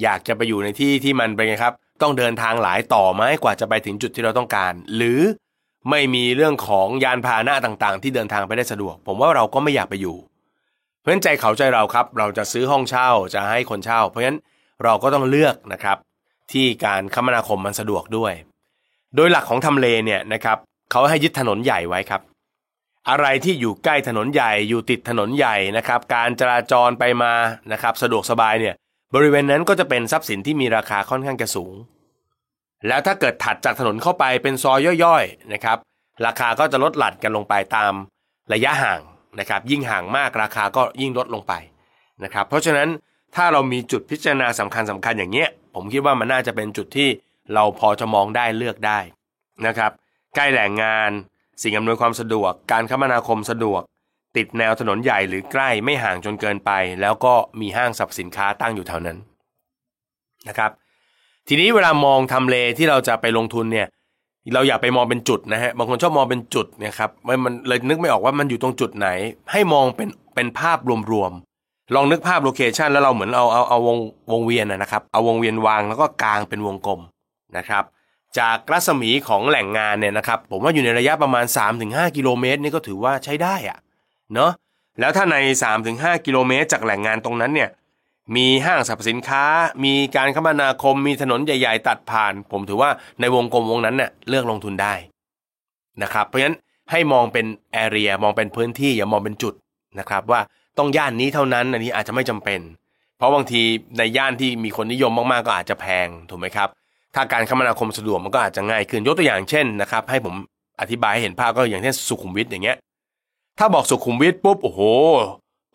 อยากจะไปอยู่ในที่ที่มันเป็นไงครับ ต้องเดินทางหลายต่อไหมกว่าจะไปถึงจุดที่เราต้องการ หรือไม่มีเรื่องของยานพาหนะต่างๆ ที่เดินทางไปได้สะดวก ผมว่าเราก็ไม่อยากไปอยู่ เพราะฉะนั้นใจเขาใจเราครับ เราจะซื้อห้องเช่าจะให้คนเช่า เพราะฉะนั้นเราก็ต้องเลือกนะครับ ที่การคมนาคมมันสะดวกด้วย โดยหลักของทำเลเนี่ยนะครับเขาให้ยึดถนนใหญ่ไว้ครับ อะไรที่อยู่ใกล้ถนนใหญ่อยู่ติดถนนใหญ่นะครับ การจราจรไปมานะครับสะดวกสบายเนี่ยบริเวณนั้นก็จะเป็นทรัพย์สินที่มีราคาค่อนข้างจะสูง แล้วถ้าเกิดถัดจากถนนเข้าไปเป็นซอยย่อยๆนะครับ ราคาก็จะลดหลั่นกันลงไปตามระยะห่างนะครับ ยิ่งห่างมากราคาก็ยิ่งลดลงไปนะครับ เพราะฉะนั้นถ้าเรามีจุดพิจารณาสำคัญสำคัญอย่างเงี้ยผมคิดว่ามันน่าจะเป็นจุดที่ เราพอจะมองได้เลือกได้นะครับ ใกล้แหล่งงาน สิ่งอำนวยความสะดวก การคมนาคมสะดวก ติดแนวถนนใหญ่หรือใกล้ไม่ห่างจนเกินไป แล้วก็มีห้างสรรพสินค้าตั้งอยู่แถวนั้นนะครับ ทีนี้เวลามองทำเลที่เราจะไปลงทุนเนี่ยเราอย่าไปมองเป็นจุดนะฮะบางคนชอบมองเป็นจุดนะครับมันเลยนึกไม่ออกว่ามันอยู่ตรงจุดไหน ให้มองเป็นเป็นภาพรวมๆลองนึกภาพ location แล้วเราเหมือนเอาเอาเอาวงวงเวียนนะครับเอาวงเวียนวางแล้วก็กางเป็นวงกลม นะครับจากรัศมีของแหล่งงานเนี่ยนะครับผมว่าอยู่ในระยะประมาณ 3-5 กิโลเมตรนี่ก็ถือว่าใช้ได้อะเนาะแล้วถ้าใน 3-5 กิโลเมตร จากแหล่งงานตรงนั้นเนี่ยมีห้างสรรพสินค้า มีการคมนาคม มีถนนใหญ่ๆ ตัดผ่าน ผมถือว่าในวงกลมวงนั้นเนี่ยเลือกลงทุนได้นะครับเพราะฉะนั้นให้มองเป็นแอเรียมองเป็นพื้นที่อย่ามองเป็นจุดนะครับว่าต้องย่านนี้เท่านั้นอันนี้อาจจะไม่จำเป็น เพราะบางทีในย่านที่มีคนนิยมมากๆก็อาจจะแพงถูกไหมครับ ถ้าการคมนาคมสะดวกมันก็อาจจะง่ายขึ้นยกตัวอย่างเช่นนะครับให้ผมอธิบายให้เห็นภาพก็อย่างเช่นสุขุมวิทอย่างเงี้ยถ้าบอกสุขุมวิทปุ๊บโอ้โห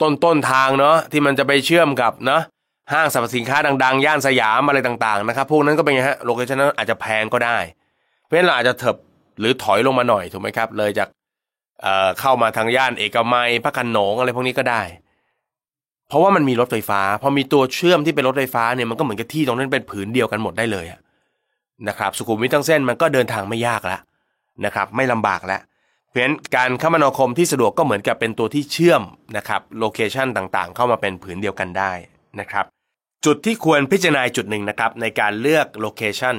ต้นต้นทางเนาะที่มันจะไปเชื่อมกับเนาะห้างสรรพสินค้าดังๆ ย่านสยามอะไรต่างๆนะครับพวกนั้นก็เป็นไงฮะโลเคชั่นนั้นอาจจะแพงก็ได้ เพราะฉะนั้นเราอาจจะเถิบหรือถอยลงมาหน่อยถูกไหมครับ เลยจากเอ่อเข้ามาทางย่านเอกมัยพระคันโหนงอะไรพวกนี้ก็ได้ เพราะว่ามันมีรถไฟฟ้า พอมีตัวเชื่อมที่เป็นรถไฟฟ้าเนี่ยมันก็เหมือนกับที่ตรงนั้นเป็นผืนเดียวกันหมดได้เลย นะครับสุขุมวิททั้งเส้นมันก็เดินทางไม่ยากแล้วนะครับไม่ลำบากแล้วเพราะฉะนั้นการคมนาคมที่สะดวกก็เหมือนกับเป็นตัวที่เชื่อมนะครับ location ต่างๆ เข้ามาเป็นผืนเดียวกันได้นะครับจุดที่ควรพิจารณาจุดหนึ่งนะครับในการเลือก location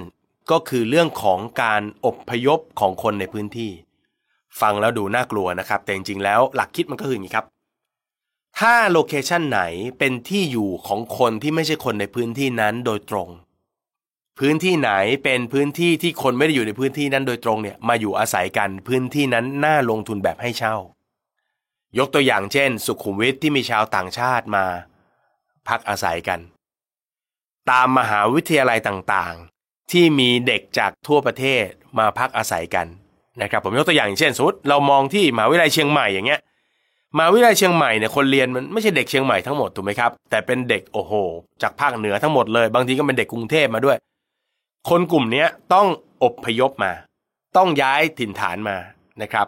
ก็คือเรื่องของการอพยพของคนในพื้นที่ ฟังแล้วดูน่ากลัวนะครับ แต่จริงๆแล้วหลักคิดมันก็คืออย่างนี้ครับ ถ้า location ไหนเป็นที่อยู่ของคนที่ไม่ใช่คนในพื้นที่นั้นโดยตรง พื้นที่ไหนเป็นพื้นที่ที่คนไม่ได้อยู่ในพื้นที่นั้นโดยตรงเนี่ยมาอยู่อาศัยกันพื้นที่นั้นน่าลงทุนแบบให้เช่า ยกตัวอย่างเช่น สุขุมวิทที่มีชาวต่างชาติมา พักอาศัยกัน ตามมหาวิทยาลัยต่างๆ ที่มีเด็กจากทั่วประเทศมาพักอาศัยกันนะครับผมยกตัวอย่างเช่นสมมติเรามองที่มหาวิทยาลัยเชียงใหม่อย่างเงี้ยมหาวิทยาลัยเชียงใหม่เนี่ยคนเรียนมันไม่ใช่เด็กเชียงใหม่ทั้งหมดถูกไหมครับแต่เป็นเด็กโอ้โห จากภาคเหนือทั้งหมดเลย บางทีก็เป็นเด็กกรุงเทพมาด้วย คนกลุ่มนี้ต้องอบพยพมา ต้องย้ายถิ่นฐานมานะครับ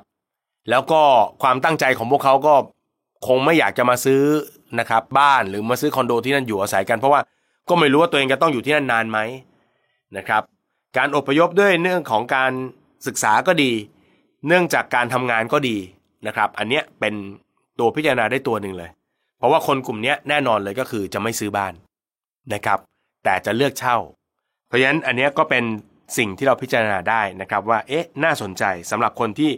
แล้วก็ความตั้งใจของพวกเขาก็คงไม่อยากจะมาซื้อนะครับบ้านหรือมาซื้อคอนโดที่นั่นอยู่อาศัยกันเพราะว่าก็ไม่รู้ว่าตัวเองจะต้องอยู่ที่นั่นนานไหมนะครับ การอบพยพด้วยเรื่องของการศึกษาก็ดี เนื่องจากการทำงานก็ดีนะครับ อันเนี้ยเป็นตัวพิจารณาได้ตัวหนึ่งเลย เพราะว่าคนกลุ่มนี้แน่นอนเลยก็คือจะไม่ซื้อบ้านนะครับ แต่จะเลือกเช่า ราะฉะนั้นอันนี้ก็เป็นสิ่งที่เราพิจารณาได้นะครับว่าเอ๊ะน่าสนใจสำหรับคนที่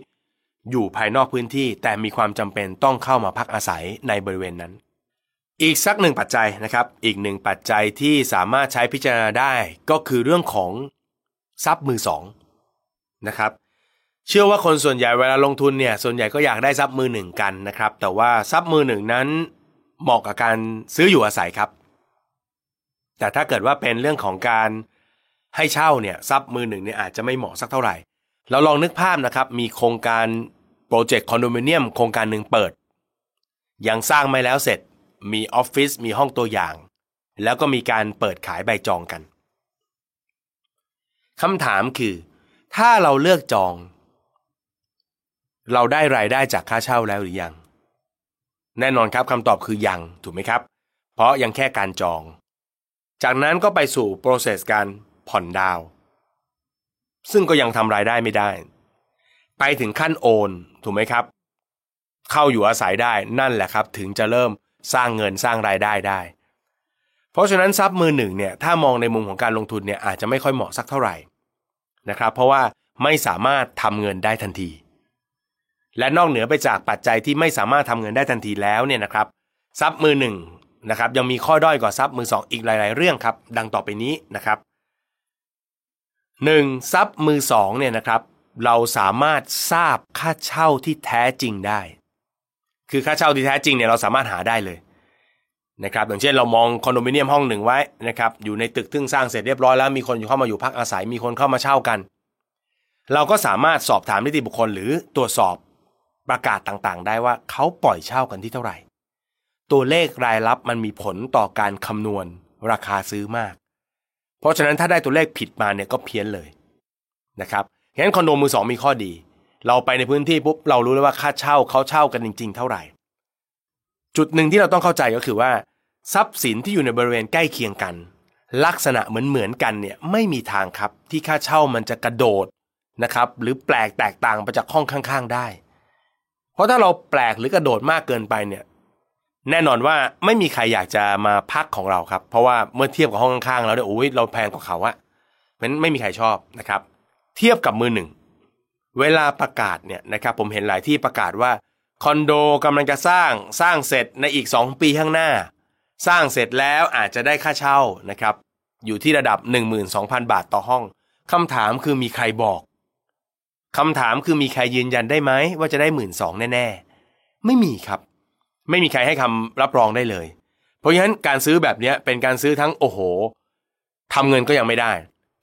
อยู่ภายนอกพื้นที่ แต่มีความจำเป็นต้องเข้ามาพักอาศัยในบริเวณนั้น อีกสักหนึ่งปัจจัยนะครับอีกหนึ่งปัจจัยที่สามารถใช้พิจารณาได้ก็คือเรื่องของทรัพย์มือสองนะครับเชื่อว่าคนส่วนใหญ่เวลาลงทุนเนี่ยส่วนใหญ่ก็อยากได้ทรัพย์มือหนึ่งกันนะครับแต่ว่าทรัพย์มือหนึ่งนั้นเหมาะกับการซื้ออยู่อาศัยครับ แต่ถ้าเกิดว่าเป็นเรื่องของการ ให้เช่าเนี่ยทรัพย์มือหนึ่งเนี่ยอาจจะไม่เหมาะสักเท่าไหร่ เราลองนึกภาพนะครับ มีโครงการ project คอนโดมิเนียมโครงการหนึ่งเปิด ยังสร้างไม่แล้วเสร็จ มีออฟฟิศมีห้องตัวอย่าง แล้วก็มีการเปิดขายใบจองกันคำถามคือ ถ้าเราเลือกจอง เราได้รายได้จากค่าเช่าแล้วหรือยัง แน่นอนครับคำตอบคือยังถูกไหมครับ เพราะยังแค่การจอง จากนั้นก็ไปสู่ process การ ผ่อนดาว ซึ่งก็ยังทำรายได้ไม่ได้ ไปถึงขั้นโอน ถูกไหมครับ เข้าอยู่อาศัยได้นั่นแหละครับ ถึงจะเริ่มสร้างเงินสร้างรายได้ได้ เพราะฉะนั้นทรัพย์มือหนึ่งเนี่ยถ้ามองในมุมของการลงทุนเนี่ยอาจจะไม่ค่อยเหมาะสักเท่าไหร่นะครับ เพราะว่าไม่สามารถทำเงินได้ทันที และนอกเหนือไปจากปัจจัยที่ไม่สามารถทำเงินได้ทันทีแล้วเนี่ยนะครับทรัพย์มือหนึ่งนะครับยังมีข้อด้อยกว่าทรัพย์มือสองอีกหลาย ๆ เรื่องครับ ดังต่อไปนี้นะครับ หนึ่งทรัพย์มือสองเนี่ยนะครับ เราสามารถทราบค่าเช่าที่แท้จริงได้ คือค่าเช่าที่แท้จริงเนี่ยเราสามารถหาได้เลยนะครับอย่างเช่นเรามองคอนโดมิเนียมห้องหนึ่งไว้นะครับอยู่ในตึกทึ่งสร้างเสร็จเรียบร้อยแล้วมีคนเข้ามาอยู่พักอาศัยมีคนเข้ามาเช่ากัน เราก็สามารถสอบถามนิติบุคคลหรือตรวจสอบประกาศต่างๆ ได้ว่าเขาปล่อยเช่ากันที่เท่าไหร่ ตัวเลขรายรับมันมีผลต่อการคำนวณราคาซื้อมาก เพราะฉะนั้นถ้าได้ตัวเลขผิดมาเนี่ยก็เพี้ยนเลยนะครับฉะนั้นคอนโดมือสองมีข้อดี เราไปในพื้นที่ปุ๊บเรารู้เลยว่าค่าเช่าเขาเช่ากันจริง ๆ เท่าไหร่ จุดหนึ่งที่เราต้องเข้าใจก็คือว่า ทรัพย์สินที่อยู่ในบริเวณใกล้เคียงกัน ลักษณะเหมือนเหมือนกันเนี่ยไม่มีทางครับที่ค่าเช่ามันจะกระโดดนะครับหรือแปลกแตกต่างไปจากห้องข้าง ๆ ได้ เพราะถ้าเราแปลกหรือกระโดดมากเกินไปเนี่ย แน่นอนว่าไม่มีใครอยากจะมาพักของเราครับ เพราะว่าเมื่อเทียบกับห้องข้างๆแล้วเนี่ยโอ้ยเราแพงกว่าเขาอะเพราะนั้นไม่มีใครชอบนะครับ เทียบกับมือหนึ่งเวลาประกาศเนี่ยนะครับผมเห็นหลายที่ประกาศว่าคอนโดกำลังจะสร้างสร้างเสร็จในอีก 2 ปีข้างหน้า สร้างเสร็จแล้วอาจจะได้ค่าเช่านะครับอยู่ที่ระดับ 12,000 บาทต่อห้องคำถามคือมีใครบอกคำถามคือมีใครยืนยันได้ไหมว่าจะได้หมื่นสองแน่ ๆ ไม่มีครับ ไม่มีใครให้คำรับรองได้เลย เพราะฉะนั้นการซื้อแบบนี้เป็นการซื้อทั้งโอ้โหทำเงินก็ยังไม่ได้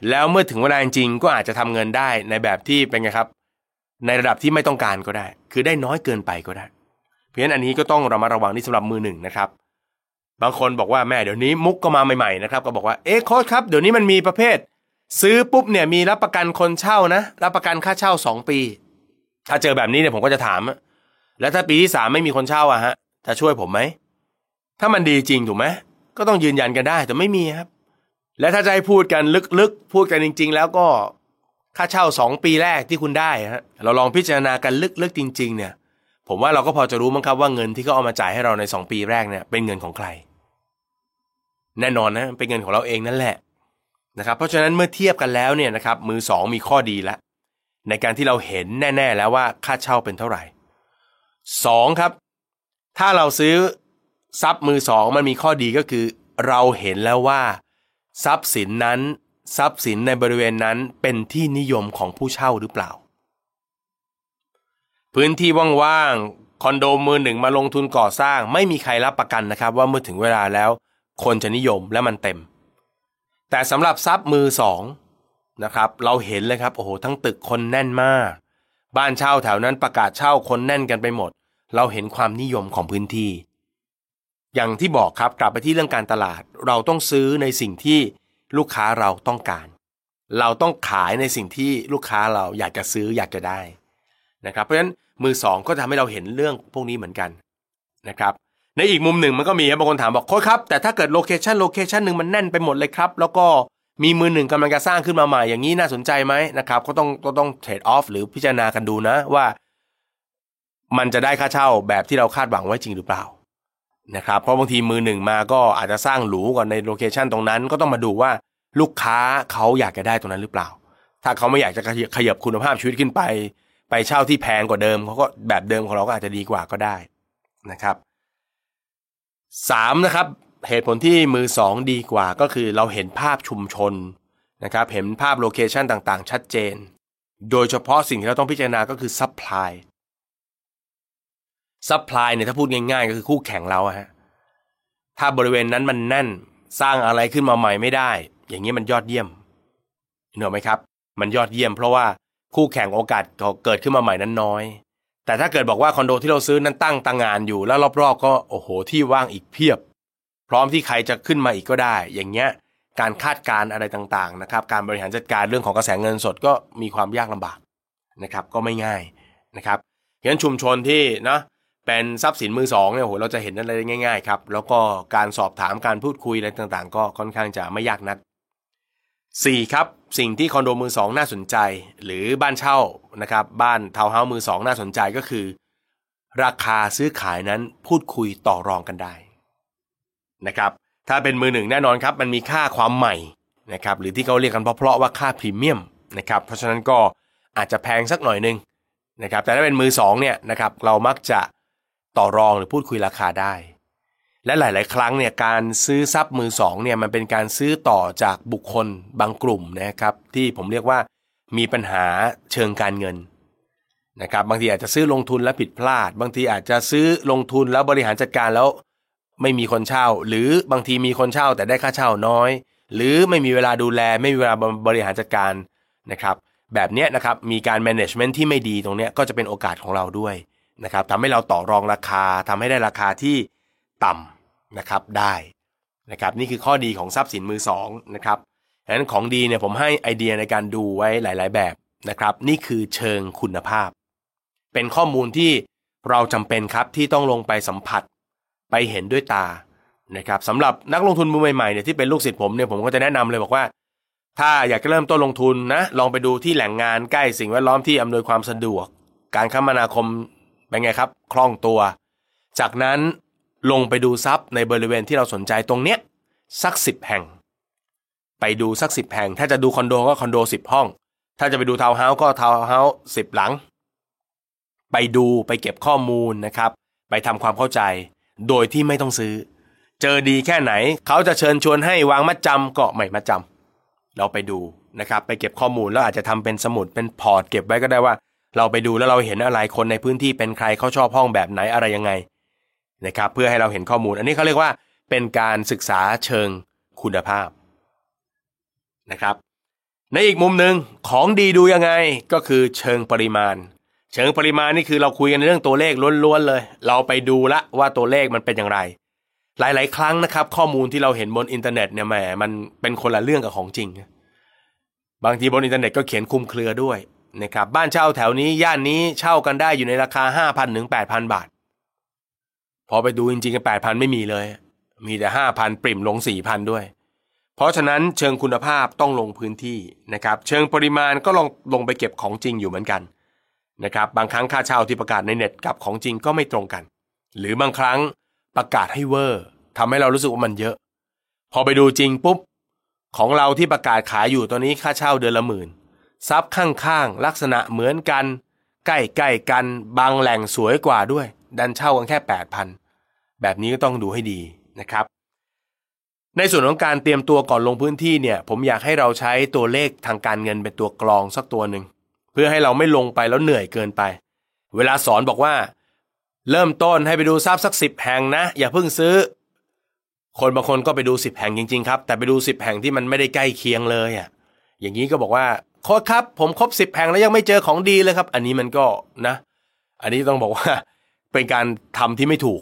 แล้วเมื่อถึงเวลาจริงก็อาจจะทำเงินได้ในแบบที่เป็นไงครับ ในระดับที่ไม่ต้องการก็ได้ คือได้น้อยเกินไปก็ได้ เพราะฉะนั้นอันนี้ก็ต้องระมัดระวังนี่สำหรับมือหนึ่งนะครับ บางคนบอกว่าแม่เดี๋ยวนี้มุกก็มาใหม่ๆนะครับ ก็บอกว่าเอ๊ะโค้ชครับเดี๋ยวนี้มันมีประเภท ซื้อปุ๊บเนี่ยมีรับประกันคนเช่านะรับประกันค่าเช่าสองปี ถ้าเจอแบบนี้เนี่ยผมก็จะถามแล้วถ้าปีที่สามไม่มีคนเช่าอะฮะ จะช่วยผมไหม ถ้ามันดีจริงถูกไหมก็ต้องยืนยันกันได้แต่ไม่มีครับ และถ้าจะให้พูดกันลึกๆ พูดกันจริง ๆ แล้วก็ค่าเช่าสองปีแรกที่คุณได้ฮะเราลองพิจารณากันลึกๆจริง ๆ เนี่ย ผมว่าเราก็พอจะรู้มั้งครับว่าเงินที่เขาเอามาจ่ายให้เราในสองปีแรกเนี่ยเป็นเงินของใคร แน่นอนนะเป็นเงินของเราเองนั่นแหละนะครับ เพราะฉะนั้นเมื่อเทียบกันแล้วเนี่ยนะครับมือสองมีข้อดีล้วในการที่เราเห็นแน่ ๆ แล้วว่าค่าเช่าเป็นเท่าไหร่สองครับ ถ้าเราซื้อทรัพย์มือสองมันมีข้อดีก็คือ เราเห็นแล้วว่า ทรัพย์สินนั้น ทรัพย์สินในบริเวณนั้นเป็นที่นิยมของผู้เช่าหรือเปล่า พื้นที่ว่างๆคอนโดมือหนึ่งมาลงทุนก่อสร้าง ไม่มีใครรับประกันนะครับ ว่าเมื่อถึงเวลาแล้ว คนจะนิยมและมันเต็ม แต่สำหรับทรัพย์มือสองนะครับ เราเห็นเลยครับโอ้โหทั้งตึกคนแน่นมาก บ้านเช่าแถวนั้นประกาศเช่าคนแน่นกันไปหมด เราเห็นความนิยมของพื้นที่ อย่างที่บอกครับกลับไปที่เรื่องการตลาด เราต้องซื้อในสิ่งที่ลูกค้าเราต้องการ เราต้องขายในสิ่งที่ลูกค้าเราอยากจะซื้ออยากจะได้นะครับ เพราะฉะนั้นมือสองก็ทำให้เราเห็นเรื่องพวกนี้เหมือนกันนะครับในอีกมุมหนึ่งมันก็มีบางคนถามบอกโค้ชครับ แต่ถ้าเกิด location location หนึ่งมันแน่นไปหมดเลยครับ แล้วก็มีมือหนึ่งกำลังจะสร้างขึ้นมาใหม่อย่างนี้น่าสนใจไหมนะครับ ก็ต้องก็ต้อง trade off หรือพิจารณากันดูนะว่า มันจะได้ค่าเช่าแบบที่เราคาดหวังไว้จริงหรือเปล่านะครับเพราะบางทีมือหนึ่งมาก็อาจจะสร้างหรูก่อนใน location ตรงนั้นก็ต้องมาดูว่าลูกค้าเขาอยากจะได้ตรงนั้นหรือเปล่า ถ้าเขาไม่อยากจะขยับคุณภาพชีวิตขึ้นไป ไปเช่าที่แพงกว่าเดิมเขาก็แบบเดิมของเราก็อาจจะดีกว่าก็ได้นะครับสามนะครับเหตุผลที่มือสองดีกว่าก็คือเราเห็นภาพชุมชนนะครับเห็นภาพ location ต่างๆ ชัดเจน โดยเฉพาะสิ่งที่เราต้องพิจารณาก็คือ supply supply เนี่ยถ้าพูดง่ายๆ ก็คือคู่แข่งเราฮะถ้าบริเวณนั้นมันแน่นสร้างอะไรขึ้นมาใหม่ไม่ได้ อย่างนี้มันยอดเยี่ยมเห็นไหมครับ มันยอดเยี่ยมเพราะว่าคู่แข่งโอกาสเกิดขึ้นมาใหม่นั้นน้อย แต่ถ้าเกิดบอกว่าคอนโดที่เราซื้อนั้นตั้งตั้งงานอยู่แล้วรอบๆ ก็โอ้โหที่ว่างอีกเพียบ พร้อมที่ใครจะขึ้นมาอีกก็ได้ อย่างเงี้ยการคาดการอะไรต่างๆนะครับ การบริหารจัดการเรื่องของกระแสเงินสดก็มีความยากลำบากนะครับ ก็ไม่ง่ายนะครับเพราะฉะนั้นชุมชนที่เนาะ เป็นทรัพย์สินมือสองเนี่ยโหเราจะเห็นอะไรง่ายๆครับ แล้วก็การสอบถามการพูดคุยอะไรต่างๆ ก็ค่อนข้างจะไม่ยากนัก 4. ครับ สิ่งที่คอนโดมือสองน่าสนใจ หรือบ้านเช่านะครับ บ้านทาวน์เฮาส์มือสองน่าสนใจก็คือ ราคาซื้อขายนั้นพูดคุยต่อรองกันได้นะครับถ้าเป็นมือหนึ่งแน่นอนครับ มันมีค่าความใหม่นะครับหรือที่เขาเรียกกันเพราะๆว่าค่าพรีเมียมนะครับเพราะฉะนั้นก็อาจจะแพงสักหน่อยนึงนะครับแต่ถ้าเป็นมือสองเนี่ยนะครับเรามักจะ ต่อรองหรือพูดคุยราคาได้ และหลาย ๆ ครั้งเนี่ยการซื้อทรัพย์มือสองเนี่ยมันเป็นการซื้อต่อจากบุคคลบางกลุ่มนะครับ ที่ผมเรียกว่ามีปัญหาเชิงการเงินนะครับบางทีอาจจะซื้อลงทุนแล้วผิดพลาด บางทีอาจจะซื้อลงทุนแล้วบริหารจัดการแล้วไม่มีคนเช่า หรือบางทีมีคนเช่าแต่ได้ค่าเช่าน้อย หรือไม่มีเวลาดูแลไม่มีเวลาบริหารจัดการนะครับ แบบนี้นะครับมีการ management ที่ไม่ดีตรงนี้ก็จะเป็นโอกาสของเราด้วย นะครับทำให้เราต่อรองราคาทำให้ได้ราคาที่ต่ำนะครับได้นะครับนี่คือข้อดีของทรัพย์สินมือสองนะครับดังนั้นของดีเนี่ยผมให้ไอเดียในการดูไว้หลาย ๆ แบบนะครับนี่คือเชิงคุณภาพ เป็นข้อมูลที่เราจำเป็นครับที่ต้องลงไปสัมผัสไปเห็นด้วยตานะครับสำหรับนักลงทุนมือใหม่ๆเนี่ยที่เป็นลูกศิษย์ผมเนี่ยผมก็จะแนะนำเลยบอกว่า ถ้าอยากจะเริ่มต้นลงทุนนะลองไปดูที่แหล่งงานใกล้สิ่งแวดล้อมที่อำนวยความสะดวก การคมนาคม เป็นไงครับ คล่องตัว จากนั้นลงไปดูซับในบริเวณที่เราสนใจตรงเนี้ยสักสิบแห่ง ไปดูสักสิบแห่ง ถ้าจะดูคอนโดก็คอนโดสิบห้อง ถ้าจะไปดูทาวน์เฮาส์ก็ทาวน์เฮาส์สิบหลัง ไปดูไปเก็บข้อมูลนะครับ ไปทำความเข้าใจ โดยที่ไม่ต้องซื้อ เจอดีแค่ไหน เขาจะเชิญชวนให้วางมัดจำก็ไม่มัดจำเราไปดูนะครับ ไปเก็บข้อมูลแล้วอาจจะทำเป็นสมุดเป็น port เก็บไว้ก็ได้ว่า เราไปดูแล้วเราเห็นอะไรคนในพื้นที่เป็นใครเขาชอบห้องแบบไหนอะไรยังไงนะครับเพื่อให้เราเห็นข้อมูล อันนี้เขาเรียกว่าเป็นการศึกษาเชิงคุณภาพนะครับ ในอีกมุมหนึ่งของ due diligence ก็คือเชิงปริมาณ เชิงปริมาณนี่คือเราคุยกันในเรื่องตัวเลขล้วนๆเลย เราไปดูละว่าตัวเลขมันเป็นอย่างไร หลายๆ ครั้งนะครับ ข้อมูลที่เราเห็นบนอินเทอร์เน็ตเนี่ยแหมมันเป็นคนละเรื่องกับของจริง บางทีบนอินเทอร์เน็ตก็เขียนคุมเครือด้วย นะครับบ้านเช่าแถวนี้ย่านนี้เช่ากันได้อยู่ในราคา 5,000ถึง8,000 บาท พอไปดูจริงๆกัน8,000 ไม่มีเลย มีแต่ 5,000 ปริ่มลง 4,000 ด้วย เพราะฉะนั้นเชิงคุณภาพต้องลงพื้นที่นะครับเชิงปริมาณก็ลงลงไปเก็บของจริงอยู่เหมือนกันนะครับบางครั้งค่าเช่าที่ประกาศในเน็ตกับของจริงก็ไม่ตรงกัน หรือบางครั้งประกาศให้เวอร์ทำให้เรารู้สึกว่ามันเยอะ พอไปดูจริงปุ๊บของเราที่ประกาศขายอยู่ตอนนี้ค่าเช่าเดือนละหมื่น ซับข้างๆ ลักษณะเหมือนกัน ใกล้ๆกัน บางแหล่งสวยกว่าด้วย ดันเช่ากันแค่แปดพันแบบนี้ก็ต้องดูให้ดีนะครับ ในส่วนของการเตรียมตัวก่อนลงพื้นที่เนี่ย ผมอยากให้เราใช้ตัวเลขทางการเงินเป็นตัวกรองสักตัวหนึ่ง เพื่อให้เราไม่ลงไปแล้วเหนื่อยเกินไป เวลาสอนบอกว่า เริ่มต้นให้ไปดูทรัพย์สักสิบแห่งนะ อย่าเพิ่งซื้อ คนบางคนก็ไปดูสิบแห่งจริง ๆ ครับ แต่ไปดูสิบแห่งที่มันไม่ได้ใกล้เคียงเลยอะอย่างนี้ก็บอกว่า โค้ชครับ ผมครบสิบแห่งแล้วยังไม่เจอของดีเลยครับ อันนี้มันก็นะ อันนี้ต้องบอกว่าเป็นการทำที่ไม่ถูก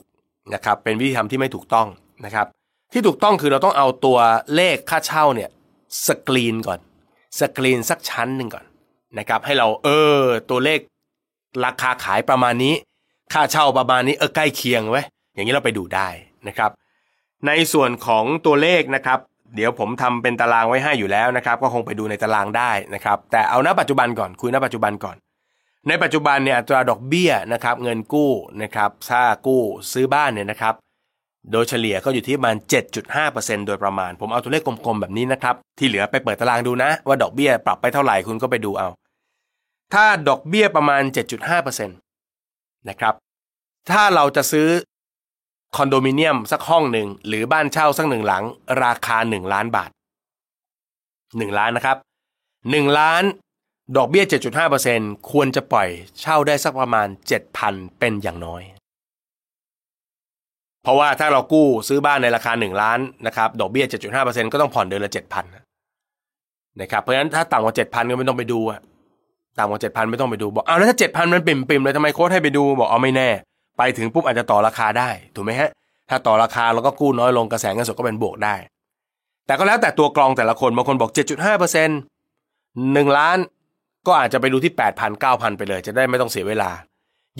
นะครับ เป็นวิธีทำที่ไม่ถูกต้องนะครับ ที่ถูกต้องคือเราต้องเอาตัวเลขค่าเช่าเนี่ยสกรีนก่อนสกรีนสักชั้นหนึ่งก่อนนะครับ ให้เราเออตัวเลขราคาขายประมาณนี้ ค่าเช่าประมาณนี้เออใกล้เคียงไว้อย่างนี้เราไปดูได้นะครับ ในส่วนของตัวเลขนะครับ เดี๋ยวผมทำเป็นตารางไว้ให้อยู่แล้วนะครับ ก็คงไปดูในตารางได้นะครับ แต่เอาณปัจจุบันก่อนคุยณปัจจุบันก่อน ในปัจจุบันเนี่ยอัตราดอกเบี้ยนะครับ เงินกู้นะครับถ้ากู้ซื้อบ้านเนี่ยนะครับ โดยเฉลี่ยก็อยู่ที่ประมาณ 7.5%โดยประมาณ ผมเอาตัวเลขกลมๆแบบนี้นะครับ ที่เหลือไปเปิดตารางดูนะ ว่าดอกเบี้ยปรับไปเท่าไหร่คุณก็ไปดูเอา ถ้าดอกเบี้ยประมาณ 7.5%นะครับถ้าเราจะซื้อ คอนโดมิเนียมสักห้องหนึ่งหรือบ้านเช่าสักหนึ่งหลัง ราคา 1 ล้านบาท 1 ล้านนะครับ 1 ล้าน ดอกเบี้ย 7.5%ควรจะปล่อยเช่าได้สักประมาณ 7,000 เป็นอย่างน้อย เพราะว่าถ้าเรากู้ซื้อบ้านในราคา 1 ล้านนะครับดอกเบี้ย 7.5%ก็ต้องผ่อนเดือนละ 7,000นะครับเพราะฉะนั้นถ้าต่ำกว่า 7,000 ก็ไม่ต้องไปดูอะต่ำกว่า 7,000 ไม่ต้องไปดูบอกเอาแล้วถ้า 7,000 มันปิ่มๆเลยทำไมโค้ดให้ไปดูบอกเอาไม่แน่ ไปถึงปุ๊บอาจจะต่อราคาได้ถูกไหมฮะถ้าต่อราคาแล้วก็กู้น้อยลงกระแสเงินสดก็เป็นบวกได้ แต่ก็แล้วแต่ตัวกรองแต่ละคนบางคนบอก 7.5% 1 ล้าน ก็อาจจะไปดูที่ 8,000 9,000 ไปเลย จะได้ไม่ต้องเสียเวลา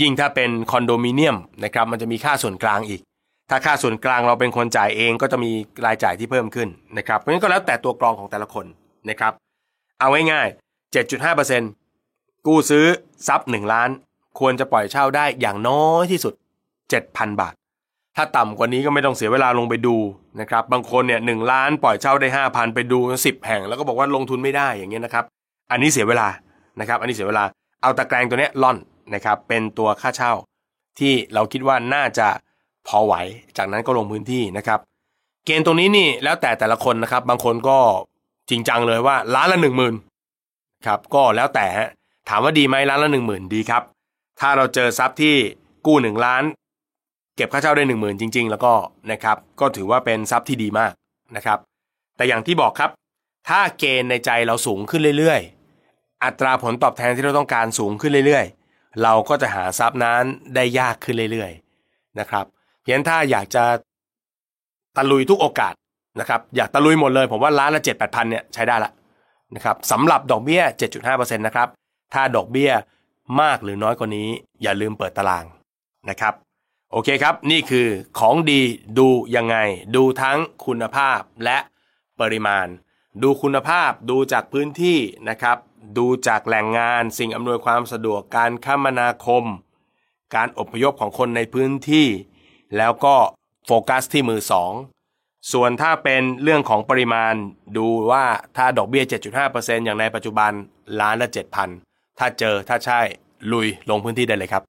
ยิ่งถ้าเป็นคอนโดมิเนียมนะครับมันจะมีค่าส่วนกลางอีก ถ้าค่าส่วนกลางเราเป็นคนจ่ายเองก็จะมีรายจ่ายที่เพิ่มขึ้นนะครับเพราะฉะนั้นก็แล้วแต่ตัวกรองของแต่ละคนนะครับเอาง่ายๆ7.5%กู้ซื้อทรัพย์1ล้าน ควรจะปล่อยเช่าได้อย่างน้อยที่สุด 7,000 บาท ถ้าต่ำกว่านี้ก็ไม่ต้องเสียเวลาลงไปดูนะครับ บางคนเนี่ยหล้านปล่อยเช่าได้ 5,000 ไปดู 10 แห่ง แล้วก็บอกว่าลงทุนไม่ได้อย่างเงี้ยนะครับ อันนี้เสียเวลานะครับ อันนี้เสียเวลา เอาตะแกรงตัวเนี้ยล่อนนะครับ เป็นตัวค่าเช่า ที่เราคิดว่าน่าจะพอไหว จากนั้นก็ลงพื้นที่นะครับ เกณฑ์ตรงนี้นี่แล้วแต่แต่ละคนนะครับ บางคนก็จริงจังเลยว่าล้านละหนึ่งหมื่นครับก็แล้วแต่ฮะถามว่าดีไหมล้านละหนึ่งหมื่นดีครับ ถ้าเราเจอทรัพย์ที่กู้หนึ่งล้าน เก็บค่าเช่าได้หนึ่งหมื่นจริง ๆ แล้วก็นะครับก็ถือว่าเป็นทรัพย์ที่ดีมากนะครับ แต่อย่างที่บอกครับ ถ้าเกณฑ์ในใจเราสูงขึ้นเรื่อยๆ อัตราผลตอบแทนที่เราต้องการสูงขึ้นเรื่อยๆ เราก็จะหาทรัพย์นั้นได้ยากขึ้นเรื่อยๆนะครับเพียงถ้าอยากจะตะลุยทุกโอกาสนะครับอยากตะลุยหมดเลย ผมว่าล้านละเจ็ดแปดพันเนี่ยใช้ได้ละนะครับสำหรับดอกเบี้ย 7.5%นะครับถ้าดอกเบี้ย มากหรือน้อยกว่านี้ อย่าลืมเปิดตารางนะครับ โอเคครับ นี่คือของดีดูยังไง ดูทั้งคุณภาพและปริมาณ ดูคุณภาพดูจากพื้นที่นะครับ ดูจากแหล่งงานสิ่งอำนวยความสะดวกการคมนาคม การอพยพของคนในพื้นที่ แล้วก็โฟกัสที่มือสองส่วนถ้าเป็นเรื่องของปริมาณดูว่าถ้าดอกเบี้ย 7.5%อย่างในปัจจุบันล้านละ 7,000 ถ้าเจอถ้าใช่ลุยลงพื้นที่ได้เลยครับ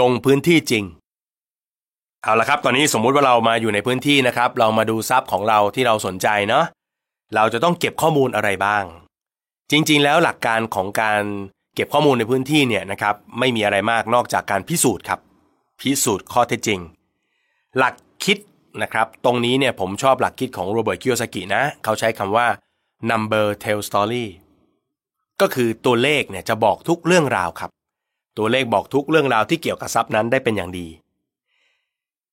ลงพื้นที่จริง เอาละครับตอนนี้สมมุติว่าเรามาอยู่ในพื้นที่นะครับ เรามาดูทรัพย์ของเราที่เราสนใจเนาะเราจะต้องเก็บข้อมูลอะไรบ้าง จริง ๆ แล้วหลักการของการเก็บข้อมูลในพื้นที่เนี่ยนะครับไม่มีอะไรมากนอกจากการพิสูจน์ครับ พิสูจน์ข้อเท็จจริง หลักคิดนะครับ ตรงนี้เนี่ยผมชอบหลักคิดของโรเบิร์ตคิโยซากินะ เขาใช้คำว่า number tell story ก็คือตัวเลขเนี่ยจะบอกทุกเรื่องราวครับ ตัวเลขบอกทุกเรื่องราวที่เกี่ยวกับทรัพย์นั้นได้เป็นอย่างดี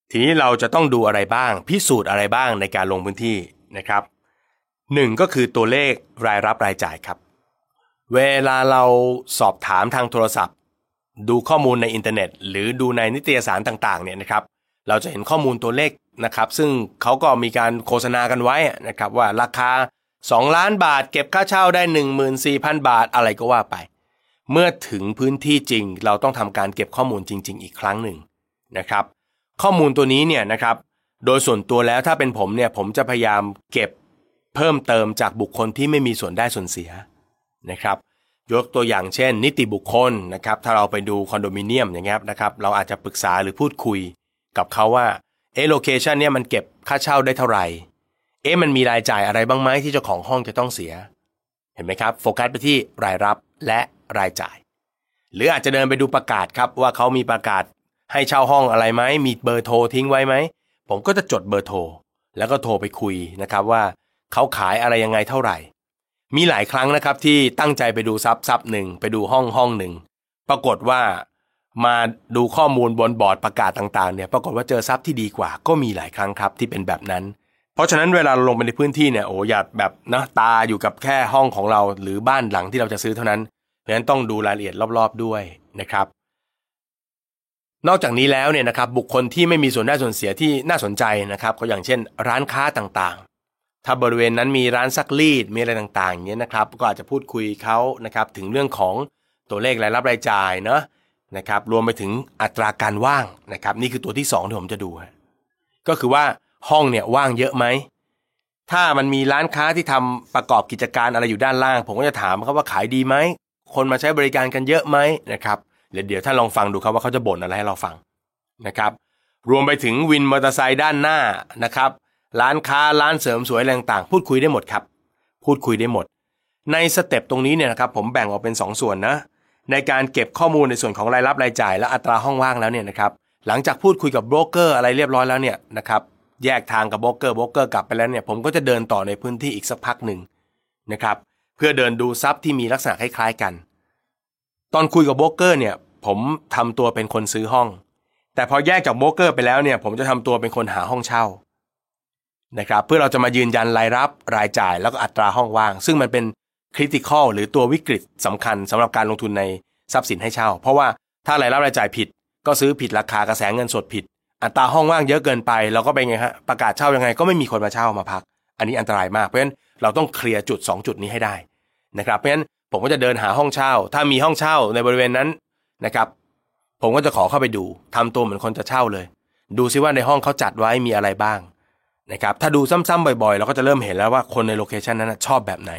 ทีนี้เราจะต้องดูอะไรบ้าง พิสูจน์อะไรบ้างในการลงพื้นที่นะครับหนึ่งก็คือตัวเลขรายรับรายจ่ายครับ เวลาเราสอบถามทางโทรศัพท์ ดูข้อมูลในอินเทอร์เน็ต หรือดูในนิตยสารต่างๆเนี่ยนะครับ เราจะเห็นข้อมูลตัวเลขนะครับ ซึ่งเขาก็มีการโฆษณากันไว้นะครับว่าราคา 2 ล้านบาท เก็บค่าเช่าได้ 14,000 บาทอะไรก็ว่าไป เมื่อถึงพื้นที่จริง เราต้องทำการเก็บข้อมูลจริง ๆ อีกครั้งหนึ่งนะครับ ข้อมูลตัวนี้เนี่ยนะครับโดยส่วนตัวแล้วถ้าเป็นผมเนี่ยผมจะพยายามเก็บเพิ่มเติมจากบุคคลที่ไม่มีส่วนได้ส่วนเสียนะครับยกตัวอย่างเช่น นิติบุคคลนะครับถ้าเราไปดูคอนโดมิเนียมอย่างเงี้ยนะครับเราอาจจะปรึกษาหรือพูดคุย กับเขาว่า เอ location เนี่ยมันเก็บค่าเช่าได้เท่าไหร่ เอ๊ะมันมีรายจ่ายอะไรบ้างไหมที่เจ้าของห้องจะต้องเสีย เห็นไหมครับ โฟกัสไปที่รายรับและรายจ่าย หรืออาจจะเดินไปดูประกาศครับว่าเขามีประกาศให้เช่าห้องอะไรไหมมีเบอร์โทรทิ้งไว้ไหม ผมก็จะจดเบอร์โทร แล้วก็โทรไปคุยนะครับว่าเขาขายอะไรยังไงเท่าไหร่ มีหลายครั้งนะครับที่ตั้งใจไปดูซับซับหนึ่งไปดูห้องห้องหนึ่งปรากฏว่า มาดูข้อมูลบนบอร์ดประกาศต่างๆเนี่ยปรากฏว่าเจอซับที่ดีกว่าก็มีหลายครั้งครับที่เป็นแบบนั้น เพราะฉะนั้นเวลาลงไปในพื้นที่เนี่ยโอ้อย่าแบบนะตาอยู่กับแค่ห้องของเราหรือบ้านหลังที่เราจะซื้อเท่านั้นเพราะฉะนั้นต้องดูรายละเอียดรอบๆด้วยนะครับนอกจากนี้แล้วเนี่ยนะครับบุคคลที่ไม่มีส่วนได้ส่วนเสียที่น่าสนใจนะครับก็อย่างเช่น ร้านค้าต่างๆ ถ้าบริเวณนั้นมีร้านซักรีดมีอะไรต่างๆเงี้ยนะครับก็อาจจะพูดคุยเขานะครับถึงเรื่องของตัวเลขรายรับรายจ่ายเนาะ นะครับรวมไปถึงอัตราการว่างนะครับนี่คือตัวที่2ที่ผมจะดู ก็คือว่าห้องเนี่ยว่างเยอะไหมถ้ามันมีร้านค้าที่ทำประกอบกิจการอะไรอยู่ด้านล่าง ผมก็จะถามเขาว่าขายดีไหมคนมาใช้บริการกันเยอะไหมนะครับเดี๋ยวท่านลองฟังดูครับว่าเขาจะบ่นอะไรให้เราฟังนะครับ รวมไปถึงวินมอเตอร์ไซค์ด้านหน้านะครับ ร้านค้าร้านเสริมสวยอะไรต่างๆพูดคุยได้หมดครับ พูดคุยได้หมด ในสเต็ปตรงนี้เนี่ยนะครับผมแบ่งออกเป็น 2ส่วนนะ ในการเก็บข้อมูลในส่วนของรายรับรายจ่าย และอัตราห้องว่างแล้วเนี่ยนะครับหลังจากพูดคุยกับโบรกเกอร์อะไรเรียบร้อยแล้วเนี่ยนะครับแยกทางกับโบรกเกอร์โบรกเกอร์กลับไปแล้วเนี่ยผมก็จะเดินต่อในพื้นที่อีกสักพักหนึ่งนะครับเพื่อเดินดูซับที่มีลักษณะคล้ายๆกัน ตอนคุยกับโบรกเกอร์เนี่ยผมทำตัวเป็นคนซื้อห้อง แต่พอแยกจากโบรกเกอร์ไปแล้วเนี่ยผมจะทำตัวเป็นคนหาห้องเช่านะครับเพื่อเราจะมายืนยันรายรับรายจ่ายแล้วก็อัตราห้องว่าง ซึ่งมันเป็น คริติคอลหรือตัววิกฤตสำคัญสำหรับการลงทุนในทรัพย์สินให้เช่า เพราะว่าถ้ารายรับรายจ่ายผิด ก็ซื้อผิดราคากระแสเงินสดผิด อัตราห้องว่างเยอะเกินไปเราก็เป็นไงฮะประกาศเช่ายังไงก็ไม่มีคนมาเช่ามาพัก อันนี้อันตรายมากเพราะฉะนั้นเราต้องเคลียร์จุด 2 จุดนี้ให้ได้นะครับเพราะฉะนั้นผมก็จะเดินหาห้องเช่า ถ้ามีห้องเช่าในบริเวณนั้นนะครับผมก็จะขอเข้าไปดูทำตัวเหมือนคนจะเช่าเลย ดูซิว่าในห้องเขาจัดไว้มีอะไรบ้างนะครับถ้าดูซ้ำๆบ่อยๆ เราก็จะเริ่มเห็นแล้วว่าคนในโลเคชันนั้นชอบแบบไหน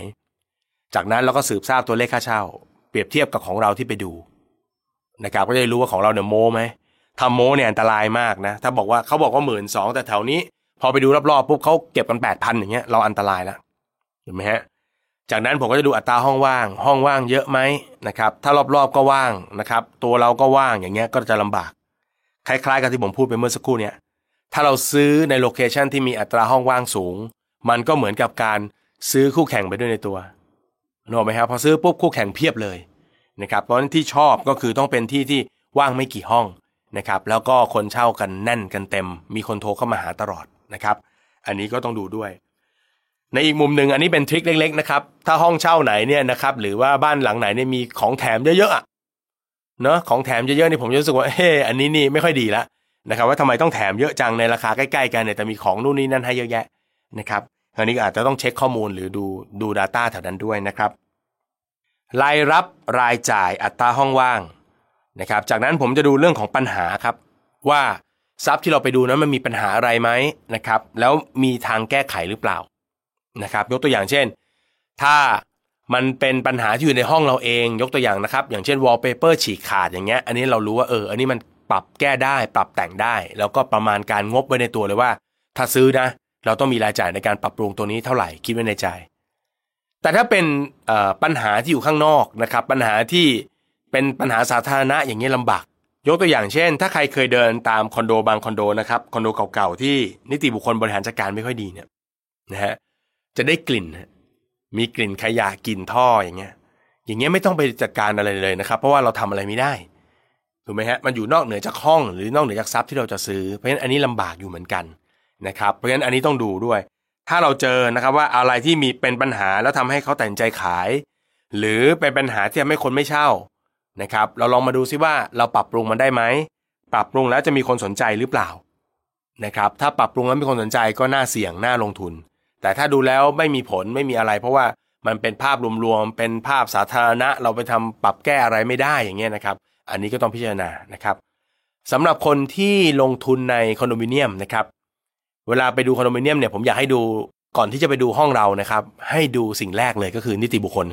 จากนั้นเราก็สืบทราบตัวเลขค่าเช่า เปรียบเทียบกับของเราที่ไปดูนะครับก็จะรู้ว่าของเราเนี่ยโมไหมทำโมเนี่ยอันตรายมากนะ ถ้าบอกว่าเขาบอกว่าหมื่นสองแต่แถวนี้ พอไปดูรอบๆปุ๊บเขาเก็บกันแปดพันอย่างเงี้ยเราอันตรายแล้วเห็นไหมฮะจากนั้นผมก็จะดูอัตราห้องว่าง ห้องว่างเยอะไหมนะครับถ้ารอบๆก็ว่างนะครับตัวเราก็ว่างอย่างเงี้ยก็จะลำบาก คล้ายๆกับที่ผมพูดไปเมื่อสักครู่เนี่ยถ้าเราซื้อในโลเคชันที่มีอัตราห้องว่างสูง มันก็เหมือนกับการซื้อคู่แข่งไปด้วยในตัว นึกออกไหมครับพอซื้อปุ๊บคู่แข่งเพียบเลยนะครับเพราะฉะนั้นที่ชอบก็คือต้องเป็นที่ที่ว่างไม่กี่ห้องนะครับแล้วก็คนเช่ากันแน่นกันเต็ม มีคนโทรเข้ามาหาตลอดนะครับอันนี้ก็ต้องดูด้วย ในอีกมุมหนึ่งอันนี้เป็นทริคเล็กๆนะครับถ้าห้องเช่าไหนเนี่ยนะครับหรือว่าบ้านหลังไหนเนี่ยมีของแถมเยอะๆเนาะของแถมเยอะๆนี่ผมรู้สึกว่าเฮ้อันนี้นี่ไม่ค่อยดีละนะครับว่าทำไมต้องแถมเยอะจังในราคาใกล้ๆกันเนี่ยแต่มีของนู่นนี่นั่นให้เยอะแยะนะครับ อันนี้อาจจะต้องเช็คข้อมูลหรือดูดู Data แถวนั้นด้วยนะครับ รายรับรายจ่ายอัตราห้องว่างนะครับ จากนั้นผมจะดูเรื่องของปัญหาครับ ว่าทรัพย์ที่เราไปดูนั้นมันมีปัญหาอะไรไหมนะครับ แล้วมีทางแก้ไขหรือเปล่านะครับ ยกตัวอย่างเช่น ถ้ามันเป็นปัญหาที่อยู่ในห้องเราเองยกตัวอย่างนะครับ อย่างเช่นวอลเปเปอร์ฉีกขาดอย่างเงี้ยอันนี้เรารู้ว่าเอออันนี้มันปรับแก้ได้ ปรับแต่งได้ แล้วก็ประมาณการงบไว้ในตัวเลยว่า ถ้าซื้อนะ เราต้องมีรายจ่ายในการปรับปรุงตัวนี้เท่าไหร่คิดไว้ในใจ แต่ถ้าเป็นปัญหาที่อยู่ข้างนอกนะครับ ปัญหาที่เป็นปัญหาสาธารณะอย่างนี้ลำบาก ยกตัวอย่างเช่น ถ้าใครเคยเดินตามคอนโดบางคอนโดนะครับคอนโดเก่าๆที่นิติบุคคลบริหารจัดการไม่ค่อยดีเนี่ยนะฮะจะได้กลิ่น มีกลิ่นขยะกลิ่นท่ออย่างเงี้ย อย่างเงี้ยไม่ต้องไปจัดการอะไรเลยนะครับ เพราะว่าเราทำอะไรไม่ได้ถูกไหมฮะมันอยู่นอกเหนือจากห้องหรือนอกเหนือจากทรัพย์ที่เราจะซื้อเพราะฉะนั้นอันนี้ลำบากอยู่เหมือนกัน นะครับ เพราะฉะนั้นอันนี้ต้องดูด้วย ถ้าเราเจอนะครับว่าอะไรที่มีเป็นปัญหาแล้วทำให้เขาตัดใจขาย หรือเป็นปัญหาที่ทำให้คนไม่เช่านะครับ เราลองมาดูซิว่าเราปรับปรุงมันได้ไหมปรับปรุงแล้วจะมีคนสนใจหรือเปล่านะครับ ถ้าปรับปรุงแล้วมีคนสนใจก็น่าเสี่ยงน่าลงทุน แต่ถ้าดูแล้วไม่มีผลไม่มีอะไร เพราะว่ามันเป็นภาพรวมๆเป็นภาพสาธารณะ เราไปทำปรับแก้อะไรไม่ได้อย่างเงี้ยนะครับ อันนี้ก็ต้องพิจารณานะครับสำหรับคนที่ลงทุนในคอนโดมิเนียมนะครับ เวลาไปดูคอนโดมิเนียมเนี่ยผมอยากให้ดูก่อนที่จะไปดูห้องเรานะครับ ให้ดูสิ่งแรกเลยก็คือนิติบุคคล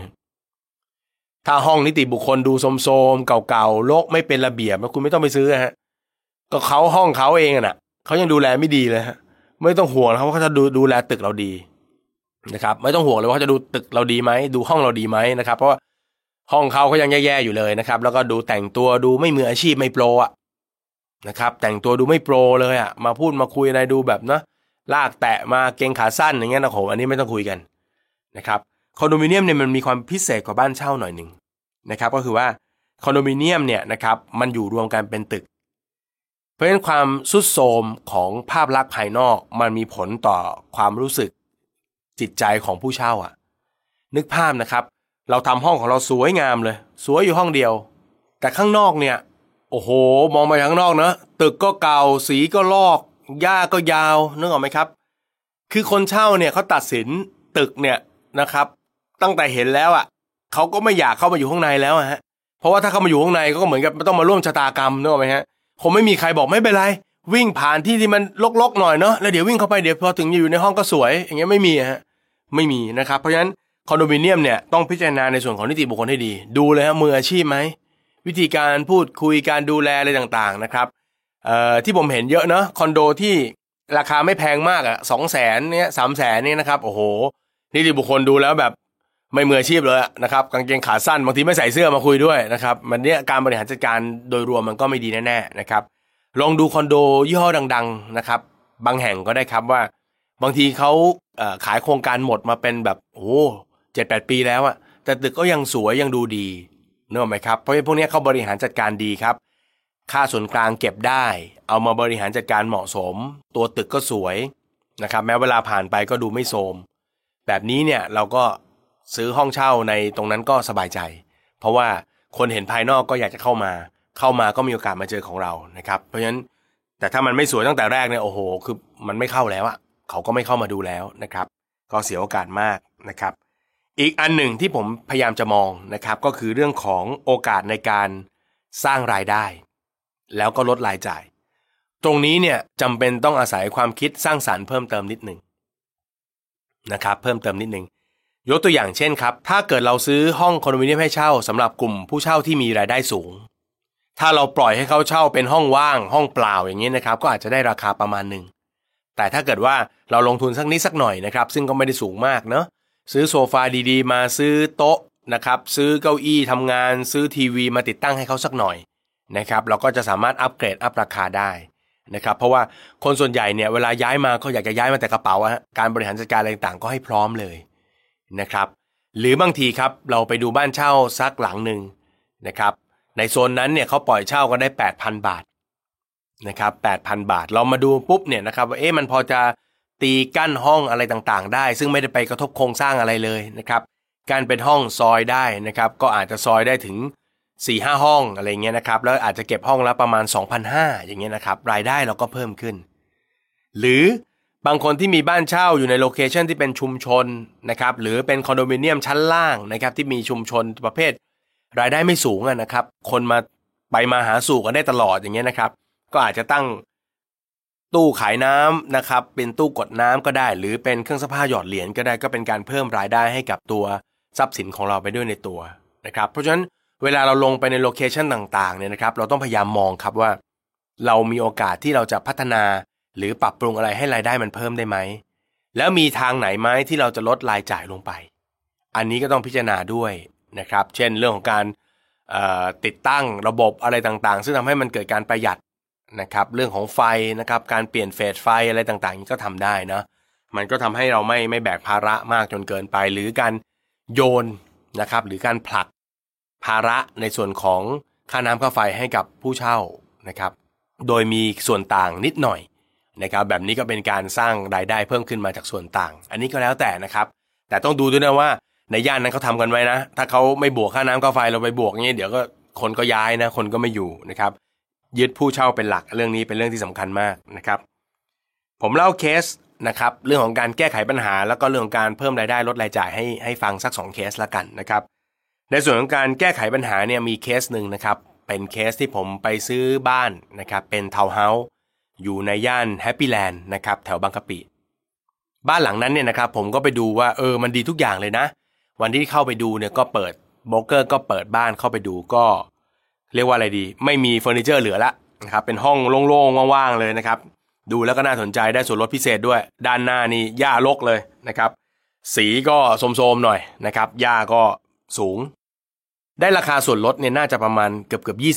ถ้าห้องนิติบุคคลดูโสมๆเก่าๆโลกไม่เป็นระเบียบคุณไม่ต้องไปซื้อฮะก็เขาห้องเขาเองน่ะเขายังดูแลไม่ดีเลยฮะไม่ต้องห่วงเขาเขาจะดูดูแลตึกเราดีนะครับไม่ต้องห่วงเลยว่าเขาจะดูตึกเราดีไหมดูห้องเราดีไหมนะครับ เพราะว่าห้องเขาเขายังแย่ๆอยู่เลยนะครับ แล้วก็ดูแต่งตัวดูไม่มืออาชีพไม่โปรอะ นะครับแต่งตัวดูไม่โปรเลยอะมาพูดมาคุยอะไรดูแบบเนาะลากแตะมาเกงขาสั้นอย่างเงี้ยนะโหอันนี้ไม่ต้องคุยกันนะครับคอนโดมิเนียมเนี่ยมันมีความพิเศษกว่าบ้านเช่าหน่อยหนึ่งนะครับก็คือว่าคอนโดมิเนียมเนี่ยนะครับมันอยู่รวมกันเป็นตึก เพราะฉะนั้นความสุดโทมของภาพลักษณ์ภายนอกมันมีผลต่อความรู้สึกจิตใจของผู้เช่าอะ นึกภาพนะครับ เราทำห้องของเราสวยงามเลย สวยอยู่ห้องเดียว แต่ข้างนอกเนี่ย โอ้โห มองไปข้างนอกเนะตึกก็เก่าสีก็ลอกหญ้าก็ยาวนึกออกไหมครับ คือคนเช่าเนี่ยเขาตัดสินตึกเนี่ยนะครับ ตั้งแต่เห็นแล้วอะเขาก็ไม่อยากเข้ามาอยู่ข้างในแล้วฮะเพราะว่าถ้าเข้ามาอยู่ข้างในก็เหมือนกับต้องมาร่วมชะตากรรมนึกออกไหมฮะคงไม่มีใครบอกไม่เป็นไร วิ่งผ่านที่ที่มันลกๆหน่อยเนาะแล้วเดี๋ยววิ่งเข้าไปเดี๋ยวพอถึงอยู่ในห้องก็สวย อย่างเงี้ยไม่มีฮะไม่มีนะครับ เพราะฉะนั้นคอนโดมิเนียมเนี่ยต้องพิจารณาในส่วนของนิติบุคคลให้ดี ดูเลยฮะมืออาชีพไหม วิธีการพูดคุยการดูแลอะไรต่างๆนะครับเอ่อที่ผมเห็นเยอะเนาะคอนโดที่ราคาไม่แพงมากอะสองแสนเนี่ยสามแสนเนี่ยนะครับโอ้โหนิติบุคคลดูแล้วแบบไม่มืออาชีพเลยนะครับกางเกงขาสั้นบางทีไม่ใส่เสื้อมาคุยด้วยนะครับมันเนี้ยการบริหารจัดการโดยรวมมันก็ไม่ดีแน่ๆนะครับลองดูคอนโดยี่ห้อดัง ๆนะครับ บางแห่งก็ได้ครับว่า บางทีเขาขายโครงการหมดมาเป็นแบบโอ้เจ็ดแปดปีแล้วอะแต่ตึกก็ยังสวยยังดูดี เนอะไหมครับเพราะพวกนี้เขาบริหารจัดการดีครับ ค่าส่วนกลางเก็บได้ เอามาบริหารจัดการเหมาะสม ตัวตึกก็สวยนะครับ แม้เวลาผ่านไปก็ดูไม่โทมแบบนี้เนี่ยเราก็ซื้อห้องเช่าในตรงนั้นก็สบายใจ เพราะว่าคนเห็นภายนอกก็อยากจะเข้ามา เข้ามาก็มีโอกาสมาเจอของเรานะครับ เพราะฉะนั้นแต่ถ้ามันไม่สวยตั้งแต่แรกเนี่ยโอ้โห คือมันไม่เข้าแล้วอะเขาก็ไม่เข้ามาดูแล้วนะครับ ก็เสียโอกาสมากนะครับ อีกอันหนึ่งที่ผมพยายามจะมองนะครับ ก็คือเรื่องของโอกาสในการสร้างรายได้ แล้วก็ลดรายจ่าย ตรงนี้เนี่ยจำเป็นต้องอาศัยความคิดสร้างสารรค์เพิ่มเติมนิดหนึ่งนะครับ เพิ่มเติมนิดหนึ่งยกตัวอย่างเช่นครับ ถ้าเกิดเราซื้อห้องคอนโดมิเนียมให้เช่าสำหรับกลุ่มผู้เช่าที่มีรายได้สูง ถ้าเราปล่อยให้เขาเช่าเป็นห้องว่าง ห้องเปล่าอย่างนี้นะครับ ก็อาจจะได้ราคาประมาณหนึ่งแต่ถ้าเกิดว่าเราลงทุนสักนิดสักหน่อยนะครับ ซึ่งก็ไม่ได้สูงมากเนาะ ซื้อโซฟาดีๆ มาซื้อโต๊ะนะครับ ซื้อเก้าอี้ทำงาน ซื้อทีวีมาติดตั้งให้เขาสักหน่อยนะครับ เราก็จะสามารถอัปเกรดอัพราคาได้นะครับ เพราะว่าคนส่วนใหญ่เนี่ยเวลาย้ายมาเขาอยากจะย้ายมาแต่กระเป๋าการบริหารจัดการอะไรต่างๆ ก็ให้พร้อมเลยนะครับ หรือบางทีครับเราไปดูบ้านเช่าสักหลังหนึ่งนะครับ ในโซนนั้นเนี่ยเขาปล่อยเช่ากันได้ 8,000 บาทนะครับ8,000 บาท เรามาดูปุ๊บเนี่ยนะครับว่าเอ๊ะมันพอจะ ตีกั้นห้องอะไรต่างๆ ได้ ซึ่งไม่ได้ไปกระทบโครงสร้างอะไรเลยนะครับการเป็นห้องซอยได้นะครับ ก็อาจจะซอยได้ถึง4-5ห้องอะไรเงี้ยนะครับ แล้วอาจจะเก็บห้องละประมาณ 2,500 อย่างเงี้ยนะครับ รายได้เราก็เพิ่มขึ้น หรือบางคนที่มีบ้านเช่าอยู่ในโลเคชันที่เป็นชุมชนนะครับ หรือเป็นคอนโดมิเนียมชั้นล่างนะครับ ที่มีชุมชนประเภท รายได้ไม่สูงนะครับ คนมาไปมาหาสู่กันได้ตลอดอย่างเงี้ยนะครับ ก็อาจจะตั้ง ตู้ขายน้ำนะครับเป็นตู้กดน้ำก็ได้ หรือเป็นเครื่องซักผ้าหยอดเหรียญก็ได้ก็เป็นการเพิ่มรายได้ให้กับตัวทรัพย์สินของเราไปด้วยในตัวนะครับเพราะฉะนั้นเวลาเราลงไปในโลเคชันต่างๆเนี่ยนะครับเราต้องพยายามมองครับว่า เรามีโอกาสที่เราจะพัฒนา หรือปรับปรุงอะไรให้รายได้มันเพิ่มได้ไหมแล้วมีทางไหนไหมที่เราจะลดรายจ่ายลงไป อันนี้ก็ต้องพิจารณาด้วยนะครับ เช่นเรื่องของการติดตั้งระบบอะไรต่างๆ ซึ่งทำให้มันเกิดการประหยัด นะครับเรื่องของไฟนะครับการเปลี่ยนเฟสไฟอะไรต่างๆนี้ก็ทำได้นะมันก็ทำให้เราไม่ไม่แบกภาระมากจนเกินไป หรือการโยนนะครับหรือการผลักภาระในส่วนของค่าน้ำค่าไฟให้กับผู้เช่านะครับ โดยมีส่วนต่างนิดหน่อยนะครับแบบนี้ก็เป็นการสร้างรายได้เพิ่มขึ้นมาจากส่วนต่าง อันนี้ก็แล้วแต่นะครับ แต่ต้องดูด้วยนะว่าในย่านนั้นเขาทากันไว้นะ ถ้าเขาไม่บวกค่าน้ำค่าไฟเราไปบวกเงี้ยเดี๋ยวก็คนก็ย้ายนะ คนก็ไม่อยู่นะครับ ยึดผู้เช่าเป็นหลักเรื่องนี้เป็นเรื่องที่สำคัญมากนะครับ ผมเล่าเคสนะครับเรื่องของการแก้ไขปัญหา แล้วก็เรื่องของการเพิ่มรายได้ลดรายจ่ายให้ให้ฟังสัก 2 เคสละกันนะครับ ในส่วนของการแก้ไขปัญหาเนี่ยมีเคสหนึ่งนะครับเป็นเคสที่ผมไปซื้อบ้านนะครับเป็นทาวน์เฮาส์อยู่ในย่านแฮปปี้แลนด์นะครับแถวบางกะปิ บ้านหลังนั้นเนี่ยนะครับผมก็ไปดูว่าเออมันดีทุกอย่างเลยนะ วันที่เข้าไปดูเนี่ยก็เปิดโบรกเกอร์ก็เปิดบ้านเข้าไปดูก็ เรียกว่าอะไรดี ไม่มีเฟอร์นิเจอร์เหลือละนะครับเป็นห้องโล่งๆว่างๆเลยนะครับ ดูแล้วก็น่าสนใจได้ส่วนลดพิเศษด้วย ด้านหน้านี่หญ้ารกเลยนะครับ สีก็โสมๆหน่อยนะครับหญ้าก็สูง ได้ราคาส่วนลดเนี่ยน่าจะประมาณเกือบเกือบยี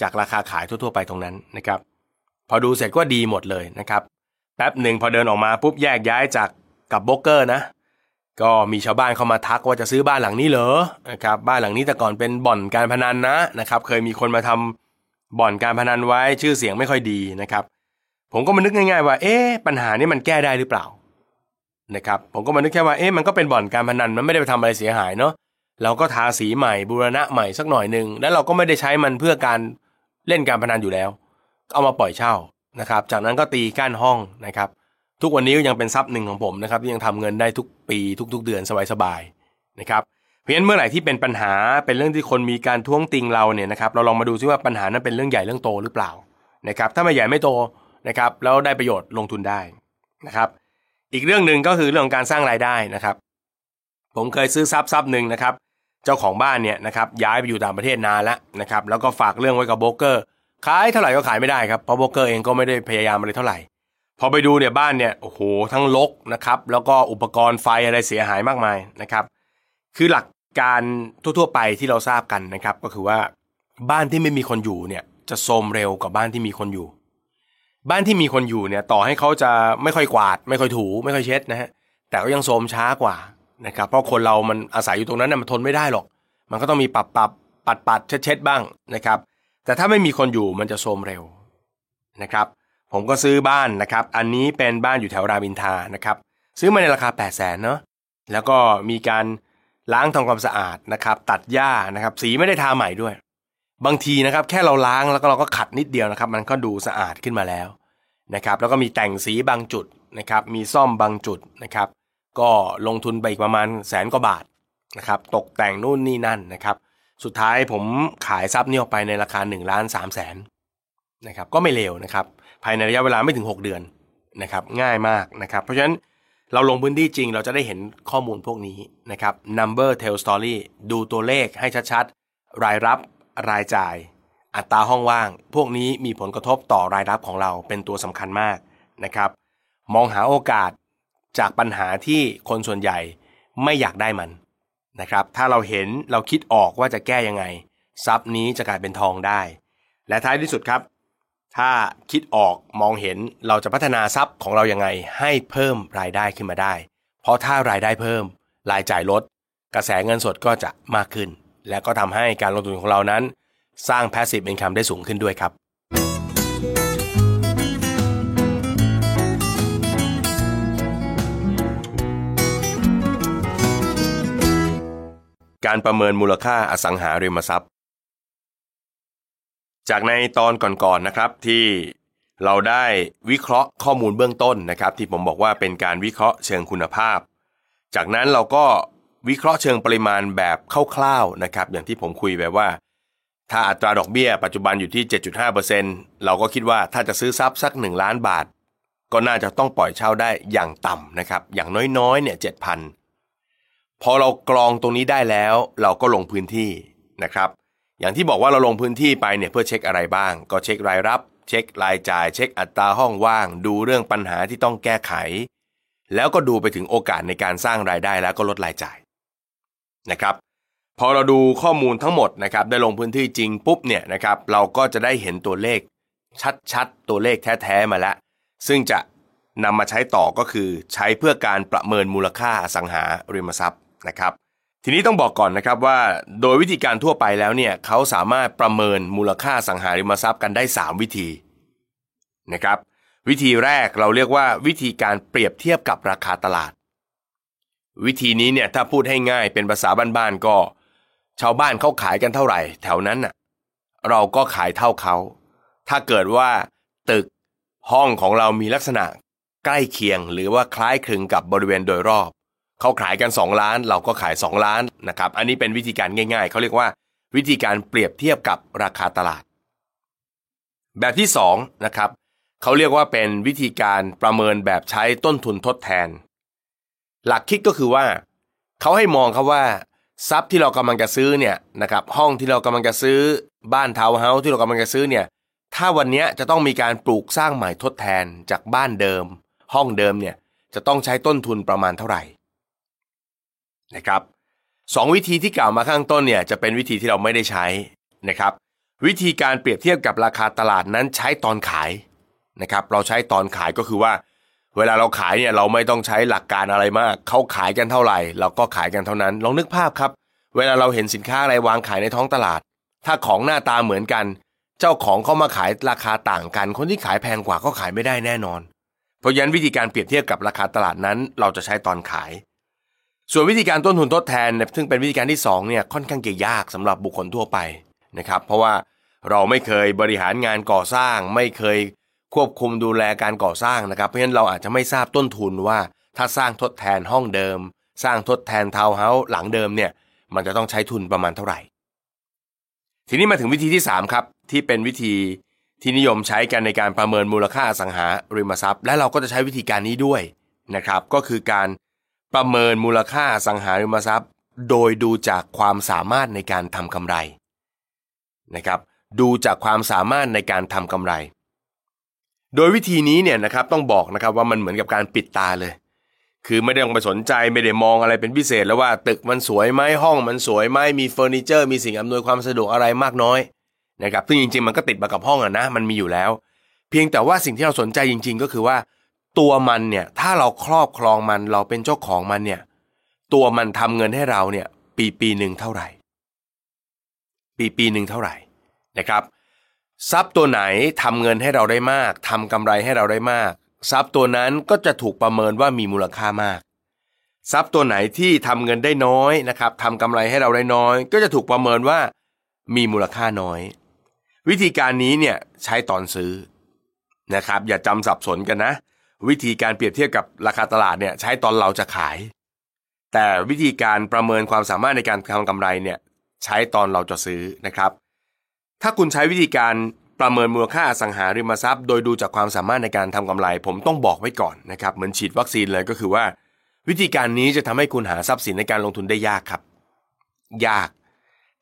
จากราคาขายทั่วๆไปตรงนั้นนะครับ พอดูเสร็จก็ดีหมดเลยนะครับแป๊บหนึ่งพอเดินออกมาปุ๊บแยกย้ายจากกับโบกเกอร์นะ ก็มีชาวบ้านเข้ามาทักว่าจะซื้อบ้านหลังนี้เหรอนะครับบ้านหลังนี้แต่ก่อนเป็นบ่อนการพนันนะนะครับ เคยมีคนมาทำบ่อนการพนันไว้ชื่อเสียงไม่ค่อยดีนะครับ ผมก็มานึกง่ายๆว่า เอ๊ะปัญหานี้มันแก้ได้หรือเปล่านะครับ ผมก็มานึกแค่ว่าเอ๊ะมันก็เป็นบ่อนการพนันมันไม่ได้ไปทำอะไรเสียหายเนาะเราก็ทาสีใหม่บูรณะใหม่สักหน่อยหนึ่งแล้วเราก็ไม่ได้ใช้มันเพื่อการเล่นการพนันอยู่แล้ว เอามาปล่อยเช่านะครับ จากนั้นก็ตีกั้นห้องนะครับ ทุกวันนี้ก็ยังเป็นทรัพย์หนึ่งของผมนะครับที่ยังทำเงินได้ทุกปีทุก ๆ เดือนสบายๆนะครับเพราะฉะนั้นเมื่อไหร่ที่เป็นปัญหาเป็นเรื่องที่คนมีการท้วงติงเราเนี่ยนะครับเราลองมาดูซิว่าปัญหานั้นเป็นเรื่องใหญ่เรื่องโตหรือเปล่านะครับถ้าไม่ใหญ่ไม่โตนะครับแล้วได้ประโยชน์ลงทุนได้นะครับอีกเรื่องหนึ่งก็คือเรื่องของการสร้างรายได้นะครับ ผมเคยซื้อทรัพย์ทรัพย์หนึ่งนะครับเจ้าของบ้านเนี่ยนะครับย้ายไปอยู่ต่างประเทศนานแล้วนะครับแล้วก็ฝากเรื่องไว้กับโบรกเกอร์ขายเท่าไหร่ก็ขายไม่ได้ครับเพราะโบรกเกอร์เองก็ไม่ได้พยายามอะไรเท่าไหร่ พอไปดูเนี่ยบ้านเนี่ยโอ้โหทั้งลกนะครับแล้วก็อุปกรณ์ไฟอะไรเสียหายมากมายนะครับ คือหลักการทั่วๆไปที่เราทราบกันนะครับ ก็คือว่าบ้านที่ไม่มีคนอยู่เนี่ยจะโทมเร็วกว่าบ้านที่มีคนอยู่ บ้านที่มีคนอยู่เนี่ยต่อให้เขาจะไม่ค่อยกวาด ไม่ค่อยถู ไม่ค่อยเช็ดนะฮะแต่ก็ยังโทมช้ากว่านะครับเพราะคนเรามันอาศัยอยู่ตรงนั้นน่ะมันทนไม่ได้หรอก มันก็ต้องมีปรับปรับปัดปัดเช็ดเช็ดบ้างนะครับ แต่ถ้าไม่มีคนอยู่มันจะโทมเร็วนะครับ ผมก็ซื้อบ้านนะครับ อันนี้เป็นบ้านอยู่แถวรามอินทานะครับ ซื้อมาในราคา 8 0 0แสนเนาะ แล้วก็มีการล้างทำความสะอาดนะครับ ตัดหญ้านะครับ สีไม่ได้ทาใหม่ด้วย บางทีนะครับ แค่เราล้างแล้วก็เราก็ขัดนิดเดียวนะครับ มันก็ดูสะอาดขึ้นมาแล้วนะครับ แล้วก็มีแต่งสีบางจุดนะครับ มีซ่อมบางจุดนะครับ ก็ลงทุนไปอีกประมาณแสนกว่าบาทนะครับ ตกแต่งนู่นนี่นั่นนะครับ สุดท้ายผมขายทรัพย์นี้ออกไปในราคา1ล้าน3แสนนะครับ ก็ไม่เลวนะครับ ภายในระยะเวลาไม่ถึง 6 เดือนนะครับง่ายมากนะครับ เพราะฉะนั้นเราลงพื้นที่จริงเราจะได้เห็นข้อมูลพวกนี้นะครับ number tell story ดูตัวเลขให้ชัดๆ รายรับรายจ่าย อัตราห้องว่าง พวกนี้มีผลกระทบต่อรายรับของเราเป็นตัวสำคัญมากนะครับ มองหาโอกาสจากปัญหาที่คนส่วนใหญ่ไม่อยากได้มันนะครับ ถ้าเราเห็นเราคิดออกว่าจะแก้ยังไงทรัพย์นี้จะกลายเป็นทองได้ และท้ายที่สุดครับ ถ้าคิดออกมองเห็นเราจะพัฒนาทรัพย์ของเรายังไงให้เพิ่มรายได้ขึ้นมาได้ เพราะถ้ารายได้เพิ่ม รายจ่ายลด กระแสเงินสดก็จะมากขึ้น และก็ทำให้การลงทุนของเรานั้น สร้าง passive income ได้สูงขึ้นด้วยครับ การประเมินมูลค่าอสังหาริมทรัพย์ จากในตอนก่อนๆนนะครับที่เราได้วิเคราะห์ข้อมูลเบื้องต้นนะครับ ที่ผมบอกว่าเป็นการวิเคราะห์เชิงคุณภาพ จากนั้นเราก็วิเคราะห์เชิงปริมาณแบบคร่าวๆนะครับอย่างที่ผมคุยไปว่า ถ้าอัตราดอกเบี้ยปัจจุบันอยู่ที่ 7.5%เราก็คิดว่าถ้าจะซื้อทรัพย์สัก 1 ล้านบาท ก็น่าจะต้องปล่อยเช่าได้อย่างต่ำนะครับอย่างน้อยๆเนี่ย7,000พอเรากรองตรงนี้ได้แล้ว เราก็ลงพื้นที่นะครับ อย่างที่บอกว่าเราลงพื้นที่ไปเนี่ยเพื่อเช็คอะไรบ้าง ก็เช็ครายรับ เช็ครายจ่าย เช็คอัตราห้องว่าง ดูเรื่องปัญหาที่ต้องแก้ไข แล้วก็ดูไปถึงโอกาสในการสร้างรายได้แล้วก็ลดรายจ่ายนะครับพอเราดูข้อมูลทั้งหมดนะครับได้ลงพื้นที่จริงปุ๊บเนี่ยนะครับเราก็จะได้เห็นตัวเลข ชัดๆตัวเลขแท้ๆมาแล้ว ซึ่งจะนำมาใช้ต่อก็คือใช้เพื่อการประเมินมูลค่าอสังหาริมทรัพย์นะครับ ทีนี้ต้องบอกก่อนนะครับว่าโดยวิธีการทั่วไปแล้วเนี่ยเขาสามารถประเมินมูลค่าสังหาริมทรัพย์กันได้ 3 วิธีนะครับวิธีแรกเราเรียกว่าวิธีการเปรียบเทียบกับราคาตลาด วิธีนี้เนี่ยถ้าพูดให้ง่ายเป็นภาษาบ้านๆก็ ชาวบ้านเขาขายกันเท่าไหร่ แถวนั้นน่ะเราก็ขายเท่าเขา ถ้าเกิดว่าตึกห้องของเรามีลักษณะใกล้เคียงหรือว่าคล้ายคลึงกับบริเวณโดยรอบ เขาขายกัน 2 ล้าน เราก็ขาย 2 ล้านนะครับ อันนี้เป็นวิธีการง่ายๆ เขาเรียกว่าวิธีการเปรียบเทียบกับราคาตลาด แบบที่2นะครับเขาเรียกว่าเป็นวิธีการประเมินแบบใช้ต้นทุนทดแทน หลักคิดก็คือว่า เขาให้มองครับว่า ทรัพย์ที่เรากำลังจะซื้อเนี่ยนะครับห้องที่เรากำลังจะซื้อบ้านทาวน์เฮาส์ที่เรากำลังจะซื้อเนี่ยถ้าวันนี้จะต้องมีการปลูกสร้างใหม่ทดแทนจากบ้านเดิม ห้องเดิมเนี่ยจะต้องใช้ต้นทุนประมาณเท่าไหร่ นะครับสองวิธีที่กล่าวมาข้างต้นเนี่ยจะเป็นวิธีที่เราไม่ได้ใช้นะครับ วิธีการเปรียบเทียบกับราคาตลาดนั้นใช้ตอนขายนะครับ เราใช้ตอนขายก็คือว่า เวลาเราขายเนี่ยเราไม่ต้องใช้หลักการอะไรมาก เขาขายกันเท่าไหร่ เราก็ขายกันเท่านั้น ลองนึกภาพครับ เวลาเราเห็นสินค้าอะไรวางขายในท้องตลาด ถ้าของหน้าตาเหมือนกัน เจ้าของเขามาขายราคาต่างกัน คนที่ขายแพงกว่าก็ขายไม่ได้แน่นอน เพราะฉะนั้นวิธีการเปรียบเทียบกับราคาตลาดนั้น เราจะใช้ตอนขาย ส่วนวิธีการต้นทุนทดแทน ซึ่งเป็นวิธีการที่2เนี่ยค่อนข้างเกี่ยากสำหรับบุคคลทั่วไปนะครับ เพราะว่าเราไม่เคยบริหารงานก่อสร้าง ไม่เคยควบคุมดูแลการก่อสร้างนะครับ เพราะฉะนั้นเราอาจจะไม่ทราบต้นทุนว่า ถ้าสร้างทดแทนห้องเดิม สร้างทดแทนทาวน์เฮาส์หลังเดิมเนี่ยมันจะต้องใช้ทุนประมาณเท่าไหร่ ทีนี้มาถึงวิธีที่ 3 ครับ ที่เป็นวิธีที่นิยมใช้กันในการประเมินมูลค่าอสังหาริมทรัพย์ และเราก็จะใช้วิธีการนี้ด้วยนะครับ ก็คือการ ประเมินมูลค่าสังหาริมทรัพย์ โดยดูจากความสามารถในการทำกำไรนะครับ ดูจากความสามารถในการทำกำไร โดยวิธีนี้เนี่ยนะครับต้องบอกนะครับว่ามันเหมือนกับการปิดตาเลย คือไม่ได้ต้องไปสนใจไม่ได้มองอะไรเป็นพิเศษ แล้วว่าตึกมันสวยไหมห้องมันสวยไหมมีเฟอร์นิเจอร์มีสิ่งอำนวยความสะดวกอะไรมากน้อยนะครับซึ่งจริงๆมันก็ติดมากับห้องอะนะมันมีอยู่แล้ว เพียงแต่ว่าสิ่งที่เราสนใจจริง ๆ ก็คือว่า ตัวมันเนี่ยถ้าเราครอบครองมันเราเป็นเจ้าของมันเนี่ยตัวมันทำเงินให้เราเนี่ยปีปีหนึ่งเท่าไหร่ ปีปีหนึ่งเท่าไหร่นะครับ ทรัพย์ตัวไหนทำเงินให้เราได้มากทำกำไรให้เราได้มาก ทรัพย์ตัวนั้นก็จะถูกประเมินว่ามีมูลค่ามาก ทรัพย์ตัวไหนที่ทำเงินได้น้อยนะครับทำกำไรให้เราได้น้อย ก็จะถูกประเมินว่ามีมูลค่าน้อย วิธีการนี้เนี่ยใช้ตอนซื้อนะครับ อย่าจำสับสนกันนะ วิธีการเปรียบเทียบกับราคาตลาดเนี่ยใช้ตอนเราจะขาย แต่วิธีการประเมินความสามารถในการทำกำไรเนี่ยใช้ตอนเราจะซื้อนะครับ ถ้าคุณใช้วิธีการประเมินมูลค่าอสังหาริมทรัพย์ โดยดูจากความสามารถในการทำกำไร ผมต้องบอกไว้ก่อนนะครับเหมือนฉีดวัคซีนเลยก็คือว่า วิธีการนี้จะทำให้คุณหาทรัพย์สินในการลงทุนได้ยากครับ ยาก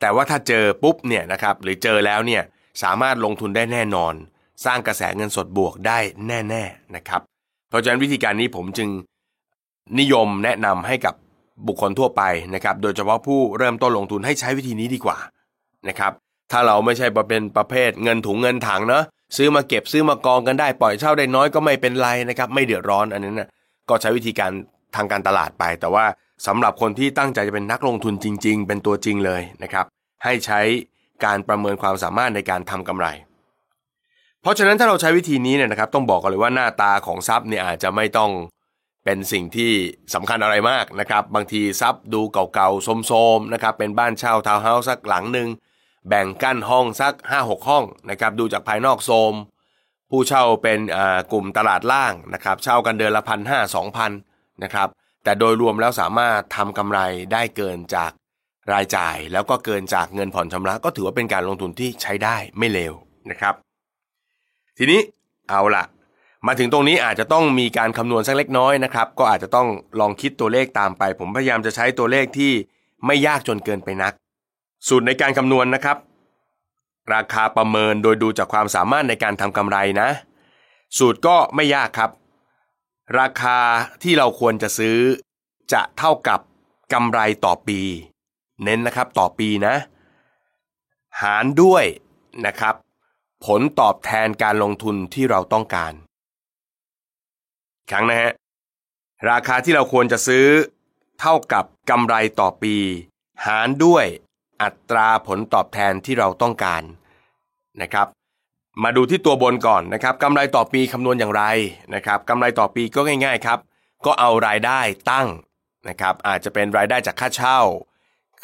แต่ว่าถ้าเจอปุ๊บเนี่ยนะครับหรือเจอแล้วเนี่ยสามารถลงทุนได้แน่นอน สร้างกระแสเงินสดบวกได้แน่ ๆนะครับ ราะฉะนั้นวิธีการนี้ผมจึงนิยมแนะนำให้กับบุคคลทั่วไปนะครับ โดยเฉพาะผู้เริ่มต้นลงทุนให้ใช้วิธีนี้ดีกว่านะครับ ถ้าเราไม่ใช่เป็นประเภทเงินถุงเงินถังเนาะซื้อมาเก็บซื้อมากองกันได้ปล่อยเช่าได้น้อยก็ไม่เป็นไรนะครับ ไม่เดือดร้อนอันนั้นนะก็ใช้วิธีการทางการตลาดไป แต่ว่าสำหรับคนที่ตั้งใจจะเป็นนักลงทุนจริง ๆ เป็นตัวจริงเลยนะครับ ให้ใช้การประเมินความสามารถในการทำกำไร เพราะฉะนั้นถ้าเราใช้วิธีนี้เนี่ยนะครับต้องบอกกันเลยว่าหน้าตาของทรัพย์เนี่ยอาจจะไม่ต้องเป็นสิ่งที่สำคัญอะไรมากนะครับ บางทีทรัพย์ดูเก่าๆโสมๆนะครับเป็นบ้านเช่าทาวน์เฮาส์สักหลังหนึ่งแบ่งกั้นห้องสัก 5-6 ห้องนะครับดูจากภายนอกโสมผู้เช่าเป็นกลุ่มตลาดล่างนะครับเช่ากันเดือนละพันห้าสองพันนะครับแต่โดยรวมแล้วสามารถทำกำไรได้เกินจากรายจ่าย แล้วก็เกินจากเงินผ่อนชำระ ก็ถือว่าเป็นการลงทุนที่ใช้ได้ไม่เลวนะครับ ทีนี้เอาละมาถึงตรงนี้อาจจะต้องมีการคำนวณสักเล็กน้อยนะครับ ก็อาจจะต้องลองคิดตัวเลขตามไป ผมพยายามจะใช้ตัวเลขที่ไม่ยากจนเกินไปนัก สูตรในการคำนวณนะครับ ราคาประเมินโดยดูจากความสามารถในการทำกำไรนะ สูตรก็ไม่ยากครับ ราคาที่เราควรจะซื้อ จะเท่ากับกำไรต่อปี เน้นนะครับต่อปีนะ หารด้วยนะครับ ผลตอบแทนการลงทุนที่เราต้องการ ครั้งนะฮะ ราคาที่เราควรจะซื้อ เท่ากับกำไรต่อปี หารด้วยอัตราผลตอบแทนที่เราต้องการนะครับ มาดูที่ตัวบนก่อนนะครับกำไรต่อปีคำนวณอย่างไรนะครับกำไรต่อปีก็ง่าย ๆครับ ก็เอารายได้ตั้งนะครับ อาจจะเป็นรายได้จากค่าเช่า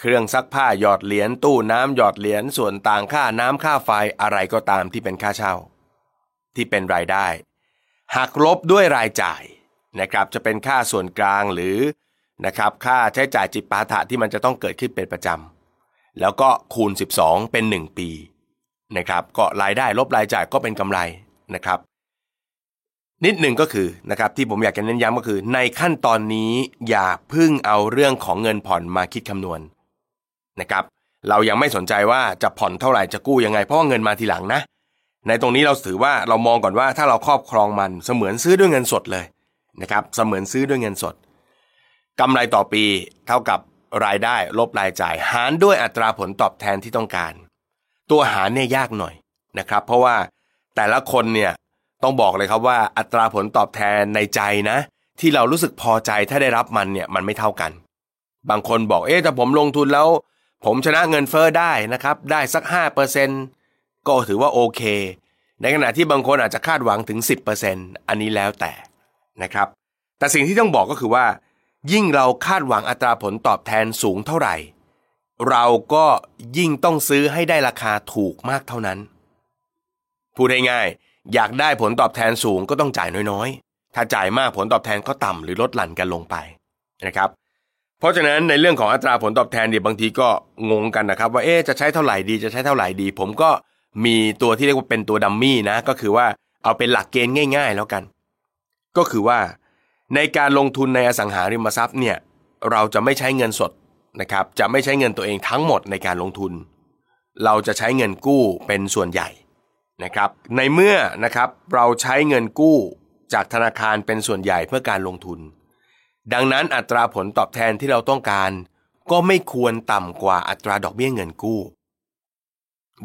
เครื่องซักผ้าหยอดเหรียญตู้น้ำหยอดเหรียญส่วนต่างค่าน้ำค่าไฟอะไรก็ตามที่เป็นค่าเช่า ที่เป็นรายได้ หักลบด้วยรายจ่ายนะครับจะเป็นค่าส่วนกลางหรือนะครับค่าใช้จ่ายจิปาถะที่มันจะต้องเกิดขึ้นเป็นประจำแล้วก็คูณ 12 เป็น 1 ปีนะครับก็รายได้ลบรายจ่ายก็เป็นกำไรนะครับ นิดหนึ่งก็คือนะครับที่ผมอยากจะเน้นย้ำก็คือ ในขั้นตอนนี้อย่าพึ่งเอาเรื่องของเงินผ่อนมาคิดคำนวณ นะครับเรายังไม่สนใจว่าจะผ่อนเท่าไหร่จะกู้ยังไงเพราะว่าเงินมาทีหลังนะ ในตรงนี้เราถือว่าเรามองก่อนว่าถ้าเราครอบครองมันเสมือนซื้อด้วยเงินสดเลยนะครับเสมือนซื้อด้วยเงินสดกำไรต่อปีเท่ากับรายได้ลบรายจ่าย หารด้วยอัตราผลตอบแทนที่ต้องการ ตัวหารเนี่ยยากหน่อยนะครับ เพราะว่าแต่ละคนเนี่ยต้องบอกเลยครับว่าอัตราผลตอบแทนในใจนะ ที่เรารู้สึกพอใจถ้าได้รับมันเนี่ยมันไม่เท่ากัน บางคนบอกเอ๊ะถ้าผมลงทุนแล้ว ผมชนะเงินเฟอ้อได้นะครับ ได้สัก 5%ก็ถือว่าโอเค ในขณะที่บางคนอาจจะคาดหวังถึง 10%อันนี้แล้วแต่นะครับ แต่สิ่งที่ต้องบอกก็คือว่า ยิ่งเราคาดหวังอัตราผลตอบแทนสูงเท่าไหร่ เราก็ยิ่งต้องซื้อให้ได้ราคาถูกมากเท่านั้น พูดง่ายๆอยากได้ผลตอบแทนสูงก็ต้องจ่ายน้อยๆ ถ้าจ่ายมากผลตอบแทนก็ต่ำหรือลดหลั่นกันลงไปนะครับ เพราะฉะนั้นในเรื่องของอัตราผลตอบแทนเนี่ยบางทีก็งงกันนะครับ ว่าเอ๊จะใช้เท่าไหร่ดีจะใช้เท่าไหร่ดี ผมก็มีตัวที่เรียกว่าเป็นตัวดัมมี่นะก็คือว่าเอาเป็นหลักเกณฑ์ง่าย ๆ แล้วกัน ก็คือว่า ในการลงทุนในอสังหาริมทรัพย์เนี่ยเราจะไม่ใช้เงินสดนะครับจะไม่ใช้เงินตัวเองทั้งหมดในการลงทุน เราจะใช้เงินกู้เป็นส่วนใหญ่นะครับ ในเมื่อนะครับเราใช้เงินกู้จากธนาคารเป็นส่วนใหญ่เพื่อการลงทุน ดังนั้นอัตราผลตอบแทนที่เราต้องการ ก็ไม่ควรต่ำกว่าอัตราดอกเบี้ยเงินกู้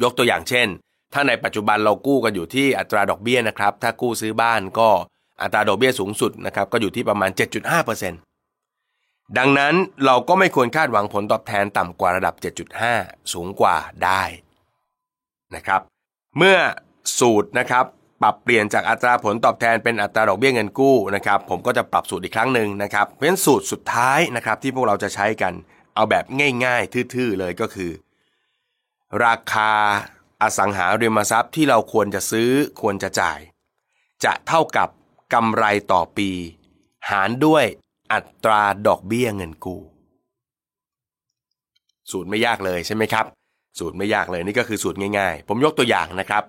ยกตัวอย่างเช่น ถ้าในปัจจุบันเรากู้กันอยู่ที่อัตราดอกเบี้ยนะครับ ถ้ากู้ซื้อบ้านก็อัตราดอกเบี้ยสูงสุดนะครับก็อยู่ที่ประมาณ 7.5%ดังนั้นเราก็ไม่ควรคาดหวังผลตอบแทนต่ำกว่าระดับ 7.5 สูงกว่าได้นะครับ เมื่อสูตรนะครับ ปรับเปลี่ยนจากอัตราผลตอบแทนเป็นอัตราดอกเบี้ยเงินกู้นะครับผมก็จะปรับสูตรอีกครั้งหนึ่งนะครับเพราะฉะนั้นสูตรสุดท้ายนะครับที่พวกเราจะใช้กันเอาแบบง่าย ๆ ทื่อๆเลยก็คือ ราคาอสังหาริมทรัพย์ที่เราควรจะซื้อควรจะจ่าย จะเท่ากับกำไรต่อปี หารด้วยอัตราดอกเบี้ยเงินกู้ สูตรไม่ยากเลยใช่ไหมครับ สูตรไม่ยากเลยนี่ก็คือสูตรง่ายๆ ผมยกตัวอย่างนะครับ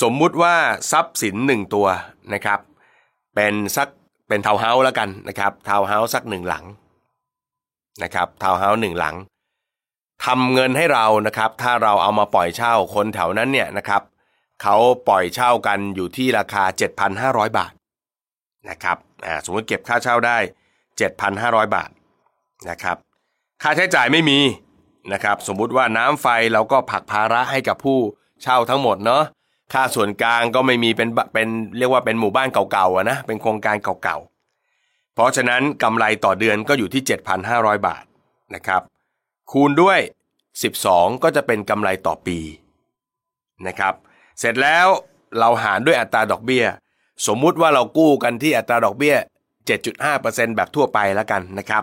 สมมุติว่าทรัพย์สินหนึ่งตัวนะครับ เป็นสักเป็นทาวน์เฮาส์แล้วกันนะครับทาวน์เฮาส์สักหนึ่งหลังนะครับทาวน์เฮาส์หนึ่งหลังทำเงินให้เรานะครับ ถ้าเราเอามาปล่อยเช่าคนแถวนั้นเนี่ยนะครับเขาปล่อยเช่ากันอยู่ที่ราคา 7,500 บาทนะครับอ่าสมมติเก็บค่าเช่าได้ 7,500 บาทนะครับ ค่าใช้จ่ายไม่มีนะครับ สมมุติว่าน้ำไฟเราก็ผักภาระให้กับผู้เช่าทั้งหมดเนาะ ค่าส่วนกลางก็ไม่มีเป็นเป็นเรียกว่าเป็นหมู่บ้านเก่าๆนะเป็นโครงการเก่าๆ เพราะฉะนั้นกำไรต่อเดือนก็อยู่ที่ 7,500 บาทนะครับคูณด้วย 12 ก็จะเป็นกำไรต่อปีนะครับเสร็จแล้วเราหารด้วยอัตราดอกเบี้ย สมมุติว่าเรากู้กันที่อัตราดอกเบี้ย 7.5%แบบทั่วไปแล้วกันนะครับ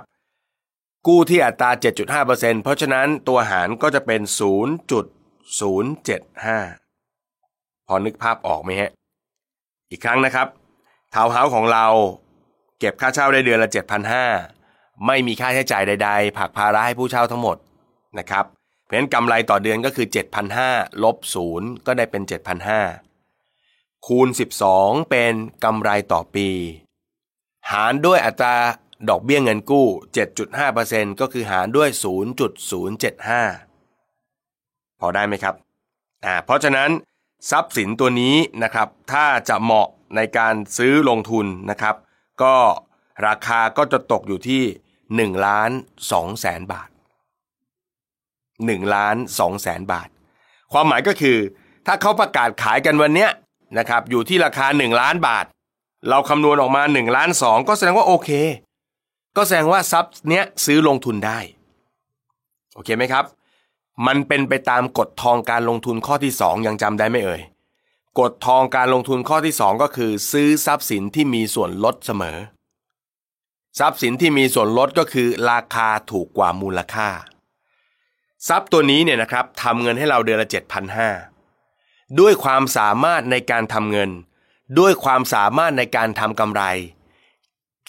กู้ที่อัตรา 7.5%เพราะฉะนั้นตัวหารก็จะเป็น 0.075 พอนึกภาพออกไหมฮะ อีกครั้งนะครับทาวน์เฮาส์ของเรา เก็บค่าเช่าได้เดือนละ7,500 ไม่มีค่าใช้จ่ายใด ๆ ผักภาระให้ผู้เช่าทั้งหมดนะครับ เพราะฉะนั้นกำไรต่อเดือนก็คือ 7,500ลบ0ก็ได้เป็น 7,500 คูณ 12 เป็นกำไรต่อปี หารด้วยอัตราดอกเบี้ยเงินกู้ 7.5%ก็คือหารด้วย 0.075 พอได้ไหมครับ อ่า เพราะฉะนั้น ทรัพย์สินตัวนี้นะครับ ถ้าจะเหมาะในการซื้อลงทุนนะครับ ก็ราคาก็จะตกอยู่ที่1ล้าน2แสนบาท1ล้าน2แสนบาท ความหมายก็คือ ถ้าเขาประกาศขายกันวันเนี้ยนะครับอยู่ที่ราคา 1 ล้านบาท เราคำนวณออกมา1ล้าน2ก็แสดงว่าโอเค ก็แสดงว่าทรัพย์เนี้ยซื้อลงทุนได้ โอเคไหมครับ มันเป็นไปตามกฎทองการลงทุนข้อที่ 2 ยังจำได้ไหมเอ่ยกฎทองการลงทุนข้อที่ 2 ก็คือ ซื้อทรัพย์สินที่มีส่วนลดเสมอ ทรัพย์สินที่มีส่วนลดก็คือ ราคาถูกกว่ามูลค่า ทรัพย์ตัวนี้เนี่ยนะครับทำเงินให้เราเดือนละ 7,500 ด้วยความสามารถในการทำเงิน ด้วยความสามารถในการทำกำไร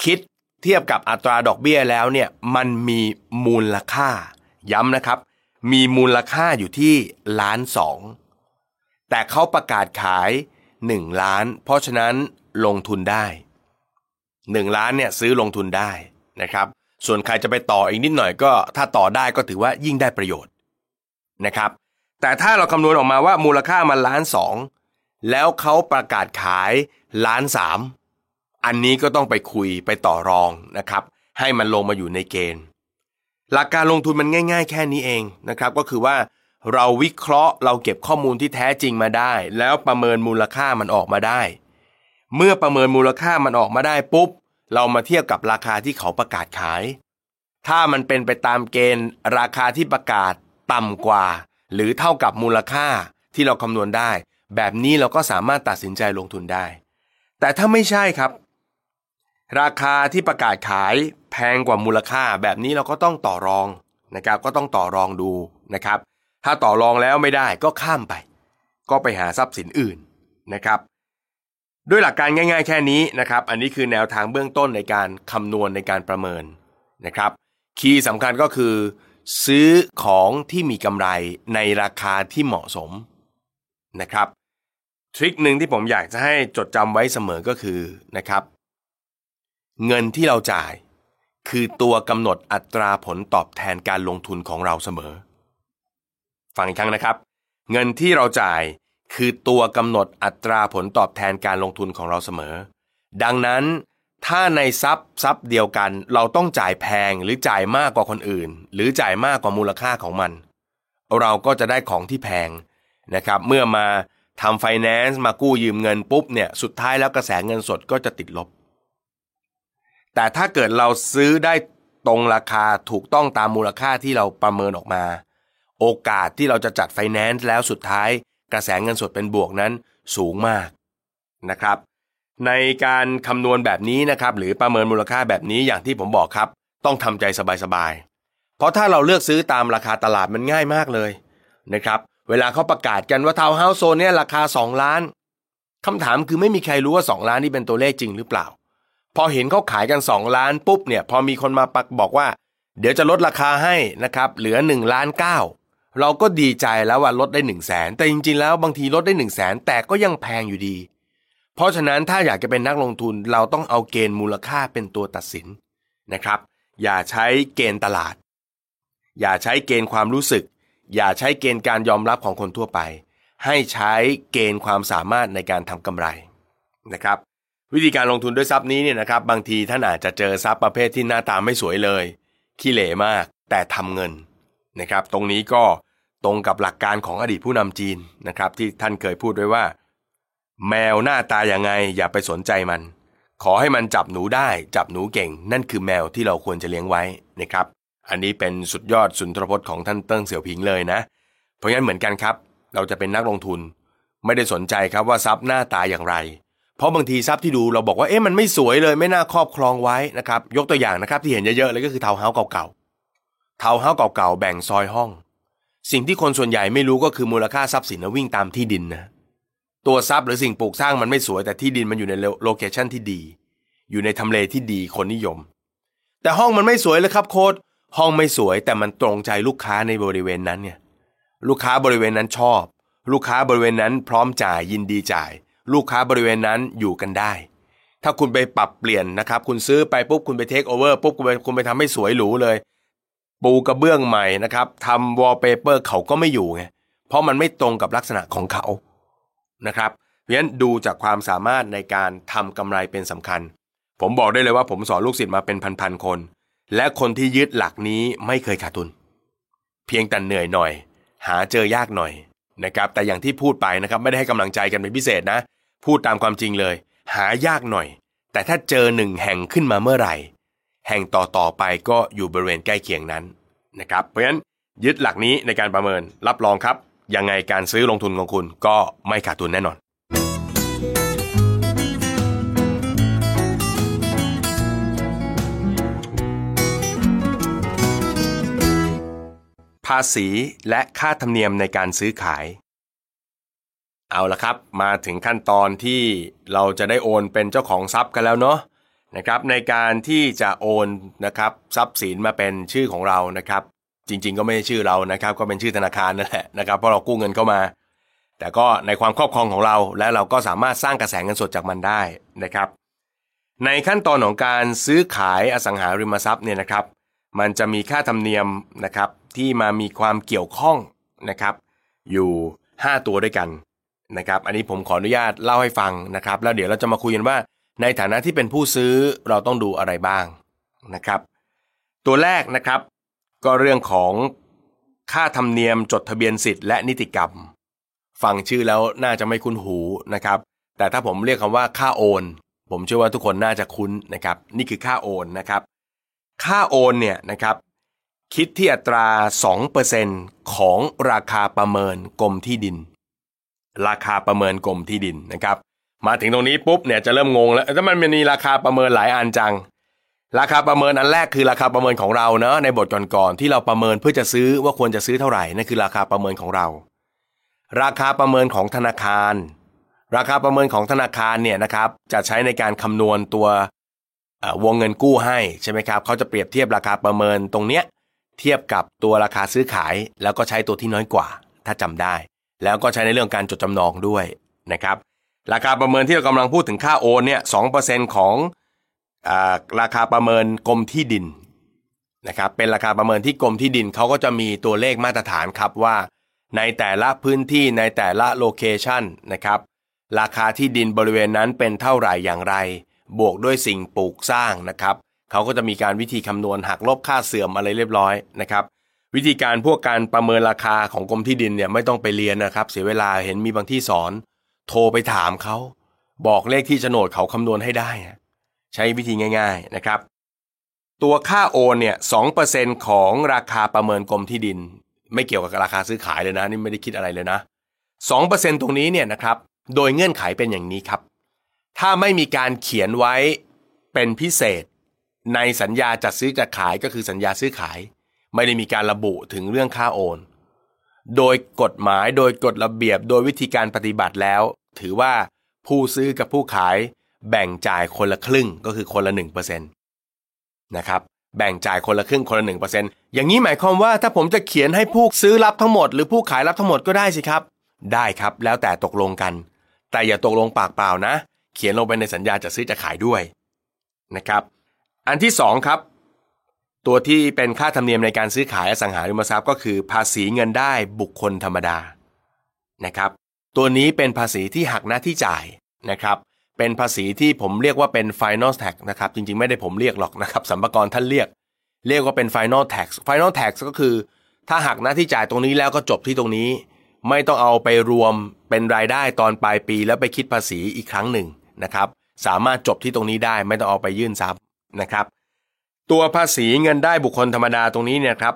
คิดเทียบกับอัตราดอกเบี้ยแล้วเนี่ยมันมีมูลค่า ย้ำนะครับ มีมูลค่าอยู่ที่ล้านสองแต่เขาประกาศขาย1ล้าน เพราะฉะนั้นลงทุนได้1ล้านเนี่ยซื้อลงทุนได้นะครับ ส่วนใครจะไปต่ออีกนิดหน่อยก็ ถ้าต่อได้ก็ถือว่ายิ่งได้ประโยชน์นะครับ แต่ถ้าเราคำนวณออกมาว่ามูลค่ามันล้านสองแล้วเขาประกาศขายล้านสามอันนี้ก็ต้องไปคุยไปต่อรองนะครับ ให้มันลงมาอยู่ในเกณฑ์ หลักการลงทุนมันง่าย ๆ แค่นี้เองนะครับก็คือว่าเราวิเคราะห์เราเก็บข้อมูลที่แท้จริงมาได้ แล้วประเมินมูลค่ามันออกมาได้ เมื่อประเมินมูลค่ามันออกมาได้ปุ๊บ เรามาเทียบกับราคาที่เขาประกาศขาย ถ้ามันเป็นไปตามเกณฑ์ ราคาที่ประกาศต่ำกว่า หรือเท่ากับมูลค่าที่เราคำนวณได้ แบบนี้เราก็สามารถตัดสินใจลงทุนได้ แต่ถ้าไม่ใช่ครับ ราคาที่ประกาศขายแพงกว่ามูลค่าแบบนี้เราก็ต้องต่อรองนะครับ ก็ต้องต่อรองดูนะครับ ถ้าต่อรองแล้วไม่ได้ก็ข้ามไป ก็ไปหาทรัพย์สินอื่นนะครับด้วยหลักการง่าย ๆ แค่นี้นะครับ อันนี้คือแนวทางเบื้องต้นในการคำนวณในการประเมินนะครับ คีย์สำคัญก็คือ ซื้อของที่มีกำไรในราคาที่เหมาะสมนะครับ ทริคหนึ่งที่ผมอยากจะให้จดจำไว้เสมอก็คือนะครับ เงินที่เราจ่าย คือตัวกำหนดอัตราผลตอบแทนการลงทุนของเราเสมอ ฟังอีกครั้งนะครับ เงินที่เราจ่ายคือตัวกำหนดอัตราผลตอบแทนการลงทุนของเราเสมอ ดังนั้น ถ้าในทรัพย์ทรัพย์เดียวกัน เราต้องจ่ายแพงหรือจ่ายมากกว่าคนอื่น หรือจ่ายมากกว่ามูลค่าของมัน เราก็จะได้ของที่แพงนะครับ เมื่อมาทำไฟแนนซ์มากู้ยืมเงินปุ๊บเนี่ยสุดท้ายแล้วกระแสเงินสดก็จะติดลบ แต่ถ้าเกิดเราซื้อได้ตรงราคาถูกต้องตามมูลค่าที่เราประเมินออกมา โอกาสที่เราจะจัดไฟแนนซ์แล้วสุดท้าย กระแสเงินสดเป็นบวกนั้นสูงมากนะครับ ในการคำนวณแบบนี้นะครับ หรือประเมินมูลค่าแบบนี้อย่างที่ผมบอกครับ ต้องทำใจสบายๆเพราะถ้าเราเลือกซื้อตามราคาตลาดมันง่ายมากเลยนะครับเวลาเขาประกาศกันว่าทาวน์เฮาส์โซนนี้ราคา 2 ล้านคำถามคือไม่มีใครรู้ว่า 2 ล้านนี่เป็นตัวเลขจริงหรือเปล่า พอเห็นเขาขายกัน 2 ล้านปุ๊บเนี่ยพอมีคนมาปักบอกว่า เดี๋ยวจะลดราคาให้นะครับเหลือ1ล้านเเราก็ดีใจแล้วว่าลดได้1นึ่งแสนแต่จริงๆแล้วบางทีลดได้1นึ่งแสนแต่ก็ยังแพงอยู่ดี เพราะฉะนั้นถ้าอยากจะเป็นนักลงทุนเราต้องเอาเกณฑ์มูลค่าเป็นตัวตัดสินนะครับ อย่าใช้เกณฑ์ตลาด อย่าใช้เกณฑ์ความรู้สึก อย่าใช้เกณฑ์การยอมรับของคนทั่วไป ให้ใช้เกณฑ์ความสามารถในการทำกำไรนะครับ วิธีการลงทุนด้วยทรัพย์นี้เนี่ยนะครับบางทีท่านอาจจะเจอทรัพย์ประเภทที่หน้าตาไม่สวยเลยขี้เหร่มากแต่ทำเงินนะครับ ตรงนี้ก็ตรงกับหลักการของอดีตผู้นำจีนนะครับ ที่ท่านเคยพูดไว้ว่า แมวหน้าตาอย่างไงอย่าไปสนใจมัน ขอให้มันจับหนูได้ จับหนูเก่ง นั่นคือแมวที่เราควรจะเลี้ยงไว้นะครับ อันนี้เป็นสุดยอดสุนทรพจน์ของท่านเติ้งเสี่ยวผิงเลยนะ เพราะงั้นเหมือนกันครับ เราจะเป็นนักลงทุน ไม่ได้สนใจครับว่าทรัพย์หน้าตาอย่างไร เพราะบางทีทรัพย์ที่ดูเราบอกว่าเอ๊ะมันไม่สวยเลยไม่น่าครอบครองไว้นะครับยกตัวอย่างนะครับที่เห็นเยอะๆเลยก็คือเทาเฮาส์เก่าๆทาวน์เฮาส์เก่าๆแบ่งซอยห้อง สิ่งที่คนส่วนใหญ่ไม่รู้ก็คือมูลค่าทรัพย์สินวิ่งตามที่ดินนะตัวทรัพย์หรือสิ่งปลูกสร้างมันไม่สวยแต่ที่ดินมันอยู่ใน location ที่ดี อยู่ในทำเลที่ดีคนนิยม แต่ห้องมันไม่สวยเลยครับโค้ดห้องไม่สวยแต่มันตรงใจลูกค้าในบริเวณนั้นเนี่ยลูกค้าบริเวณนั้นชอบ ลูกค้าบริเวณนั้นพร้อมจ่ายยินดีจ่าย ลูกค้าบริเวณนั้นอยู่กันได้ ถ้าคุณไปปรับเปลี่ยนนะครับ คุณซื้อไปปุ๊บคุณไปเทคโอเวอร์ปุ๊บคุณไปคุณไปทำให้สวยหรูเลย ปูกระเบื้องใหม่นะครับทำวอลเปเปอร์เขาก็ไม่อยู่ไงเพราะมันไม่ตรงกับลักษณะของเขานะครับเพราะฉะนั้นดูจากความสามารถในการทำกำไรเป็นสำคัญ ผมบอกได้เลยว่าผมสอนลูกศิษย์มาเป็นพันๆคน และคนที่ยึดหลักนี้ไม่เคยขาดทุน เพียงแต่เหนื่อยหน่อย หาเจอยากหน่อยนะครับแต่อย่างที่พูดไปนะครับไม่ได้ให้กำลังใจกันเป็นพิเศษนะ พูดตามความจริงเลย หายากหน่อย แต่ถ้าเจอหนึ่งแห่งขึ้นมาเมื่อไหร่ แห่งต่อต่อไปก็อยู่บริเวณใกล้เคียงนั้นนะครับเพราะฉะนั้นยึดหลักนี้ในการประเมินรับรองครับ ยังไงการซื้อลงทุนของคุณก็ไม่ขาดทุนแน่นอน ภาษีและค่าธรรมเนียมในการซื้อขาย เอาละครับ มาถึงขั้นตอนที่เราจะได้โอนเป็นเจ้าของทรัพย์กันแล้วเนาะนะครับในการที่จะโอนนะครับทรัพย์สินมาเป็นชื่อของเรานะครับ จริงๆ ก็ไม่ใช่ชื่อเรานะครับ ก็เป็นชื่อธนาคารนั่นแหละนะครับเพราะเรากู้เงินเข้ามา แต่ก็ในความครอบครองของเราและเราก็สามารถสร้างกระแสเงินสดจากมันได้นะครับ ในขั้นตอนของการซื้อขายอสังหาริมทรัพย์เนี่ยนะครับ มันจะมีค่าธรรมเนียมนะครับที่มามีความเกี่ยวข้องนะครับ อยู่ 5 ตัวด้วยกัน นะครับอันนี้ผมขออนุญาตเล่าให้ฟังนะครับ แล้วเดี๋ยวเราจะมาคุยกันว่า ในฐานะที่เป็นผู้ซื้อเราต้องดูอะไรบ้างนะครับ ตัวแรกนะครับ ก็เรื่องของค่าธรรมเนียมจดทะเบียนสิทธิ์และนิติกรรม ฟังชื่อแล้วน่าจะไม่คุ้นหูนะครับ แต่ถ้าผมเรียกคำว่าค่าโอน ผมเชื่อว่าทุกคนน่าจะคุ้นนะครับ นี่คือค่าโอนนะครับ ค่าโอนเนี่ยนะครับ คิดที่อัตรา 2%ของราคาประเมินกรมที่ดิน ราคาประเมินกรมที่ดินนะครับ มาถึงตรงนี้ปุ๊บเนี่ยจะเริ่มงงแล้วถ้ามันมีราคาประเมินหลายอันจัง ราคาประเมินอันแรกคือราคาประเมินของเราเนาะในบทก่อนๆที่เราประเมินเพื่อจะซื้อว่าควรจะซื้อเท่าไหร่นั่นคือราคาประเมินของเรา ราคาประเมินของธนาคาร ราคาประเมินของธนาคารเนี่ยนะครับจะใช้ในการคำนวณตัววงเงินกู้ให้ใช่ไหมครับเขาจะเปรียบเทียบราคาประเมินตรงเนี้ยเทียบกับตัวราคาซื้อขาย แล้วก็ใช้ตัวที่น้อยกว่า ถ้าจำได้ แล้วก็ใช้ในเรื่องการจดจำนองด้วยนะครับ ราคาประเมินที่เรากำลังพูดถึงค่าโอนเนี่ยสอร์เซของอราคาประเมินกรมที่ดินนะครับเป็นราคาประเมินที่กรมที่ดินเขาก็จะมีตัวเลขมาตรฐานครับว่า ในแต่ละพื้นที่ในแต่ละโลเคชันนะครับราคาที่ดินบริเวณนั้นเป็นเท่าไหร่อย่างไร บวกด้วยสิ่งปลูกสร้างนะครับเขาก็จะมีการวิธีคำนวณหักลบค่าเสื่อมอะไรเรียบร้อยนะครับ วิธีการพวกการประเมินราคาของกรมที่ดินเนี่ยไม่ต้องไปเรียนนะครับ เสียเวลาเห็นมีบางที่สอน โทรไปถามเขา บอกเลขที่โฉนดเขาคำนวณให้ได้ใช้วิธีง่าย ๆนะครับ ตัวค่าโอนเนี่ยสองเปอร์เซ็นของราคาประเมินกรมที่ดิน ไม่เกี่ยวกับราคาซื้อขายเลยนะ นี่ไม่ได้คิดอะไรเลยนะสองเปอร์เซ็นตรงนี้เนี่ยนะครับ โดยเงื่อนไขเป็นอย่างนี้ครับ ถ้าไม่มีการเขียนไว้เป็นพิเศษ ในสัญญาจัดซื้อจัดขายก็คือสัญญาซื้อขาย ไม่ได้มีการระบุถึงเรื่องค่าโอน โดยกฎหมายโดยกฎระเบียบโดยวิธีการปฏิบัติแล้ว ถือว่าผู้ซื้อกับผู้ขายแบ่งจ่ายคนละครึ่งก็คือคนละ1%นะครับแบ่งจ่ายคนละครึ่งคนละ1%อย่างนี้หมายความว่าถ้าผมจะเขียนให้ผู้ซื้อรับทั้งหมดหรือผู้ขายรับทั้งหมดก็ได้สิครับ ได้ครับแล้วแต่ตกลงกัน แต่อย่าตกลงปากเปล่านะ เขียนลงไปในสัญญาจะซื้อจะขายด้วยนะครับ อันที่สองครับ ตัวที่เป็นค่าธรรมเนียมในการซื้อขายอสังหาริมทรัพย์ก็คือ ภาษีเงินได้บุคคลธรรมดานะครับ ตัวนี้เป็นภาษีที่หักหน้าที่จ่ายนะครับ เป็นภาษีที่ผมเรียกว่าเป็น final tax นะครับจริงๆ ไม่ได้ผมเรียกหรอกนะครับสัมภาระท่านเรียก เรียกว่าเป็น final tax final tax ก็คือ ถ้าหักหน้าที่จ่ายตรงนี้แล้วก็จบที่ตรงนี้ ไม่ต้องเอาไปรวมเป็นรายได้ตอนปลายปี แล้วไปคิดภาษีอีกครั้งหนึ่งนะครับ สามารถจบที่ตรงนี้ได้ไม่ต้องเอาไปยื่นซับนะครับ ตัวภาษีเงินได้บุคคลธรรมดาตรงนี้เนี่ยครับ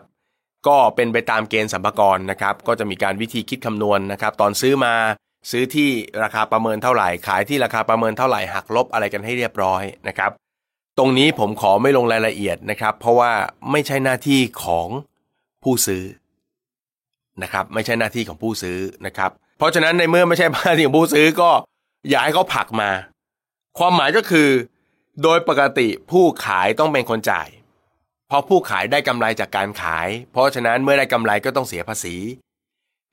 ก็เป็นไปตามเกณฑ์สัมภาระนะครับก็จะมีการวิธีคิดคำนวณนะครับ ตอนซื้อมาซื้อที่ราคาประเมินเท่าไหร่ ขายที่ราคาประเมินเท่าไหร่หักลบอะไรกันให้เรียบร้อยนะครับ ตรงนี้ผมขอไม่ลงรายละเอียดนะครับ เพราะว่าไม่ใช่หน้าที่ของผู้ซื้อนะครับไม่ใช่หน้าที่ของผู้ซื้อนะครับ เพราะฉะนั้นในเมื่อไม่ใช่หน้าที่ของผู้ซื้อก็อย่าให้เขาผักมา ความหมายก็คือ โดยปกติผู้ขายต้องเป็นคนจ่าย เพราะผู้ขายได้กำไรจากการขาย เพราะฉะนั้นเมื่อได้กำไรก็ต้องเสียภาษี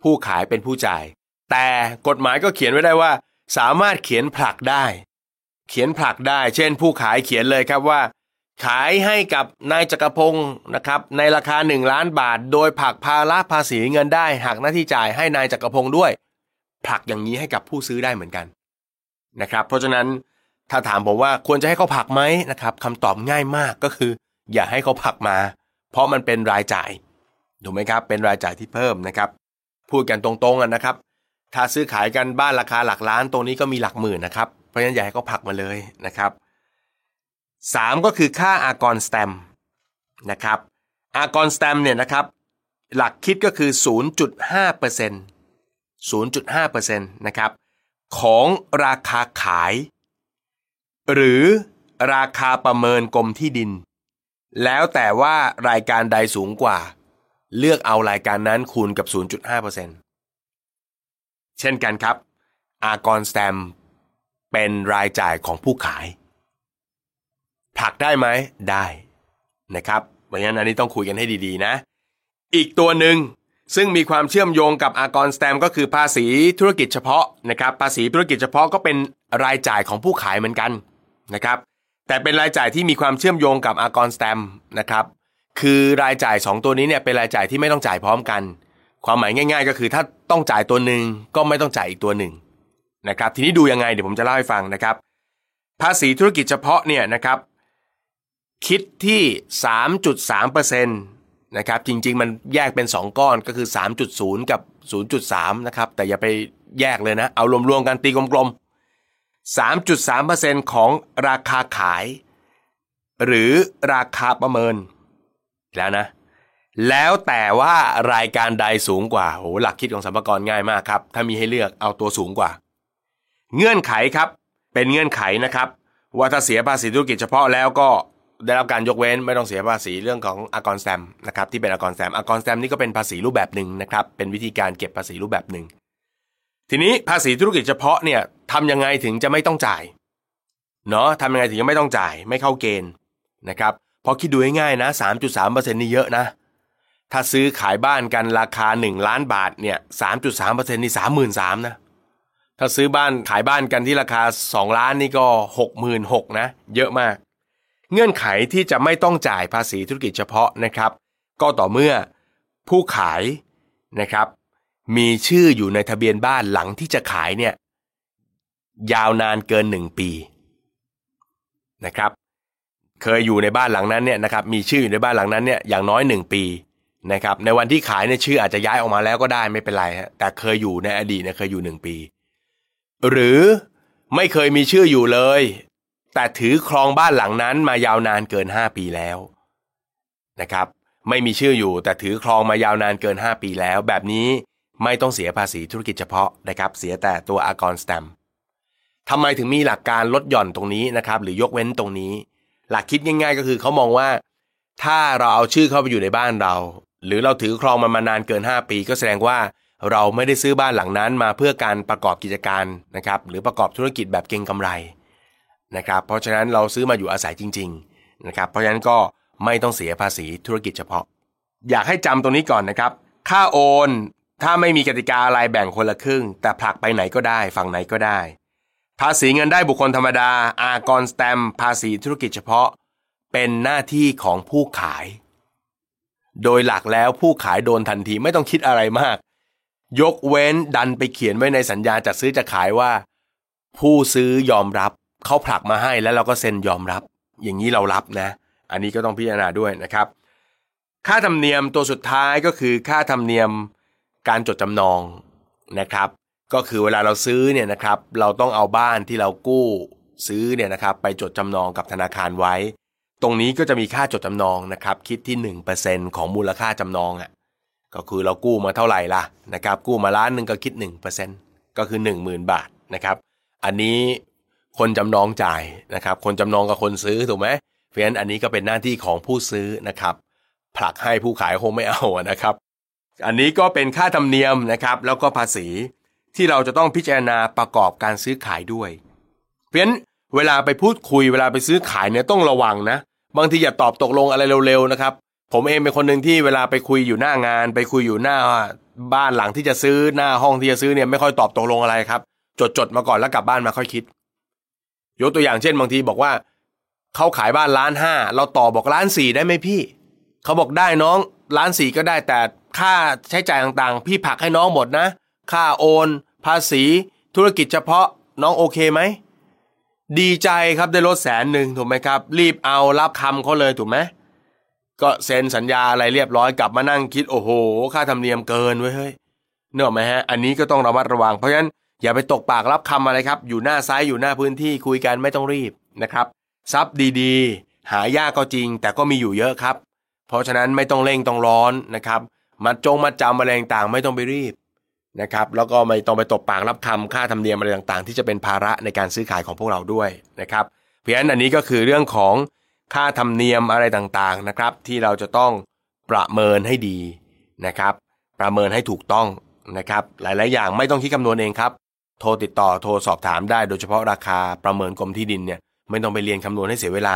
ผู้ขายเป็นผู้จ่าย แต่กฎหมายก็เขียนไว้ได้ว่า สามารถเขียนผลักได้ เขียนผลักได้ เช่น ผู้ขายเขียนเลยครับว่า ขายให้กับนายจักรพงศ์นะครับ ในราคา 1 ล้านบาท โดยผลักภาระภาษีเงินได้หักหน้าที่จ่ายให้นายจักรพงศ์ด้วยผลักอย่างนี้ให้กับผู้ซื้อได้เหมือนกันนะครับ เพราะฉะนั้น ถ้าถามผมว่าควรจะให้เขาผักไหมนะครับคำตอบง่ายมากก็คือ อย่าให้เขาผักมา เพราะมันเป็นรายจ่ายถูกไหมครับ เป็นรายจ่ายที่เพิ่มนะครับ พูดกันตรงๆนนะครับ ถ้าซื้อขายกันบ้านราคาหลักล้านตรงนี้ก็มีหลักหมื่นนะครับ เพราะฉะนั้นอย่าให้เขาผักมาเลยนะครับสามก็คือค่าอากรสแตมนะครับอากรสแตมเนี่ยนะครับ หลักคิดก็คือ 0.5% 0.5%นะครับของราคาขาย หรือราคาประเมินกรมที่ดิน แล้วแต่ว่ารายการใดสูงกว่า เลือกเอารายการนั้นคูณกับ 0.5%เช่นกันครับ อากรสแตมเป็นรายจ่ายของผู้ขาย ผลักได้ไหมได้นะครับเพราะฉะนั้นอันนี้ต้องคุยกันให้ดีๆนะ อีกตัวหนึ่งซึ่งมีความเชื่อมโยงกับอากรสแตมก็คือภาษีธุรกิจเฉพาะนะครับภาษีธุรกิจเฉพาะก็เป็นรายจ่ายของผู้ขายเหมือนกัน นะครับแต่เป็นรายจ่ายที่มีความเชื่อมโยงกับอากรสแตมนะครับคือรายจ่าย 2 ตัวนี้เนี่ยเป็นรายจ่ายที่ไม่ต้องจ่ายพร้อมกัน ความหมายง่าย ๆ ก็คือถ้าต้องจ่ายตัวหนึ่งก็ไม่ต้องจ่ายอีกตัวหนึ่งนะครับทีนี้ดูยังไงเดี๋ยวผมจะเล่าให้ฟังนะครับ ภาษีธุรกิจเฉพาะเนี่ยนะครับคิดที่ 3.3%นะครับจริงๆ มันแยกเป็น 2 ก้อนก็คือ 3.0 กับ 0.3 นะครับแต่อย่าไปแยกเลยนะ เอารวมๆกันตีกลม 3.3%ของราคาขาย หรือราคาประเมิน แล้วนะ แล้วแต่ว่ารายการใดสูงกว่าโหหลักคิดของสัมภาระง่ายมากครับ ถ้ามีให้เลือกเอาตัวสูงกว่า เงื่อนไขครับ เป็นเงื่อนไขนะครับ ว่าถ้าเสียภาษีธุรกิจเฉพาะแล้วก็ได้รับการยกเว้นไม่ต้องเสียภาษีเรื่องของอากรแซมนะครับที่เป็นอากรแซมอากรแซมนี่ก็เป็นภาษีรูปแบบหนึ่งนะครับเป็นวิธีการเก็บภาษีรูปแบบหนึ่ง ทีนี้ภาษีธุรกิจเฉพาะเนี่ยทำยังไงถึงจะไม่ต้องจ่ายเนาะทำยังไงถึงจะไม่ต้องจ่ายไม่เข้าเกณฑ์นะครับพอคิดดูง่ายๆนะ 3.3%นี่เยอะนะ ถ้าซื้อขายบ้านกันราคา 1 ล้านบาทเนี่ย 3.3%นี่33,000นะถ้าซื้อบ้านขายบ้านกันที่ราคา 2 ล้านนี่ก็ 66,000นะ เยอะมาก เงื่อนไขที่จะไม่ต้องจ่ายภาษีธุรกิจเฉพาะนะครับ ก็ต่อเมื่อผู้ขายนะครับ มีชื่ออยู่ในทะเบียนบ้านหลังที่จะขายเนี่ยยาวนานเกิน1ปีนะครับ เคยอยู่ในบ้านหลังนั้นเนี่ยนะครับมีชื่ออยู่ในบ้านหลังนั้นเนี่ยอย่างน้อย1ปีนะครับในวันที่ขายเนี่ยชื่ออาจจะย้ายออกมาแล้วก็ได้ไม่เป็นไรฮะแต่เคยอยู่ในอดีตเนี่ยเคยอยู่1ปี หรือไม่เคยมีชื่ออยู่เลย แต่ถือครองบ้านหลังนั้นมายาวนานเกิน 5 ปีแล้วนะครับ ไม่มีชื่ออยู่แต่ถือครองมายาวนานเกิน 5 ปีแล้ว แบบนี้ ไม่ต้องเสียภาษีธุรกิจเฉพาะนะครับเสียแต่ตัวอากรสแตมทำไมถึงมีหลักการลดหย่อนตรงนี้นะครับหรือยกเว้นตรงนี้ หลักคิดง่าย ๆ ก็คือเขามองว่า ถ้าเราเอาชื่อเข้าไปอยู่ในบ้านเรา หรือเราถือครองมันมานานเกิน 5 ปี ก็แสดงว่าเราไม่ได้ซื้อบ้านหลังนั้นมาเพื่อการประกอบกิจการนะครับหรือประกอบธุรกิจแบบเก็งกำไรนะครับเพราะฉะนั้นเราซื้อมาอยู่อาศัยจริงๆนะครับเพราะฉะนั้นก็ไม่ต้องเสียภาษีธุรกิจเฉพาะ อยากให้จำตรงนี้ก่อนนะครับ ค่าโอน ถ้าไม่มีกติกาอะไรแบ่งคนละครึ่ง แต่ผลักไปไหนก็ได้ฝั่งไหนก็ได้ ภาษีเงินได้บุคคลธรรมดา อากรสแตมภาษีธุรกิจเฉพาะ เป็นหน้าที่ของผู้ขาย โดยหลักแล้วผู้ขายโดนทันทีไม่ต้องคิดอะไรมาก ยกเว้นดันไปเขียนไว้ในสัญญาจัดซื้อจะขายว่า ผู้ซื้อยอมรับเขาผลักมาให้แล้วเราก็เซ็นยอมรับ อย่างนี้เรารับนะ อันนี้ก็ต้องพิจารณาด้วยนะครับ ค่าธรรมเนียมตัวสุดท้ายก็คือค่าธรรมเนียม การจดจำนองนะครับ ก็คือเวลาเราซื้อเนี่ยนะครับ เราต้องเอาบ้านที่เรากู้ซื้อเนี่ยนะครับ ไปจดจำนองกับธนาคารไว้ ตรงนี้ก็จะมีค่าจดจำนองนะครับ คิดที่ 1%ของมูลค่าจำนองอะ่ะก็คือเรากู้มาเท่าไหร่ล่ะนะครับ กู้มาล้านหนึ่งก็คิด 1%ก็คือ 10,000 บาทนะครับ อันนี้คนจำนองจ่ายนะครับ คนจำนองกับคนซื้อถูกไหมเพราะฉะนั้นอันนี้ก็เป็นหน้าที่ของผู้ซื้อนะครับ ผลักให้ผู้ขายคงไม่เอานะครับ อันนี้ก็เป็นค่าธรรมเนียมนะครับ แล้วก็ภาษีที่เราจะต้องพิจารณาประกอบการซื้อขายด้วย เพราะฉะนั้นเวลาไปพูดคุยเวลาไปซื้อขายเนี่ยต้องระวังนะ บางทีอย่าตอบตกลงอะไรเร็วๆนะครับ ผมเองเป็นคนหนึ่งที่เวลาไปคุยอยู่หน้างาน ไปคุยอยู่หน้าบ้านหลังที่จะซื้อหน้าห้องที่จะซื้อเนี่ยไม่ค่อยตอบตกลงอะไรครับ จดๆมาก่อนแล้วกลับบ้านมาค่อยคิด ยกตัวอย่างเช่น บางทีบอกว่าเขาขายบ้านล้านห้าเราต่อบอกล้านสี่ได้ไหมพี่เขาบอกได้น้องล้านสี่ก็ได้แต่ ค่าใช้จ่ายต่างๆ พี่ผักให้น้องหมดนะ ค่าโอน ภาษี ธุรกิจเฉพาะน้องโอเคไหม ดีใจครับได้ลดแสนหนึ่งถูกไหมครับ รีบเอารับคำเขาเลยถูกไหมก็เซ็นสัญญาอะไรเรียบร้อยกลับมานั่งคิดโอ้โห ค่าธรรมเนียมเกินเว้ยเฮ้ยเนอะไหมฮะอันนี้ก็ต้องระมัดระวัง เพราะฉะนั้นอย่าไปตกปากรับคำอะไรครับ อยู่หน้าซ้ายอยู่หน้าพื้นที่คุยกันไม่ต้องรีบนะครับทรัพย์ดีๆ หายากก็จริง แต่ก็มีอยู่เยอะครับ เพราะฉะนั้นไม่ต้องเร่งต้องร้อนนะครับ มัดจงมัดจำอะไรต่างๆ ไม่ต้องไปรีบนะครับแล้วก็ไม่ต้องไปตบปากรับคำค่าธรรมเนียมอะไรต่างๆ ที่จะเป็นภาระในการซื้อขายของพวกเราด้วยนะครับเพราะฉะนั้นอันนี้ก็คือเรื่องของค่าธรรมเนียมอะไรต่างๆนะครับที่เราจะต้องประเมินให้ดีนะครับประเมินให้ถูกต้องนะครับหลายๆอย่างไม่ต้องคิดคำนวณเองครับโทรติดต่อโทรสอบถามได้โดยเฉพาะราคาประเมินกรมที่ดินเนี่ยไม่ต้องไปเรียนคำนวณให้เสียเวลา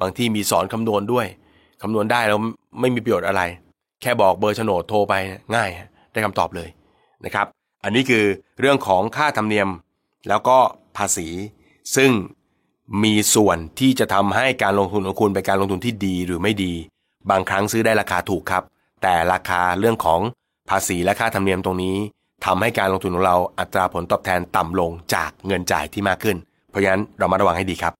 บางที่มีสอนคำนวณด้วยคำนวณได้แล้วไม่มีประโยชน์อะไร แค่บอกเบอร์โฉนดโทรไปง่ายได้คำตอบเลยนะครับ อันนี้คือเรื่องของค่าธรรมเนียม แล้วก็ภาษี ซึ่งมีส่วนที่จะทำให้การลงทุนของคุณเป็นการลงทุนที่ดีหรือไม่ดี บางครั้งซื้อได้ราคาถูกครับ แต่ราคาเรื่องของภาษีและค่าธรรมเนียมตรงนี้ทำให้การลงทุนของเราอัตราผลตอบแทนต่ำลงจากเงินจ่ายที่มากขึ้น เพราะฉะนั้นเรามาระวังให้ดีครับ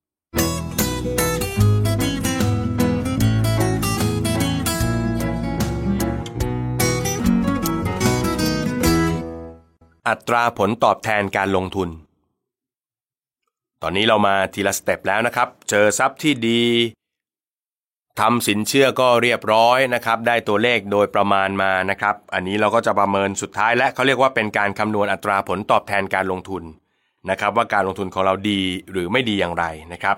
อัตราผลตอบแทนการลงทุน ตอนนี้เรามาทีละสเต็ปแล้วนะครับ เจอทรัพย์ที่ดีทำสินเชื่อก็เรียบร้อยนะครับ ได้ตัวเลขโดยประมาณมานะครับ อันนี้เราก็จะประเมินสุดท้ายและเขาเรียกว่าเป็นการคำนวณอัตราผลตอบแทนการลงทุนนะครับ ว่าการลงทุนของเราดีหรือไม่ดีอย่างไรนะครับ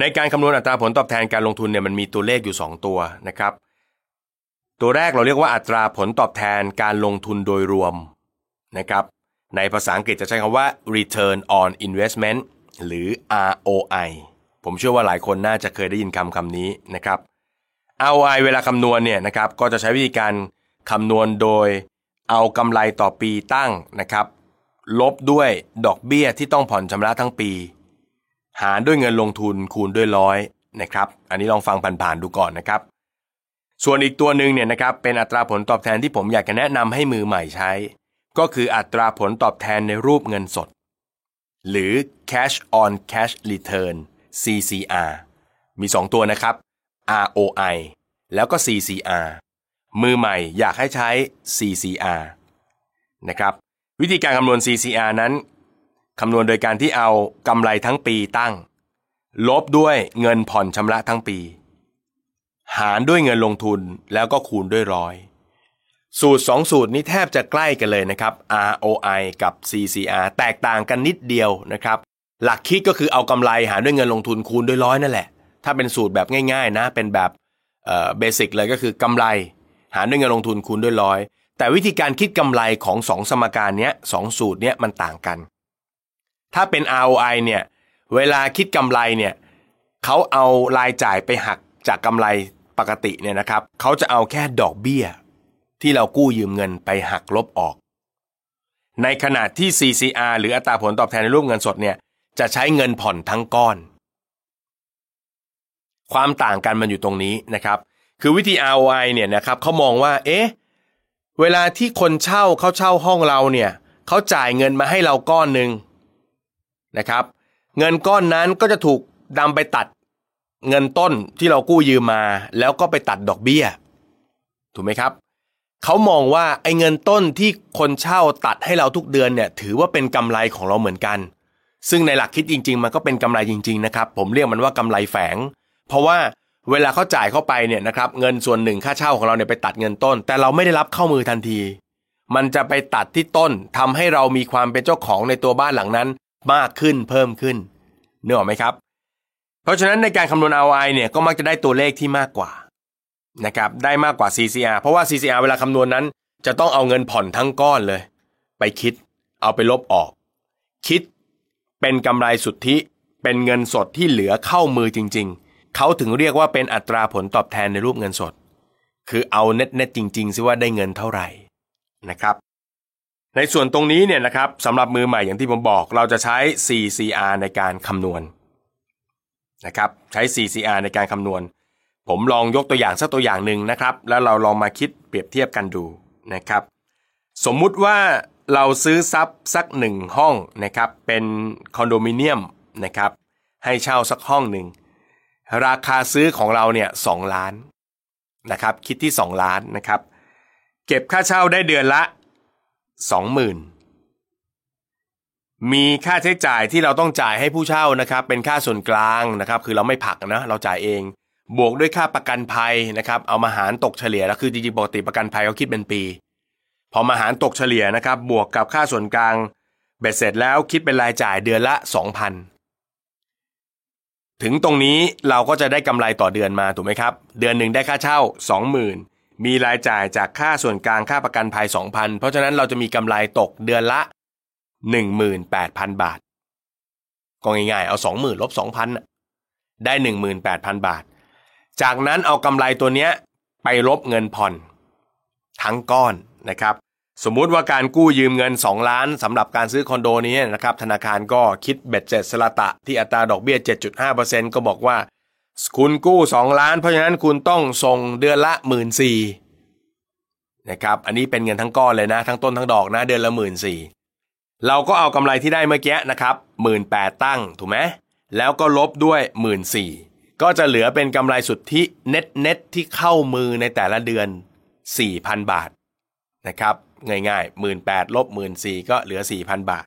ในการคำนวณอัตราผลตอบแทนการลงทุนเนี่ยมันมีตัวเลขอยู่ 2 ตัวนะครับ ตัวแรกเราเรียกว่าอัตราผลตอบแทนการลงทุนโดยรวม นะครับในภาษาอังกฤษจะใช้คำว่า return on investment หรือ ROI ผมเชื่อว่าหลายคนน่าจะเคยได้ยินคำคำนี้นะครับ ROI เวลาคำนวณเนี่ยนะครับก็จะใช้วิธีการคำนวณโดยเอากำไรต่อปีตั้งนะครับ ลบด้วยดอกเบี้ยที่ต้องผ่อนชำระทั้งปี หารด้วยเงินลงทุนคูณด้วยร้อยนะครับ อันนี้ลองฟังผ่านๆดูก่อนนะครับ ส่วนอีกตัวหนึ่งเนี่ยนะครับเป็นอัตราผลตอบแทนที่ผมอยากจะแนะนำให้มือใหม่ใช้ ก็คืออัตราผลตอบแทนในรูปเงินสด หรือ cash on cash return CCR มี 2 ตัวนะครับ ROI แล้วก็ CCR มือใหม่อยากให้ใช้ CCR นะครับวิธีการคำนวณ CCR นั้นคำนวณโดยการที่เอากำไรทั้งปีตั้ง ลบด้วยเงินผ่อนชำระทั้งปี หารด้วยเงินลงทุนแล้วก็คูณด้วยร้อย สูตร 2 สูตรนี้แทบจะใกล้กันเลยนะครับ ROI กับ CCR แตกต่างกันนิดเดียวนะครับ หลักคิดก็คือเอากำไรหารด้วยเงินลงทุนคูณด้วยร้อยนั่นแหละ ถ้าเป็นสูตรแบบง่ายๆนะ เป็นแบบเบสิกเลยก็คือกำไร หารด้วยเงินลงทุนคูณด้วยร้อย แต่วิธีการคิดกำไรของสองสมการนี้สองสูตรเนี้ยมันต่างกัน ถ้าเป็น ROI เนี่ยเวลาคิดกำไรเนี่ยเขาเอารายจ่ายไปหักจากกำไรปกติเนี่ยนะครับเขาจะเอาแค่ดอกเบี้ย ที่เรากู้ยืมเงินไปหักลบออก ในขณะที่ CCR หรืออัตราผลตอบแทนในรูปเงินสดเนี่ยจะใช้เงินผ่อนทั้งก้อน ความต่างกันมันอยู่ตรงนี้นะครับ คือวิธี ROI เนี่ยนะครับเขามองว่า เอ๊ะ เวลาที่คนเช่าเขาเช่าห้องเราเนี่ยเขาจ่ายเงินมาให้เราก้อนหนึ่งนะครับ เงินก้อนนั้นก็จะถูกนำไปตัดเงินต้นที่เรากู้ยืมมา แล้วก็ไปตัดดอกเบี้ย ถูกไหมครับ เขามองว่าไอ้เงินต้นที่คนเช่าตัดให้เราทุกเดือนเนี่ย ถือว่าเป็นกำไรของเราเหมือนกัน ซึ่งในหลักคิดจริง ๆ มันก็เป็นกำไรจริง ๆ นะครับ ผมเรียกมันว่ากำไรแฝง เพราะว่าเวลาเขาจ่ายเข้าไปเนี่ยนะครับเงินส่วนหนึ่งค่าเช่าของเราเนี่ยไปตัดเงินต้น แต่เราไม่ได้รับเข้ามือทันที มันจะไปตัดที่ต้นทำให้เรามีความเป็นเจ้าของในตัวบ้านหลังนั้น มากขึ้นเพิ่มขึ้นเนื้อไหมครับ เพราะฉะนั้นในการคำนวณ ROI เนี่ยก็มักจะได้ตัวเลขที่มากกว่า นะครับได้มากกว่า CCR เพราะว่า CCR เวลาคำนวณนั้น จะต้องเอาเงินผ่อนทั้งก้อนเลย ไปคิดเอาไปลบออก คิดเป็นกำไรสุทธิ เป็นเงินสดที่เหลือเข้ามือจริง ๆ เขาถึงเรียกว่าเป็นอัตราผลตอบแทนในรูปเงินสด คือเอาเน็ตเน็ตจริงๆซิว่าได้เงินเท่าไหร่นะครับ ในส่วนตรงนี้เนี่ยนะครับสำหรับมือใหม่อย่างที่ผมบอกเราจะใช้ CCR ในการคำนวณนะครับใช้ CCR ในการคำนวณ ผมลองยกตัวอย่างสักตัวอย่างหนึ่งนะครับ แล้วเราลองมาคิดเปรียบเทียบกันดูนะครับ สมมุติว่าเราซื้อซับสักหนึ่งห้องนะครับ เป็นคอนโดมิเนียมนะครับ ให้เช่าสักห้องหนึ่งราคาซื้อของเราเนี่ยสองล้านนะครับคิดที่สองล้านนะครับ เก็บค่าเช่าได้เดือนละสองหมื่นมีค่าใช้จ่ายที่เราต้องจ่ายให้ผู้เช่านะครับ เป็นค่าส่วนกลางนะครับ คือเราไม่ผักนะเราจ่ายเอง บวกด้วยค่าประกันภัยนะครับ เอามาหารตกเฉลี่ยแล้วคือจริงๆปกติประกันภัยเขาคิดเป็นปี พอมาหารตกเฉลี่ยนะครับ บวกกับค่าส่วนกลางเบ็ดเสร็จแล้วคิดเป็นรายจ่ายเดือนละ 2,000 ถึงตรงนี้เราก็จะได้กำไรต่อเดือนมาถูกไหมครับ เดือนหนึ่งได้ค่าเช่า 20,000 มีรายจ่ายจากค่าส่วนกลางค่าประกันภัย 2,000 เพราะฉะนั้นเราจะมีกำไรตกเดือนละ 18,000 บาท ก็ง่ายๆเอา 20,000ลบ2,000ได้ 18,000 บาท จากนั้นเอากำไรตัวเนี้ยไปลบเงินผ่อนทั้งก้อนนะครับสมมุติว่าการกู้ยืมเงิน 2 ล้านสำหรับการซื้อคอนโดนี้นะครับธนาคารก็คิดเบ็ดเสร็จสละตะที่อัตราดอกเบี้ย 7.5%ก็บอกว่า คุณกู้ 2 ล้าน เพราะฉะนั้นคุณต้องส่งเดือนละ1 4ื่นนะครับอันนี้เป็นเงินทั้งก้อนเลยนะ ทั้งต้นทั้งดอกนะเดือนละหมื่นสี่เราก็เอากำไรที่ได้เมื่อกี้นะครับหมื่นแปดตั้งถูกไหมแล้วก็ลบด้วยหมื่นสี่ ก็จะเหลือเป็นกำไรสุทธิเน็ตเน็ตที่เข้ามือในแต่ละเดือน 4,000 บาทนะครับง่ายๆหมื่นแปดลบหมื่นสี่ก็เหลือ 4,000 บาท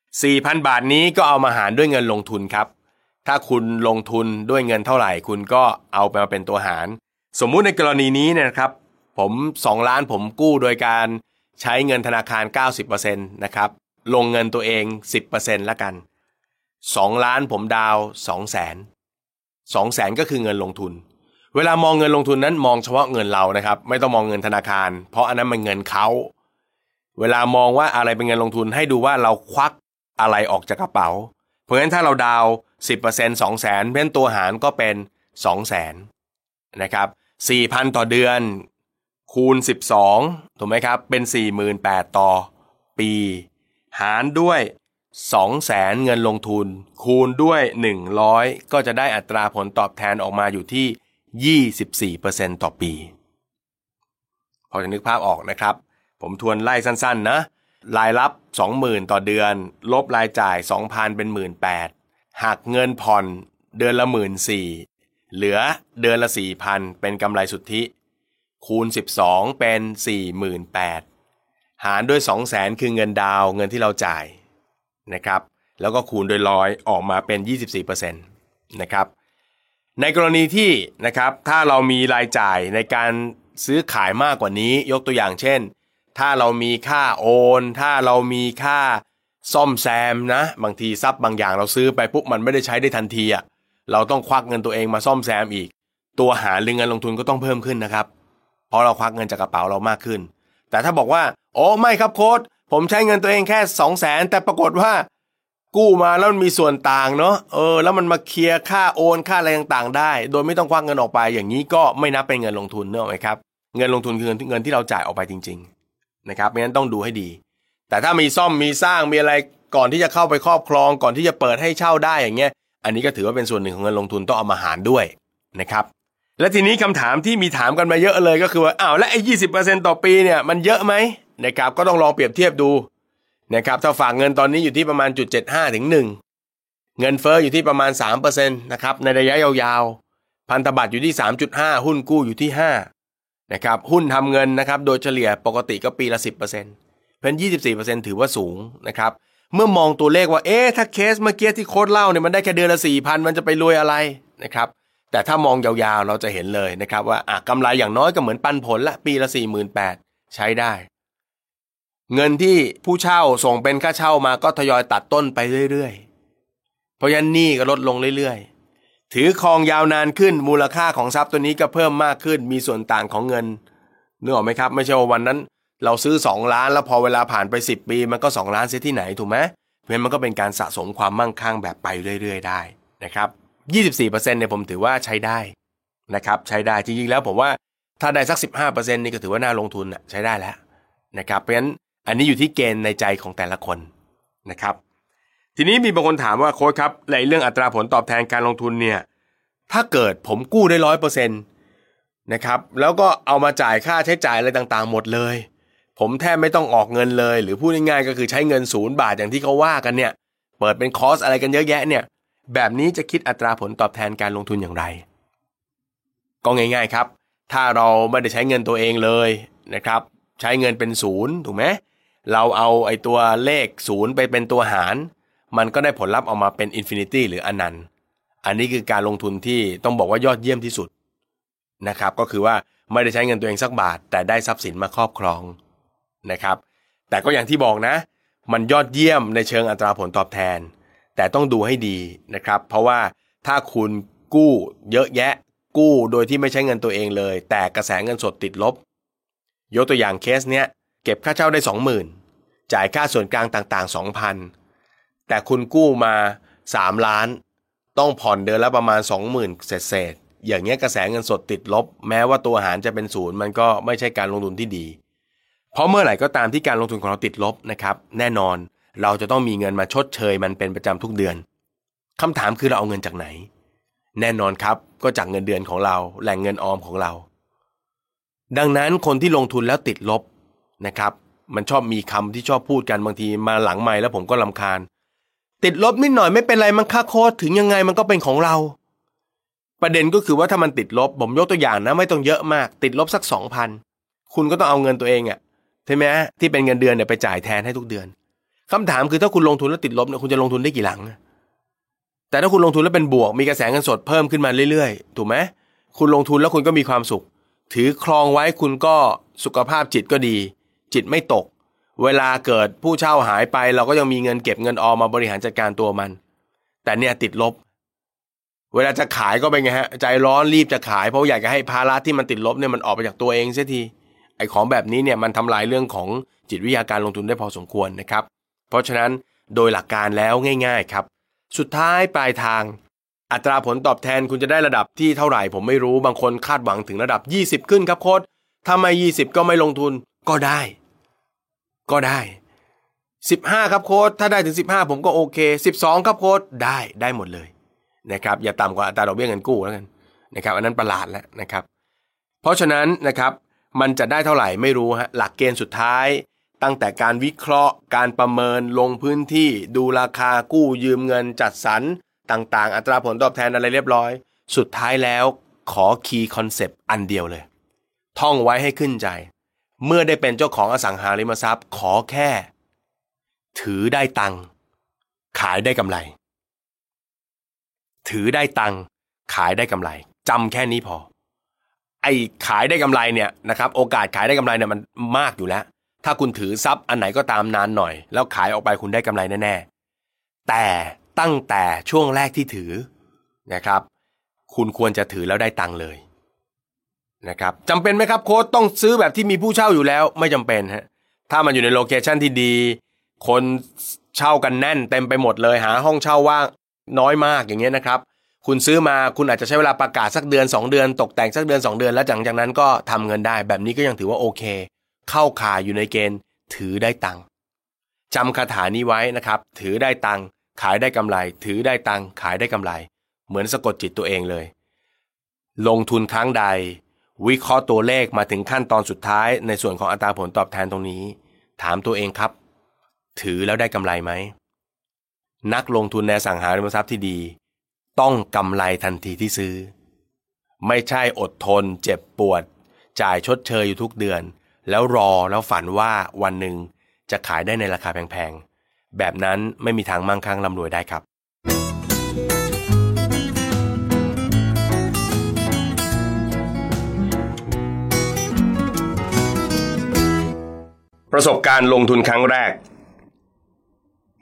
4,000 บาทนี้ก็เอามาหารด้วยเงินลงทุนครับ ถ้าคุณลงทุนด้วยเงินเท่าไหร่ คุณก็เอาไปมาเป็นตัวหาร สมมุติในกรณีนี้นะครับ ผม 2 ล้านผมกู้โดยการใช้เงินธนาคาร 90%นะครับลงเงินตัวเอง 10%ละกัน 2 ล้านผมดาว2แสน2แสนก็คือเงินลงทุน เวลามองเงินลงทุนนั้นมองเฉพาะเงินเรานะครับ ไม่ต้องมองเงินธนาคาร เพราะอันนั้นมันเงินเขาเวลามองว่าอะไรเป็นเงินลงทุนให้ดูว่าเราควักอะไรออกจากกระเป๋า เพราะฉะนั้นถ้าเราดาว 10% 2แสนเพราะตัวหารก็เป็น2แสนนะครับ4,000 ต่อเดือน คูณ 12 ถูกไหมครับ เป็น 48,000 ต่อปี หารด้วย 2แสนเงินลงทุน คูณด้วย 100 ก็จะได้อัตราผลตอบแทนออกมาอยู่ที่ 24%ต่อปี พอจะนึกภาพออกนะครับ ผมทวนไล่สั้นๆนะ รายรับ 20,000 ต่อเดือน ลบรายจ่าย 2,000 เป็น 18,000หักเงินผ่อนเดือนละ 14,000เหลือเดือนละ 4,000 เป็นกำไรสุทธิ คูณ 12 เป็น 48,000 หารด้วย 200,000คือเงินดาวเงินที่เราจ่าย นะครับแล้วก็คูณโดยร้อยออกมาเป็น 24%นะครับในกรณีที่นะครับถ้าเรามีรายจ่ายในการซื้อขายมากกว่านี้ยกตัวอย่างเช่น ถ้าเรามีค่าโอน ถ้าเรามีค่าซ่อมแซมนะบางทีทรัพย์บางอย่างเราซื้อไปปุ๊บมันไม่ได้ใช้ได้ทันทีอะ่ะเราต้องควักเงินตัวเองมาซ่อมแซมอีก ตัวหารือเงินลงทุนก็ต้องเพิ่มขึ้นนะครับเพราะเราควักเงินจากกระเป๋าเรามากขึ้น แต่ถ้าบอกว่า โอ้ไม่ครับโค้ด ผมใช้เงินตัวเองแค่สองแสนแต่ปรากฏว่ากู้มาแล้วมันมีส่วนต่างเนาะเออแล้วมันมาเคลียร์ค่าโอนค่าอะไรต่างๆได้ โดยไม่ต้องควักเงินออกไป อย่างนี้ก็ไม่นับเป็นเงินลงทุนเนอะไหมครับเงินลงทุนคือเงินเงินที่เราจ่ายออกไปจริง ๆ นะครับเพราะฉะนั้นต้องดูให้ดี แต่ถ้ามีซ่อมมีสร้างมีอะไรก่อนที่จะเข้าไปครอบครองก่อนที่จะเปิดให้เช่าได้อย่างเงี้ย อันนี้ก็ถือว่าเป็นส่วนหนึ่งของเงินลงทุนต้องเอามาหารด้วยนะครับและทีนี้คำถามที่มีถามกันมาเยอะเลยก็คือว่าอ้าวและไอ้ยี่สิบเปอร์เซ็นต่อปีเนี่ยมันเยอะไหม นะครับก็ต้องลองเปรียบเทียบดูนะครับถ้าฝากเงินตอนนี้อยู่ที่ประมาณจุดเจ็ดห้าถึงหนึ่งเงินเฟอ้ออยู่ที่ประมาณ3%นะครับในระยะยาวๆ พันธบัตรอยู่ที่ 3.5 หุ้นกู้อยู่ที่5นะครับหุ้นทำเงินนะครับโดยเฉลี่ยปกติก็ปีละ 10%เพิ่น24%ถือว่าสูงนะครับเมื่อมองตัวเลขว่าเอ๊ะถ้าเคสเมื่อกี้ที่โค้ดเล่าเนี่ยมันได้แค่เดือนละ4,000 มันจะไปรวยอะไรนะครับแต่ถ้ามองยาวๆเราจะเห็นเลยนะครับว่าอะกำไรอย่างน้อยก็เหมือนปันผลละปีละ 48,000ใช้ได้ เงินที่ผู้เช่าส่งเป็นค่าเช่ามาก็ทยอยตัดต้นไปเรื่อยๆ เพราะฉะนั้นหนี้ก็ลดลงเรื่อยๆ ถือครองยาวนานขึ้นมูลค่าของทรัพย์ตัวนี้ก็เพิ่มมากขึ้นมีส่วนต่างของเงินนึกออกไหมครับไม่ใช่ว่าวันนั้น เราซื้อ 2 ล้านแล้วพอเวลาผ่านไป 10 ปี มันก็ 2 ล้านเสียที่ไหนถูกไหมเพราะฉะนั้นมันก็เป็นการสะสมความมั่งคั่งแบบไปเรื่อย ๆ ได้นะครับ24%เนี่ยผมถือว่าใช้ได้นะครับใช้ได้จริงๆแล้วผมว่าถ้าได้สัก 15%นี่ก็ถือว่าน่าลงทุนใช้ได้แล้วนะครับเพราะฉะนั้น อันนี้อยู่ที่เกณฑ์ในใจของแต่ละคนนะครับ ทีนี้มีบางคนถามว่าโค้ชครับในเรื่องอัตราผลตอบแทนการลงทุนเนี่ยถ้าเกิดผมกู้ได้ร้อยเปอร์เซ็นต์นะครับ แล้วก็เอามาจ่ายค่าใช้จ่ายอะไรต่างๆ หมดเลย ผมแทบไม่ต้องออกเงินเลย หรือพูดง่ายๆก็คือใช้เงินศูนย์บาทอย่างที่เขาว่ากันเนี่ย เปิดเป็นคอร์สอะไรกันเยอะแยะเนี่ย แบบนี้จะคิดอัตราผลตอบแทนการลงทุนอย่างไร ก็ง่าย ๆครับ ถ้าเราไม่ได้ใช้เงินตัวเองเลยนะครับ ใช้เงินเป็นศูนย์ถูกไหม เราเอาไอ้ตัวเลขศูนย์ไปเป็นตัวหาร มันก็ได้ผลลัพธ์ออกมาเป็น infinity หรืออนันต์ อันนี้คือการลงทุนที่ต้องบอกว่ายอดเยี่ยมที่สุดนะครับก็คือว่าไม่ได้ใช้เงินตัวเองสักบาท แต่ได้ทรัพย์สินมาครอบครองนะครับ แต่ก็อย่างที่บอกนะ มันยอดเยี่ยมในเชิงอัตราผลตอบแทน แต่ต้องดูให้ดีนะครับ เพราะว่าถ้าคุณกู้เยอะแยะ กู้โดยที่ไม่ใช้เงินตัวเองเลย แต่กระแสเงินสดติดลบ ยกตัวอย่างเคสเนี้ยเก็บค่าเช่าได้ 20,000 จ่ายค่าส่วนกลางต่างๆ 2,000 แต่คุณกู้มา 3 ล้าน ต้องผ่อนเดือนละประมาณ 20,000 เศษเศษอย่างเงี้ยกระแสเงินสดติดลบ แม้ว่าตัวหารจะเป็นศูนย์มันก็ไม่ใช่การลงทุนที่ดี เพราะเมื่อไหร่ก็ตามที่การลงทุนของเราติดลบนะครับ แน่นอนเราจะต้องมีเงินมาชดเชยมันเป็นประจำทุกเดือนคำถามคือเราเอาเงินจากไหน แน่นอนครับก็จากเงินเดือนของเราแหล่งเงินออมของเรา ดังนั้นคนที่ลงทุนแล้วติดลบนะครับ มันชอบมีคำที่ชอบพูดกันบางทีมาหลังไม่แล้วผมก็ลำคาญ ติดลบนิดหน่อยไม่เป็นไรมันค่าโคตรถึงยังไงมันก็เป็นของเรา ประเด็นก็คือว่าถ้ามันติดลบผมยกตัวอย่างนะไม่ต้องเยอะมาก ติดลบสักสองพันคุณก็ต้องเอาเงินตัวเองอะใช่ไหมที่เป็นเงินเดือนเนี่ยไปจ่ายแทนให้ทุกเดือนคำถามคือถ้าคุณลงทุนแล้วติดลบเนี่ยคุณจะลงทุนได้กี่หลัง แต่ถ้าคุณลงทุนแล้วเป็นบวก มีกระแสเงินสดเพิ่มขึ้นมาเรื่อยๆ ถูกไหมคุณลงทุนแล้วคุณก็มีความสุข ถือครองไว้คุณก็สุขภาพจิตก็ดี จิตไม่ตก เวลาเกิดผู้เช่าหายไป เราก็ยังมีเงินเก็บเงินออมมาบริหารจัดการตัวมัน แต่เนี่ยติดลบ เวลาจะขายก็เป็นไงฮะ ใจร้อนรีบจะขายเพราะอยากจะให้ภาระที่มันติดลบเนี่ยมันออกไปจากตัวเองเสียทีไอ้ของแบบนี้เนี่ยมันทำลายเรื่องของจิตวิทยาการลงทุนได้พอสมควรนะครับ เพราะฉะนั้นโดยหลักการแล้วง่าย ๆครับ สุดท้ายปลายทาง อัตราผลตอบแทนคุณจะได้ระดับที่เท่าไหร่ผมไม่รู้บางคนคาดหวังถึงระดับ 20 ขึ้นครับโค้ดถ้าไม่ 20 ก็ไม่ลงทุนก็ได้ ก็ได้ 15 ครับโค้ดถ้าได้ถึง 15 ผมก็โอเค 12 ครับโค้ดได้ได้หมดเลยนะครับอย่าต่ำกว่าอัตราดอกเบี้ยเงินกู้แล้วกันนะครับอันนั้นประหลาดแล้วนะครับ เพราะฉะนั้นนะครับมันจะได้เท่าไหร่ไม่รู้ฮะหลักเกณฑ์สุดท้าย ตั้งแต่การวิเคราะห์ การประเมินลงพื้นที่ดูราคากู้ยืมเงินจัดสรรต่างๆ อัตราผลตอบแทนอะไรเรียบร้อย สุดท้ายแล้วขอ key concept อันเดียวเลย ท่องไว้ให้ขึ้นใจ เมื่อได้เป็นเจ้าของอสังหาริมทรัพย์ขอแค่ ถือได้ตังค์ขายได้กำไร ถือได้ตังค์ขายได้กำไรจำแค่นี้พอ ไอ้ขายได้กำไรเนี่ยนะครับโอกาสขายได้กำไรเนี่ยมันมากอยู่แล้ว ถ้าคุณถือทรัพย์อันไหนก็ตามนานหน่อย แล้วขายออกไปคุณได้กำไรแน่ๆแต่ตั้งแต่ช่วงแรกที่ถือนะครับ คุณควรจะถือแล้วได้ตังค์เลย นะครับจำเป็นไหมครับโค้ดต้องซื้อแบบที่มีผู้เช่าอยู่แล้วไม่จำเป็นฮะถ้ามันอยู่ในโลเคชันที่ดี คนเช่ากันแน่นเต็มไปหมดเลยหาห้องเช่าว่างน้อยมากอย่างเงี้ยนะครับ คุณซื้อมาคุณอาจจะใช้เวลาประกาศสักเดือน 2 เดือน ตกแต่งสักเดือน 2 เดือน แล้วหลังจากนั้นก็ทำเงินได้ แบบนี้ก็ยังถือว่าโอเค เข้าข่ายอยู่ในเกณฑ์ถือได้ตังค์จำคาถานี้ไว้นะครับ ถือได้ตังค์ขายได้กำไร ถือได้ตังค์ขายได้กำไร เหมือนสะกดจิตตัวเองเลย ลงทุนครั้งใด วิเคราะห์ตัวเลขมาถึงขั้นตอนสุดท้าย ในส่วนของอัตราผลตอบแทนตรงนี้ ถามตัวเองครับ ถือแล้วได้กำไรไหม นักลงทุนในสังหาริมทรัพย์ที่ดี ต้องกำไรทันทีที่ซื้อ ไม่ใช่อดทน เจ็บปวด จ่ายชดเชยอยู่ทุกเดือน แล้วรอแล้วฝันว่าวันหนึ่งจะขายได้ในราคาแพงๆ แบบนั้นไม่มีทางมั่งคั่งร่ำรวยได้ครับ ประสบการณ์ลงทุนครั้งแรก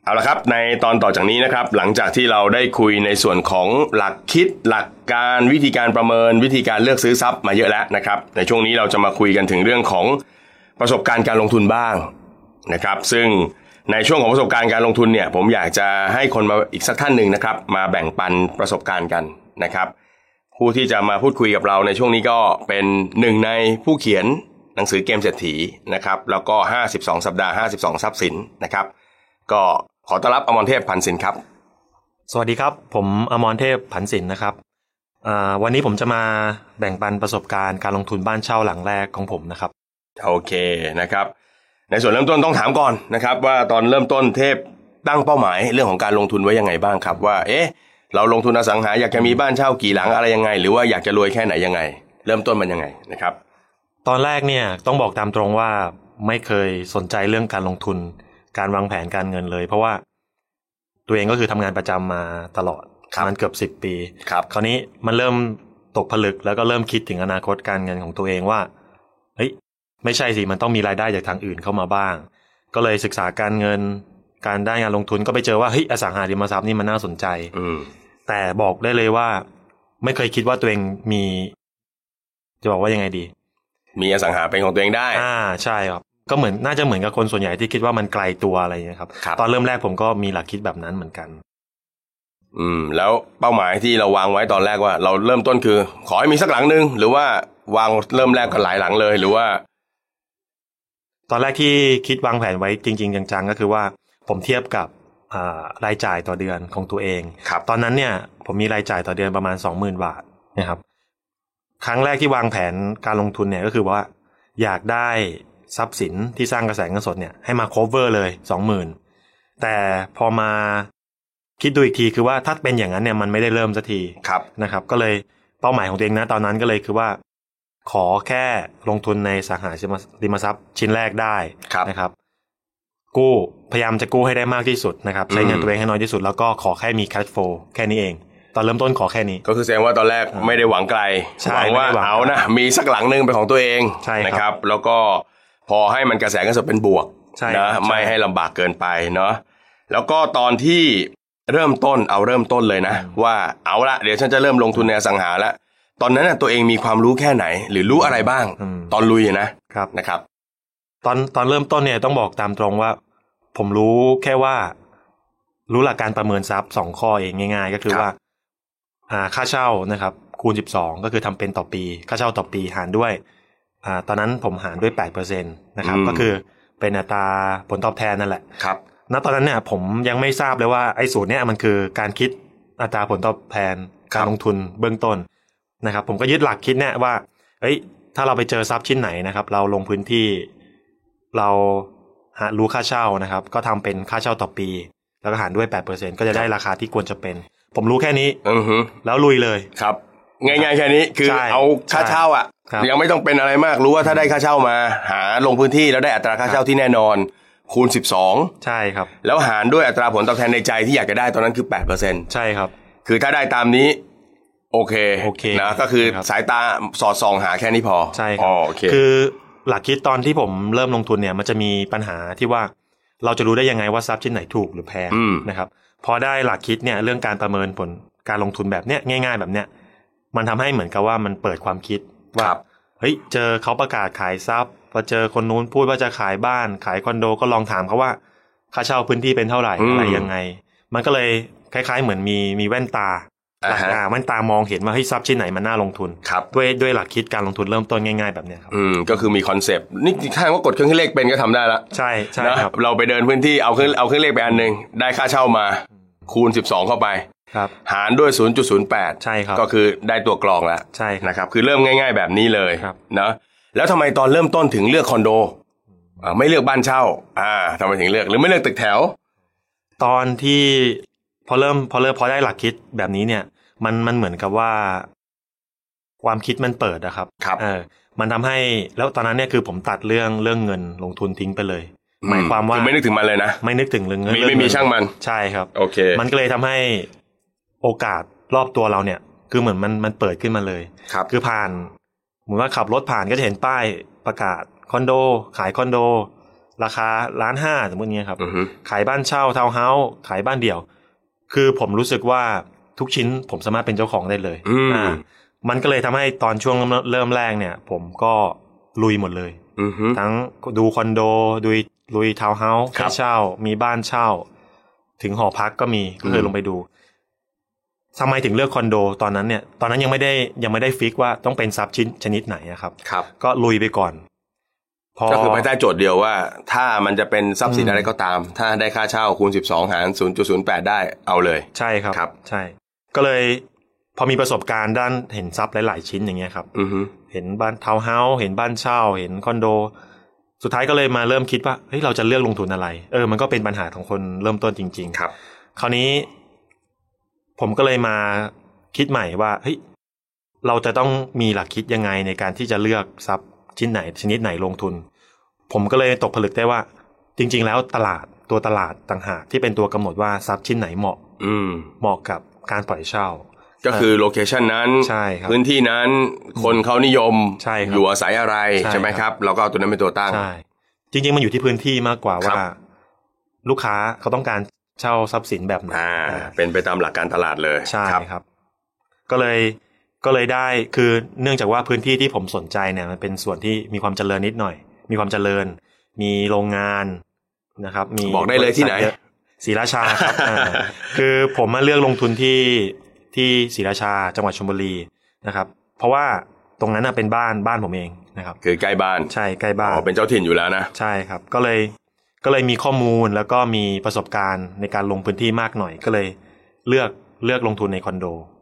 เอาละครับในตอนต่อจากนี้นะครับ หลังจากที่เราได้คุยในส่วนของหลักคิดหลักการวิธีการประเมิน วิธีการเลือกซื้อทรัพย์มาเยอะแล้วนะครับ ในช่วงนี้เราจะมาคุยกันถึงเรื่องของประสบการณ์การลงทุนบ้างนะครับ ซึ่งในช่วงของประสบการณ์การลงทุนเนี่ยผมอยากจะให้คนมาอีกสักท่านหนึ่งนะครับ มาแบ่งปันประสบการณ์กันนะครับ ผู้ที่จะมาพูดคุยกับเราในช่วงนี้ก็เป็นหนึ่งในผู้เขียน หนังสือเกมเศรษฐีนะครับแล้วก็ 52 สัปดาห์ 52 ทรัพย์สินนะครับ ก็ขอต้อนรับอมรเทพพันศินครับ สวัสดีครับ ผมอมรเทพพันศินนะครับวันนี้ผมจะมาแบ่งปันประสบการณ์การลงทุนบ้านเช่าหลังแรกของผมนะครับ โอเคนะครับ ในส่วนเริ่มต้นต้องถามก่อนนะครับ ว่าตอนเริ่มต้นเทพตั้งเป้าหมายเรื่องของการลงทุนไว้ยังไงบ้างครับ ว่าเอ๊ะเราลงทุนอสังหาอยากจะมีบ้านเช่ากี่หลังอะไรยังไง หรือว่าอยากจะรวยแค่ไหนยังไง เริ่มต้นมันยังไงนะครับ ตอนแรกเนี่ยต้องบอกตามตรงว่าไม่เคยสนใจเรื่องการลงทุน การวางแผนการเงินเลย เพราะว่าตัวเองก็คือทำงานประจำมาตลอดมันเกือบสิบปีครับคราวนี้มันเริ่มตกผลึกแล้วก็เริ่มคิดถึงอนาคตการเงินของตัวเองว่าเฮ้ยไม่ใช่สิมันต้องมีรายได้จากทางอื่นเข้ามาบ้าง ก็เลยศึกษาการเงิน การได้งานลงทุนก็ไปเจอว่าเฮ้ยอสังหาริมทรัพย์นี่มันน่าสนใจอืแต่บอกได้เลยว่า ไม่เคยคิดว่าตัวเองมี จะบอกว่ายังไงดี มีอสังหาเป็นของตัวเองได้ อ่าใช่ครับ ก็เหมือนน่าจะเหมือนกับคนส่วนใหญ่ที่คิดว่ามันไกลตัวอะไรอย่างนี้ครับรบตอนเริ่มแรกผมก็มีหลักคิดแบบนั้นเหมือนกัน อืม แล้วเป้าหมายที่เราวางไว้ตอนแรกว่า เราเริ่มต้นคือ ขอให้มีสักหลังหนึ่งหรือว่าวางเริ่มแรกกันหลายหลังเลยหรือว่า ตอนแรกที่คิดวางแผนไว้จริง ๆ จังๆ ก็คือว่า ผมเทียบกับอ่ารายจ่ายต่อเดือนของตัวเองครับตอนนั้นเนี่ย ผมมีรายจ่ายต่อเดือนประมาณสองหมื่นบาทนะครับ ครั้งแรกที่วางแผนการลงทุนเนี่ยก็คือว่า อยากได้ทรัพย์สินที่สร้างกระแสเงินสดเนี่ยให้มา cover เลยสองหมื่นแต่พอมาคิดดูอีกทีคือว่าถ้าเป็นอย่างนั้นเนี่ยมันไม่ได้เริ่มสักทีครับนะครับ ก็เลยเป้าหมายของตัวเองนะตอนนั้นก็เลยคือว่า ขอแค่ลงทุนในสาขาริมทรัพย์ชิ้นแรกได้ครับนะครับ กู้พยายามจะกู้ให้ได้มากที่สุดนะครับ ใช้เงินอืมตัวเองให้น้อยที่สุด แล้วก็ขอแค่มี cash flow แค่นี้เอง ตอนเริ่มต้นขอแค่นี้ ก็คือแสดงว่าตอนแรกไม่ได้หวังไกลใช่หวังว่าไม่ได้หวังเอานะมีสักหลังหนึ่งเป็นของตัวเองใช่ครับนะครับ แล้วก็พอให้มันกระแสเงินสดเป็นบวกใช่นะครับไม่ใช่ให้ลำบากเกินไปเนาะแล้วก็ตอนที่เริ่มต้นเอาเริ่มต้นเลยนะ ว่าเอาละเดี๋ยวฉันจะเริ่มลงทุนในอสังหาละตอนนั้นน่ะตัวเองมีความรู้แค่ไหน หรือรู้อะไรบ้างอืมตอนลุยอะนะครับนะครับ ตอนตอนเริ่มต้นเนี่ยต้องบอกตามตรงว่า ผมรู้แค่ว่า รู้หลักการประเมินทรัพย์สองข้อเองง่าย ๆ ก็คือครับว่าอ่า ค่าเช่านะครับ คูณสิบสองก็คือทำเป็นต่อปี ค่าเช่าต่อปีหารด้วยอ่าตอนนั้นผมหารด้วยแปดเปอร์เซ็นตนะครับ ก็คือเป็นอัตราผลตอบแทนนั่นแหละครับณตอนนั้นเนี่ยผมยังไม่ทราบเลยว่าไอ้สูตรเนี่ยมันคือการคิดอัตราผลตอบแทนครัการบลงทุนเบื้องต้นนะครับ ผมก็ยึดหลักคิดเนี่ยว่า เอ้ย ถ้าเราไปเจอทรัพย์ชิ้นไหนนะครับ เราลงพื้นที่เราหารู้ค่าเช่านะครับ ก็ทำเป็นค่าเช่าต่อปี แล้วก็หารด้วยแปดเปอร์เซ็นก็จะได้ราคาที่ควรจะเป็น ผมรู้แค่นี้อือฮึแล้วลุยเลยครับ ง่ายๆแค่นี้คือใช่เอาค่าเช่าอะ ครับยังไม่ต้องเป็นอะไรมากรู้ว่าถ้าได้ค่าเช่ามา หาลงพื้นที่แล้วได้อัตราค่าเช่าที่แน่นอน คูณ 12 ใช่ครับ แล้วหารด้วยอัตราผลตอบแทนในใจที่อยากจะได้ตอนนั้นคือ 8%ใช่ครับ คือถ้าได้ตามนี้ โอเคโอเคนะก็คือครับ สายตาสอดส่องหาแค่นี้พอใช่ครัอ๋อโอเคคือหลักคิดตอนที่ผมเริ่มลงทุนเนี่ยมันจะมีปัญหาที่ว่าเราจะรู้ได้ยังไงว่าทรัพย์ชิ้นไหนถูกหรือแพงอืมนะครับ พอได้หลักคิดเนี่ยเรื่องการประเมินผลการลงทุนแบบเนี้ยง่าย ๆ แบบเนี้ยมันทำให้เหมือนกับว่ามันเปิดความคิดว่าครับเฮ้ยเจอเขาประกาศขายทรัพย์พอเจอคนนู้นพูดว่าจะขายบ้าน ขายคอนโดก็ลองถามเขาว่า ค่าเช่าพื้นที่เป็นเท่าไหร่อืมอะไรยังไง มันก็เลยคล้าย ๆ เหมือนมีมีแว่นตา อ่าฮะอ่าแว่นตามองเห็นว่าเฮ้ยทรัพย์ชิ้นไหนมันน่าลงทุนครับด้วยด้วยหลักคิดการลงทุนเริ่มต้นง่าย ๆแบบเนี้ยครับอืมก็คือมีคอนเซปต์นี่ถ้าว่ากดเครื่องคิดเลขเป็นก็ทำได้ละใช่ใช่นะครับเราไปเดินพื้นที่เอาเครื่องเอาเครื่องเลขไปอันหนึ่งได้ค่าเช่ามา คูณ 12 เข้าไปครับหารด้วย 0.08 ใช่ครับก็คือได้ตัวกรองแล้วใช่ครับนะครับคือเริ่มง่าย ๆ แบบนี้เลยครับนะแล้วทำไมตอนเริ่มต้นถึงเลือกคอนโดอ่าไม่เลือกบ้านเช่าอ่าทำไมถึงเลือกหรือไม่เลือกตึกแถว ตอนที่ พอเริ่มพอเริ่มพอได้หลักคิดแบบนี้เนี่ย มันมันเหมือนกับว่า ความคิดมันเปิดนะครับครับเออ มันทำให้แล้วตอนนั้นเนี่ยคือผมตัดเรื่องเรื่องเงินลงทุนทิ้งไปเลยหมายความว่าคือไม่นึกถึงมันเลยนะไม่นึกถึงเรื่องเงินมีเรื่องไม่มีเงินช่างมันใช่ครับ โอเค มันก็เลยทำให้โอกาสรอบตัวเราเนี่ย คือเหมือนมันมันเปิดขึ้นมาเลยครับ คือผ่านเหมือนว่าขับรถผ่านก็จะเห็นป้ายประกาศคอนโด ขายคอนโด ราคาล้านห้าสมมติเนี้ยครับอือฮึขายบ้านเช่าทาวน์เฮาส์ขายบ้านเดี่ยว คือผมรู้สึกว่าทุกชิ้นผมสามารถเป็นเจ้าของได้เลยอืมอ่ามันก็เลยทำให้ตอนช่วงเริ่มเริ่มแรกเนี่ย ผมก็ลุยหมดเลยอือฮึทั้งดูคอนโดดูลุยทาวน์เฮาส์ครับให้เช่า มีบ้านเช่า ถึงหอพักก็มีก็เคยอืมลงไปดูทำไมถึงเลือกคอนโด ตอนนั้นเนี่ย ตอนนั้นยังไม่ได้ยังไม่ได้ fix ว่าต้องเป็นทรัพย์ชิ้นชนิดไหนอะครับครับ ก็ลุยไปก่อนพอ ก็คือภายใต้โจทย์เดียวว่า ถ้ามันจะเป็นทรัพย์สินอืมอะไรก็ตาม ถ้าได้ค่าเช่าคูณ 12 หาร 0.08 ได้เอาเลย ใช่ครับครับ ใช่ ก็เลยพอมีประสบการณ์ด้านเห็นทรัพย์หลาย ๆ ชิ้นอย่างเงี้ยครับอือฮึเห็นบ้านทาวน์เฮาส์เห็นบ้านเช่า เห็นคอนโด สุดท้ายก็เลยมาเริ่มคิดว่าเฮ้ยเราจะเลือกลงทุนอะไร เออ มันก็เป็นปัญหาของคนเริ่มต้นจริง ๆ ครับ คราวนี้ ผมก็เลยมาคิดใหม่ว่าเฮ้ยเราจะต้องมีหลักคิดยังไงในการที่จะเลือกทรัพย์ ชิ้นไหนชนิดไหนลงทุน ผมก็เลยตกผลึกได้ว่า จริง ๆ แล้วตลาดตัวตลาดต่างหากที่เป็นตัวกำหนดว่าทรัพย์ชิ้นไหนเหมาะ อืมเหมาะกับการปล่อยเช่า ก็คือโลเคชันนั้นใช่ครับพื้นที่นั้นคนเขานิยมใช่ครับอยู่อาศัยอะไรใช่ใช่ไหมครับเราก็เอาตัวนั้นเป็นตัวตั้งใช่จริง ๆ มันอยู่ที่พื้นที่มากกว่าครับว่า ลูกค้าเขาต้องการเช่าทรัพย์สินแบบไหนอ่าอ่าเป็นไปตามหลักการตลาดเลยใช่ครับครับก็เลย ก็เลยได้คือเนื่องจากว่าพื้นที่ที่ผมสนใจเนี่ยมันเป็นส่วนที่มีความเจริญนิดหน่อย มีความเจริญ มีโรงงานนะครับ มีบอกได้เลยที่ไหนบริษัทเยอะศรีราชาครับอ่าคือผมมาเลือกลงทุนที่ที่ศรีราชาจังหวัดชลบุรีนะครับ เพราะว่าตรงนั้นน่ะเป็นบ้านบ้านผมเองนะครับ คือใกล้บ้านใช่ใกล้บ้านอ๋อเป็นเจ้าถิ่นอยู่แล้วนะใช่ครับ ก็เลยก็เลยมีข้อมูลแล้วก็มีประสบการณ์ในการลงพื้นที่มากหน่อยก็เลยเลือกเลือกลงทุนในคอนโดอืม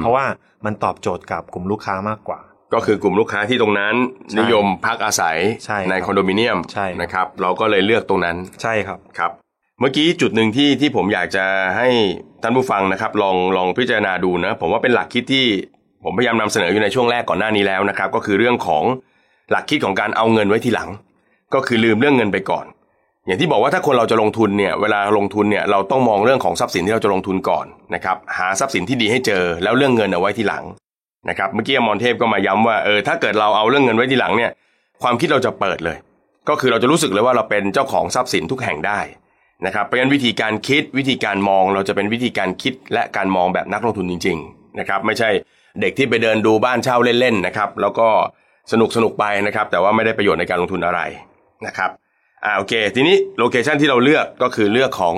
เพราะว่ามันตอบโจทย์กับกลุ่มลูกค้ามากกว่า ก็คือกลุ่มลูกค้าที่ตรงนั้นใช่นิยมพักอาศัยใช่ครับคอนโดมิเนียมใช่ครับนะครับ เราก็เลยเลือกตรงนั้นใช่ครับครับ เมื่อกี้จุดหนึ่งที่ที่ผมอยากจะให้ท่านผู้ฟังนะครับ ลองลองพิจารณาดูนะผมว่าเป็นหลักคิดที่ผมพยายามนำเสนออยู่ในช่วงแรกก่อนหน้านี้แล้วนะครับ ก็คือเรื่องของหลักคิดของการเอาเงินไว้ทีหลัง ก็คือลืมเรื่องเงินไปก่อน อย่างที่บอกว่าถ้าคนเราจะลงทุนเนี่ยเวลาลงทุนเนี่ยเราต้องมองเรื่องของทรัพย์สินที่เราจะลงทุนก่อนนะครับหาทรัพย์สินที่ดีให้เจอแล้วเรื่องเงินเอาไว้ทีหลังนะครับเมื่อกี้อมรเทพก็มาย้ำว่าเออถ้าเกิดเราเอาเรื่องเงินไว้ทีหลังเนี่ยความคิดเราจะเปิดเลย ก็คือเราจะรู้สึกเลยว่าเราเป็นเจ้าของทรัพย์สินทุกแห่งได้นะครับเพราะฉะนั้นวิธีการคิดวิธีการมองเราจะเป็นวิธีการคิดและการมองแบบนักลงทุนจริงๆนะครับไม่ใช่เด็กที่ไปเดินดูบ้านเช่าเล่นๆนะครับแล้วก็สนุกสนุกไปนะครับแต่ว่าไม่ได้ประโยชน์ในการลงทุนอะไรนะครับ อ่าโอเค ทีนี้โลเคชันที่เราเลือกก็คือเลือกของ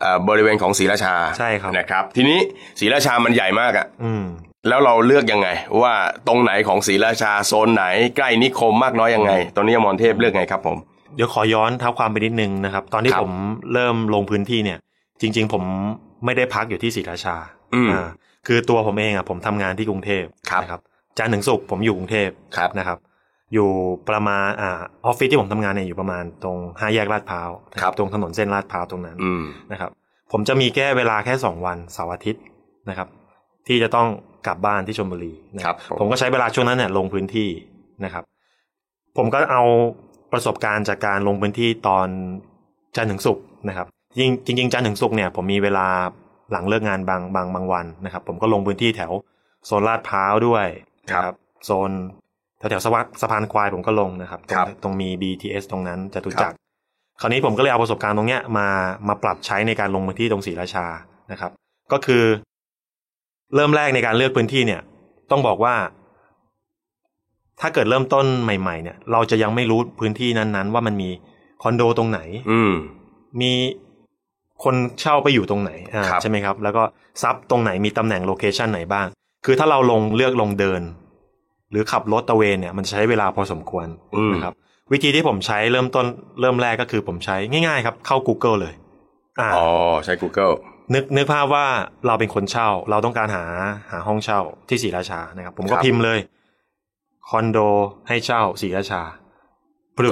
เอ่อบริเวณของศรีราชาใช่ครับนะครับ ทีนี้ศรีราชามันใหญ่มากอะอืมแล้วเราเลือกยังไง ว่าตรงไหนของศรีราชาโซนไหนใกล้นิคมมากน้อยยังไง ตอนนี้อมรเทพเลือกไงครับผมเดี๋ยวขอย้อนเท้าความไปนิดนึงนะครับ ตอนที่ครับผมเริ่มลงพื้นที่เนี่ย จริง ๆ ผมไม่ได้พักอยู่ที่ศรีราชาอืมอ่าคือตัวผมเองอะผมทำงานที่กรุงเทพครับนะครับจันทร์ถึงศุกร์ผมอยู่กรุงเทพครับนะครับ อยู่ประมาณอ่าออฟฟิศที่ผมทำงานเนี่ยอยู่ประมาณตรงห้าแยกลาดพร้าวตรงถนนเส้นลาดพร้าวตรงนั้นอืมนะครับ ผมจะมีแค่เวลาแค่สองวันเสาร์อาทิตย์นะครับ ที่จะต้องกลับบ้านที่ชลบุรีนะครับผมผมก็ใช้เวลาช่วงนั้นเนี่ยลงพื้นที่นะครับ ผมก็เอาประสบการณ์จากการลงพื้นที่ตอนจันทร์ถึงศุกร์นะครับจริงจริงๆจันทร์ถึงศุกร์เนี่ยผมมีเวลาหลังเลิกงานบางบางบางวันนะครับ ผมก็ลงพื้นที่แถวโซนลาดพร้าวด้วยนะครับโซน แถวแถวสะพานสะพานควายผมก็ลงนะครับตรงครับตรงมี BTS ตรงนั้นจตุจักรคราวนี้ผมก็เลยเอาประสบการณ์ตรงเนี้ยมามาปรับใช้ในการลงพื้นที่ตรงศรีราชานะครับ ก็คือ เริ่มแรกในการเลือกพื้นที่เนี่ย ต้องบอกว่า ถ้าเกิดเริ่มต้นใหม่ๆ เนี่ย เราจะยังไม่รู้พื้นที่นั้นๆ ว่ามันมีคอนโดตรงไหน อืม มีคนเช่าไปอยู่ตรงไหนอ่าครับ ใช่ไหมครับ แล้วก็ซับตรงไหนมีตำแหน่งโลเคชันไหนบ้าง คือถ้าเราลงเลือกลงเดิน หรือขับรถตระเวนเนี่ยมันใช้เวลาพอสมควรอืมนะครับวิธีที่ผมใช้เริ่มต้นเริ่มแรกก็คือผมใช้ง่ายๆครับ เข้า Google เลยอ่าอ๋อใช้ Google นึกนึกภาพว่าเราเป็นคนเช่า เราต้องการหาหาห้องเช่าที่ศรีราชานะครับ ผมก็ครับพิมพ์เลยคอนโดให้เช่าศรีราชา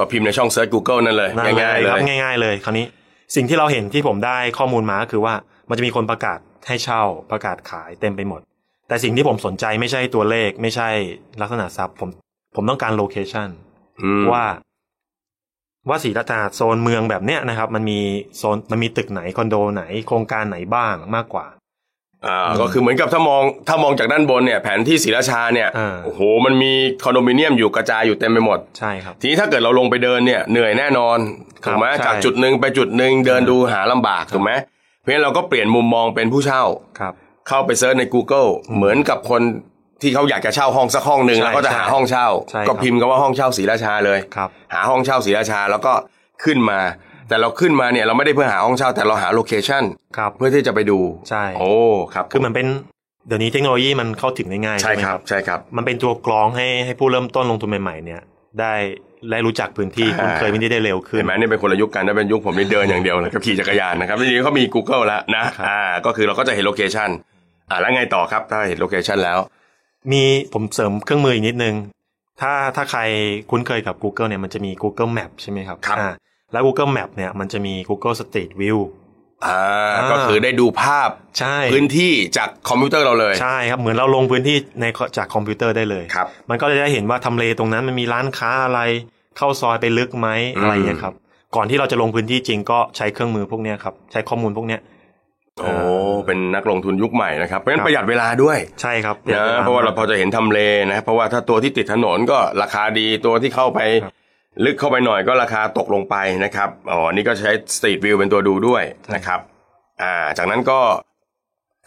ก็พิมพ์ในช่องเซิร์ช Google นั่นเลยนั่นง่ายๆเลครับยง่าย ๆ เลย คราวนี้สิ่งที่เราเห็นที่ผมได้ข้อมูลมาก็คือว่ามันจะมีคนประกาศให้เช่าประกาศขายเต็มไปหมด แต่สิ่งที่ผมสนใจไม่ใช่ตัวเลข ไม่ใช่ลักษณะทรัพย์ ผมผมต้องการโลเคชันอืมว่า ว่าศรีราชาโซนเมืองแบบเนี้ยนะครับ มันมีโซนมันมีตึกไหนคอนโดไหน โครงการไหนบ้างมากกว่าอ่าก็คือเหมือนกับถ้ามองถ้ามองจากด้านบนเนี่ย แผนที่ศรีราชาเนี่ยอ่าโอ้โหมันมีคอนโดมิเนียมอยู่กระจายอยู่เต็มไปหมดใช่ครับทีนี้ถ้าเกิดเราลงไปเดินเนี่ยเหนื่อยแน่นอนครับถูกไหมใช่จากจุดหนึ่งไปจุดหนึ่งเดินดูหาลำบากถูกไหมเพราะฉะนั้นเราก็เปลี่ยนมุมมองเป็นผู้เช่าครับ เข้าไป search ใน Google เหมือนกับคนที่เขาอยากจะเช่าห้องสักห้องหนึ่งใช่แล้วก็จะหาห้องเช่า ใช่ครับก็พิมพ์คำว่าห้องเช่าศรีราชาเลย ครับ หาห้องเช่าศรีราชาแล้วก็ขึ้นมา แต่เราขึ้นมาเนี่ยเราไม่ได้เพื่อหาห้องเช่าแต่เราหา location ครับ เพื่อที่จะไปดูใช่ โอ้ครับคือมันเป็นเดี๋ยวนี้เทคโนโลยีมันเข้าถึงได้ง่ายใช่ใช่ไหมคครับ ใช่ครับ มันเป็นตัวกรองให้ให้ผู้เริ่มต้นลงทุนใหม่ๆเนี่ยได้ได้รู้จักพื้นที่อ่า คุ้นเคยพื้นที่ได้เร็วขึ้น เห็นไหมนี่เป็นคนละยุคกันถ้าเป็นยุคผมนี่เดินอย่างเดียวเลยกับขี่จักรยานนะครับทีนี้เขามี Google แล้วนะครับ อ่าก็คือเราก็จะเห็น location อ่าแล้วไงต่อครับถ้าเห็น location แล้ว มีผมเสริมเครื่องมืออีกนิดนึง ถ้าถ้าใครคุ้นเคยกับ Google เนี่ยมันจะมี Google Map ใช่ไหมครับครับ อ่าแล้ว Google Map เนี่ยมันจะมี Google Street View อ่าอ่าก็คือได้ดูภาพใช่ พื้นที่จากคอมพิวเตอร์เราเลย ใช่ครับ เหมือนเราลงพื้นที่ในจากคอมพิวเตอร์ได้เลย ครับ มันก็จะได้เห็นว่าทำเลตรงนั้นมันมีร้านค้าอะไร เข้าซอยไปลึกไหมอืมอะไรอย่างเงี้ยครับ ก่อนที่เราจะลงพื้นที่จริงก็ใช้เครื่องมือพวกเนี้ยครับ ใช้ข้อมูลพวกเนี้ย โอ้เป็นนักลงทุนยุคใหม่นะครับเพราะฉะนั้ครับประหยัดเวลาด้วยใช่ครับนะเพราะว่าเราพอจะเห็นทำเลนะเพราะว่าถ้าตัวที่ติดถนนก็ราคาดีตัวที่เข้าไปครับลึกเข้าไปหน่อยก็ราคาตกลงไปนะครับอ๋ออันนี่ก็ใช้ Street View เป็นตัวดูด้วยนะครับอ่าจากนั้นก็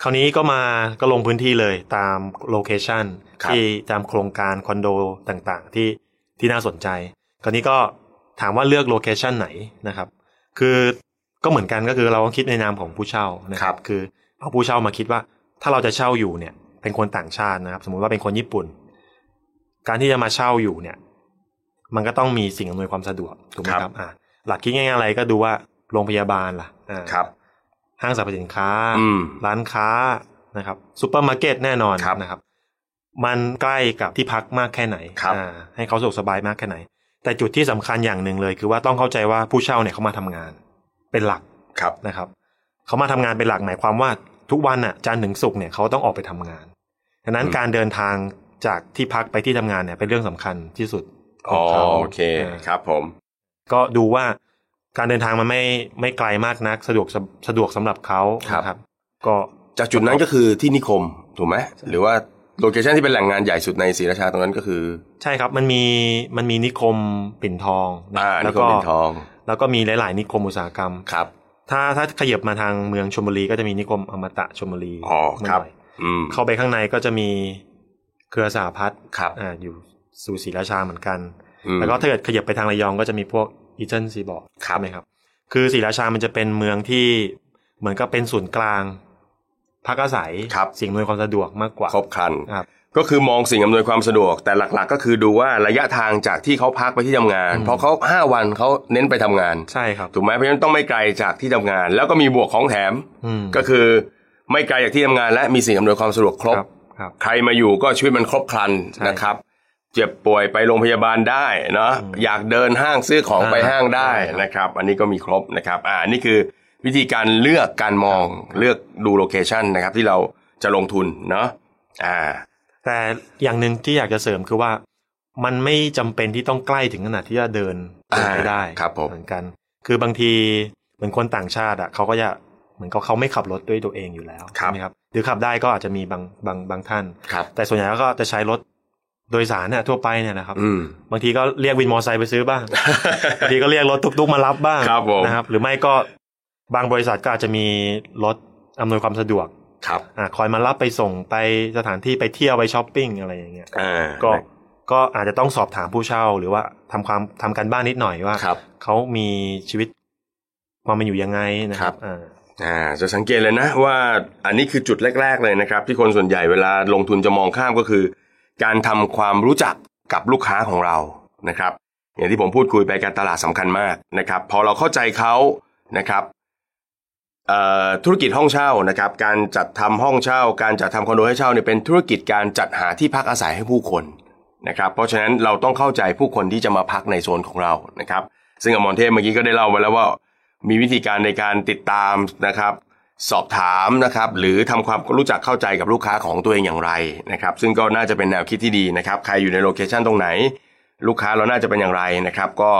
คราวนี้ก็มาก็ลงพื้นที่เลยตาม location ครับที่ตามโครงการคอนโดต่างๆ ที่ที่น่าสนใจ คราวนี้ก็ถามว่าเลือกโลเคชันไหนนะครับ คือ ก็เหมือนกันก็คือเราต้องคิดในนามของผู้เช่านะครับคือเอาผู้เช่ามาคิดว่า ถ้าเราจะเช่าอยู่เนี่ย เป็นคนต่างชาตินะครับ สมมุติว่าเป็นคนญี่ปุ่น การที่จะมาเช่าอยู่เนี่ย มันก็ต้องมีสิ่งอำนวยความสะดวกถูกไหมครับครับอ่าหลักคิดง่ายๆอะไรก็ดูว่าโรงพยาบาลล่ะอ่าครับ ห้างสรรพสินค้าอืมร้านค้านะครับซูเปอร์มาร์เก็ตแน่นอนครับนะครับ มันใกล้กับที่พักมากแค่ไหนครับอ่าให้เขาสะดวกสบายมากแค่ไหน แต่จุดที่สำคัญอย่างหนึ่งเลย คือว่าต้องเข้าใจว่าผู้เช่าเนี่ยเขามาทำงาน เป็นหลักครับนะครับเขามาทำงานเป็นหลักหมายความว่าทุกวันน่ะจันทร์ถึงศุกร์เนี่ยเขาต้องออกไปทำงานดังนั้นอืมการเดินทางจากที่พักไปที่ทำงานเนี่ยเป็นเรื่องสำคัญที่สุดขอ๋อองเขาอ๋อโอเคอ่าครับผม ก็ดูว่าการเดินทางมันไม่ไม่ไกลมากนัก สะดวกสสะดวกสำหรับเขานะครับ ก็จากจุดนั้นก็คือที่นิคมถูกไหมหรือว่าโลเคชันที่เป็นแหล่งงานใหญ่สุดในศรีราชาตรงนั้นก็คือ ใช่ครับมันมีมันมีนิคมปิ่นทองนะอ่านิแล้วคมก็ปิ่นทอง แล้วก็มีหลาย ๆ นิคมอุตสาหกรรมครับ ถ้าถ้าขยับมาทางเมืองชลบุรีก็จะมีนิคมอมตะชลบุรีอ๋อครับมาหน่อยอืมเข้าไปข้างในก็จะมีเครือสหพัฒน์ครับอ่าอยู่สู่ศรีราชาเหมือนกันอืมแล้วก็ถ้าเกิดขยับไปทางระยองก็จะมีพวกอีเจนซีบอร์ครับใช่ไหมครับ คือศรีราชามันจะเป็นเมืองที่เหมือนกับเป็นศูนย์กลางพักอาศัยครับสิ่งอำนวยความสะดวกมากกว่าครบครันครับ ก็คือมองสิ่งอำนวยความสะดวก แต่หลักๆ ก็คือดูว่าระยะทางจากที่เขาพักไปที่ทำงานอืมเพราะเขาห้าวันเขาเน้นไปทำงานใช่ครับถูกไหมเพราะฉะนั้นต้องไม่ไกลจากที่ทำงาน แล้วก็มีบวกของแถมอืมก็คือไม่ไกลจากที่ทำงาน และมีสิ่งอำนวยความสะดวกครบครับครับใครมาอยู่ก็ชีวิตมันครบครันใช่นะครับเจ็บป่วยไปโรงพยาบาลได้เนาะอืมอยากเดินห้างซื้อของอ่าไปห้างได้ใช่ครับนะครับ อันนี้ก็มีครบนะครับ อ่านี่คือวิธีการเลือกการมองเลือกดูโลเคชันนะครับ ที่เราจะลงทุนเนาะอ่า แต่อย่างหนึ่งที่อยากจะเสริมคือว่า มันไม่จำเป็นที่ต้องใกล้ถึงขนาดที่จะเดินเดินไปได้อ่าครับผมเหมือนกัน คือบางทีเหมือนคนต่างชาติอะเขาก็จะเหมือนกับเขาไม่ขับรถด้วยตัวเองอยู่แล้วครับใช่ไหมครับหรือขับได้ก็อาจจะมีบางบางบางท่านครับแต่ส่วนใหญ่ก็จะใช้รถโดยสารเนี่ยทั่วไปเนี่ยนะครับอืมบางทีก็เรียกวินมอเตอร์ไซค์ไปซื้อบ้างบางทีก็เรียกรถตุ๊กๆมารับบ้างครับผมนะครับ หรือไม่ก็บางบริษัทก็อาจจะมีรถอำนวยความสะดวก ครับอ่าคอยมารับไปส่งไปสถานที่ไปเที่ยวไปช้อปปิ้งอะไรอย่างเงี้ยอ่าก็ก็อาจจะต้องสอบถามผู้เช่าหรือว่าทำความทำการบ้านนิดหน่อยว่าครับเขามีชีวิตความเป็นอยู่ยังไงนะคครัรับบอ่าอ่าจะสังเกตเลยนะว่าอันนี้คือจุดแรก ๆ เลยนะครับ ที่คนส่วนใหญ่เวลาลงทุนจะมองข้ามก็คือ การทำความรู้จักกับลูกค้าของเรานะครับ อย่างที่ผมพูดคุยไปการตลาดสำคัญมากนะครับ พอเราเข้าใจเขานะครับเอ่อ ธุรกิจห้องเช่านะครับ การจัดทำห้องเช่า การจัดทำคอนโดให้เช่าเนี่ยเป็นธุรกิจการจัดหาที่พักอาศัยให้ผู้คนนะครับ เพราะฉะนั้นเราต้องเข้าใจผู้คนที่จะมาพักในโซนของเรานะครับ ซึ่งอมรเทพเมื่อกี้ก็ได้เล่าไว้แล้วว่า มีวิธีการในการติดตามนะครับ สอบถามนะครับ หรือทำความรู้จักเข้าใจกับลูกค้าของตัวเองอย่างไรนะครับ ซึ่งก็น่าจะเป็นแนวคิดที่ดีนะครับ ใครอยู่ในโลเคชันตรงไหน ลูกค้าเราน่าจะเป็นอย่างไรนะครับ ก็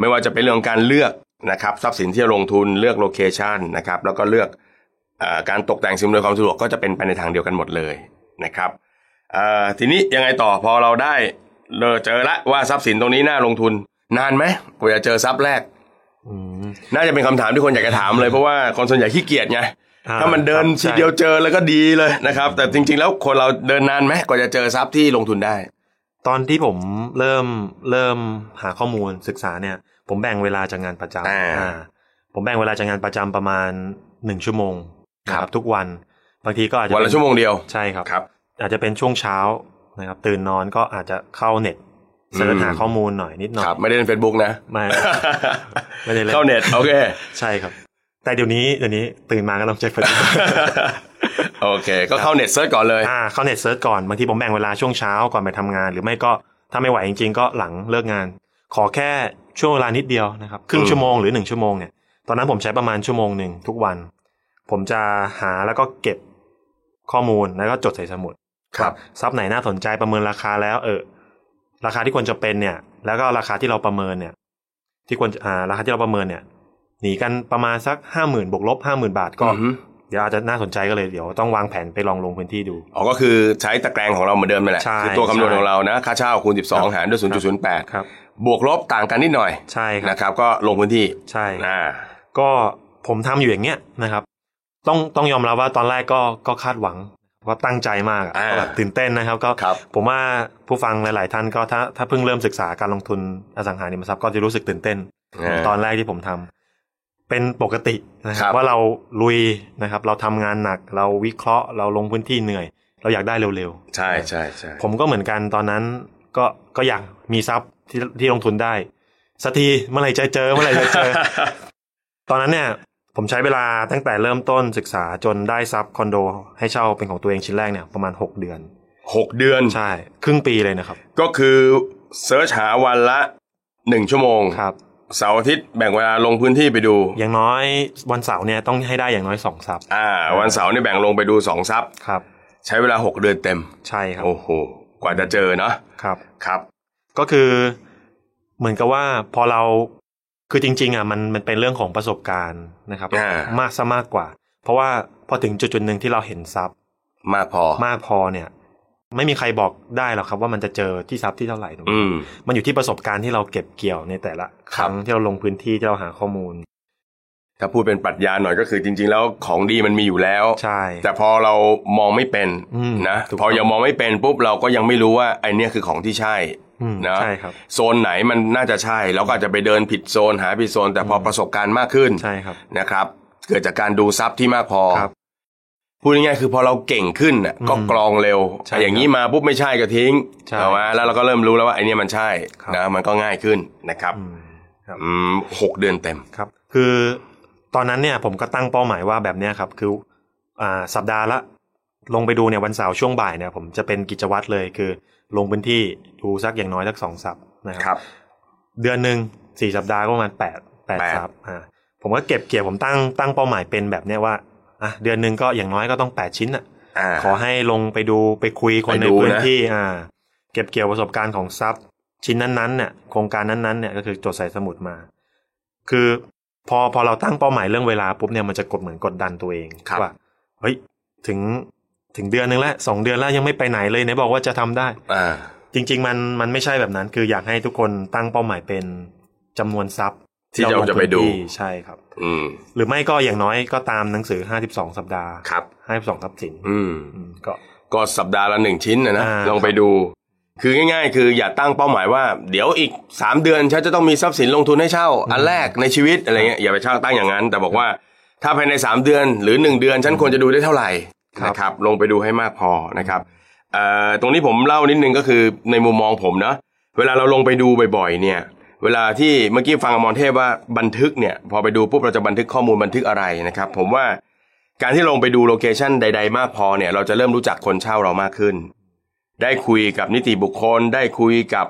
ไม่ว่าจะเป็นเรื่องการเลือก นะครับทรัพย์สินที่จะลงทุนเลือกโลเคชันนะครับแล้วก็เลือกเออการตกแต่งสิ่งอำนวยความสะดวกก็จะเป็นไปในทางเดียวกันหมดเลยนะครับเอ่อทีนี้ยังไงต่อพอเราได้เลอเจอละว่าทรัพย์สินตรงนี้น่าลงทุน นานไหมกว่าจะเจอทรัพย์แรกอืมน่าจะเป็นคำถามที่คนอยากจะถามเลยเพราะว่าคนส่วนใหญ่ขี้เกียจไงอ่ถ้ามันเดินครับทีเดียวเจอแล้วก็ดีเลยนะครับ แต่จริง ๆ แล้วคนเราเดินนานไหมกว่าจะเจอทรัพย์ที่ลงทุนได้ ตอนที่ผมเริ่มเริ่มหาข้อมูลศึกษาเนี่ย ผมแบ่งเวลาจากงานประจำอ่าอ่าผมแบ่งเวลาจากงานประจำประมาณหนึ่งชั่วโมงนะครับครับทุกวัน บางทีก็อาจจะวันละเป็นชั่วโมงเดียวใช่ครับครับอาจจะเป็นช่วงเช้านะครับตื่นนอนก็อาจจะเข้าเน็ต search อืมหาข้อมูลหน่อยนิดหน่อยครับไม่ได้เล่นเฟซบุ๊กนะไม่ไม่ได้เล่นเข้าเน็ตโอเคใช่ครับ แต่เดี๋ยวนี้เดี๋ยวนี้ตื่นมาก็ต้องเช็คเฟซบุ๊กโอเค ก็เข้าเน็ต searchก่อนเลยอ่าเข้าเน็ต search ก่อนบางทีผมแบ่งเวลาช่วงเช้าก่อนไปทำงาน หรือไม่ก็ถ้าไม่ไหวจริงๆก็หลังเลิกงาน ขอแค่ช่วงเวลานิดเดียวนะครับครึ่งอืมชั่วโมงหรือหนึ่งชั่วโมงเนี่ยตอนนั้นผมใช้ประมาณชั่วโมงหนึ่งทุกวัน ผมจะหาแล้วก็เก็บข้อมูลแล้วก็จดใส่สมุดครับทรัพย์ไหนน่าสนใจประเมินราคาแล้วเออราคาที่ควรจะเป็นเนี่ย แล้วก็ราคาที่เราประเมินเนี่ย ที่ควรจะอ่าราคาที่เราประเมินเนี่ยหนีกันประมาณสักห้าหมื่นบวกลบห้าหมื่นบาทก็อือฮึเดี๋ยวอาจจะน่าสนใจก็เลยเดี๋ยวต้องวางแผนไปลองลงพื้นที่ดูอ๋อก็คือใช้ตะแกรงของเราเหมือนเดิมนั่นแหละใช่คือตัวคำนวณใช่ของเรานะ ค่าเช่าคูณครับ12 หารด้วย 0.08ครับ บวกลบต่างกันนิดหน่อยใช่ครับนะครับ ก็ลงพื้นที่ใช่อ่าก็ผมทำอยู่อย่างเงี้ยนะครับ ต้องต้องยอมรับว่าตอนแรกก็ก็คาดหวังว่าตั้งใจมากอะอ่าก็แบบตื่นเต้นนะครับ ก็ครับผมว่าผู้ฟังหลาย ๆ ท่านก็ถ้าถ้าเพิ่งเริ่มศึกษาการลงทุนอสังหาริมทรัพย์ก็จะรู้สึกตื่นเต้นอ่าตอนแรกที่ผมทำเป็นปกตินะคครัรับบว่าเราลุยนะครับ เราทำงานหนัก เราวิเคราะห์เราลงพื้นที่เหนื่อย เราอยากได้เร็วๆ ใช่ใช่ใช่ผมก็เหมือนกันตอนนั้นก็ก็อยากมีทรัพย์ ที่ที่ลงทุนได้สักทีเมื่อไหร่จะเจอเมื่อไหร่จะเจอ ตอนนั้นเนี่ย ผมใช้เวลาตั้งแต่เริ่มต้นศึกษาจนได้ซับคอนโด ให้เช่าเป็นของตัวเองชิ้นแรกเนี่ยประมาณหกเดือนหกเดือนใช่ ครึ่งปีเลยนะครับ ก็คือเซิร์ชหาวันละหนึ่งชั่วโมงครับเสาร์อาทิตย์แบ่งเวลาลงพื้นที่ไปดู อย่างน้อยวันเสาร์เนี่ยต้องให้ได้อย่างน้อยสองซับอ่า วันเสาร์นี่แบ่งลงไปดูสองซับครับ ใช้เวลาหกเดือนเต็ม ใช่ครับ โอ้โห กว่าจะเจอเนาะครับครับ ก็คือเหมือนกับว่าพอเราคือจริง ๆอะมันมันเป็นเรื่องของประสบการณ์นะครับอ่ามากซะมากกว่า เพราะว่าพอถึงจุดจุดๆหนึ่งที่เราเห็นซับมากพอมากพอเนี่ย ไม่มีใครบอกได้หรอกครับ ว่ามันจะเจอที่ซับที่เท่าไหร่ถูกไหมอืมมันอยู่ที่ประสบการณ์ที่เราเก็บเกี่ยวในแต่ละครั้งที่เราลงพื้นที่ที่เราหาข้อมูลถ้าพูดเป็นปรัชญาหน่อยก็คือจริง ๆ แล้วของดีมันมีอยู่แล้วใช่แต่พอเรามองไม่เป็นอืมนะถูกต้องพอยังมองไม่เป็นปุ๊บเราก็ยังไม่รู้ว่าไอเนี้ยคือของที่ใช่อืม นะใช่ครับโซนไหนมันน่าจะใช่เราก็อาจจะไปเดินผิดโซนหาผิดโซน แต่พอประสบการณ์มากขึ้นใช่ครับนะครับ เกิดจากการดูซับที่มากพอครับพูดง่ายๆคือพอเราเก่งขึ้นน่ะอืมก็กรองเร็วใช่อย่างนี้มาปุ๊บไม่ใช่ก็ทิ้งใช่เอามาแล้วเราก็เริ่มรู้แล้วว่าไอเนี้ยมันใช่ครับนะมันก็ง่ายขึ้นนะครับอืมครับอืมหกเดือนเต็มครับ คือตอนนั้นเนี่ยผมก็ตั้งเป้าหมายว่าแบบเนี้ยครับ คืออ่าสัปดาห์ละลงไปดูเนี่ยวันเสาร์ช่วงบ่ายเนี่ย ผมจะเป็นกิจวัตรเลยคือ ลงพื้นที่ดูสักอย่างน้อยสักสองสัปนะคครัรับ เดือนหนึ่งสี่สัปดาห์ก็ประมาณแปดแปดแปดสัปอ่าผมก็เก็บเกี่ยวผมตั้งตั้งเป้าหมายเป็นแบบเนี้ยว่าอะเดือนหนึ่งก็อย่างน้อยก็ต้องแปดชิ้นอะอ่าขอให้ลงไปดูไปคุยคนในไปดูพื้นนะที่อ่า เก็บเกี่ยวประสบการณ์ของซับชิ้นนั้นๆเนี่ยโครงการนั้นๆเนี่ยก็คือจดใส่สมุดมา คือพอพอเราตั้งเป้าหมายเรื่องเวลาปุ๊บเนี่ยมันจะกดเหมือนกดดันตัวเองครับว่าเฮ้ยถึง ถึงเดือนหนึ่งแล้วสองเดือนแล้วยังไม่ไปไหนเลยไหนบอกว่าจะทำได้อ่าจริง ๆ มันมันไม่ใช่แบบนั้น คืออยากให้ทุกคนตั้งเป้าหมายเป็นจำนวนซับที่เราจะไปดูที่ใช่ครับ อืมหรือไม่ก็อย่างน้อยก็ตามหนังสือ52สัปดาห์ครับ52ทรัพย์สินอืมอืมก็ก็สัปดาห์ละหนึ่งชิ้นนะนะอ่าลองไปดู คือง่าย ๆ คืออย่าตั้งเป้าหมายว่า เดี๋ยวอีกสามเดือนฉันจะต้องมีทรัพย์สินลงทุนให้เช่า อันแรกในชีวิตอะไรเงี้ยอย่าไปช่างตั้งอย่างนั้น แต่บอกว่าถ้าภายในสามเดือนหรือหนึ่งเดือนฉันควรจะดูได้เท่าไหร่ครับ นะครับลงไปดูให้มากพอนะครับตรงนี้ผมเล่านิดนึงก็คือในมุมมองผมเนาะเวลาเราลงไปดูบ่อยๆเนี่ยเวลาที่เมื่อกี้ฟังอมรเทพว่าบันทึกเนี่ยพอไปดูปุ๊บเราจะบันทึกข้อมูลบันทึกอะไรนะครับผมว่าการที่ลงไปดูโลเคชันใด ๆ มากพอเนี่ยเราจะเริ่มรู้จักคนเช่าเรามากขึ้น ได้คุยกับนิติบุคคล ได้คุยกับ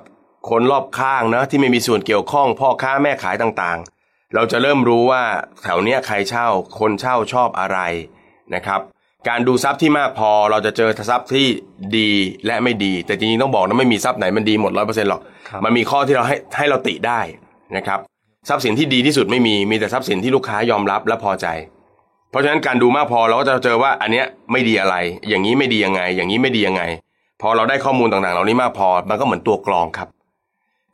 คนรอบข้างนะที่ไม่มีส่วนเกี่ยวข้องพ่อค้าแม่ขายต่างๆ เราจะเริ่มรู้ว่าแถวเนี้ยใครเช่าคนเช่าชอบอะไรนะครับ การดูทรัพย์ที่มากพอเราจะเจอทรัพย์ที่ดีและไม่ดี แต่จริงๆต้องบอกนะไม่มีทรัพย์ไหนมันดีหมดร้อยเปอร์เซ็นต์หรอกครับมันมีข้อที่เราให้ให้เราติได้นะครับทรัพย์สินที่ดีที่สุดไม่มีมีแต่ทรัพย์สินที่ลูกค้ายอมรับและพอใจ เพราะฉะนั้นการดูมากพอเราก็จะเจอว่าอันเนี้ยไม่ดีอะไร อย่างนี้ไม่ดียังไง อย่างนี้ไม่ดียังไง พอเราได้ข้อมูลต่างๆ เหล่านี้มากพอ มันก็เหมือนตัวกรองครับ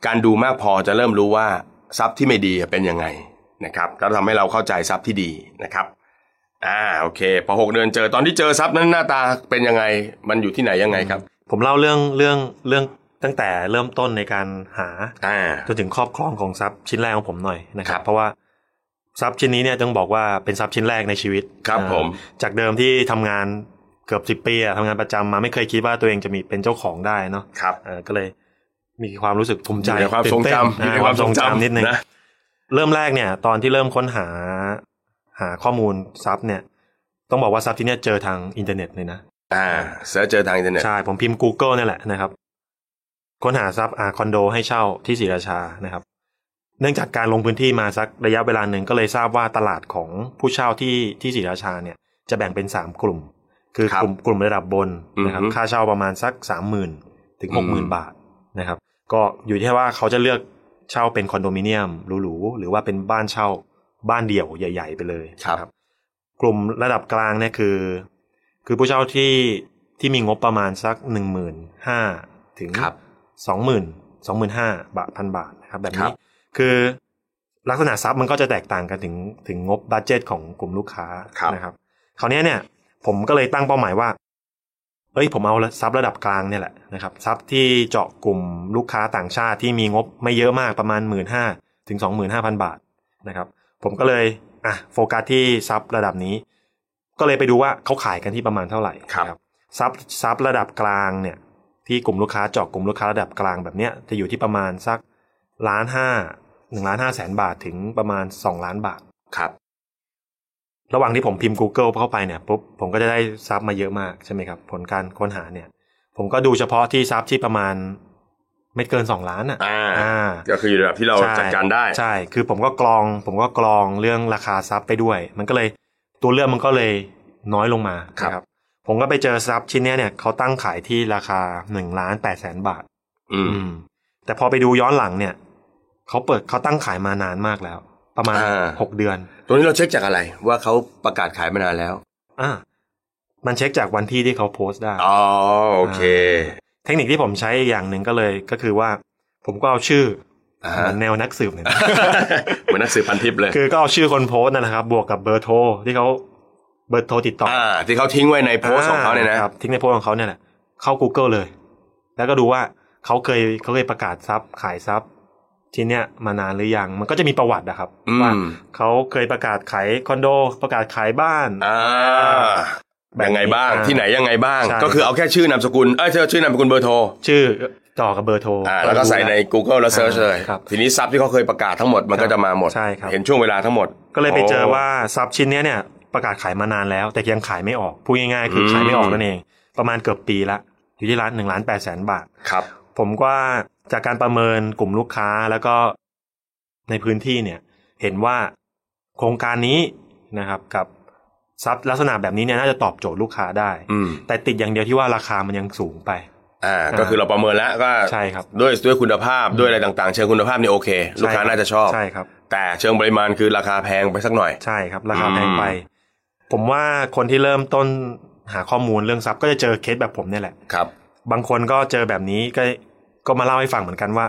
การดูมากพอจะเริ่มรู้ว่าทรัพย์ที่ไม่ดีเป็นยังไงนะครับแล้วทำให้เราเข้าใจทรัพย์ที่ดีนะครับ อ่าโอเค พอหกเดือนเจอตอนที่เจอทรัพย์นั้นหน้าตาเป็นยังไง มันอยู่ที่ไหนยังไงครับ ผมเล่าเรื่องเรื่องเรื่องตั้งแต่เริ่มต้นในการหาอ่าจนถึงครอบครองของทรัพย์ชิ้นแรกของผมหน่อยนะคครัรับบเพราะว่าทรัพย์ชิ้นนี้เนี่ยต้องบอกว่าเป็นทรัพย์ชิ้นแรกในชีวิตครับอ่าผม จากเดิมที่ทำงานเกือบสิบปีอะทำงานประจำมาไม่เคยคิดว่าตัวเองจะมีเป็นเจ้าของได้เนาะครับเออก็เลยมีความรู้สึกภูมิใจอยู่ในความทรงจำตื่นอยู่เต้นในความทรงจำนิดนึงนะเริ่มแรกเนี่ย ตอนที่เริ่มค้นหา หาข้อมูลทรัพย์เนี่ย ต้องบอกว่าทรัพย์ที่เนี่ยเจอทางอินเทอร์เน็ตเลยนะ อ่า search เจอทางอินเทอร์เน็ต ใช่ ผมพิมพ์ Google นี่แหละนะครับ ค้นหาทรัพย์อาคอนโดให้เช่าที่ศรีราชานะครับ เนื่องจากการลงพื้นที่มาสักระยะเวลาหนึ่งก็เลยทราบว่าตลาดของผู้เช่าที่ที่ศรีราชาเนี่ย จะแบ่งเป็นสามกลุ่ม คือครับกลุ่มกลุ่มระดับบนนะครับอือฮึค่าเช่าประมาณสักสามหมื่นถึงอืมหกหมื่นบาทนะครับ ก็อยู่ที่ว่าเขาจะเลือกเช่าเป็นคอนโดมิเนียมหรูๆหรือว่าเป็นบ้านเช่า บ้านเดี่ยวใหญ่ ๆ ไปเลยนะกลุ่มระดับกลางเนี่ยคือ คือผู้เช่าที่ที่มีงบประมาณสักหนึ่งหมื่นห้าถึงครับสองหมื่นสองหมื่นห้าบาทพันบาทนะครับ แบบครันี้บคือลักษณะทรัพย์มันก็จะแตกต่างกันถึงถึงงบบัตเจตของกลุ่มลูกค้าครับนะครับคราวเนี้ยเนี่ย ผมก็เลยตั้งเป้าหมายว่า เอ้ย ผมเอาทรัพย์ระดับกลางเนี่ยแหละนะครับทรัพย์ที่เจาะกลุ่มลูกค้าต่างชาติที่มีงบไม่เยอะมากประมาณหมื่นห้าถึงสองหมื่นห้าพันบาทนะครับ ผมก็เลยอะโฟกัสที่ทรัพย์ระดับนี้ ก็เลยไปดูว่าเขาขายกันที่ประมาณเท่าไหร่ครับนะทรัพย์ทรัพย์ระดับกลางเนี่ยที่กลุ่มลูกค้าเจาะกลุ่มลูกค้าระดับกลางแบบเนี้ยจะอยู่ที่ประมาณสักล้านห้าหนึ่งล้านห้าแสนบาทถึงประมาณสองล้านบาทครับ ระหว่างที่ผมพิมพ์ Google เข้าไปเนี่ยปุ๊บผมก็จะได้ซับมาเยอะมากใช่ไหมครับ ผลการค้นหาเนี่ย ผมก็ดูเฉพาะที่ซับที่ประมาณ ไม่เกินสองล้านอะอ่าอ่าก็คืออยู่ระดับที่เราใช่จัดการได้ ใช่ คือผมก็กรอง ผมก็กรองเรื่องราคาซับไปด้วย มันก็เลยตัวเลือกมันก็เลยน้อยลงมาครับนะผมก็ไปเจอซับชิ้นเนี้ยเนี่ยเขาตั้งขายที่ราคาหนึ่งล้านแปดแสนบาทอืมอืม แต่พอไปดูย้อนหลังเนี่ยเขาเปิดเขาตั้งขายมานานมากแล้ว ประมาณอ่าหกเดือน ตัวนี้เราเช็คจากอะไร ว่าเขาประกาศขายมานานแล้ว อ่ามันเช็คจากวันที่ที่เขาโพสต์ได้ อ๋อโอเค เทคนิคที่ผมใช้อีกอย่างหนึ่งก็เลยก็คือว่า ผมก็เอาชื่ออ่าเหมือนแนวนักสืบเนี่ยเหมือนนักสืบพันทิปเลย คือก็เอาชื่อคนโพสต์นั่นนะครับ บวกกับเบอร์โทรที่เขาเบอร์โทรติดต่ออ่าที่เขาทิ้งไว้ในโพสต์ของเขาเนี่ยนะครับทิ้งในโพสต์ของเขาเนี่ยแหละเข้า Google เลย แล้วก็ดูว่าเขาเคยเขาเคยประกาศทรัพย์ขายทรัพย์ที่เนี้ยมานานหรือยังมันก็จะมีประวัตินะครับอืมว่าเขาเคยประกาศขายคอนโด ประกาศขายบ้านอ่าแบบนี้ ยังไงบ้างอ่าที่ไหนยังไงบ้างใช่ก็คือเอาแค่ชื่อนามสกุลเอ้ยชื่อนามสกุลเบอร์ร์โทรชื่อต่อกับเบอร์โทรอ่าแล้วก็ใส่ใน Google แล้ว search เลยครับทีนี้ทรัพย์ที่เขาเคยประกาศทั้งหมดมันก็จะมาหมดใช่ครับเห็นช่วงเวลาทั้งหมด ก็เลยไปเจอว่าทรัพย์ชิ้นเนี้ยเนี่ยประกาศขายมานานแล้ว แต่ยังขายไม่ออกพูดง่ายๆคือขายไม่ออกนั่นเอง ประมาณเกือบปีละอยู่ที่ร้านหนึ่งล้านแปดแสนบาทครับผมว่าจากการประเมินกลุ่มลูกค้าแล้วก็ในพื้นที่เนี่ยเห็นว่าโครงการนี้นะครับกับ ซับลักษณะแบบนี้เนี่ยน่าจะตอบโจทย์ลูกค้าได้ อืม แต่ติดอย่างเดียวที่ว่าราคามันยังสูงไป อ่า ก็คือเราประเมินแล้วก็ใช่ครับด้วยด้วยคุณภาพด้วยอะไรต่างๆ เชิงคุณภาพนี่โอเค ลูกค้าใช่รับน่าจะชอบ ใช่ครับ แต่เชิงปริมาณคือราคาแพงไปสักหน่อย ใช่ครับ ราคาอืมแพงไป ผมว่าคนที่เริ่มต้นหาข้อมูลเรื่องซับก็จะเจอเคสแบบผมเนี่ยแหละ ครับ บางคนก็เจอแบบนี้ก็ก็มาเล่าให้ฟังเหมือนกันว่า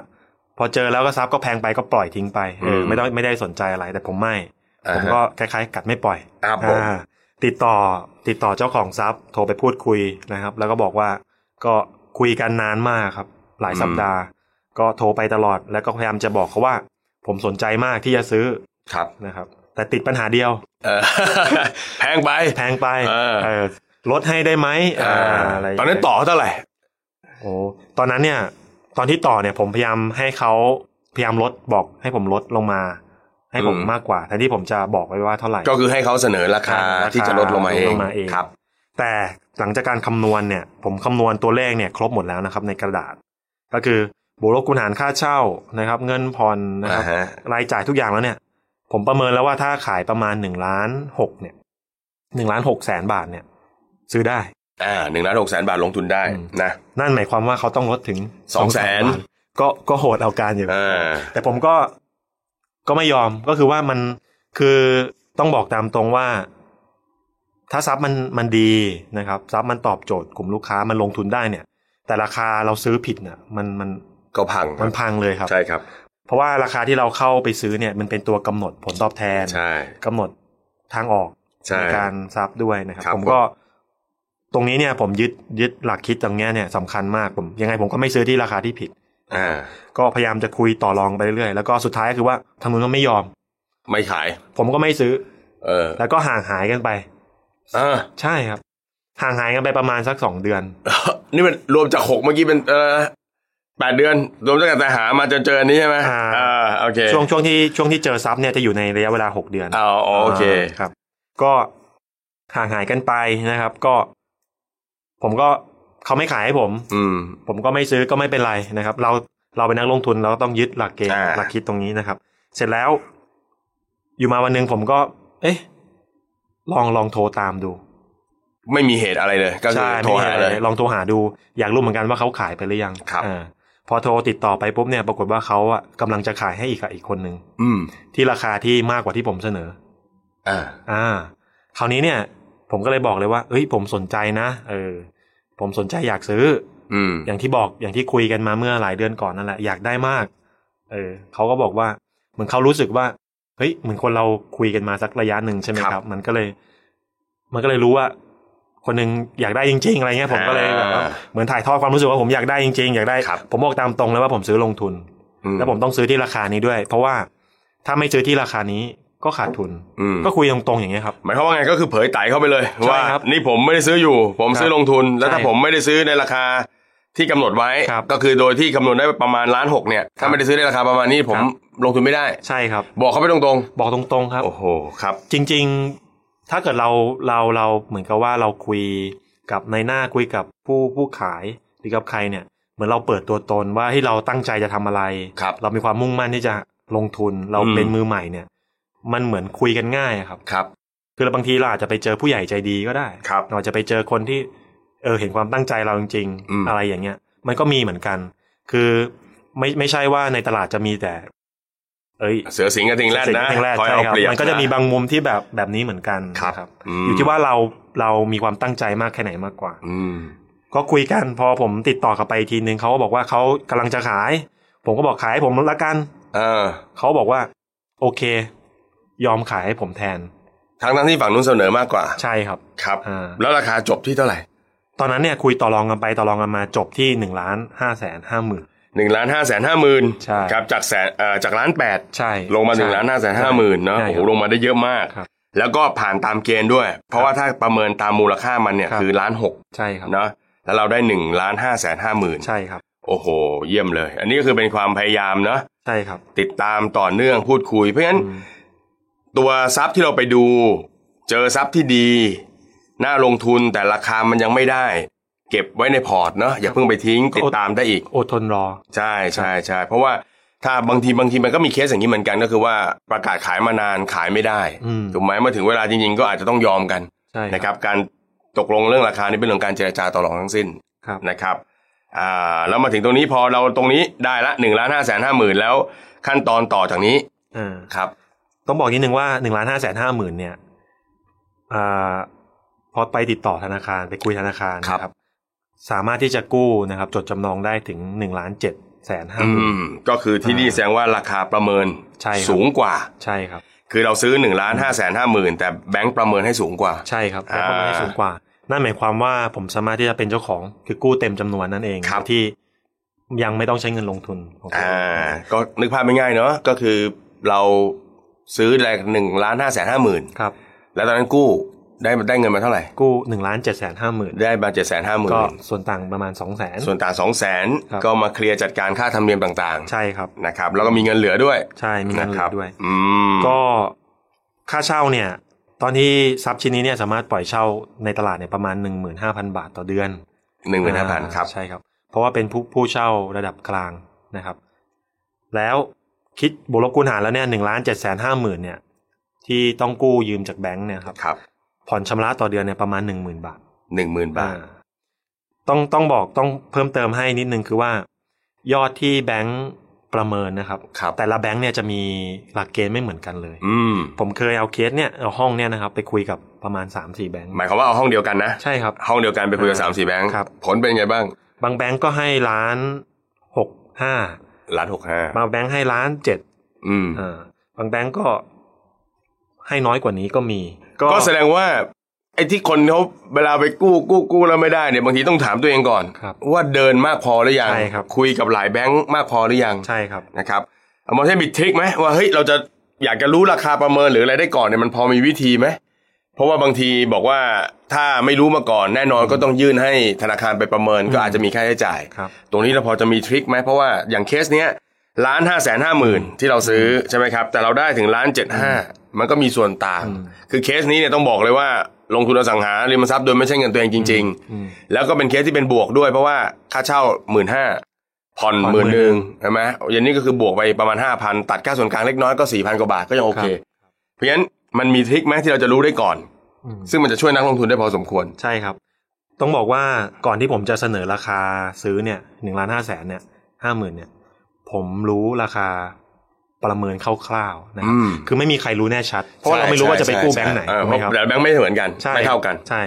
พอเจอแล้วก็ซับก็แพงไปก็ปล่อยทิ้งไปเอออืมไม่ต้องไม่ได้สนใจอะไร แต่ผมไม่อ่าฮะผมก็คล้ายๆ กัดไม่ปล่อยครับผมอ่า ติดต่อติดต่อเจ้าของซับโทรไปพูดคุยนะครับ แล้วก็บอกว่าก็คุยกันนานมากครับ หลายสัปดาห์ ก็โทรไปตลอด แล้วก็พยายามจะบอกเขาว่า ผมสนใจมากที่จะซื้อครับนะครับ แต่ติดปัญหาเดียวเออแพงไปแพงไปเออเออลดให้ได้ไหมอ่าอ่าอะไรตอนนั้นต่อเท่าไหร่โอ้ตอนนั้นเนี่ย ตอนที่ต่อเนี่ยผมพยายามให้เขาพยายามลดบอกให้ผมลดลงมา ให้ผมอืมมากกว่าแทนที่ผมจะบอกไว้ว่าเท่าไหร่ ก็คือให้เขาเสนอราคาราคาที่จะลดลงมาเองลดลงมาเองครับ แต่หลังจากการคำนวณเนี่ย ผมคำนวณตัวเลขเนี่ยครบหมดแล้วนะครับในกระดาษ ก็คือบวกลบคูณหารค่าเช่านะครับ เงินผ่อนนะครับอ่าฮะรายจ่ายทุกอย่างแล้วเนี่ย ผมประเมินแล้วว่าถ้าขายประมาณหนึ่งล้านหกเนี่ยหนึ่งล้านหกแสนบาทเนี่ย ซื้อได้ อ่าหนึ่งล้านหกแสนบาทลงทุนได้อืมนะนั่นหมายความว่าเขาต้องลดถึงสองแสนบาทก็ก็โหดเอาการอยู่อ่าแต่ผมก็ ก็ไม่ยอมก็คือว่ามันคือต้องบอกตามตรงว่า ถ้าซับมันมันดีนะครับซับมันตอบโจทย์กลุ่มลูกค้ามันลงทุนได้เนี่ย แต่ราคาเราซื้อผิดน่ะมันมันก็พังมันพังเลยครับใช่ครับ เพราะว่าราคาที่เราเข้าไปซื้อเนี่ยมันเป็นตัวกำหนดผลตอบแทนใช่กำหนดทางออกใช่การซับด้วยนะครับครับผมก็ตรงนี้เนี่ยผมยึดยึดหลักคิดตรงเนี้ยเนี่ยสำคัญมากผมยังไงผมก็ไม่ซื้อที่ราคาที่ผิด อ่าก็พยายามจะคุยต่อรองไปเรื่อยๆแล้วก็สุดท้ายก็คือว่าทางนู้นก็ไม่ยอม ไม่ขาย ผมก็ไม่ซื้อ เออ แล้วก็ห่างหายกันไปอ่าใช่ครับ ห่างหายกันไปประมาณสักสองเดือน นี่มันรวมจากหกเมื่อกี้เป็นเออแปดเดือน รวมตั้งแต่หามาจนเจออันนี้ใช่ไหมอ่าอ่าโอเคช่วงช่วงที่ช่วงที่เจอซับเนี่ยจะอยู่ในระยะเวลาหกเดือนอ๋อโอเคาครับ ก็ห่างหายกันไปนะครับ ก็ ผมก็ เขาไม่ขายให้ผม อืม ผมก็ไม่ซื้อก็ไม่เป็นไรนะครับ เราเราเป็นนักลงทุนเราก็ต้องยึดหลักเกณฑ์อ่า หลักคิดตรงนี้นะครับ เสร็จแล้ว อยู่มาวันหนึ่งผมก็ เอ๊ะ ลองลองโทรตามดูไม่มีเหตุอะไรเลย ก็คือใช่โทรหาไม่มีอะเลไรยลองโทรหาดู อยากรู้เหมือนกันว่าเขาขายไปหรือยังครับ อ่าพอโทรติดต่อไปปุ๊บเนี่ย ปรากฏว่าเขาอะกำลังจะขายให้อีกกับอีกคนหนึ่งอืม ที่ราคาที่มากกว่าที่ผมเสนอ อ่า อ่า คราวนี้เนี่ย ผมก็เลยบอกเลยว่า เอ้ยผมสนใจนะ เออ ผมสนใจอยากซื้อ อืม อย่างที่บอกอย่างที่คุยกันมาเมื่อหลายเดือนก่อนนั่นแหละอยากได้มาก เออเขาก็บอกว่าเหมือนเขารู้สึกว่าเฮ้ยเหมือนคนเราคุยกันมาสักระยะหนึ่งใช่ไหมครับครับมันก็เลย มันก็เลยรู้ว่า คนหนึ่งอยากได้จริง ๆ อะไรเงี้ยผมก็เลยแบบว่าอ่าเหมือนถ่ายทอดความรู้สึกว่าผมอยากได้จริง ๆ อยากได้ครับผมบอกตามตรงเลยว่าผมซื้อลงทุนอืแล้วผมต้องซื้อที่ราคานี้ด้วย เพราะว่าถ้าไม่ซื้อที่ราคานี้ ก็ขาดทุนอืมก็คุยตรงๆอย่างเงี้ยครับหมายความว่าไงก็คือเผยไต่เข้าไปเลยใช่ว่าครับนี่ผมไม่ได้ซื้ออยู่ ผมซื้อครับลงทุน แล้วถ้าใช่ผมไม่ได้ซื้อในราคาที่กำหนดไว้ครับก็คือโดยที่คำนวณได้ประมาณล้านหกเนี่ยถ้าไม่ได้ซื้อในราคาประมาณนี้ผมครับลงทุนไม่ได้ใช่ครับ บอกเขาไปตรงบอกตรงๆครับๆโอ้โหครับ จริง ๆ ถ้าเกิดเราเราเราเหมือนกับว่าเราคุยกับในหน้าคุยกับผู้ผู้ขายหรือกับใครเนี่ยเหมือนเราเปิดตัวตนว่าให้เราตั้งใจจะทำอะไรครับเรามีความมุ่งมั่นที่จะลงทุนเราอืมเป็นมือใหม่เนี่ย มันเหมือนคุยกันง่ายอะครับครับ คือบางทีเราอาจจะไปเจอผู้ใหญ่ใจดีก็ได้ครับเราอาจจะไปเจอคนที่เออเห็นความตั้งใจเราจริงอืมๆอะไรอย่างเงี้ย มันก็มีเหมือนกัน คือไม่ไม่ใช่ว่าในตลาดจะมีแต่ เอ้ยเสือสิงห์กับทิงแรดนะสิ่งแรกคอยใช่เอาครับเปรียบมันก็จะมีบางมุมที่แบบแบบนี้เหมือนกันครับนะมอยู่ที่ว่าเราเรามีความตั้งใจมากแค่ไหนมากกว่า อืมก็คุยกันพอผมติดต่อกลับไปอีกทีนึงเขาก็บอกว่าเขากำลังจะขาย ผมก็บอกขายให้ผมละกัน เออเขาบอกว่า โอเค ยอมขายให้ผมแทน ทั้งทั้งที่ฝั่งนู้นเสนอมากกว่า ใช่ครับครับอ่าแล้วราคาจบที่เท่าไหร่ ตอนนั้นเนี่ยคุยต่อรองกันไปต่อรองกันมาจบที่หนึ่งล้านห้าแสนห้าหมื่นหนึ่งล้านห้าแสนห้าหมื่นใช่ครับจากแสนเอ่อจากล้านแปดใช่ลงมาหนึ่งล้านห้าแสนห้าหมื่นเนาะใช่โอ้โหครับลงมาได้เยอะมากครับแล้วก็ผ่านตามเกณฑ์ด้วย เพราะว่าถ้าประเมินตามมูลค่ามันเนี่ยครับคือล้านหกใช่ครับเนาะแล้วเราได้หนึ่งล้านห้าแสนห้าหมื่นใช่ครับ โอ้โห เยี่ยมเลย อันนี้ก็คือเป็นความพยายามเนาะใช่ครับ ติดตามต่อเนื่องพูดคุย เพราะฉะนั้นอืม ตัวทรัพย์ที่เราไปดู เจอทรัพย์ที่ดี น่าลงทุนแต่ราคามันยังไม่ได้ เก็บไว้ใน port เนาะอย่าเพิ่งไปทิ้งติดตามได้อีกอดทนรอ ใช่ใช่ใช่เพราะว่าถ้าบางทีบางทีมันก็มีเคสอย่างนี้เหมือนกันก็คือว่าประกาศขายมานานขายไม่ได้อืมถูกไหมเมื่อถึงเวลาจริงๆ ก็อาจจะต้องยอมกันใช่นะครับการตกลงเรื่องราคานี่เป็นเรื่องการเจรจาต่อรองทั้งสิ้นครับนะครับอ่าแล้วมาถึงตรงนี้พอเราตรงนี้ได้ละหนึ่งล้านห้าแสนห้าหมื่นแล้วขั้นตอนต่อจากนี้อ่าครับ ต้องบอกนิดนึงว่าหนึ่งล้านห้าแสนห้าหมื่นเนี่ยอ่าพอไปติดต่อธนาคารไปคุยธนาคารครับนะครับ สามารถที่จะกู้นะครับ จดจำนองได้ถึงหนึ่งล้านเจ็ดแสนห้าอืหมื่นมก็คือที่นี่แสดงว่าราคาประเมินใช่ครับสูงกว่าใช่ครับ คือเราซื้อหนึ่งล้านห้าแสนห้าหมื่นแต่แบงก์ประเมินให้สูงกว่าใช่ครับอ่าแล้วก็ไม่ได้สูงกว่า นั่นหมายความว่าผมสามารถที่จะเป็นเจ้าของคือกู้เต็มจำนวนนั่นเองครับที่ยังไม่ต้องใช้เงินลงทุนของตัวอ่าเองก็นึกภาพไม่ง่ายเนาะก็คือเรา ซื้อแรกหนึ่งล้านห้าแสนห้าหมื่นครับ แล้วตอนนั้นกู้ได้ได้เงินมาเท่าไหร่ กู้หนึ่งล้านเจ็ดแสนห้าหมื่นได้มาเจ็ดแสนห้าหมื่ก็นส่วนต่างประมาณสองแสนส่วนต่างสองแสนครับก็มาเคลียร์จัดการค่าธรรมเนียมต่างใช่ครับๆนะครับ แล้วก็มีเงินเหลือด้วย ใช่มีเงินเหลืะครัอบด้วยอืมก็ค่าเช่าเนี่ย ตอนที่ทรัพย์ชิ้นนี้เนี่ยสามารถปล่อยเช่าในตลาดเนี่ยประมาณหนึ่งหมื่นห้าพันบาทต่อเดือนหนึ่งหมื่นห้าพันอ่ครับใช่ครับ เพราะว่าเป็นผู้ผู้เช่าระดับกลางนะครับ แล้ว คิดบวกลบคูณหารแล้วเนี่ยหนึ่งล้านเจ็ดแสนห้าหมื่นเนี่ย ที่ต้องกู้ยืมจากแบงค์เนี่ยครับครับ ผ่อนชำระต่อเดือนเนี่ยประมาณหนึ่งหมื่นบาทหนึ่งหมื่นบาทอ่าต้องต้องบอกต้องเพิ่มเติมให้นิดนึงคือว่า ยอดที่แบงค์ประเมินนะครับครับแต่ละแบงค์เนี่ยจะมีหลักเกณฑ์ไม่เหมือนกันเลย อืมผมเคยเอาเคสเนี่ยเอาห้องเนี่ยนะครับไปคุยกับประมาณสามสี่แบงค์หมายความว่าเอาห้องเดียวกันนะใช่ครับห้องเดียวกันไปคุยกับอ่าสามสี่แบงค์ครับผลเป็นไงบ้าง บางแบงก์ก็ให้ล้านหกห้า ล้านหกห้าบางแบงก์ให้ล้านเจ็ดอืมอ่าบางแบงก์ก็ให้น้อยกว่านี้ก็มี ก็แสดงว่าไอ้ที่คนเขาเวลาไปกู้กู้กู้แล้วไม่ได้เนี่ยบางทีต้องถามตัวเองก่อนครับว่าเดินมากพอหรือยังใช่ครับคุยกับหลายแบงค์มากพอหรือยังใช่ครับนะครับเอามาใช้บิดทริกไหมว่าเฮ้ยเราจะอยากจะรู้ราคาประเมินหรืออะไรได้ก่อนเนี่ยมันพอมีวิธีไหม เพราะว่าบางทีบอกว่าถ้าไม่รู้มาก่อนแน่นอนก็ต้องยื่นให้ธนาคารไปประเมินก็อาจจะมีค่าใช้จ่ายครับตรงนี้เราพอจะมีทริคไหมเพราะว่าอย่างเคสเนี้ยล้านห้าแสนห้าหมื่นที่เราซื้อใช่ไหมครับ แต่เราได้ถึงล้านเจ็ดห้ามันก็มีส่วนต่างอืมคือเคสนี้เนี่ยต้องบอกเลยว่าลงทุนอสังหาริมทรัพย์โดยไม่ใช่เงินตัวเองจริงอืมๆแล้วก็เป็นเคสที่เป็นบวกด้วย เพราะว่าค่าเช่าหมื่นห้าผ่อนผ่อนหมื่นหนึ่ง10,000ใช่ไหมอย่างนี้ก็คือบวกไปประมาณห้าพันตัดค่าส่วนกลางเล็กน้อยก็สี่พันกว่าบาทก็ยังโอเค เพราะฉะนั้น มันมีทริคไหมที่เราจะรู้ได้ก่อนอืมซึ่งมันจะช่วยนักลงทุนได้พอสมควร ใช่ครับ ต้องบอกว่าก่อนที่ผมจะเสนอราคาซื้อเนี่ยหนึ่งล้านห้าแสนเนี่ยห้าหมื่นเนี่ย ผมรู้ราคาประเมินคร่าวๆนะครับอืมคือไม่มีใครรู้แน่ชัด เพราะว่าเราไม่รู้ว่าจะไปกู้แบงค์ไหนเออถูกเพไหมราะครับแต่ละแบงค์ไม่เหมือนกันใช่ไม่เท่ากันใช่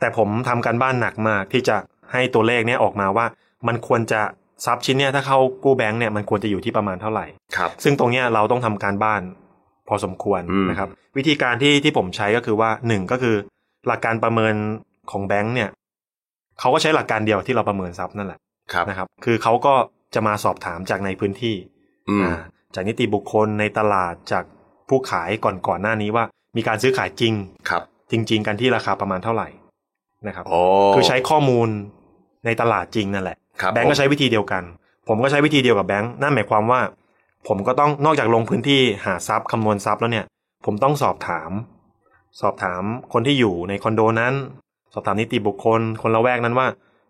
แต่ผมทำการบ้านหนักมากที่จะให้ตัวเลขเนี้ยออกมาว่า มันควรจะทรัพย์ชิ้นเนี้ยถ้าเข้ากู้แบงค์เนี่ยมันควรจะอยู่ที่ประมาณเท่าไหร่ครับซึ่งตรงเนี้ยเราต้องทำการบ้าน พอสมควรอืมนะครับ วิธีการที่ที่ผมใช้ก็คือว่าหนึ่งก็คือ หลักการประเมินของแบงค์เนี่ยเขาก็ใช้หลักการเดียวที่เราประเมินทรัพย์นั่นแหละครับนะครับ คือเขาก็จะมาสอบถามจากในพื้นที่อืมอ่าจากนิติบุคคลในตลาดจากผู้ขายก่อนก่อนหน้านี้ว่า มีการซื้อขายจริงครับ จริง ๆ กันที่ราคาประมาณเท่าไหร่นะครับโอ้คือใช้ข้อมูลในตลาดจริงนั่นแหละครับแบงก์ก็ผมใช้วิธีเดียวกัน ผมก็ใช้วิธีเดียวกับแบงก์นั่นหมายความว่า ผมก็ต้องนอกจากลงพื้นที่หาทรัพย์คำนวณทรัพย์แล้วเนี่ย ผมต้องสอบถาม สอบถามคนที่อยู่ในคอนโดนั้น สอบถามนิติบุคคล คนละแวกนั้นว่า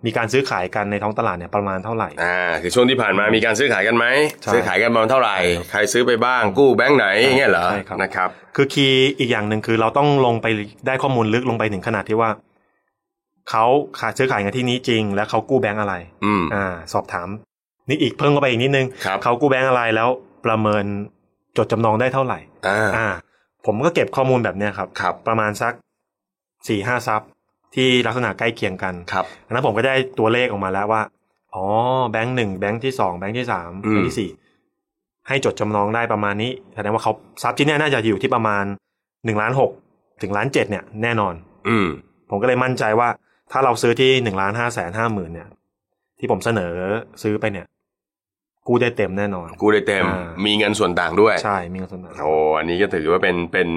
มีการซื้อขายกันในท้องตลาดเนี่ยประมาณเท่าไหร่อ่าคือช่วงที่ผ่านมามีการซื้อขายกันไหมใช่ซื้อขายกันประมาณเท่าไหร่ ใครซื้อไปบ้างกู้แบงค์ไหนอย่างเงี้ยเหรอใช่ครับนะครับ คือคีย์อีกอย่างหนึ่งคือเราต้องลงไปได้ข้อมูลลึกลงไปถึงขนาดที่ว่าเขาขายซื้อขายกันที่นี้จริง แล้วเขากู้แบงก์อะไร อืมอ่า สอบถาม นี่อีกเพิ่มเข้าไปอีกนิดนึงครับเขากู้แบงก์อะไรแล้วประเมินจดจำนองได้เท่าไหร่อ่าอ่าผมก็เก็บข้อมูลแบบเนี้ยครับครับประมาณสักสี่ห้าซับที่ลักษณะใกล้เคียงกันครับอันนั้นผมก็ได้ตัวเลขออกมาแล้วว่า อ๋อ แบงค์หนึ่งแบงค์ที่สองแบงค์ที่สามอืมแบงค์ที่สี่ให้จดจำนองได้ประมาณนี้แสดงว่าเขาทรัพย์ที่เนี่ยน่าจะอยู่ที่ประมาณหนึ่งล้านหกถึงล้านเจ็ดเนี่ยแน่นอน อืมผมก็เลยมั่นใจว่า ถ้าเราซื้อที่หนึ่งล้านห้าแสนห้าหมื่นเนี่ย ที่ผมเสนอซื้อไปเนี่ย กู้ได้เต็มแน่นอน กู้ได้เต็ม อ่ามีเงินส่วนต่างด้วย ใช่มีเงินสดโอ้อันนี้ก็ถือว่าเป็นเป็น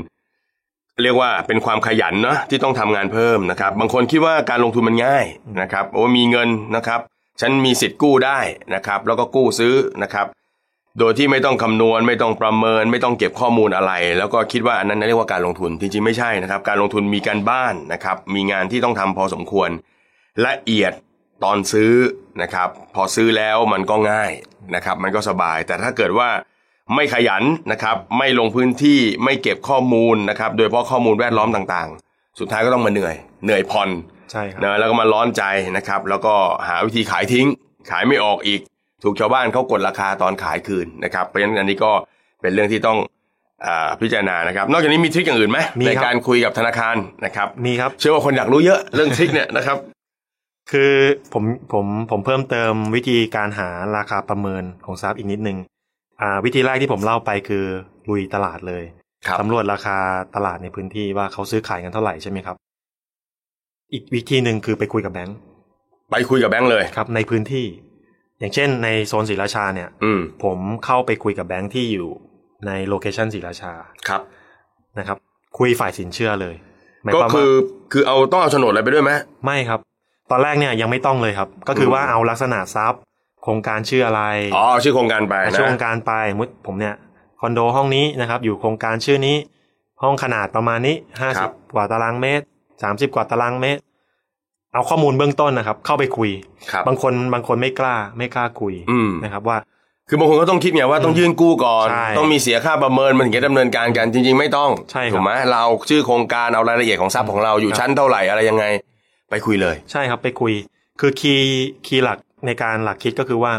เรียกว่าเป็นความขยันเนาะที่ต้องทำงานเพิ่มนะครับ บางคนคิดว่าการลงทุนมันง่ายนะครับโอ้มีเงินนะครับ ฉันมีสิทธิ์กู้ได้นะครับ แล้วก็กู้ซื้อนะครับ โดยที่ไม่ต้องคำนวณ ไม่ต้องประเมิน ไม่ต้องเก็บข้อมูลอะไร แล้วก็คิดว่าอันนั้นเรียกว่าการลงทุนจริงๆไม่ใช่นะครับ การลงทุนมีการบ้านนะครับ มีงานที่ต้องทำพอสมควร ละเอียดตอนซื้อ นะครับ พอซื้อแล้วมันก็ง่ายนะครับ มันก็สบาย แต่ถ้าเกิดว่าไม่ขยันนะครับ ไม่ลงพื้นที่ไม่เก็บข้อมูลนะครับ โดยเฉพาะข้อมูลแวดล้อมต่างๆ สุดท้ายก็ต้องมาเหนื่อย เหนื่อยผ่อนใช่ครับนะแล้วก็มาร้อนใจนะครับ แล้วก็หาวิธีขายทิ้ง ขายไม่ออกอีก ถูกชาวบ้านเขากดราคาตอนขายคืนนะครับ เพราะฉะนั้นอันนี้ก็เป็นเรื่องที่ต้องอาพิจารณานะครับ นอกจากนี้มีทริคอย่างอื่นไหมมีในครับการคุยกับธนาคารนะครับ มีครับ เชื่อว่าคนอยากรู้เยอะเรื่องทริคเนี่ยนะครับ คือผมผมผมเพิ่มเติมวิธีการหาราคาประเมินของทรัพย์อีกนิดนึงอ่าวิธีแรกที่ผมเล่าไปคือลุยตลาดเลยครับสำรวจราคาตลาดในพื้นที่ว่าเขาซื้อขายกันเท่าไหร่ใช่ไหมครับ อีกวิธีหนึ่งคือไปคุยกับแบงค์ไปคุยกับแบงค์เลยครับ ในพื้นที่ อย่างเช่น ในโซนศรีราชาเนี่ย อืมผมเข้าไปคุยกับแบงค์ที่อยู่ในโลเคชันศรีราชาครับนะครับ คุยฝ่ายสินเชื่อเลยหมายก็ความคืว่าอคือเอาต้องเอาโฉนดอะไรไปด้วยไหมไม่ครับ ตอนแรกเนี่ยยังไม่ต้องเลยครับ ก็คือว่าเอาลักษณะทรัพย์ โครงการชื่ออะไรอ๋อชื่อโครงการไปนะช่วงการไปมุดผมเนี่ยคอนโดห้องนี้นะครับ อยู่โครงการชื่อนี้ ห้องขนาดประมาณนี้ห้าสิบกว่าตารางเมตรสามสิบกว่าตารางเมตร เอาข้อมูลเบื้องต้นนะครับ เข้าไปคุยครับบางคนบางคนไม่กล้าไม่กล้าคุยอืมนะครับว่าคือบางคนก็ต้องคิดไงว่าต้องยื่นกู้ก่อนใช่ต้องมีเสียค่าประเมินมันถึงจะดำเนินการกันจริงิง ๆ ไม่ต้องใช่ครับถูกไหมเราเอาชื่อโครงการเอารายละเอียดของทรัพย์ของเราอยู่ครับชั้นเท่าไหร่อะไรยังไง ไปคุยเลย ใช่ครับไปคุย คือ key key หลักในการหลักคิดก็คือว่า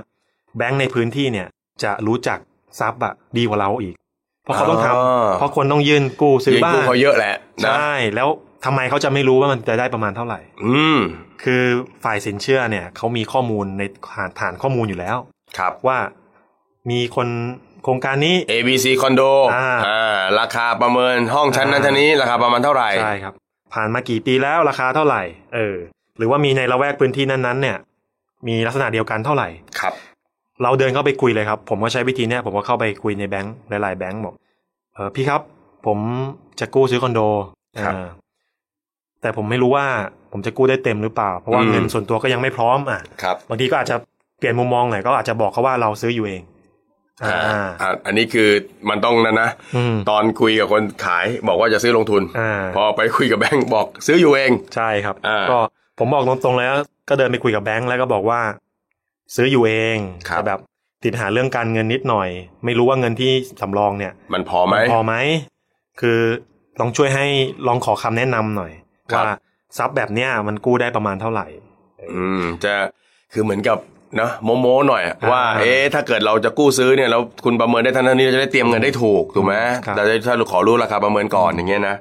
แบงค์ในพื้นที่เนี่ยจะรู้จักทรัพย์อะดีกว่าเราอีก เพราะเขาต้องทำอ๋อเพราะคนต้องยื่นกู้ซื้อบ้านยื่นกู้เขาเยอะแหละนะใช่แล้วทำไมเขาจะไม่รู้ว่ามันจะได้ประมาณเท่าไหร่ อืม คือฝ่ายสินเชื่อเนี่ยเขามีข้อมูลในฐานฐานข้อมูลอยู่แล้ว ครับว่ามีคนโครงการนี้ A B C คอนโดอ่าอ่าราคาประเมินห้องชั้นนั้นอ่าชั้นนี้ ราคาประมาณเท่าไหร่ ใช่ครับ ผ่านมากี่ปีแล้วราคาเท่าไหร่ เออ หรือว่ามีในละแวกพื้นที่นั้นๆ เนี่ย มีลักษณะเดียวกันเท่าไหร่ครับ เราเดินเข้าไปคุยเลยครับ ผมก็ใช้วิธีเนี้ยผมก็เข้าไปคุยในแบงค์หลายๆแบงค์บอกเออพี่ครับ ผมจะกู้ซื้อคอนโดครับเออแต่ผมไม่รู้ว่าผมจะกู้ได้เต็มหรือเปล่า เพราะว่าอืมเงินส่วนตัวก็ยังไม่พร้อมอะครับบางทีก็อาจจะเปลี่ยนมุมมองหน่อยก็อาจจะบอกเขาว่าเราซื้ออยู่เอง อ่าอ่าอ่าอันนี้คือมันต้องนั่นนะอืมตอนคุยกับคนขายบอกว่าจะซื้อลงทุนอ่าพอไปคุยกับแบงก์บอกซื้ออยู่เองใช่ครับอ่าก็ผมบอกตรงๆแล้วก็เดินไปคุยกับแบงค์แล้วก็บอกว่า ซื้ออยู่เองครับแต่แบบติดหาเรื่องการเงินนิดหน่อย ไม่รู้ว่าเงินที่สำรองเนี่ย มันพอไหมพอไหมคือลองช่วยให้ลองขอคำแนะนำหน่อยครับว่าทรัพย์แบบเนี้ยมันกู้ได้ประมาณเท่าไหร่ อืมจะคือเหมือนกับเนาะโมโมหน่อยอะอ่าว่า เอ๊ะถ้าเกิดเราจะกู้ซื้อเนี่ยแล้วคุณประเมินได้ทันทีนี้เราจะได้เตรียมเงินได้ถูกถูกไหมครับแต่ถ้าเราขอรู้ราคาประเมินก่อนอย่างเงี้ยนะ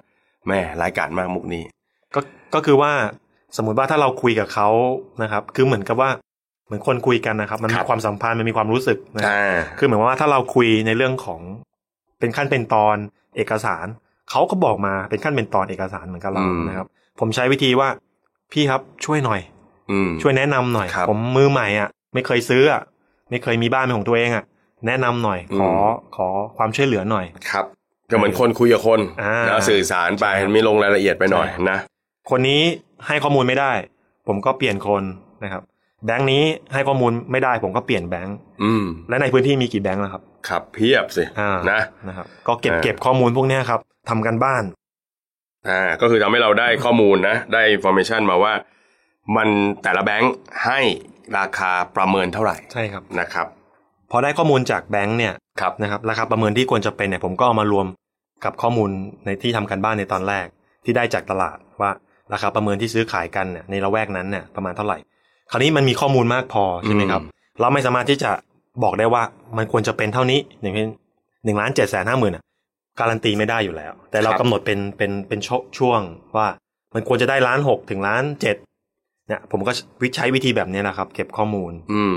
แม่รายการมากมุกนี้ ก็ก็คือว่าสมมุติว่าถ้าเราคุยกับเขานะครับ คือเหมือนกับว่าเหมือนคนคุยกันนะครับ มันคมีรับความสัมพันธ์มันมีความรู้สึกนะครับอ่าคือเหมือนว่าถ้าเราคุยในเรื่องของเป็นขั้นเป็นตอนเอกสารเขาก็บอกมาเป็นขั้นเป็นตอนเอกสารเหมือนกับเราอืมนะครับ ผมใช้วิธีว่าพี่ครับช่วยหน่อยอืมช่วยแนะนำหน่อยครับผมมือใหม่อะ ไม่เคยซื้ออะไม่เคยมีบ้านเป็นของตัวเองอะ แนะนำหน่อย ขออืมขอความช่วยเหลือหน่อยครับก็เหมือนคนคุยกับคนอ่านะสื่อสารไปใช่ครับมีลงรายละเอียดไปหน่อยใช่นะคนนี้ให้ข้อมูลไม่ได้ ผมก็เปลี่ยนคนนะครับ แบงค์นี้ให้ข้อมูลไม่ได้ ผมก็เปลี่ยนแบงค์อืมและในพื้นที่มีกี่แบงค์แล้วครับ ครับเพียบสิอ่านะนะครับ ก็เก็บอ่าเก็บข้อมูลพวกเนี้ยครับทำกันบ้านอ่าก็คือทำให้เราได้ข้อมูลนะ ได้ information มาว่า มันแต่ละแบงค์ให้ ราคาประเมินเท่าไหร่ใช่ครับนะครับ พอได้ข้อมูลจากแบงค์เนี่ยครับนะครับราคาประเมินที่ควรจะเป็นเนี่ยผมก็เอามารวมกับข้อมูลในที่ทำกันบ้านในตอนแรกที่ได้จากตลาดว่าราคาประเมินที่ซื้อขายกันเนี่ยในละแวกนั้นเนี่ยประมาณเท่าไหร่ คราวนี้มันมีข้อมูลมากพอใช่ไหมครับ เราไม่สามารถที่จะบอกได้ว่ามันควรจะเป็นเท่านี้อย่างเช่นหนึ่งล้านเจ็ดแสนห้าหมื่นการันตีไม่ได้อยู่แล้ว แต่เราครับกำหนดเป็นเป็นเป็นช่วงช่วงว่ามันควรจะได้ล้านหกถึงล้านเจ็ด เนี่ยผมก็วิใช้วิธีแบบนี้นะครับ เก็บข้อมูล อืม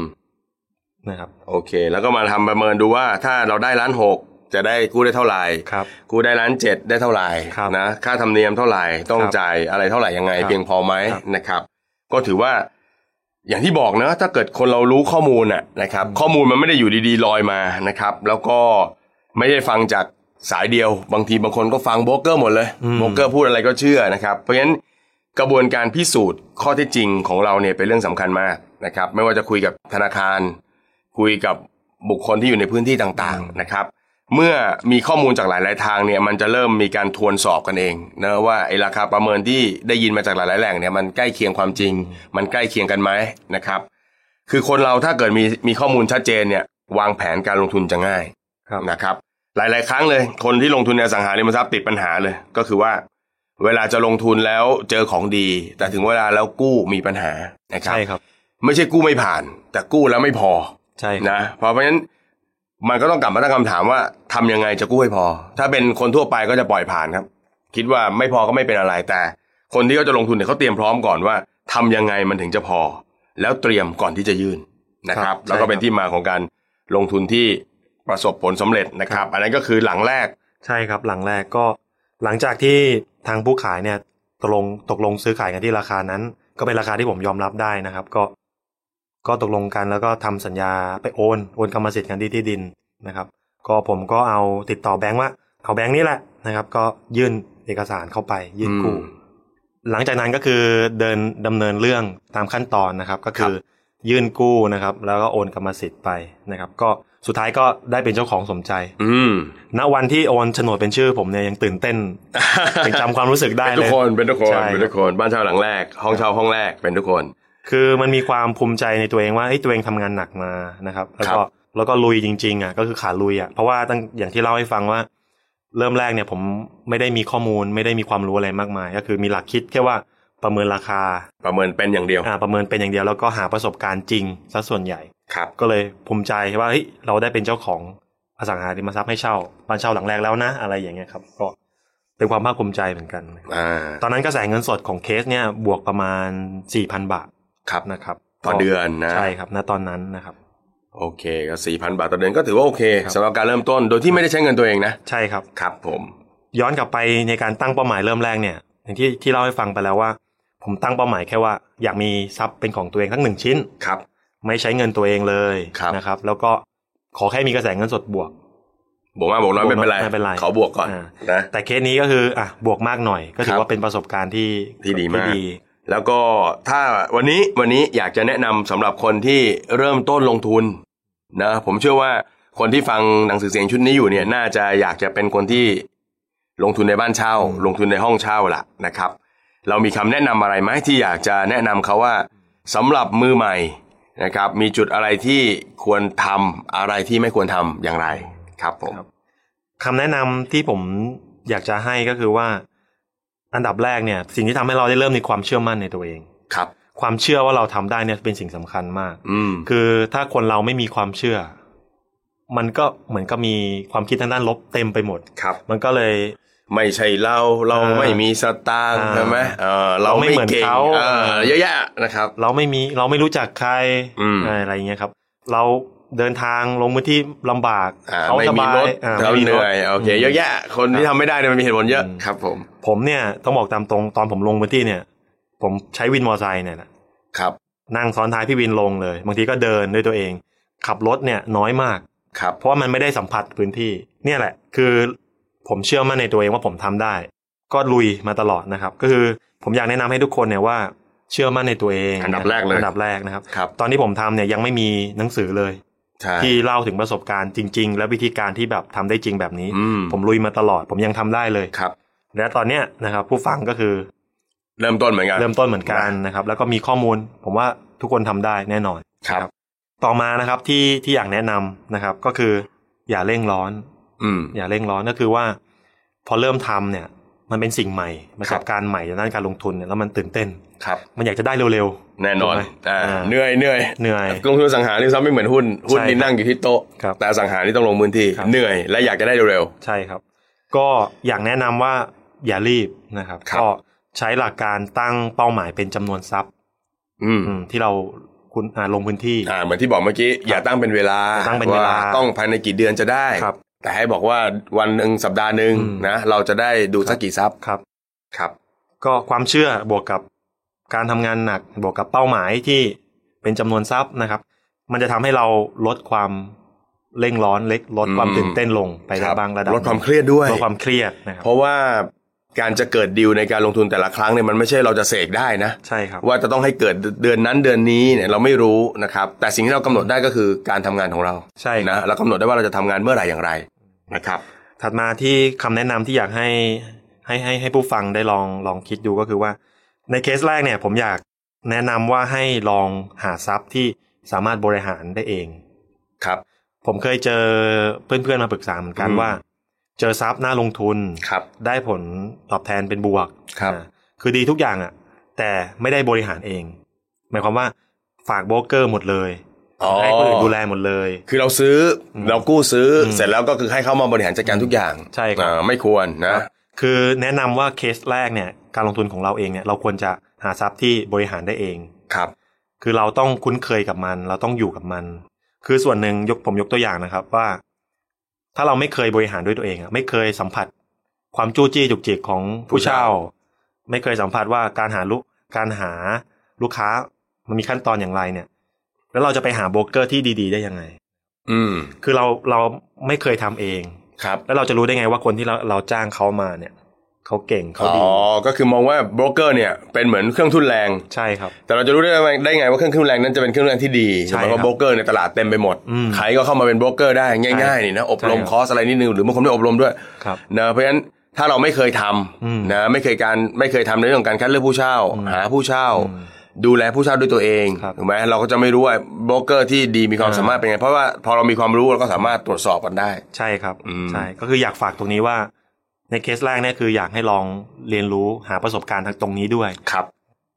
นะครับ โอเค แล้วก็มาทำประเมินดูว่าถ้าเราได้ล้านหกจะได้กู้ได้เท่าไหร่ครับกู้ได้ล้านเจ็ดได้เท่าไหร่ครับนะค่าธรรมเนียมเท่าไหร่ต้องครับจ่ายอะไรเท่าไหร่ยังไงครับเพียงพอไหมครับนะครับ ก็ถือว่าอย่างที่บอกนะถ้าเกิดคนเรารู้ข้อมูลน่ะนะครับ ข้อมูลมันไม่ได้อยู่ดีๆลอยมานะครับ แล้วก็ไม่ได้ฟังจากสายเดียว บางทีบางคนก็ฟังโบรกเกอร์หมดเลยอืมโบรกเกอร์พูดอะไรก็เชื่อนะครับ เพราะฉะนั้น กระบวนการพิสูจน์ข้อเท็จจริงของเราเนี่ยเป็นเรื่องสำคัญมากนะครับ ไม่ว่าจะคุยกับธนาคาร คุยกับบุคคลที่อยู่ในพื้นที่ต่างๆนะครับ เมื่อมีข้อมูลจากหลาย ๆ ทางเนี่ยมันจะเริ่มมีการทวนสอบกันเองนะว่าไอ้ราคาประเมินที่ได้ยินมาจากหลาย ๆ แหล่งเนี่ยมันใกล้เคียงความจริง มันใกล้เคียงกันไหมนะครับ คือคนเราถ้าเกิดมีมีข้อมูลชัดเจนเนี่ยวางแผนการลงทุนจะง่ายครับนะครับ หลาย ๆ ครั้งเลย คนที่ลงทุนในอสังหาริมทรัพย์ติดปัญหาเลย ก็คือว่า เวลาจะลงทุนแล้วเจอของดี แต่ถึงเวลาแล้วกู้มีปัญหานะครับใช่ครับ ไม่ใช่กู้ไม่ผ่าน แต่กู้แล้วไม่พอใช่ครับนะ เพราะเพราะฉะนั้นมันก็ต้องกลับมาตั้งคำถามว่าทำยังไงจะกู้ให้พอ ถ้าเป็นคนทั่วไปก็จะปล่อยผ่านครับ คิดว่าไม่พอก็ไม่เป็นอะไร แต่คนที่เขาจะลงทุนเนี่ยเขาเตรียมพร้อมก่อนว่าทำยังไงมันถึงจะพอ แล้วเตรียมก่อนที่จะยื่นนะครับ แล้วก็เป็นที่มาของการลงทุนที่ประสบผลสำเร็จนะครับ อันนั้นก็คือหลังแรกใช่ครับ หลังแรกก็หลังจากที่ ทางผู้ขายเนี่ยตกลงตกลงซื้อขายกันที่ราคานั้น ก็เป็นราคาที่ผมยอมรับได้นะครับ ก็ ก็ตกลงกันแล้วก็ทำสัญญาไปโอนโอนกรรมสิทธิ์กันที่ที่ดินนะครับ ก็ผมก็เอาติดต่อแบงค์ว่า เอาแบงค์นี้แหละนะครับ ก็ยื่นเอกสารเข้าไปยื่นกู้อืมหลังจากนั้นก็คือเดินดำเนินเรื่องตามขั้นตอนนะครับ ก็คือยื่นกู้นะครับ แล้วก็โอนกรรมสิทธิ์ไปนะครับ ก็ สุดท้ายก็ได้เป็นเจ้าของสมใจ อืมณวันที่โอนโฉนดเป็นชื่อผมเนี่ยยังตื่นเต้นยังจำความรู้สึกได้เป็นเลทุกยคนเป็นทุกคนใช่เป็นทุกคนบ้านเช่าหลังแรก ห้องเช่าห้องแรกเป็นทุกคน คือมันมีความภูมิใจในตัวเองว่าเฮ้ยตัวเองทำงานหนักมานะครับ แล้วครัก็บแล้วก็ลุยจริงๆอะก็คือขาลุยอะเพราะว่าตั้งอย่างที่เล่าให้ฟังว่า เริ่มแรกเนี่ยผมไม่ได้มีข้อมูลไม่ได้มีความรู้อะไรมากมาย ก็คือมีหลักคิดแค่ว่าประเมินราคา ประเมินเป็นอย่างเดียวอ่าประเมินเป็นอย่างเดียวแล้วก็หาประสบการณ์จริงซะส่วนใหญ่ ครับก็เลยภูมิใจว่าเฮ้ยเราได้เป็นเจ้าของอสังหาริมทรัพย์ให้เช่าบ้านเช่าหลังแรกแล้วนะ อะไรอย่างเงี้ยครับ ก็เป็นความภาคภูมิใจเหมือนกันอ่าตอนนั้นกระแสเงินสดของเคสเนี่ยบวกประมาณสี่พันบาทครับนะครับต่อเดือนนะใช่ครับณตอนนั้นนะครับ โอเคก็สี่พันบาทต่อเดือนก็ถือว่าโอเคครับสำหรับการเริ่มต้นโดยที่ไม่ได้ใช้เงินตัวเองนะใช่ครับครับ ผม ย้อนกลับไปในการตั้งเป้าหมายเริ่มแรกเนี่ย อย่างที่ที่เล่าให้ฟังไปแล้วว่า ผมตั้งเป้าหมายแค่ว่า อยากมีทรัพย์เป็นของตัวเองทั้งหนึ่งชิ้นครับ ไม่ใช้เงินตัวเองเลยครับนะครับ แล้วก็ขอแค่มีกระแสเงินสดบวก บวกมากบวกน้อยไม่เป็นไรไม่เป็นไรขอบวกก่อนอ่านะแต่เคสนี้ก็คืออะบวกมากหน่อย ก็ถืคอรับว่าเป็นประสบการณ์ที่ที่ดีมากแล้วก็ถ้าวันนี้วันนี้อยากจะแนะนำสำหรับคนที่เริ่มต้นลงทุนนะผมเชื่อว่าคนที่ฟังหนังสือเสียงชุดนี้อยู่เนี่ยน่าจะอยากจะเป็นคนที่ลงทุนในบ้านเช่า ลงทุนในห้องเช่าล่ะนะครับ เรามีคำแนะนำอะไรไหมที่อยากจะแนะนำเขาว่าสำหรับมือใหม่ นะครับมีจุดอะไรที่ควรทำอะไรที่ไม่ควรทำอย่างไรครับผมครับคำแนะนำที่ผมอยากจะให้ก็คือว่า อันดับแรกเนี่ย สิ่งที่ทำให้เราได้เริ่มมีความเชื่อมั่นในตัวเองครับ ความเชื่อว่าเราทำได้เนี่ยเป็นสิ่งสำคัญมาก อืมคือถ้าคนเราไม่มีความเชื่อ มันก็เหมือนกับมีความคิดทางด้านลบเต็มไปหมด ครับ มันก็เลย ไม่ใช่เราเราอ่าไม่มีสตางค์อ่าใช่ไหมเออเราเราไม่ไม่เหมือนเก่งเขาเออเยอะแยะนะครับ เราไม่มีเราไม่รู้จักใครอืมอะไรอย่างเงี้ยครับ เราเดินทางลงพื้นที่ลำบากอ่าเขาไม่สมีบายรถอ่าเราไม่มีเหรถนื่อยโอเคเยอะแยะคนที่ทำไม่ได้เนี่ยมันมีเหตุผลเยอะอืมครับ ผม ผมเนี่ยต้องบอกตามตรงตอนผมลงพื้นที่เนี่ย ผมใช้วินมอเตอร์ไซค์เนี่ยนะครับ นั่งซ้อนท้ายพี่วินลงเลย บางทีก็เดินด้วยตัวเอง ขับรถเนี่ยน้อยมากครับเพราะว่ามันไม่ได้สัมผัสพื้นที่ เนี่ยแหละ คือ ผมเชื่อมั่นในตัวเองว่าผมทำได้ ก็ลุยมาตลอดนะครับ ก็คือผมอยากแนะนำให้ทุกคนเนี่ยว่าเชื่อมั่นในตัวเอง อันดับแรกเลยอันดับแรกนะครับครับตอนที่ผมทำเนี่ยยังไม่มีหนังสือเลยใช่ที่เล่าถึงประสบการณ์จริง ๆ และวิธีการที่แบบทำได้จริงแบบนี้อืมผมลุยมาตลอด ผมยังทำได้เลยครับ และตอนเนี้ยนะครับ ผู้ฟังก็คือ เริ่มต้นเหมือนกัน เริ่มต้นเหมือนกันนะครับ แล้วก็มีข้อมูล ผมว่าทุกคนทำได้แน่นอนครับนะต่อมานะครับที่ที่อยากแนะนำนะครับ ก็คืออย่าเร่งร้อน อืมอย่าเร่งร้อนก็คือว่า พอเริ่มทำเนี่ย มันเป็นสิ่งใหม่ประสบการณ์ใหม่ในด้านการลงทุนเนี่ยแล้วมันตื่นเต้นครับ มันอยากจะได้เร็วแน่นอนถูกไหมอ่าอ่าเหนื่อยเหนื่อยๆเหนื่อยลงทุนอสังหาริมทรัพย์ไม่เหมือนหุ้นหุ้นใช่นี่นั่งอยู่ที่โต๊ะครับแต่อสังหานี่ต้องลงพื้นที่ครับเหนื่อย และอยากจะได้เร็วใช่ครับ ก็อยากแนะนำว่าอย่ารีบนะครับครับก็ใช้หลักการตั้งเป้าหมายเป็นจำนวนทรัพย์ๆอืมอืมที่เราคุณอ่าลงพื้นที่อ่าเหมือนที่บอกเมื่อกี้อย่าตั้งเป็นเวลาตั้งเป็นเวลาต้องภายในกี่เดือนจะได้ครับ แต่ให้บอกว่าวันหนึ่งสัปดาห์หนึ่งอืมนะเราจะได้ดูสักกี่ซับครับครับ ก็ความเชื่อบวกกับการทำงานหนักบวกกับเป้าหมายที่เป็นจำนวนทรัพย์นะครับ มันจะทำให้เราลดความเร่งร้อนเล็กลดความอืมตื่นเต้นลงไปได้บ้างระดับลดความเครียดด้วยลดความเครียดนะครับเพราะว่าการจะเกิดดีลในการลงทุนแต่ละครั้งเนี่ยมันไม่ใช่เราจะเสกได้นะใช่ครับว่าจะต้องให้เกิดเดือนนั้นเดือนนี้เนี่ยเราไม่รู้นะครับแต่สิ่งที่เรากำหนดได้ก็คือการทำงานของเราใช่ครับนะเรากำหนดได้ว่าเราจะทำงานเมื่อไหร่อย่างไร นะครับ ถัดมาที่คำแนะนำที่อยากให้ให้ให้ให้ผู้ฟังได้ลองลองคิดดูก็คือว่า ในเคสแรกเนี่ยผมอยากแนะนำว่าให้ลองหาทรัพย์ที่สามารถบริหารได้เองครับ ผมเคยเจอเพื่อนๆมาปรึกษาเหมือนกันอืมว่า เจอทรัพย์น่าลงทุนครับ ได้ผลตอบแทนเป็นบวกครับอ่าคือดีทุกอย่างอะ แต่ไม่ได้บริหารเอง หมายความว่าฝากโบรกเกอร์หมดเลยอ๋อ ให้คนอื่นดูแลหมดเลย คือเราซื้ออมเรากู้ซื้ออมเสร็จแล้วก็คือให้เขามาบริหารจัดการทุกอย่างใช่ครับอ่าไม่ควรนะ คือแนะนำว่าเคสแรกเนี่ยการลงทุนของเราเองเนี่ยเราควรจะหาทรัพย์ที่บริหารได้เองครับ คือเราต้องคุ้นเคยกับมัน เราต้องอยู่กับมัน คือส่วนหนึ่งยกผมยกตัวอย่างนะครับว่า ถ้าเราไม่เคยบริหารด้วยตัวเองอะไม่เคยสัมผัส ความจู้จี้จุกจิกของผู้เช่า ไม่เคยสัมผัสว่าการหาลูกการหาลูกค้ามันมีขั้นตอนอย่างไรเนี่ย แล้วเราจะไปหาโบรกเกอร์ที่ดีๆ ได้ยังไง อืม คือเราเราไม่เคยทำเองครับ แล้วเราจะรู้ได้ไงว่าคนที่เราเราจ้างเขามาเนี่ยเขาเก่งเขาอ๋ดีอก็คือมองว่าโบรกเกอร์เนี่ยเป็นเหมือนเครื่องทุนแรงใช่ครับ แต่เราจะรู้ได้ไงได้ไงว่าเครื่องทุนแรงนั้นจะเป็นเครื่องทุนแรงที่ดีใช่หมายความครับว่าโบรกเกอร์ในตลาดเต็มไปหมดอืมใครก็เข้ามาเป็นโบรกเกอร์ได้ง่ายๆนี่นะอบรมใช่ครับคอร์สอะไรนิดนึงหรือบางคนไม่อบรมด้วยครับนะเพราะฉะนั้นถ้าเราไม่เคยทอืมำนะไม่เคยการไม่เคยทำในเรื่องของการคัดเลือกผู้เช่าอืมหาผู้เช่าอืม ดูแลผู้เช่าด้วยตัวเองครับถูกไหมเราก็จะไม่รู้ว่าโบรกเกอร์ที่ดีมีความอ่าสามารถเป็นไง เพราะว่าพอเรามีความรู้เราก็สามารถตรวจสอบกันได้ ใช่ครับอืมใช่ก็คืออยากฝากตรงนี้ว่า ในเคสแรกเนี่ยคืออยากให้ลองเรียนรู้หาประสบการณ์ทางตรงนี้ด้วยครับ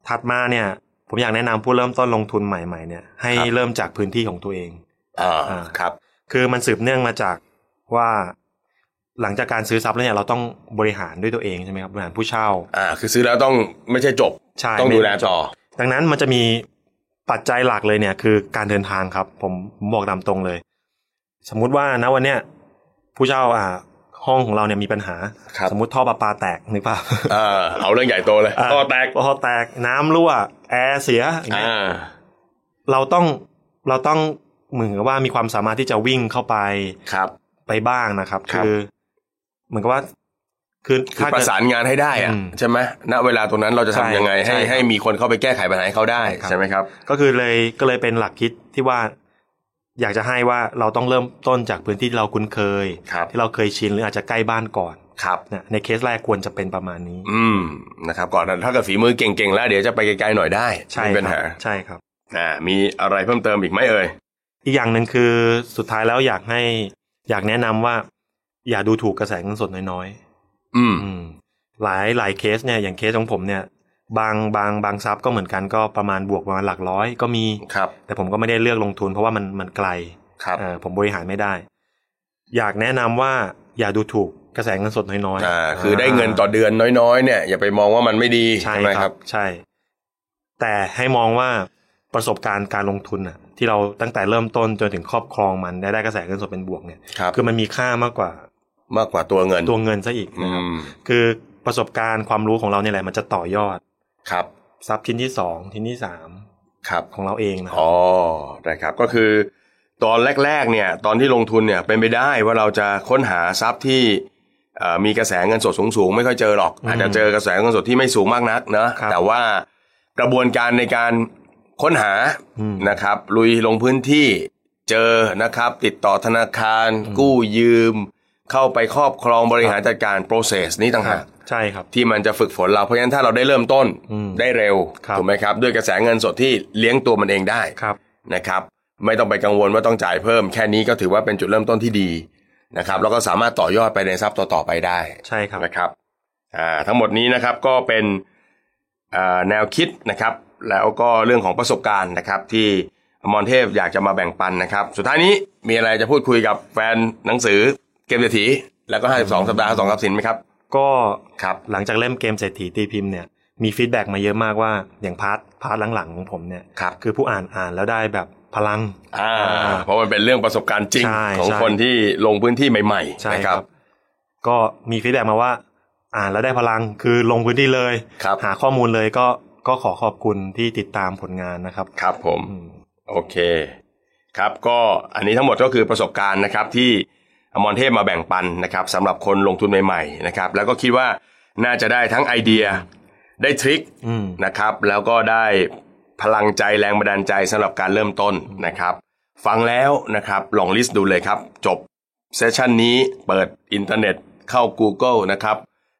ถัดมาเนี่ย ผมอยากแนะนำผู้เริ่มต้นลงทุนใหม่ๆเนี่ย ให้ครับเริ่มจากพื้นที่ของตัวเองอ่าอ่าครับ คือมันสืบเนื่องมาจากว่าหลังจากการซื้อทรัพย์แล้วเนี่ยเราต้องบริหารด้วยตัวเองใช่ไหมครับบริหารผู้เช่าอ่าคือซื้อแล้วต้องไม่ใช่จบใช่ต้องดูแลต่อ ดังนั้นมันจะมีปัจจัยหลักเลยเนี่ยคือการเดินทางครับ ผมผมบอกตามตรงเลย สมมุติว่าณวันเนี้ยผู้เช่าอ่าห้องของเราเนี่ยมีปัญหาครับสมมติท่อประปาแตกนึกภาพอ่าเอาเรื่องใหญ่โตเลยาต่อแตกท่อแตกน้ำรั่วแอร์เสียอย่างเงี้ยอ่าเราต้องเราต้องเหมือนกับว่ามีความสามารถที่จะวิ่งเข้าไปครับ ไปบ้างนะครับครับคือ เหมือนกับว่า คือคือถ้าปเกิดระสานงานให้ได้อะอืมใช่ไหมณเวลาตรงนั้นเราจะใช่ทำยังไงใช่ให้ครับให้มีคนเข้าไปแก้ไขปัญหาให้เขาได้ครับใช่ไหมครับ ก็คือเลยก็เลยเป็นหลักคิดที่ว่า อยากจะให้ว่าเราต้องเริ่มต้นจากพื้นที่ที่เราคุ้นเคยครับที่เราเคยชินหรืออาจจะใกล้บ้านก่อนครับนะในเคสแรกควรจะเป็นประมาณนี้ อืมนะครับ ก่อนถ้าเกิดฝีมือเก่งๆแล้วเดี๋ยวจะไปไกลๆหน่อยได้ใช่ไม่มีปัญครัหาบใช่ครับอ่ามีอะไรเพิ่มเติมอีกไหมเอ่ยอีกอย่างหนึ่งคือสุดท้ายแล้วอยากให้ อยากแนะนำว่า อย่าดูถูกกระแสเงินสดน้อยอืมๆ อืมหลายหลายเคสเนี่ยอย่างเคสของผมเนี่ย บางบางบางซับก็เหมือนกันก็ประมาณบวกประมาณหลักร้อยก็มีครับ แต่ผมก็ไม่ได้เลือกลงทุนเพราะว่ามันมันไกลครับเออผมบริหารไม่ได้ อยากแนะนำว่าอย่าดูถูกกระแสเงินสดน้อยๆอ่าคือได้เงินต่อเดือนน้อยๆ เนี่ย อย่าไปมองว่ามันไม่ดีใช่ไหมคครัรับบใช่ แต่ให้มองว่าประสบการณ์การลงทุนอะที่เราตั้งแต่เริ่มต้นจนถึงครอบครองมันได้ได้กระแสเงินสดเป็นบวกเนี่ยครับคือมันมีค่ามากกว่า มากกว่าตัวเงินตัวเงินซะอีกอืนะครับมคือประสบการณ์ความรู้ของเราเนี่ยแหละมันจะต่อยอดครับทรัพย์ชิ้นที่สองชิ้นที่สามครับของเราเองนะครัอ๋อได้ครับก็คือ ตอนแรกๆเนี่ยตอนที่ลงทุนเนี่ยเป็นไปได้ว่าเราจะค้นหาทรัพย์ที่เอ่อมีกระแสเงินสดสูงๆ ไม่ค่อยเจอหรอก อาจจะเจอกระแสเงินสดที่ไม่สูงมากนักเนอะแต่ว่ากกระบวนการในการค้นหาอืมนะครับ ลุยลงพื้นที่เจอนะครับ ติดต่อธนาคาร กู้ยืม เข้าไปครอบครองบริหารจัดการ process นี้ต่างหากใช่ครับที่มันจะฝึกฝนเราเพราะฉะนั้นถ้าเราได้เริ่มต้นอืมได้เร็วครับถูกไหมครับ ด้วยกระแสเงินสดที่เลี้ยงตัวมันเองได้ครับนะครับไม่ต้องไปกังวลว่าต้องจ่ายเพิ่ม แค่นี้ก็ถือว่าเป็นจุดเริ่มต้นที่ดีนะครับแล้วก็สามารถต่อยอดไปในทรัพย์ต่อๆไปได้ใช่ครับนะครับอ่าทั้งหมดนี้นะครับก็เป็นอ่าแนวคิดนะครับ แล้วก็เรื่องของประสบการณ์นะครับ ที่อมรเทพอยากจะมาแบ่งปันนะครับ สุดท้ายนี้มีอะไรจะพูดคุยกับแฟนหนังสือ เกมเศรษฐีแล้วก็ 52 สัปดาห์สองทรัพย์สินไหมครับ ก็ครับหลังจากเล่มเกมเศรษฐีตีพิมพ์เนี่ยมี feedback มาเยอะมากว่าอย่าง part part หลังๆของผมเนี่ยครับคือผู้อ่านอ่านแล้วได้แบบพลังอ่าเพราะมันเป็นเรื่องประสบการณ์จริงใช่ของใช่คนที่ลงพื้นที่ใหม่ใช่ๆนะคครับก็มี feedback มาว่า อ่านแล้วได้พลังคือลงพื้นที่เลยครับหาข้อมูลเลยก็ก็ขอขอบคุณที่ติดตามผลงานนะครับ ครับผมอืมโอเค ครับก็อันนี้ทั้งหมดก็คือประสบการณ์นะครับที่ อมรเทพมาแบ่งปันนะครับสำหรับคนลงทุนใหม่ๆนะครับแล้วก็คิดว่าน่าจะได้ทั้งไอเดียได้ trick อืมนะครับแล้วก็ได้พลังใจแรงบันดาลใจสำหรับการเริ่มต้นนะครับ ฟังแล้วนะครับลอง list ดูเลยครับ จบ session นี้เปิดอินเทอร์เน็ตเข้า Google นะครับ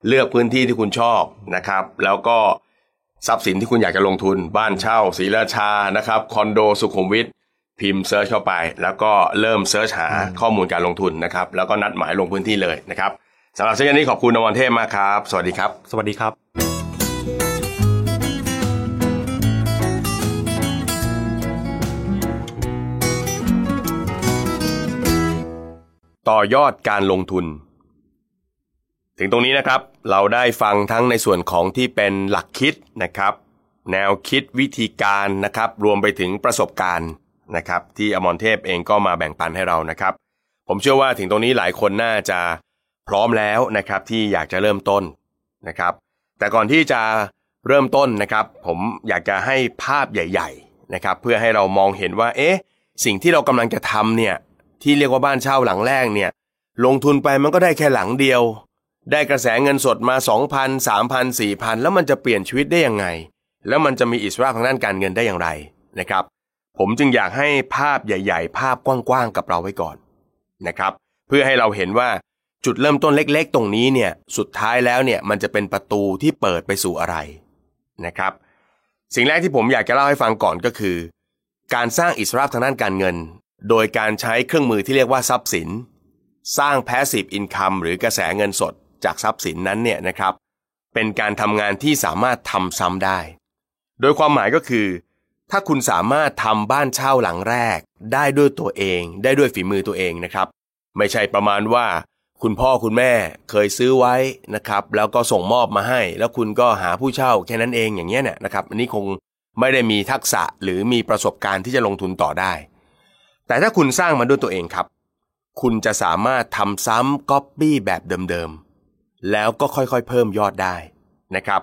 เลือกพื้นที่ที่คุณชอบนะครับ แล้วก็ทรัพย์สินที่คุณอยากจะลงทุน บ้านเช่าศรีราชานะครับคอนโดสุขุมวิท พิมพ์ search เข้าไป แล้วก็เริ่ม search หาข้อมูลการลงทุนนะครับ แล้วก็นัดหมายลงพื้นที่เลยนะครับสำหรับ session นี้ขอบคุณอมรเทพมากครับับ สวัสดีครับ สวัสดีครับต่อยอดการลงทุน ถึงตรงนี้นะครับ เราได้ฟังทั้งในส่วนของที่เป็นหลักคิดนะครับ แนวคิดวิธีการนะครับ รวมไปถึงประสบการณ์ นะครับที่อมรเทพเองก็มาแบ่งปันให้เรานะครับ ผมเชื่อว่าถึงตรงนี้หลายคนน่าจะพร้อมแล้วนะครับที่อยากจะเริ่มต้นนะครับ แต่ก่อนที่จะเริ่มต้นนะครับ ผมอยากจะให้ภาพใหญ่ ๆนะครับ เพื่อให้เรามองเห็นว่า เอ๊ะ สิ่งที่เรากำลังจะทำเนี่ยที่เรียกว่าบ้านเช่าหลังแรกเนี่ย ลงทุนไปมันก็ได้แค่หลังเดียว ได้กระแสเงินสดมา 2,000 3,000 4,000 แล้วมันจะเปลี่ยนชีวิตได้ยังไง แล้วมันจะมีอิสระทางด้านการเงินได้อย่างไรนะครับ ผมจึงอยากให้ภาพใหญ่ ๆ ภาพกว้างๆกับเราไว้ก่อนนะครับ เพื่อให้เราเห็นว่าจุดเริ่มต้นเล็ก ๆ ตรงนี้เนี่ยสุดท้ายแล้วเนี่ยมันจะเป็นประตูที่เปิดไปสู่อะไรนะครับ สิ่งแรกที่ผมอยากจะเล่าให้ฟังก่อนก็คือ การสร้างอิสระทางด้านการเงิน โดยการใช้เครื่องมือที่เรียกว่าทรัพย์สิน สร้าง passive income หรือกระแสเงินสดจากทรัพย์สินนั้นเนี่ยนะครับ เป็นการทำงานที่สามารถทำซ้ำได้ โดยความหมายก็คือ ถ้าคุณสามารถทำบ้านเช่าหลังแรก ได้ด้วยตัวเองได้ด้วยฝีมือตัวเองนะครับ ไม่ใช่ประมาณว่า คุณพ่อคุณแม่เคยซื้อไว้นะครับ แล้วก็ส่งมอบมาให้ แล้วคุณก็หาผู้เช่าแค่นั้นเองอย่างเงี้ยเนี่ยนะครับอันนี้คงไม่ได้มีทักษะหรือมีประสบการณ์ที่จะลงทุนต่อได้ แต่ถ้าคุณสร้างมันด้วยตัวเองครับ คุณจะสามารถทำซ้ำก๊อปปี้แบบเดิมๆแล้วก็ค่อยๆ เพิ่มยอดได้นะครับ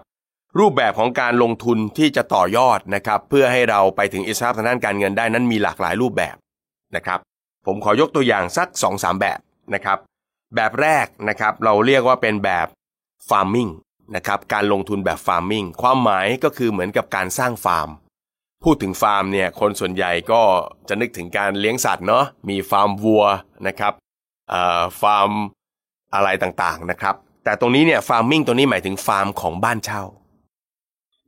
รูปแบบของการลงทุนที่จะต่อยอดนะครับเพื่อให้เราไปถึงอิสระทางด้านการเงินได้นั้นมีหลากหลายรูปแบบนะครับผมขอยกตัวอย่างสัก 2-3 แบบนะครับแบบแรกนะครับเราเรียกว่าเป็นแบบ farming นะครับการลงทุนแบบ farming ความหมายก็คือเหมือนกับการสร้างฟาร์ม พูดถึงฟาร์มเนี่ยคนส่วนใหญ่ก็จะนึกถึงการเลี้ยงสัตว์เนาะมีฟาร์มวัวนะครับฟาร์มอะไรต่างๆนะครับแต่ตรงนี้เนี่ย farming ตรงนี้หมายถึงฟาร์มของบ้านเช่า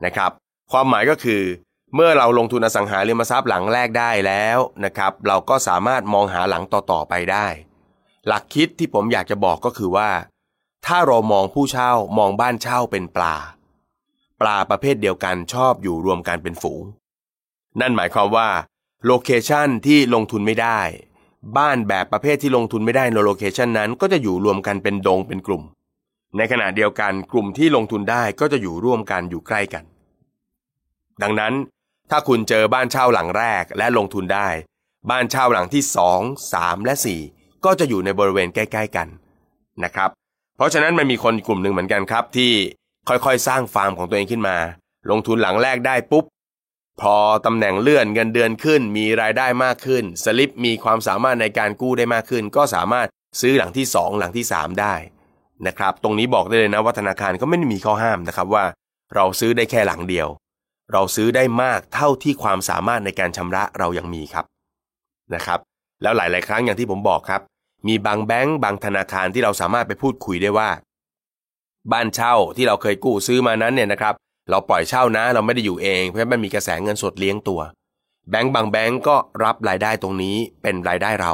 นะครับ ความหมายก็คือ เมื่อเราลงทุนอสังหาริมทรัพย์หลังแรกได้แล้วนะครับ เราก็สามารถมองหาหลังต่อๆไปได้ หลักคิดที่ผมอยากจะบอกก็คือว่า ถ้าเรามองผู้เช่ามองบ้านเช่าเป็นปลา ปลาประเภทเดียวกันชอบอยู่รวมกันเป็นฝูง นั่นหมายความว่า location ที่ลงทุนไม่ได้บ้านแบบประเภทที่ลงทุนไม่ได้ใน location นั้นก็จะอยู่รวมกันเป็นดงเป็นกลุ่ม ในขณะเดียวกันกลุ่มที่ลงทุนได้ก็จะอยู่ร่วมกันอยู่ใกล้กัน ดังนั้น ถ้าคุณเจอบ้านเช่าหลังแรกและลงทุนได้ บ้านเช่าหลังที่ 2 3 และ 4 ก็จะอยู่ในบริเวณใกล้ ๆกันนะครับ เพราะฉะนั้นมันมีคนกลุ่มหนึ่งเหมือนกันครับ ที่ค่อยๆ สร้างฟาร์มของตัวเองขึ้นมา ลงทุนหลังแรกได้ปุ๊บพอตำแหน่งเลื่อนเงินเดือนขึ้น มีรายได้มากขึ้น สลิปมีความสามารถในการกู้ได้มากขึ้น ก็สามารถซื้อหลังที่ 2 หลังที่ 3 ได้ นะครับ ตรงนี้บอกได้เลยนะว่าธนาคารก็ไม่ได้มีข้อห้ามนะครับว่า เราซื้อได้แค่หลังเดียว เราซื้อได้มากเท่าที่ความสามารถในการชำระเรายังมีครับนะครับ แล้วหลาย ๆ ครั้งอย่างที่ผมบอกครับ มีบางแบงก์บางธนาคารที่เราสามารถไปพูดคุยได้ว่า บ้านเช่าที่เราเคยกู้ซื้อมานั้นเนี่ยนะครับ เราปล่อยเช่านะ เราไม่ได้อยู่เองเพราะมันมีกระแสเงินสดเลี้ยงตัวแบงก์บางแบงก์ก็รับรายได้ตรงนี้เป็นรายได้เรา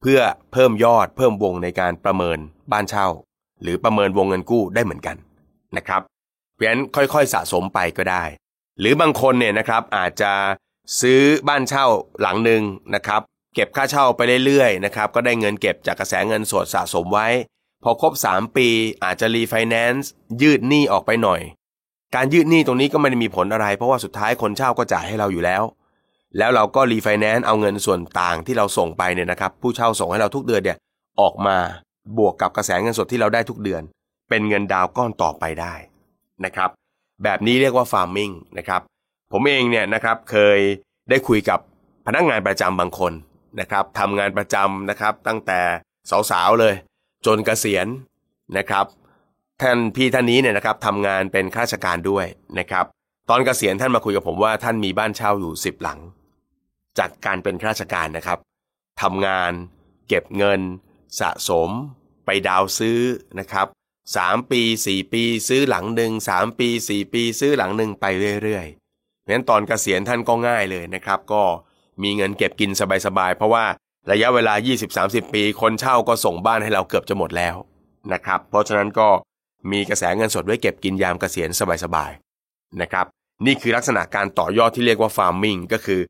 เพื่อเพิ่มยอดเพิ่มวงในการประเมินบ้านเช่า หรือประเมินวงเงินกู้ได้เหมือนกันนะครับเพราะฉะนั้นค่อยๆสะสมไปก็ได้ หรือบางคนเนี่ยนะครับอาจจะซื้อบ้านเช่าหลังหนึ่งนะครับ เก็บค่าเช่าไปเรื่อยๆนะครับก็ได้เงินเก็บจากกระแสเงินสดสะสมไว้ พอครบ 3 ปีอาจจะรีไฟแนนซ์ยืดหนี้ออกไปหน่อย การยืดหนี้ตรงนี้ก็ไม่ได้มีผลอะไร เพราะว่าสุดท้ายคนเช่าก็จ่ายให้เราอยู่แล้ว แล้วเราก็รีไฟแนนซ์เอาเงินส่วนต่างที่เราส่งไปเนี่ยนะครับผู้เช่าส่งให้เราทุกเดือนเนี่ยออกมา บวกกับกระแสเงินสดที่เราได้ทุกเดือน เป็นเงินดาวก้อนต่อไปได้นะครับ แบบนี้เรียกว่าฟาร์มิงนะครับ ผมเองเนี่ยนะครับเคยได้คุยกับพนักงานประจำบางคนนะครับทำงานประจำนะครับ ตั้งแต่สาวๆเลย จนเกษียณนะครับท่านพี่ท่านนี้เนี่ยนะครับทำงานเป็นข้าราชการด้วยนะครับ ตอนเกษียณท่านมาคุยกับผมว่าท่านมีบ้านเช่าอยู่สิบหลัง จากการเป็นข้าราชการนะครับทำงาน เก็บเงิน สะสมไปดาวซื้อนะครับสามปีสี่ปีซื้อหลังหนึ่งสามปีสี่ปีซื้อหลังหนึ่งไปเรื่อยๆเพราะฉะนั้นตอนเกษียณท่านก็ง่ายเลยนะครับ ก็มีเงินเก็บกินสบายๆเพราะว่าระยะเวลา 20-30 ปี คนเช่าก็ส่งบ้านให้เราเกือบจะหมดแล้วนะครับ เพราะฉะนั้นก็มีกระแสเงินสดไว้เก็บกินยามเกษียณสบายๆนะครับนี่คือลักษณะการต่อยอดที่เรียกว่า farming ก็คือ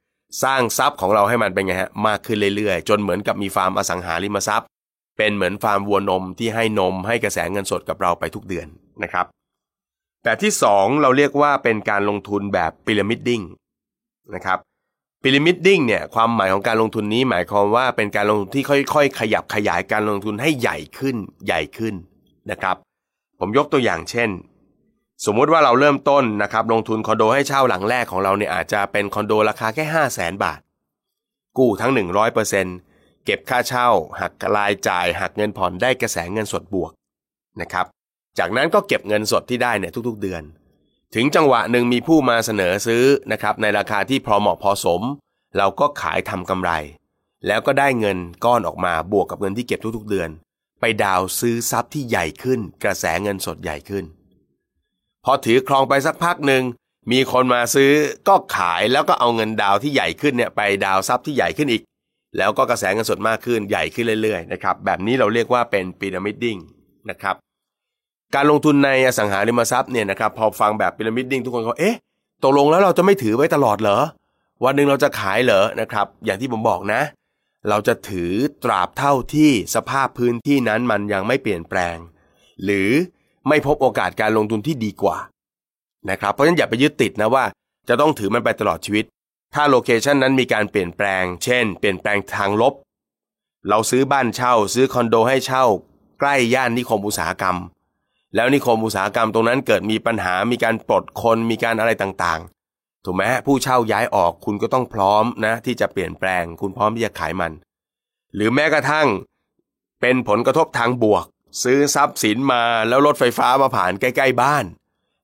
สร้างทรัพย์ของเราให้มันเป็นไงฮะมากขึ้นเรื่อยๆ จนเหมือนกับมีฟาร์มอสังหาริมทรัพย์ เป็นเหมือนฟาร์มวัวนมที่ให้นมให้กระแสเงินสดกับเราไปทุกเดือนนะครับ แบบที่ 2 เราเรียกว่าเป็นการลงทุนแบบ pyramiding นะครับ pyramiding เนี่ยความหมายของการลงทุนนี้หมายความว่าเป็นการลงทุนที่ค่อยๆ ขยับขยายการลงทุนให้ใหญ่ขึ้นใหญ่ขึ้นนะครับ ผมยกตัวอย่างเช่น สมมุติว่าเราเริ่มต้นนะครับลงทุนคอนโดให้เช่าหลังแรกของเราเนี่ยอาจจะเป็นคอนโดราคาแค่ 5 0 0แสนบาท กู้ทั้ง 100% เก็บค่าเช่า หักรายจ่ายหักเงินผ่อนได้กระแสเงินสดบวกนะครับจากนั้นก็เก็บเงินสดที่ได้เนี่ยทุกๆเดือน ถึงจังหวะหนึ่งมีผู้มาเสนอซื้อนะครับในราคาที่พอเหมาะพอสม เราก็ขายทำกำไร แล้วก็ได้เงินก้อนออกมาบวกกับเงินที่เก็บทุกๆเดือน ไปดาวน์ซื้อทรัพย์ที่ใหญ่ขึ้น กระแสเงินสดใหญ่ขึ้น พอถือครองไปสักพักหนึ่งมีคนมาซื้อก็ขายแล้วก็เอาเงินดาวน์ที่ใหญ่ขึ้นเนี่ยไปดาวน์ทรัพย์ที่ใหญ่ขึ้นอีก แล้วก็กระแสเงินสดมากขึ้นใหญ่ขึ้นเรื่อยๆนะครับแบบนี้เราเรียกว่าเป็น pyramiding นะครับการลงทุนในอสังหาริมทรัพย์เนี่ยนะครับพอฟังแบบ pyramiding ทุกคนก็เอ๊ะตกลงแล้วเราจะไม่ถือไว้ตลอดเหรอ วันหนึ่งเราจะขายเหรอนะครับอย่างที่ผมบอกนะ เราจะถือตราบเท่าที่สภาพพื้นที่นั้นมันยังไม่เปลี่ยนแปลง หรือไม่พบโอกาสการลงทุนที่ดีกว่านะครับเพราะฉะนั้นอย่าไปยึดติดนะว่า จะต้องถือมันไปตลอดชีวิต ถ้าโลเคชันนั้นมีการเปลี่ยนแปลง เช่น เปลี่ยนแปลงทางลบ เราซื้อบ้านเช่า ซื้อคอนโดให้เช่า ใกล้ย่านนิคมอุตสาหกรรม แล้วนิคมอุตสาหกรรมตรงนั้นเกิดมีปัญหา มีการปลดคน มีการอะไรต่างๆ ถูกไหมผู้เช่าย้ายออก คุณก็ต้องพร้อมนะ ที่จะเปลี่ยนแปลง คุณพร้อมที่จะขายมัน หรือแม้กระทั่ง เป็นผลกระทบทางบวก ซื้อทรัพย์สินมาแล้วรถไฟฟ้ามาผ่านใกล้ ๆ บ้าน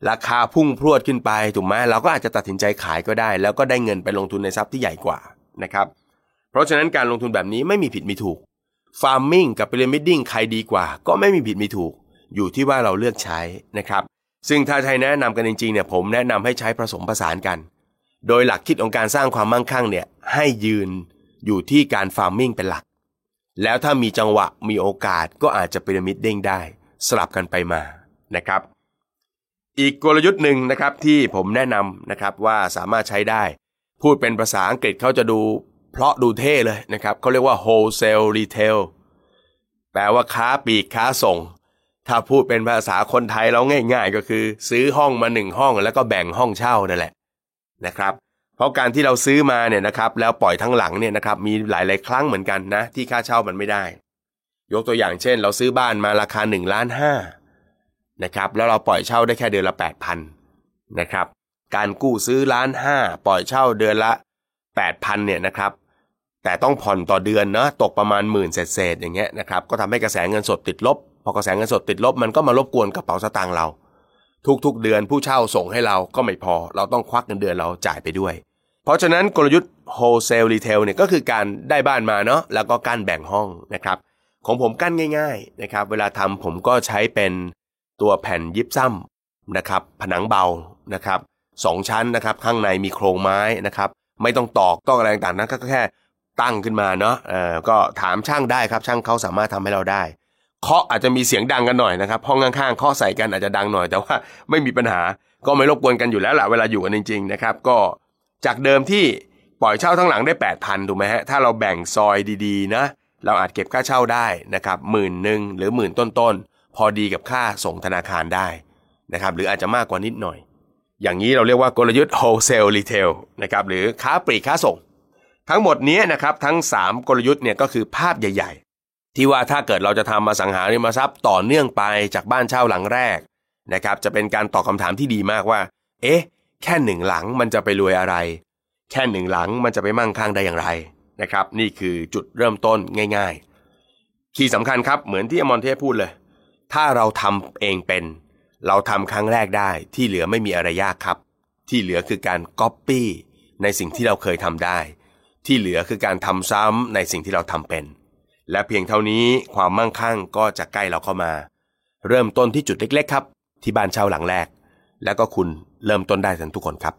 ราคาพุ่งพรวดขึ้นไปถูกไหมเราก็อาจจะตัดสินใจขายก็ได้ แล้วก็ได้เงินไปลงทุนในทรัพย์ที่ใหญ่กว่านะครับ เพราะฉะนั้นการลงทุนแบบนี้ไม่มีผิดมีถูกfarming กับ pyramiding ใครดีกว่า ก็ไม่มีผิดมีถูก อยู่ที่ว่าเราเลือกใช้นะครับ ซึ่งถ้าให้แนะนำกันจริงๆเนี่ยผมแนะนำให้ใช้ผสมผสานกัน โดยหลักคิดของการสร้างความมั่งคั่งเนี่ยให้ยืนอยู่ที่การ farming เป็นหลัก แล้วถ้ามีจังหวะมีโอกาสก็อาจจะ pyramiding ได้ สลับกันไปมานะครับ อีกกลยุทธ์หนึ่งนะครับที่ผมแนะนำนะครับว่าสามารถใช้ได้ พูดเป็นภาษาอังกฤษเขาจะดู เพราะดูเท่เลยนะครับเขาเรียกว่า wholesale retail แปลว่าค้าปลีกค้าส่ง ถ้าพูดเป็นภาษาคนไทยเราง่าย ๆ ก็คือ ซื้อห้องมาหนึ่งห้องแล้วก็แบ่งห้องเช่านั่นแหละนะครับเพราะการที่เราซื้อมาเนี่ยนะครับแล้วปล่อยทั้งหลังเนี่ยนะครับมีหลายๆ ครั้งเหมือนกันนะที่ค่าเช่ามันไม่ได้ ยกตัวอย่างเช่น เราซื้อบ้านมาราคา1ล้านห้า นะครับแล้วเราปล่อยเช่าได้แค่เดือนละ 8,000นะครับการกู้ซื้อล้านห้าปล่อยเช่าเดือนละ 8,000เนี่ยนะครับแต่ต้องผ่อนต่อเดือนนะตกประมาณหมื่นเศษๆอย่างเงี้ยนะครับก็ทำให้กระแสเงินสดติดลบ พอกระแสเงินสดติดลบมันก็มารบกวนกระเป๋าสตางค์เรา ทุกๆ เดือนผู้เช่าส่งให้เราก็ไม่พอ เราต้องควักเงินเดือนเราจ่ายไปด้วย เพราะฉะนั้นกลยุทธ์ wholesale retail เนี่ยก็คือการได้บ้านมาเนาะแล้วก็กั้นแบ่งห้องนะครับของผมกั้นง่าย ๆนะครับ เวลาทำผมก็ใช้เป็น ตัวแผ่นยิบซ้ำนะครับผนังเบานะครับสองชั้นนะครับข้างในมีโครงไม้นะครับไม่ต้องตอกต้องอะไรต่างๆนั้นก็แค่ตั้งขึ้นมาเนาะเออก็ถามช่างได้ครับช่างเขาสามารถทำให้เราได้เคาะอาจจะมีเสียงดังกันหน่อยนะครับห้องข้างๆเคาะใส่กันอาจจะดังหน่อย แต่ว่าไม่มีปัญหาก็ไม่รบกวนกันอยู่แล้วแหละเวลาอยู่กันจริงๆนะครับก็จากเดิมที่ปล่อยเช่าทั้งหลังได้8,000ถูกไหมฮะถ้าเราแบ่งซอยดีๆนะเราอาจเก็บค่าเช่าได้นะครับหมื่นหนึ่งหรือหมื่นต้นๆ พอดีกับค่าส่งธนาคารได้นะครับหรืออาจจะมากกว่านิดหน่อย อย่างนี้เราเรียกว่ากลยุทธ์ wholesale retail นะครับหรือค้าปลีกค้าส่ง ทั้งหมดนี้นะครับทั้ง 3 กลยุทธ์เนี่ยก็คือภาพใหญ่ ๆ ที่ว่าถ้าเกิดเราจะทำมาสังหาริมทรัพย์ต่อเนื่องไปจากบ้านเช่าหลังแรกนะครับจะเป็นการตอบคำถามที่ดีมากว่า เอ๊ะ แค่หนึ่งหลังมันจะไปรวยอะไร แค่หนึ่งหลังมันจะไปมั่งคั่งได้อย่างไรนะครับนี่คือจุดเริ่มต้นง่ายๆ key สำคัญครับเหมือนที่อมรเทพพูดเลย ถ้าเราทำเองเป็น เราทำครั้งแรกได้ที่เหลือไม่มีอะไรยากครับ ที่เหลือคือการก๊อปปี้ในสิ่งที่เราเคยทำได้ ที่เหลือคือการทำซ้ำในสิ่งที่เราทำเป็น และเพียงเท่านี้ความมั่งคั่งก็จะใกล้เราเข้ามา เริ่มต้นที่จุดเล็ก ๆ ครับ ที่บ้านเช่าหลังแรก แล้วก็คุณเริ่มต้นได้กันทุกคนครับ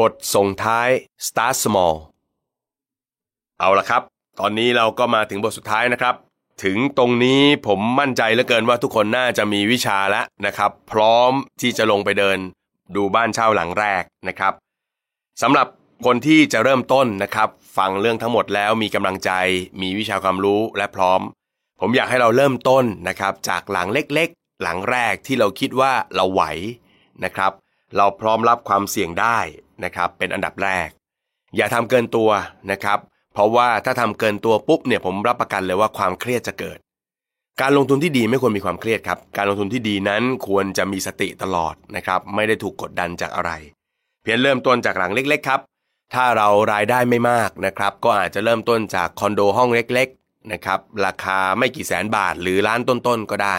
บทส่งท้าย start small เอาละครับ ตอนนี้เราก็มาถึงบทสุดท้ายนะครับ ถึงตรงนี้ผมมั่นใจเหลือเกินว่าทุกคนน่าจะมีวิชาแล้วนะครับ พร้อมที่จะลงไปเดิน ดูบ้านเช่าหลังแรกนะครับสำหรับคนที่จะเริ่มต้นนะครับ ฟังเรื่องทั้งหมดแล้วมีกำลังใจ มีวิชาความรู้และพร้อม ผมอยากให้เราเริ่มต้นนะครับ จากหลังเล็กๆ หลังแรกที่เราคิดว่าเราไหวนะครับ เราพร้อมรับความเสี่ยงได้ นะครับเป็นอันดับแรก อย่าทำเกินตัวนะครับ เพราะว่าถ้าทำเกินตัวปุ๊บเนี่ยผมรับประกันเลยว่าความเครียดจะเกิด การลงทุนที่ดีไม่ควรมีความเครียดครับ การลงทุนที่ดีนั้นควรจะมีสติตลอดนะครับ ไม่ได้ถูกกดดันจากอะไร เพียงเริ่มต้นจากหลังเล็ก ๆ ครับ ถ้าเรารายได้ไม่มากนะครับ ก็อาจจะเริ่มต้นจากคอนโดห้องเล็ก ๆ นะครับ ราคาไม่กี่แสนบาทหรือล้านต้นๆก็ได้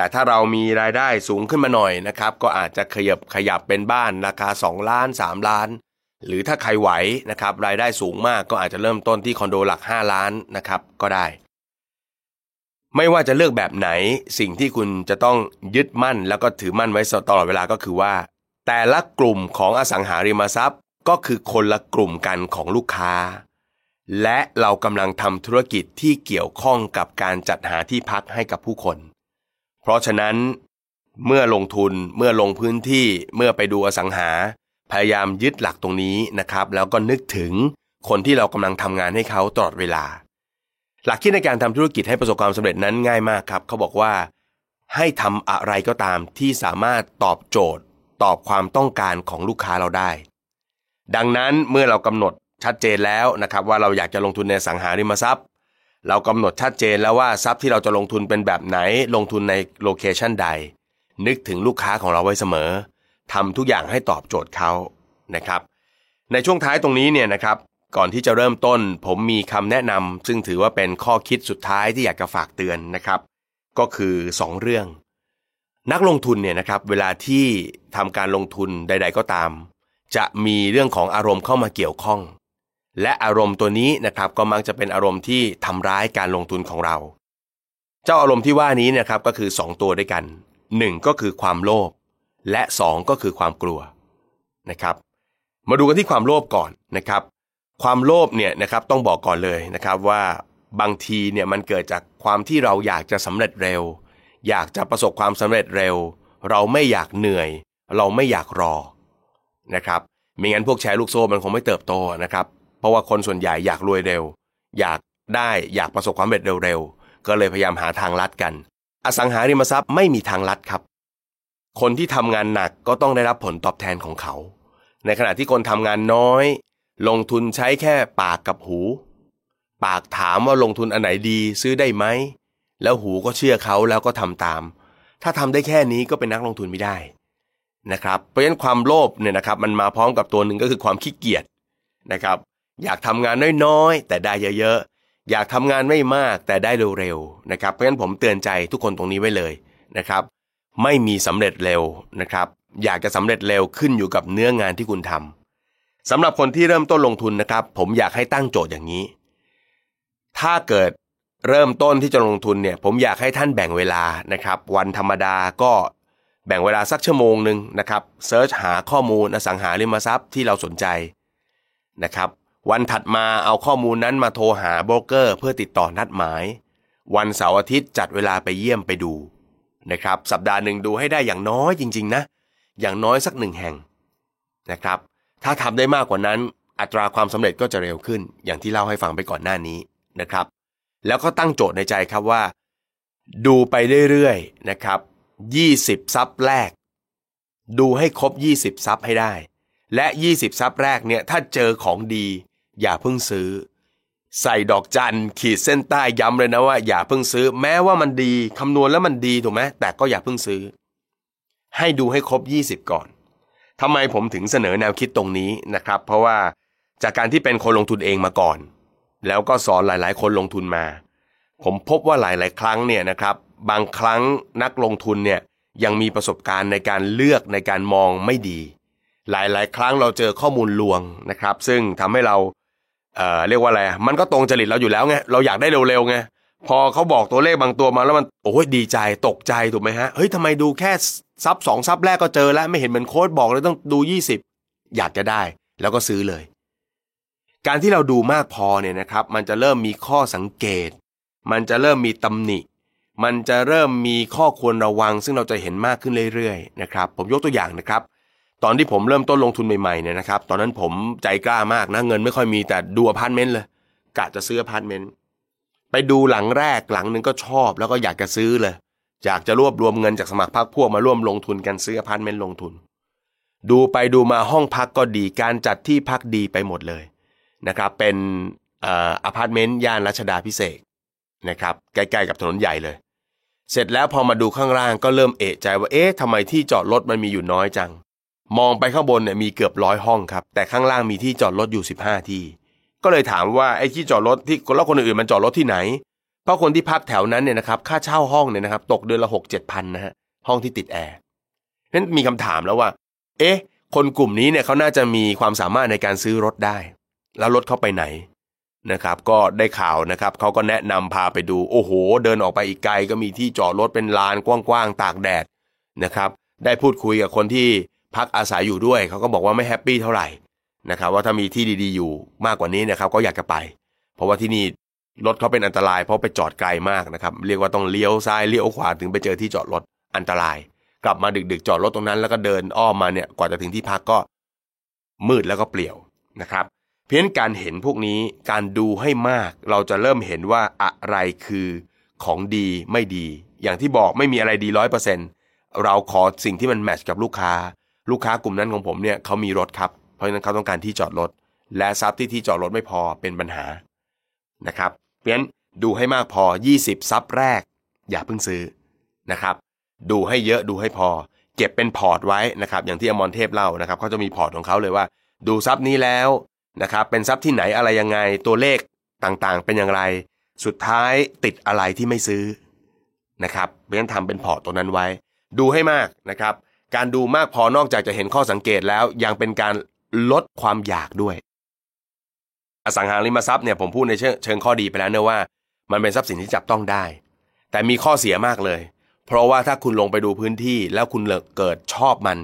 แต่ถ้าเรามีรายได้สูงขึ้นมาหน่อยนะครับ ก็อาจจะขยับขยับเป็นบ้านราคา 2 ล้าน 3 ล้าน หรือถ้าใครไหวนะครับรายได้สูงมากก็อาจจะเริ่มต้นที่คอนโดหลัก 5 ล้านนะครับก็ได้ ไม่ว่าจะเลือกแบบไหนสิ่งที่คุณจะต้องยึดมั่น แล้วก็ถือมั่นไว้ตลอดเวลาก็คือว่า แต่ละกลุ่มของอสังหาริมทรัพย์ ก็คือคนละกลุ่มกันของลูกค้า และเรากำลังทำธุรกิจที่เกี่ยวข้องกับการจัดหาที่พักให้กับผู้คน ราะฉะนั้น เมื่อลงทุนเมื่อลงพื้นที่เมื่อไปดูอสังหา พยายามยึดหลักตรงนี้นะครับ แล้วก็นึกถึงคนที่เรากำลังทำงานให้เขาตลอดเวลา หลักคิดในการทำธุรกิจให้ประสบความสำเร็จนั้นง่ายมากครับเขาบอกว่า ให้ทำอะไรก็ตามที่สามารถตอบโจทย์ ตอบความต้องการของลูกค้าเราได้ ดังนั้นเมื่อเรากำหนดชัดเจนแล้วนะครับว่าเราอยากจะลงทุนในสังหาริมทรัพย์ เรากำหนดชัดเจนแล้วว่าทรัพย์ที่เราจะลงทุนเป็นแบบไหน ลงทุนในโลเคชันใด นึกถึงลูกค้าของเราไว้เสมอทำทุกอย่างให้ตอบโจทย์เขานะครับ ในช่วงท้ายตรงนี้เนี่ยนะครับ ก่อนที่จะเริ่มต้น ผมมีคำแนะนำซึ่งถือว่าเป็นข้อคิดสุดท้ายที่อยากจะฝากเตือนนะครับ ก็คือ 2 เรื่อง นักลงทุนเนี่ยนะครับเวลาที่ทำการลงทุนใด ๆ ก็ตาม จะมีเรื่องของอารมณ์เข้ามาเกี่ยวข้อง และอารมณ์ตัวนี้นะครับก็มักจะเป็นอารมณ์ที่ทำร้ายการลงทุนของเรา เจ้าอารมณ์ที่ว่านี้นะครับก็คือ 2 ตัวด้วยกัน 1 ก็คือความโลภและ 2 ก็คือความกลัวนะครับ มาดูกันที่ความโลภก่อนนะครับ ความโลภเนี่ยนะครับต้องบอกก่อนเลยนะครับว่าบางทีเนี่ยมันเกิดจากความที่เราอยากจะสำเร็จเร็ว อยากจะประสบความสำเร็จเร็ว เราไม่อยากเหนื่อย เราไม่อยากรอนะครับไม่งั้นพวกแชร์ลูกโซ่มันคงไม่เติบโตนะครับ เพราะว่าคนส่วนใหญ่อยากรวยเร็ว อยากได้อยากประสบความสำเร็จเร็วๆก็เลยพยายามหาทางลัดกัน อสังหาริมทรัพย์ไม่มีทางลัดครับ คนที่ทำงานหนักก็ต้องได้รับผลตอบแทนของเขา ในขณะที่คนทำงานน้อย ลงทุนใช้แค่ปากกับหู ปากถามว่าลงทุนอันไหนดีซื้อได้ไหมแล้วหูก็เชื่อเขาแล้วก็ทำตาม ถ้าทำได้แค่นี้ก็เป็นนักลงทุนไม่ได้นะครับ เพราะฉะนั้นความโลภเนี่ยนะครับมันมาพร้อมกับตัวหนึ่งก็คือความขี้เกียจนะครับ อยากทำงานน้อยๆ แต่ได้เยอะๆ อยากทำงานไม่มากแต่ได้เร็วๆนะครับเพราะฉะนั้นผมเตือนใจทุกคนตรงนี้ไว้เลยนะครับ ไม่มีสำเร็จเร็วนะครับ อยากจะสำเร็จเร็วขึ้นอยู่กับเนื้องานที่คุณทำสำหรับคนที่เริ่มต้นลงทุนนะครับ ผมอยากให้ตั้งโจทย์อย่างนี้ ถ้าเกิดเริ่มต้นที่จะลงทุนเนี่ยผมอยากให้ท่านแบ่งเวลานะครับ วันธรรมดาก็แบ่งเวลาสักชั่วโมงหนึ่งนะครับเซิร์ชหาข้อมูลอสังหาริมทรัพย์ที่เราสนใจนะครับ วันถัดมาเอาข้อมูลนั้นมาโทรหาโบรกเกอร์เพื่อติดต่อนัดหมาย วันเสาร์อาทิตย์จัดเวลาไปเยี่ยมไปดูนะครับ สัปดาห์หนึ่งดูให้ได้อย่างน้อยจริง ๆ นะ อย่างน้อยสักหนึ่งแห่งนะครับ ถ้าทำได้มากกว่านั้น อัตราความสำเร็จก็จะเร็วขึ้น อย่างที่เล่าให้ฟังไปก่อนหน้านี้นะครับ แล้วก็ตั้งโจทย์ในใจครับว่า ดูไปเรื่อยๆนะครับ 20 ซับแรก ดูให้ครบ 20 ซับให้ได้ และ 20 ซับแรกเนี่ยถ้าเจอของดี อย่าเพิ่งซื้อ ใส่ดอกจันขีดเส้นใต้ย้ำเลยนะว่า อย่าเพิ่งซื้อ แม้ว่ามันดีคำนวณแล้วมันดีถูกไหมแต่ก็อย่าเพิ่งซื้อ ให้ดูให้ครบ 20 ก่อนทำไมผมถึงเสนอแนวคิดตรงนี้นะครับ เพราะว่าจากการที่เป็นคนลงทุนเองมาก่อน แล้วก็สอนหลาย ๆ คนลงทุนมา ผมพบว่าหลาย ๆ ครั้งเนี่ยนะครับ บางครั้งนักลงทุนเนี่ยยังมีประสบการณ์ในการเลือกในการมองไม่ดี หลาย ๆ ครั้งเราเจอข้อมูลลวงนะครับ ซึ่งทำให้เรา เอ่อเรียกว่าอะไรมันก็ตรงจริตเราอยู่แล้วไงเราอยากได้เร็วๆไงพอเขาบอกตัวเลขบางตัวมาแล้วมันโอ้ยดีใจตกใจถูกไหมฮะเฮ้ยทำไมดูแค่ซับสองซับแรกก็เจอแล้วไม่เห็นเหมือนโค้ดบอกเลยต้องดู 20 อยากจะได้ แล้วก็ซื้อเลย การที่เราดูมากพอเนี่ยนะครับ มันจะเริ่มมีข้อสังเกต มันจะเริ่มมีตำหนิ มันจะเริ่มมีข้อควรระวัง ซึ่งเราจะเห็นมากขึ้นเรื่อยๆนะครับผมยกตัวอย่างนะครับ ตอนที่ผมเริ่มต้นลงทุนใหม่ๆเนี่ยนะครับ ตอนนั้นผมใจกล้ามากนะเงินไม่ค่อยมีแต่ดูอพาร์ตเมนต์เลยกะจะซื้ออพาร์ตเมนต์ไปดูหลังแรกหลังหนึ่งก็ชอบแล้วก็อยากจะซื้อเลยอยากจะรวบรวมเงินจากสมัครพรรคพวกมาร่วมลงทุนกันซื้ออพาร์ตเมนต์ลงทุน ดูไปดูมาห้องพักก็ดีการจัดที่พักดีไปหมดเลยนะครับเป็นอพาร์ตเมนต์ย่านรัชดาภิเษกนะครับใกล้ๆกับถนนใหญ่เลย เสร็จแล้วพอมาดูข้างล่างก็เริ่มเอะใจว่าเอ๊ะทำไมที่จอดรถมันมีอยู่น้อยจัง มองไปข้างบนเนี่ยมีเกือบร้อยห้องครับ แต่ข้างล่างมีที่จอดรถอยู่ 15 ที่ ก็เลยถามว่าไอ้ที่จอดรถที่คนละคนอื่นๆมันจอดรถที่ไหน เพราะคนที่พักแถวนั้นเนี่ยนะครับค่าเช่าห้องเนี่ยนะครับตกเดือนละหกเจ็ดพันนะฮะห้องที่ติดแอร์นั้นมีคำถามแล้วว่า เอ๊ะ คนกลุ่มนี้เนี่ยเขาน่าจะมีความสามารถในการซื้อรถได้ แล้วรถเข้าไปไหนนะครับ ก็ได้ข่าวนะครับเขาก็แนะนำพาไปดู โอ้โห เดินออกไปอีกไกล ก็มีที่จอดรถเป็นลานกว้างๆตากแดดนะครับ ได้พูดคุยกับคนที่ พักอาศัยอยู่ด้วยเขาก็บอกว่าไม่แฮปปี้เท่าไหร่นะครับว่าถ้ามีที่ดีๆอยู่มากกว่านี้นะครับก็อยากจะไป เพราะว่าที่นี่รถเขาเป็นอันตราย เพราะไปจอดไกลมากนะครับเรียกว่าต้องเลี้ยวซ้ายเลี้ยวขวาถึงไปเจอที่จอดรถอันตราย กลับมาดึกๆ จอดรถตรงนั้นแล้วก็เดินอ้อมมาเนี่ยกว่าจะถึงที่พักก็มืดแล้วก็เปลี่ยวนะครับ เพี้ยนการเห็นพวกนี้การดูให้มากเราจะเริ่มเห็นว่าอะไรคือของดีไม่ดี อย่างที่บอกไม่มีอะไรดีร้อยเปอร์เซ็นเราขอสิ่งที่มันแมทช์กับลูกค้า ลูกค้ากลุ่มนั้นของผมเนี่ยเขามีรถครับ เพราะฉะนั้นเขาต้องการที่จอดรถ และทรัพย์ที่ที่จอดรถไม่พอเป็นปัญหานะครับเพราะฉะนั้นดูให้มากพอ 20 ทรัพย์แรก อย่าเพิ่งซื้อนะครับ ดูให้เยอะดูให้พอ เก็บเป็นพอร์ตไว้นะครับอย่างที่อมรเทพเล่านะครับเขาจะมีพอร์ตของเขาเลยว่า ดูทรัพย์นี้แล้วนะครับเป็นทรัพย์ที่ไหนอะไรยังไงตัวเลขต่างๆ เป็นอย่างไร สุดท้ายติดอะไรที่ไม่ซื้อนะครับเพราะฉะนั้นทำเป็นพอร์ตตัวนั้นไว้ ดูให้มากนะครับ การดูมากพอนอกจากจะเห็นข้อสังเกตแล้วยังเป็นการลดความอยากด้วย อสังหาริมทรัพย์เนี่ยผมพูดในเชิงข้อดีไปแล้วเนะว่า มันเป็นทรัพย์สินที่จับต้องได้ แต่มีข้อเสียมากเลย เพราะว่าถ้าคุณลงไปดูพื้นที่แล้วคุณเกิดชอบมัน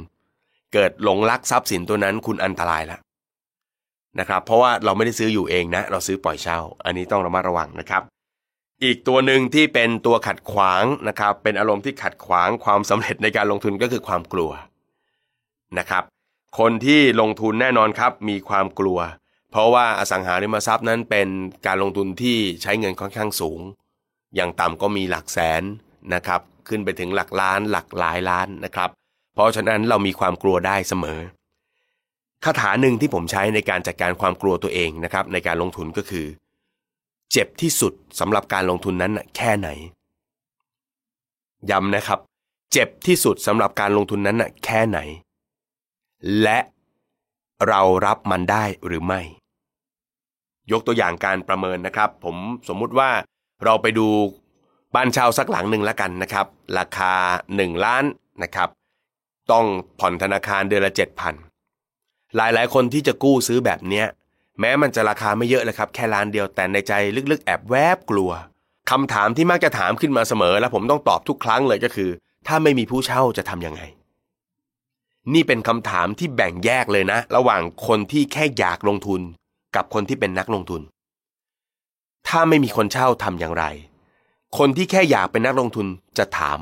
เกิดหลงรักทรัพย์สินตัวนั้นคุณอันตรายแล้วนะครับเพราะว่าเราไม่ได้ซื้ออยู่เองนะ เราซื้อปล่อยเช่า อันนี้ต้องระมัดระวังนะครับ อีกตัวหนึ่งที่เป็นตัวขัดขวางนะครับ เป็นอารมณ์ที่ขัดขวางความสำเร็จในการลงทุนก็คือความกลัวนะครับ คนที่ลงทุนแน่นอนครับมีความกลัว เพราะว่าอสังหาริมทรัพย์นั้นเป็นการลงทุนที่ใช้เงินค่อนข้างสูง อย่างต่ำก็มีหลักแสนนะครับ ขึ้นไปถึงหลักล้านหลักหลายล้านนะครับ เพราะฉะนั้นเรามีความกลัวได้เสมอคาถาหนึ่งที่ผมใช้ในการจัดการความกลัวตัวเองนะครับในการลงทุนก็คือ เจ็บที่สุดสำหรับการลงทุนนั้นแค่ไหน ย้ำนะครับ เจ็บที่สุดสำหรับการลงทุนนั้นแค่ไหน และเรารับมันได้หรือไม่ ยกตัวอย่างการประเมินนะครับ ผมสมมุติว่าเราไปดูบ้านเช่าสักหลังหนึ่งแล้วกันนะครับ ราคา 1 ล้านนะครับ ต้องผ่อนธนาคารเดือนละ7,000หลายหลายคนที่จะกู้ซื้อแบบเนี้ย แม้มันจะราคาไม่เยอะเลยครับ แค่ล้านเดียวแต่ในใจลึกๆ แอบแวบกลัวคำถามที่มักจะถามขึ้นมาเสมอ และผมต้องตอบทุกครั้งเลยก็คือ ถ้าไม่มีผู้เช่าจะทำยังไง นี่เป็นคำถามที่แบ่งแยกเลยนะ ระหว่างคนที่แค่อยากลงทุน กับคนที่เป็นนักลงทุน ถ้าไม่มีคนเช่าทำอย่างไร คนที่แค่อยากเป็นนักลงทุนจะถาม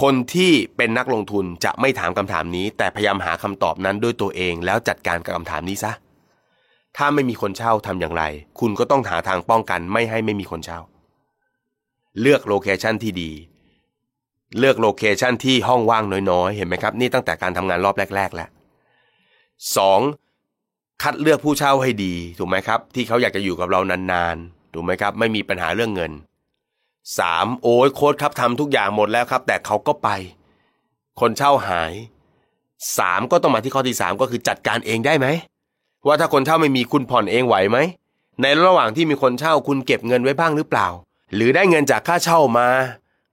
คนที่เป็นนักลงทุนจะไม่ถามคำถามนี้ แต่พยายามหาคำตอบนั้นด้วยตัวเองแล้วจัดการกับคำถามนี้ซะ ถ้าไม่มีคนเช่าทำอย่างไร คุณก็ต้องหาทางป้องกันไม่ให้ไม่มีคนเช่า เลือกโลเคชันที่ดี เลือกโลเคชันที่ห้องว่างน้อยๆ เห็นไหมครับ นี่ตั้งแต่การทำงานรอบแรก ๆ แล้วสองคัดเลือกผู้เช่าให้ดีถูกไหมครับ ที่เขาอยากจะอยู่กับเรานานๆถูกไหมครับ ไม่มีปัญหาเรื่องเงินสามโอ้ยโค้ดครับทำทุกอย่างหมดแล้วครับ แต่เขาก็ไป คนเช่าหายสามก็ต้องมาที่ข้อที่สามก็คือจัดการเองได้ไหม ว่าถ้าคนเช่าไม่มีคุณผ่อนเองไหวไหม ในระหว่างที่มีคนเช่าคุณเก็บเงินไว้บ้างหรือเปล่า หรือได้เงินจากค่าเช่ามา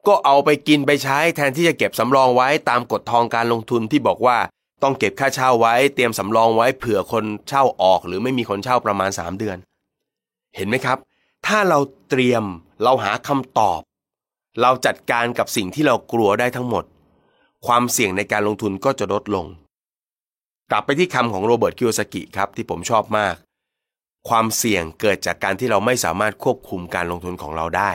ก็เอาไปกินไปใช้แทนที่จะเก็บสำรองไว้ตามกฎทองการลงทุนที่บอกว่าต้องเก็บค่าเช่าไว้ เตรียมสำรองไว้เผื่อคนเช่าออก หรือไม่มีคนเช่าประมาณ 3 เดือน เห็นไหมครับ ถ้าเราเตรียมเราหาคำตอบ เราจัดการกับสิ่งที่เรากลัวได้ทั้งหมด ความเสี่ยงในการลงทุนก็จะลดลง กลับไปที่คำของโรเบิร์ตคิโยซากิครับที่ผมชอบมาก ความเสี่ยงเกิดจากการที่เราไม่สามารถควบคุมการลงทุนของเราได้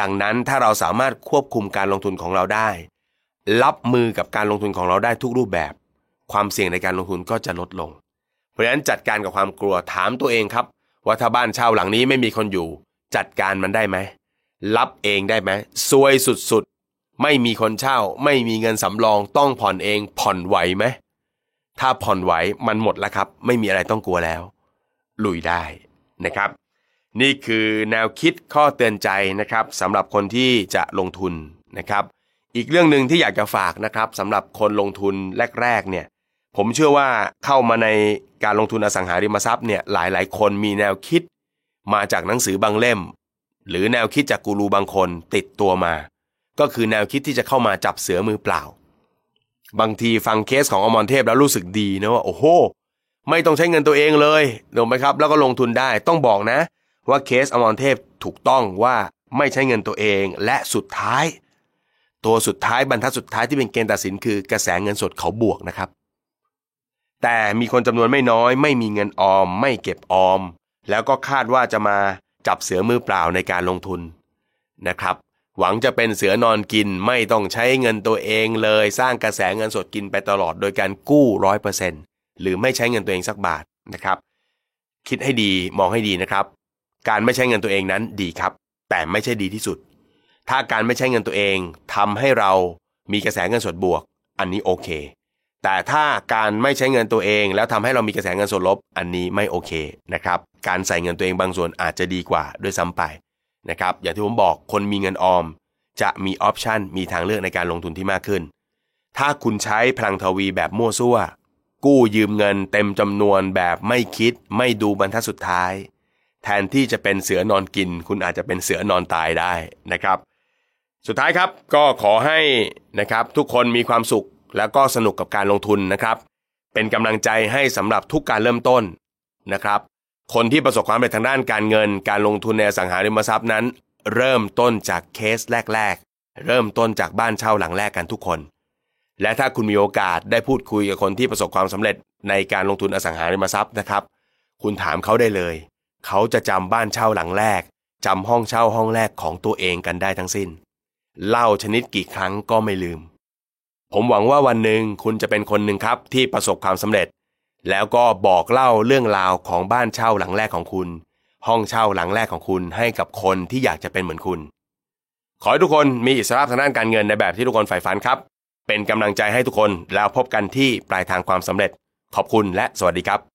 ดังนั้นถ้าเราสามารถควบคุมการลงทุนของเราได้ รับมือกับการลงทุนของเราได้ทุกรูปแบบ ความเสี่ยงในการลงทุนก็จะลดลง เพราะฉะนั้นจัดการกับความกลัวถามตัวเองครับว่าถ้าบ้านเช่าหลังนี้ไม่มีคนอยู่ จัดการมันได้ไหมรับเองได้ไหมซวยสุดๆ ไม่มีคนเช่า ไม่มีเงินสำรองต้องผ่อนเองผ่อนไหวไหม ถ้าผ่อนไหวมันหมดแล้วครับ ไม่มีอะไรต้องกลัวแล้ว ลุยได้นะครับ นี่คือแนวคิดข้อเตือนใจนะครับสำหรับคนที่จะลงทุนนะครับ อีกเรื่องหนึ่งที่อยากจะฝากนะครับสำหรับคนลงทุนแรกๆเนี่ยผมเชื่อว่าเข้ามาในการลงทุนอสังหาริมทรัพย์เนี่ยหลายๆ คนมีแนวคิด มาจากหนังสือบางเล่ม หรือแนวคิดจากกูรูบางคนติดตัวมา ก็คือแนวคิดที่จะเข้ามาจับเสือมือเปล่า บางทีฟังเคสของอมรเทพแล้วรู้สึกดีนะว่าโอ้โห ไม่ต้องใช้เงินตัวเองเลยถูกไหมครับ แล้วก็ลงทุนได้ต้องบอกนะ ว่าเคสอมรเทพถูกต้องว่าไม่ใช้เงินตัวเองและสุดท้าย ตัวสุดท้ายบรรทัดสุดท้ายที่เป็นเกณฑ์ตัดสินคือกระแสเงินสดเขาบวกนะครับ แต่มีคนจำนวนไม่น้อย ไม่มีเงินออม ไม่เก็บออม แล้วก็คาดว่าจะมาจับเสือมือเปล่าในการลงทุนนะครับ หวังจะเป็นเสือนอนกินไม่ต้องใช้เงินตัวเองเลย สร้างกระแสเงินสดกินไปตลอดโดยการกู้ร้อยเปอร์เซ็นต์หรือไม่ใช้เงินตัวเองสักบาทนะครับ คิดให้ดีมองให้ดีนะครับ การไม่ใช้เงินตัวเองนั้นดีครับ แต่ไม่ใช่ดีที่สุด ถ้าการไม่ใช้เงินตัวเองทำให้เรามีกระแสเงินสดบวก อันนี้โอเค แต่ถ้าการไม่ใช้เงินตัวเอง แล้วทำให้เรามีกระแสเงินสดลบ อันนี้ไม่โอเคนะครับการใส่เงินตัวเองบางส่วนอาจจะดีกว่าด้วยซ้ำไป นะครับ อย่างที่ผมบอกคนมีเงินออม จะมีออปชันมีทางเลือกในการลงทุนที่มากขึ้น ถ้าคุณใช้พลังทวีแบบมั่วซั่ว กู้ยืมเงินเต็มจำนวนแบบไม่คิด ไม่ดูบรรทัดสุดท้าย แทนที่จะเป็นเสือนอนกิน คุณอาจจะเป็นเสือนอนตายได้นะครับ สุดท้ายครับก็ขอให้นะครับทุกคนมีความสุขแล้วก็สนุกกับการลงทุนนะครับ เป็นกำลังใจให้สำหรับทุกการเริ่มต้นนะครับ คนที่ประสบความสำเร็จทางด้านการเงิน การลงทุนในอสังหาริมทรัพย์นั้น เริ่มต้นจากเคสแรก ๆ เริ่มต้นจากบ้านเช่าหลังแรกกันทุกคน และถ้าคุณมีโอกาสได้พูดคุยกับคนที่ประสบความสำเร็จในการลงทุนอสังหาริมทรัพย์นะครับ คุณถามเขาได้เลย เขาจะจำบ้านเช่าหลังแรกจำห้องเช่าห้องแรกของตัวเองกันได้ทั้งสิ้นเล่าชนิดกี่ครั้งก็ไม่ลืม ผมหวังว่าวันหนึ่งคุณจะเป็นคนหนึ่งครับที่ประสบความสำเร็จ แล้วก็บอกเล่าเรื่องราวของบ้านเช่าหลังแรกของคุณ ห้องเช่าหลังแรกของคุณให้กับคนที่อยากจะเป็นเหมือนคุณ ขอให้ทุกคนมีอิสระทางด้านการเงินในแบบที่ทุกคนใฝ่ฝันครับ เป็นกำลังใจให้ทุกคนแล้วพบกันที่ปลายทางความสำเร็จ ขอบคุณและสวัสดีครับ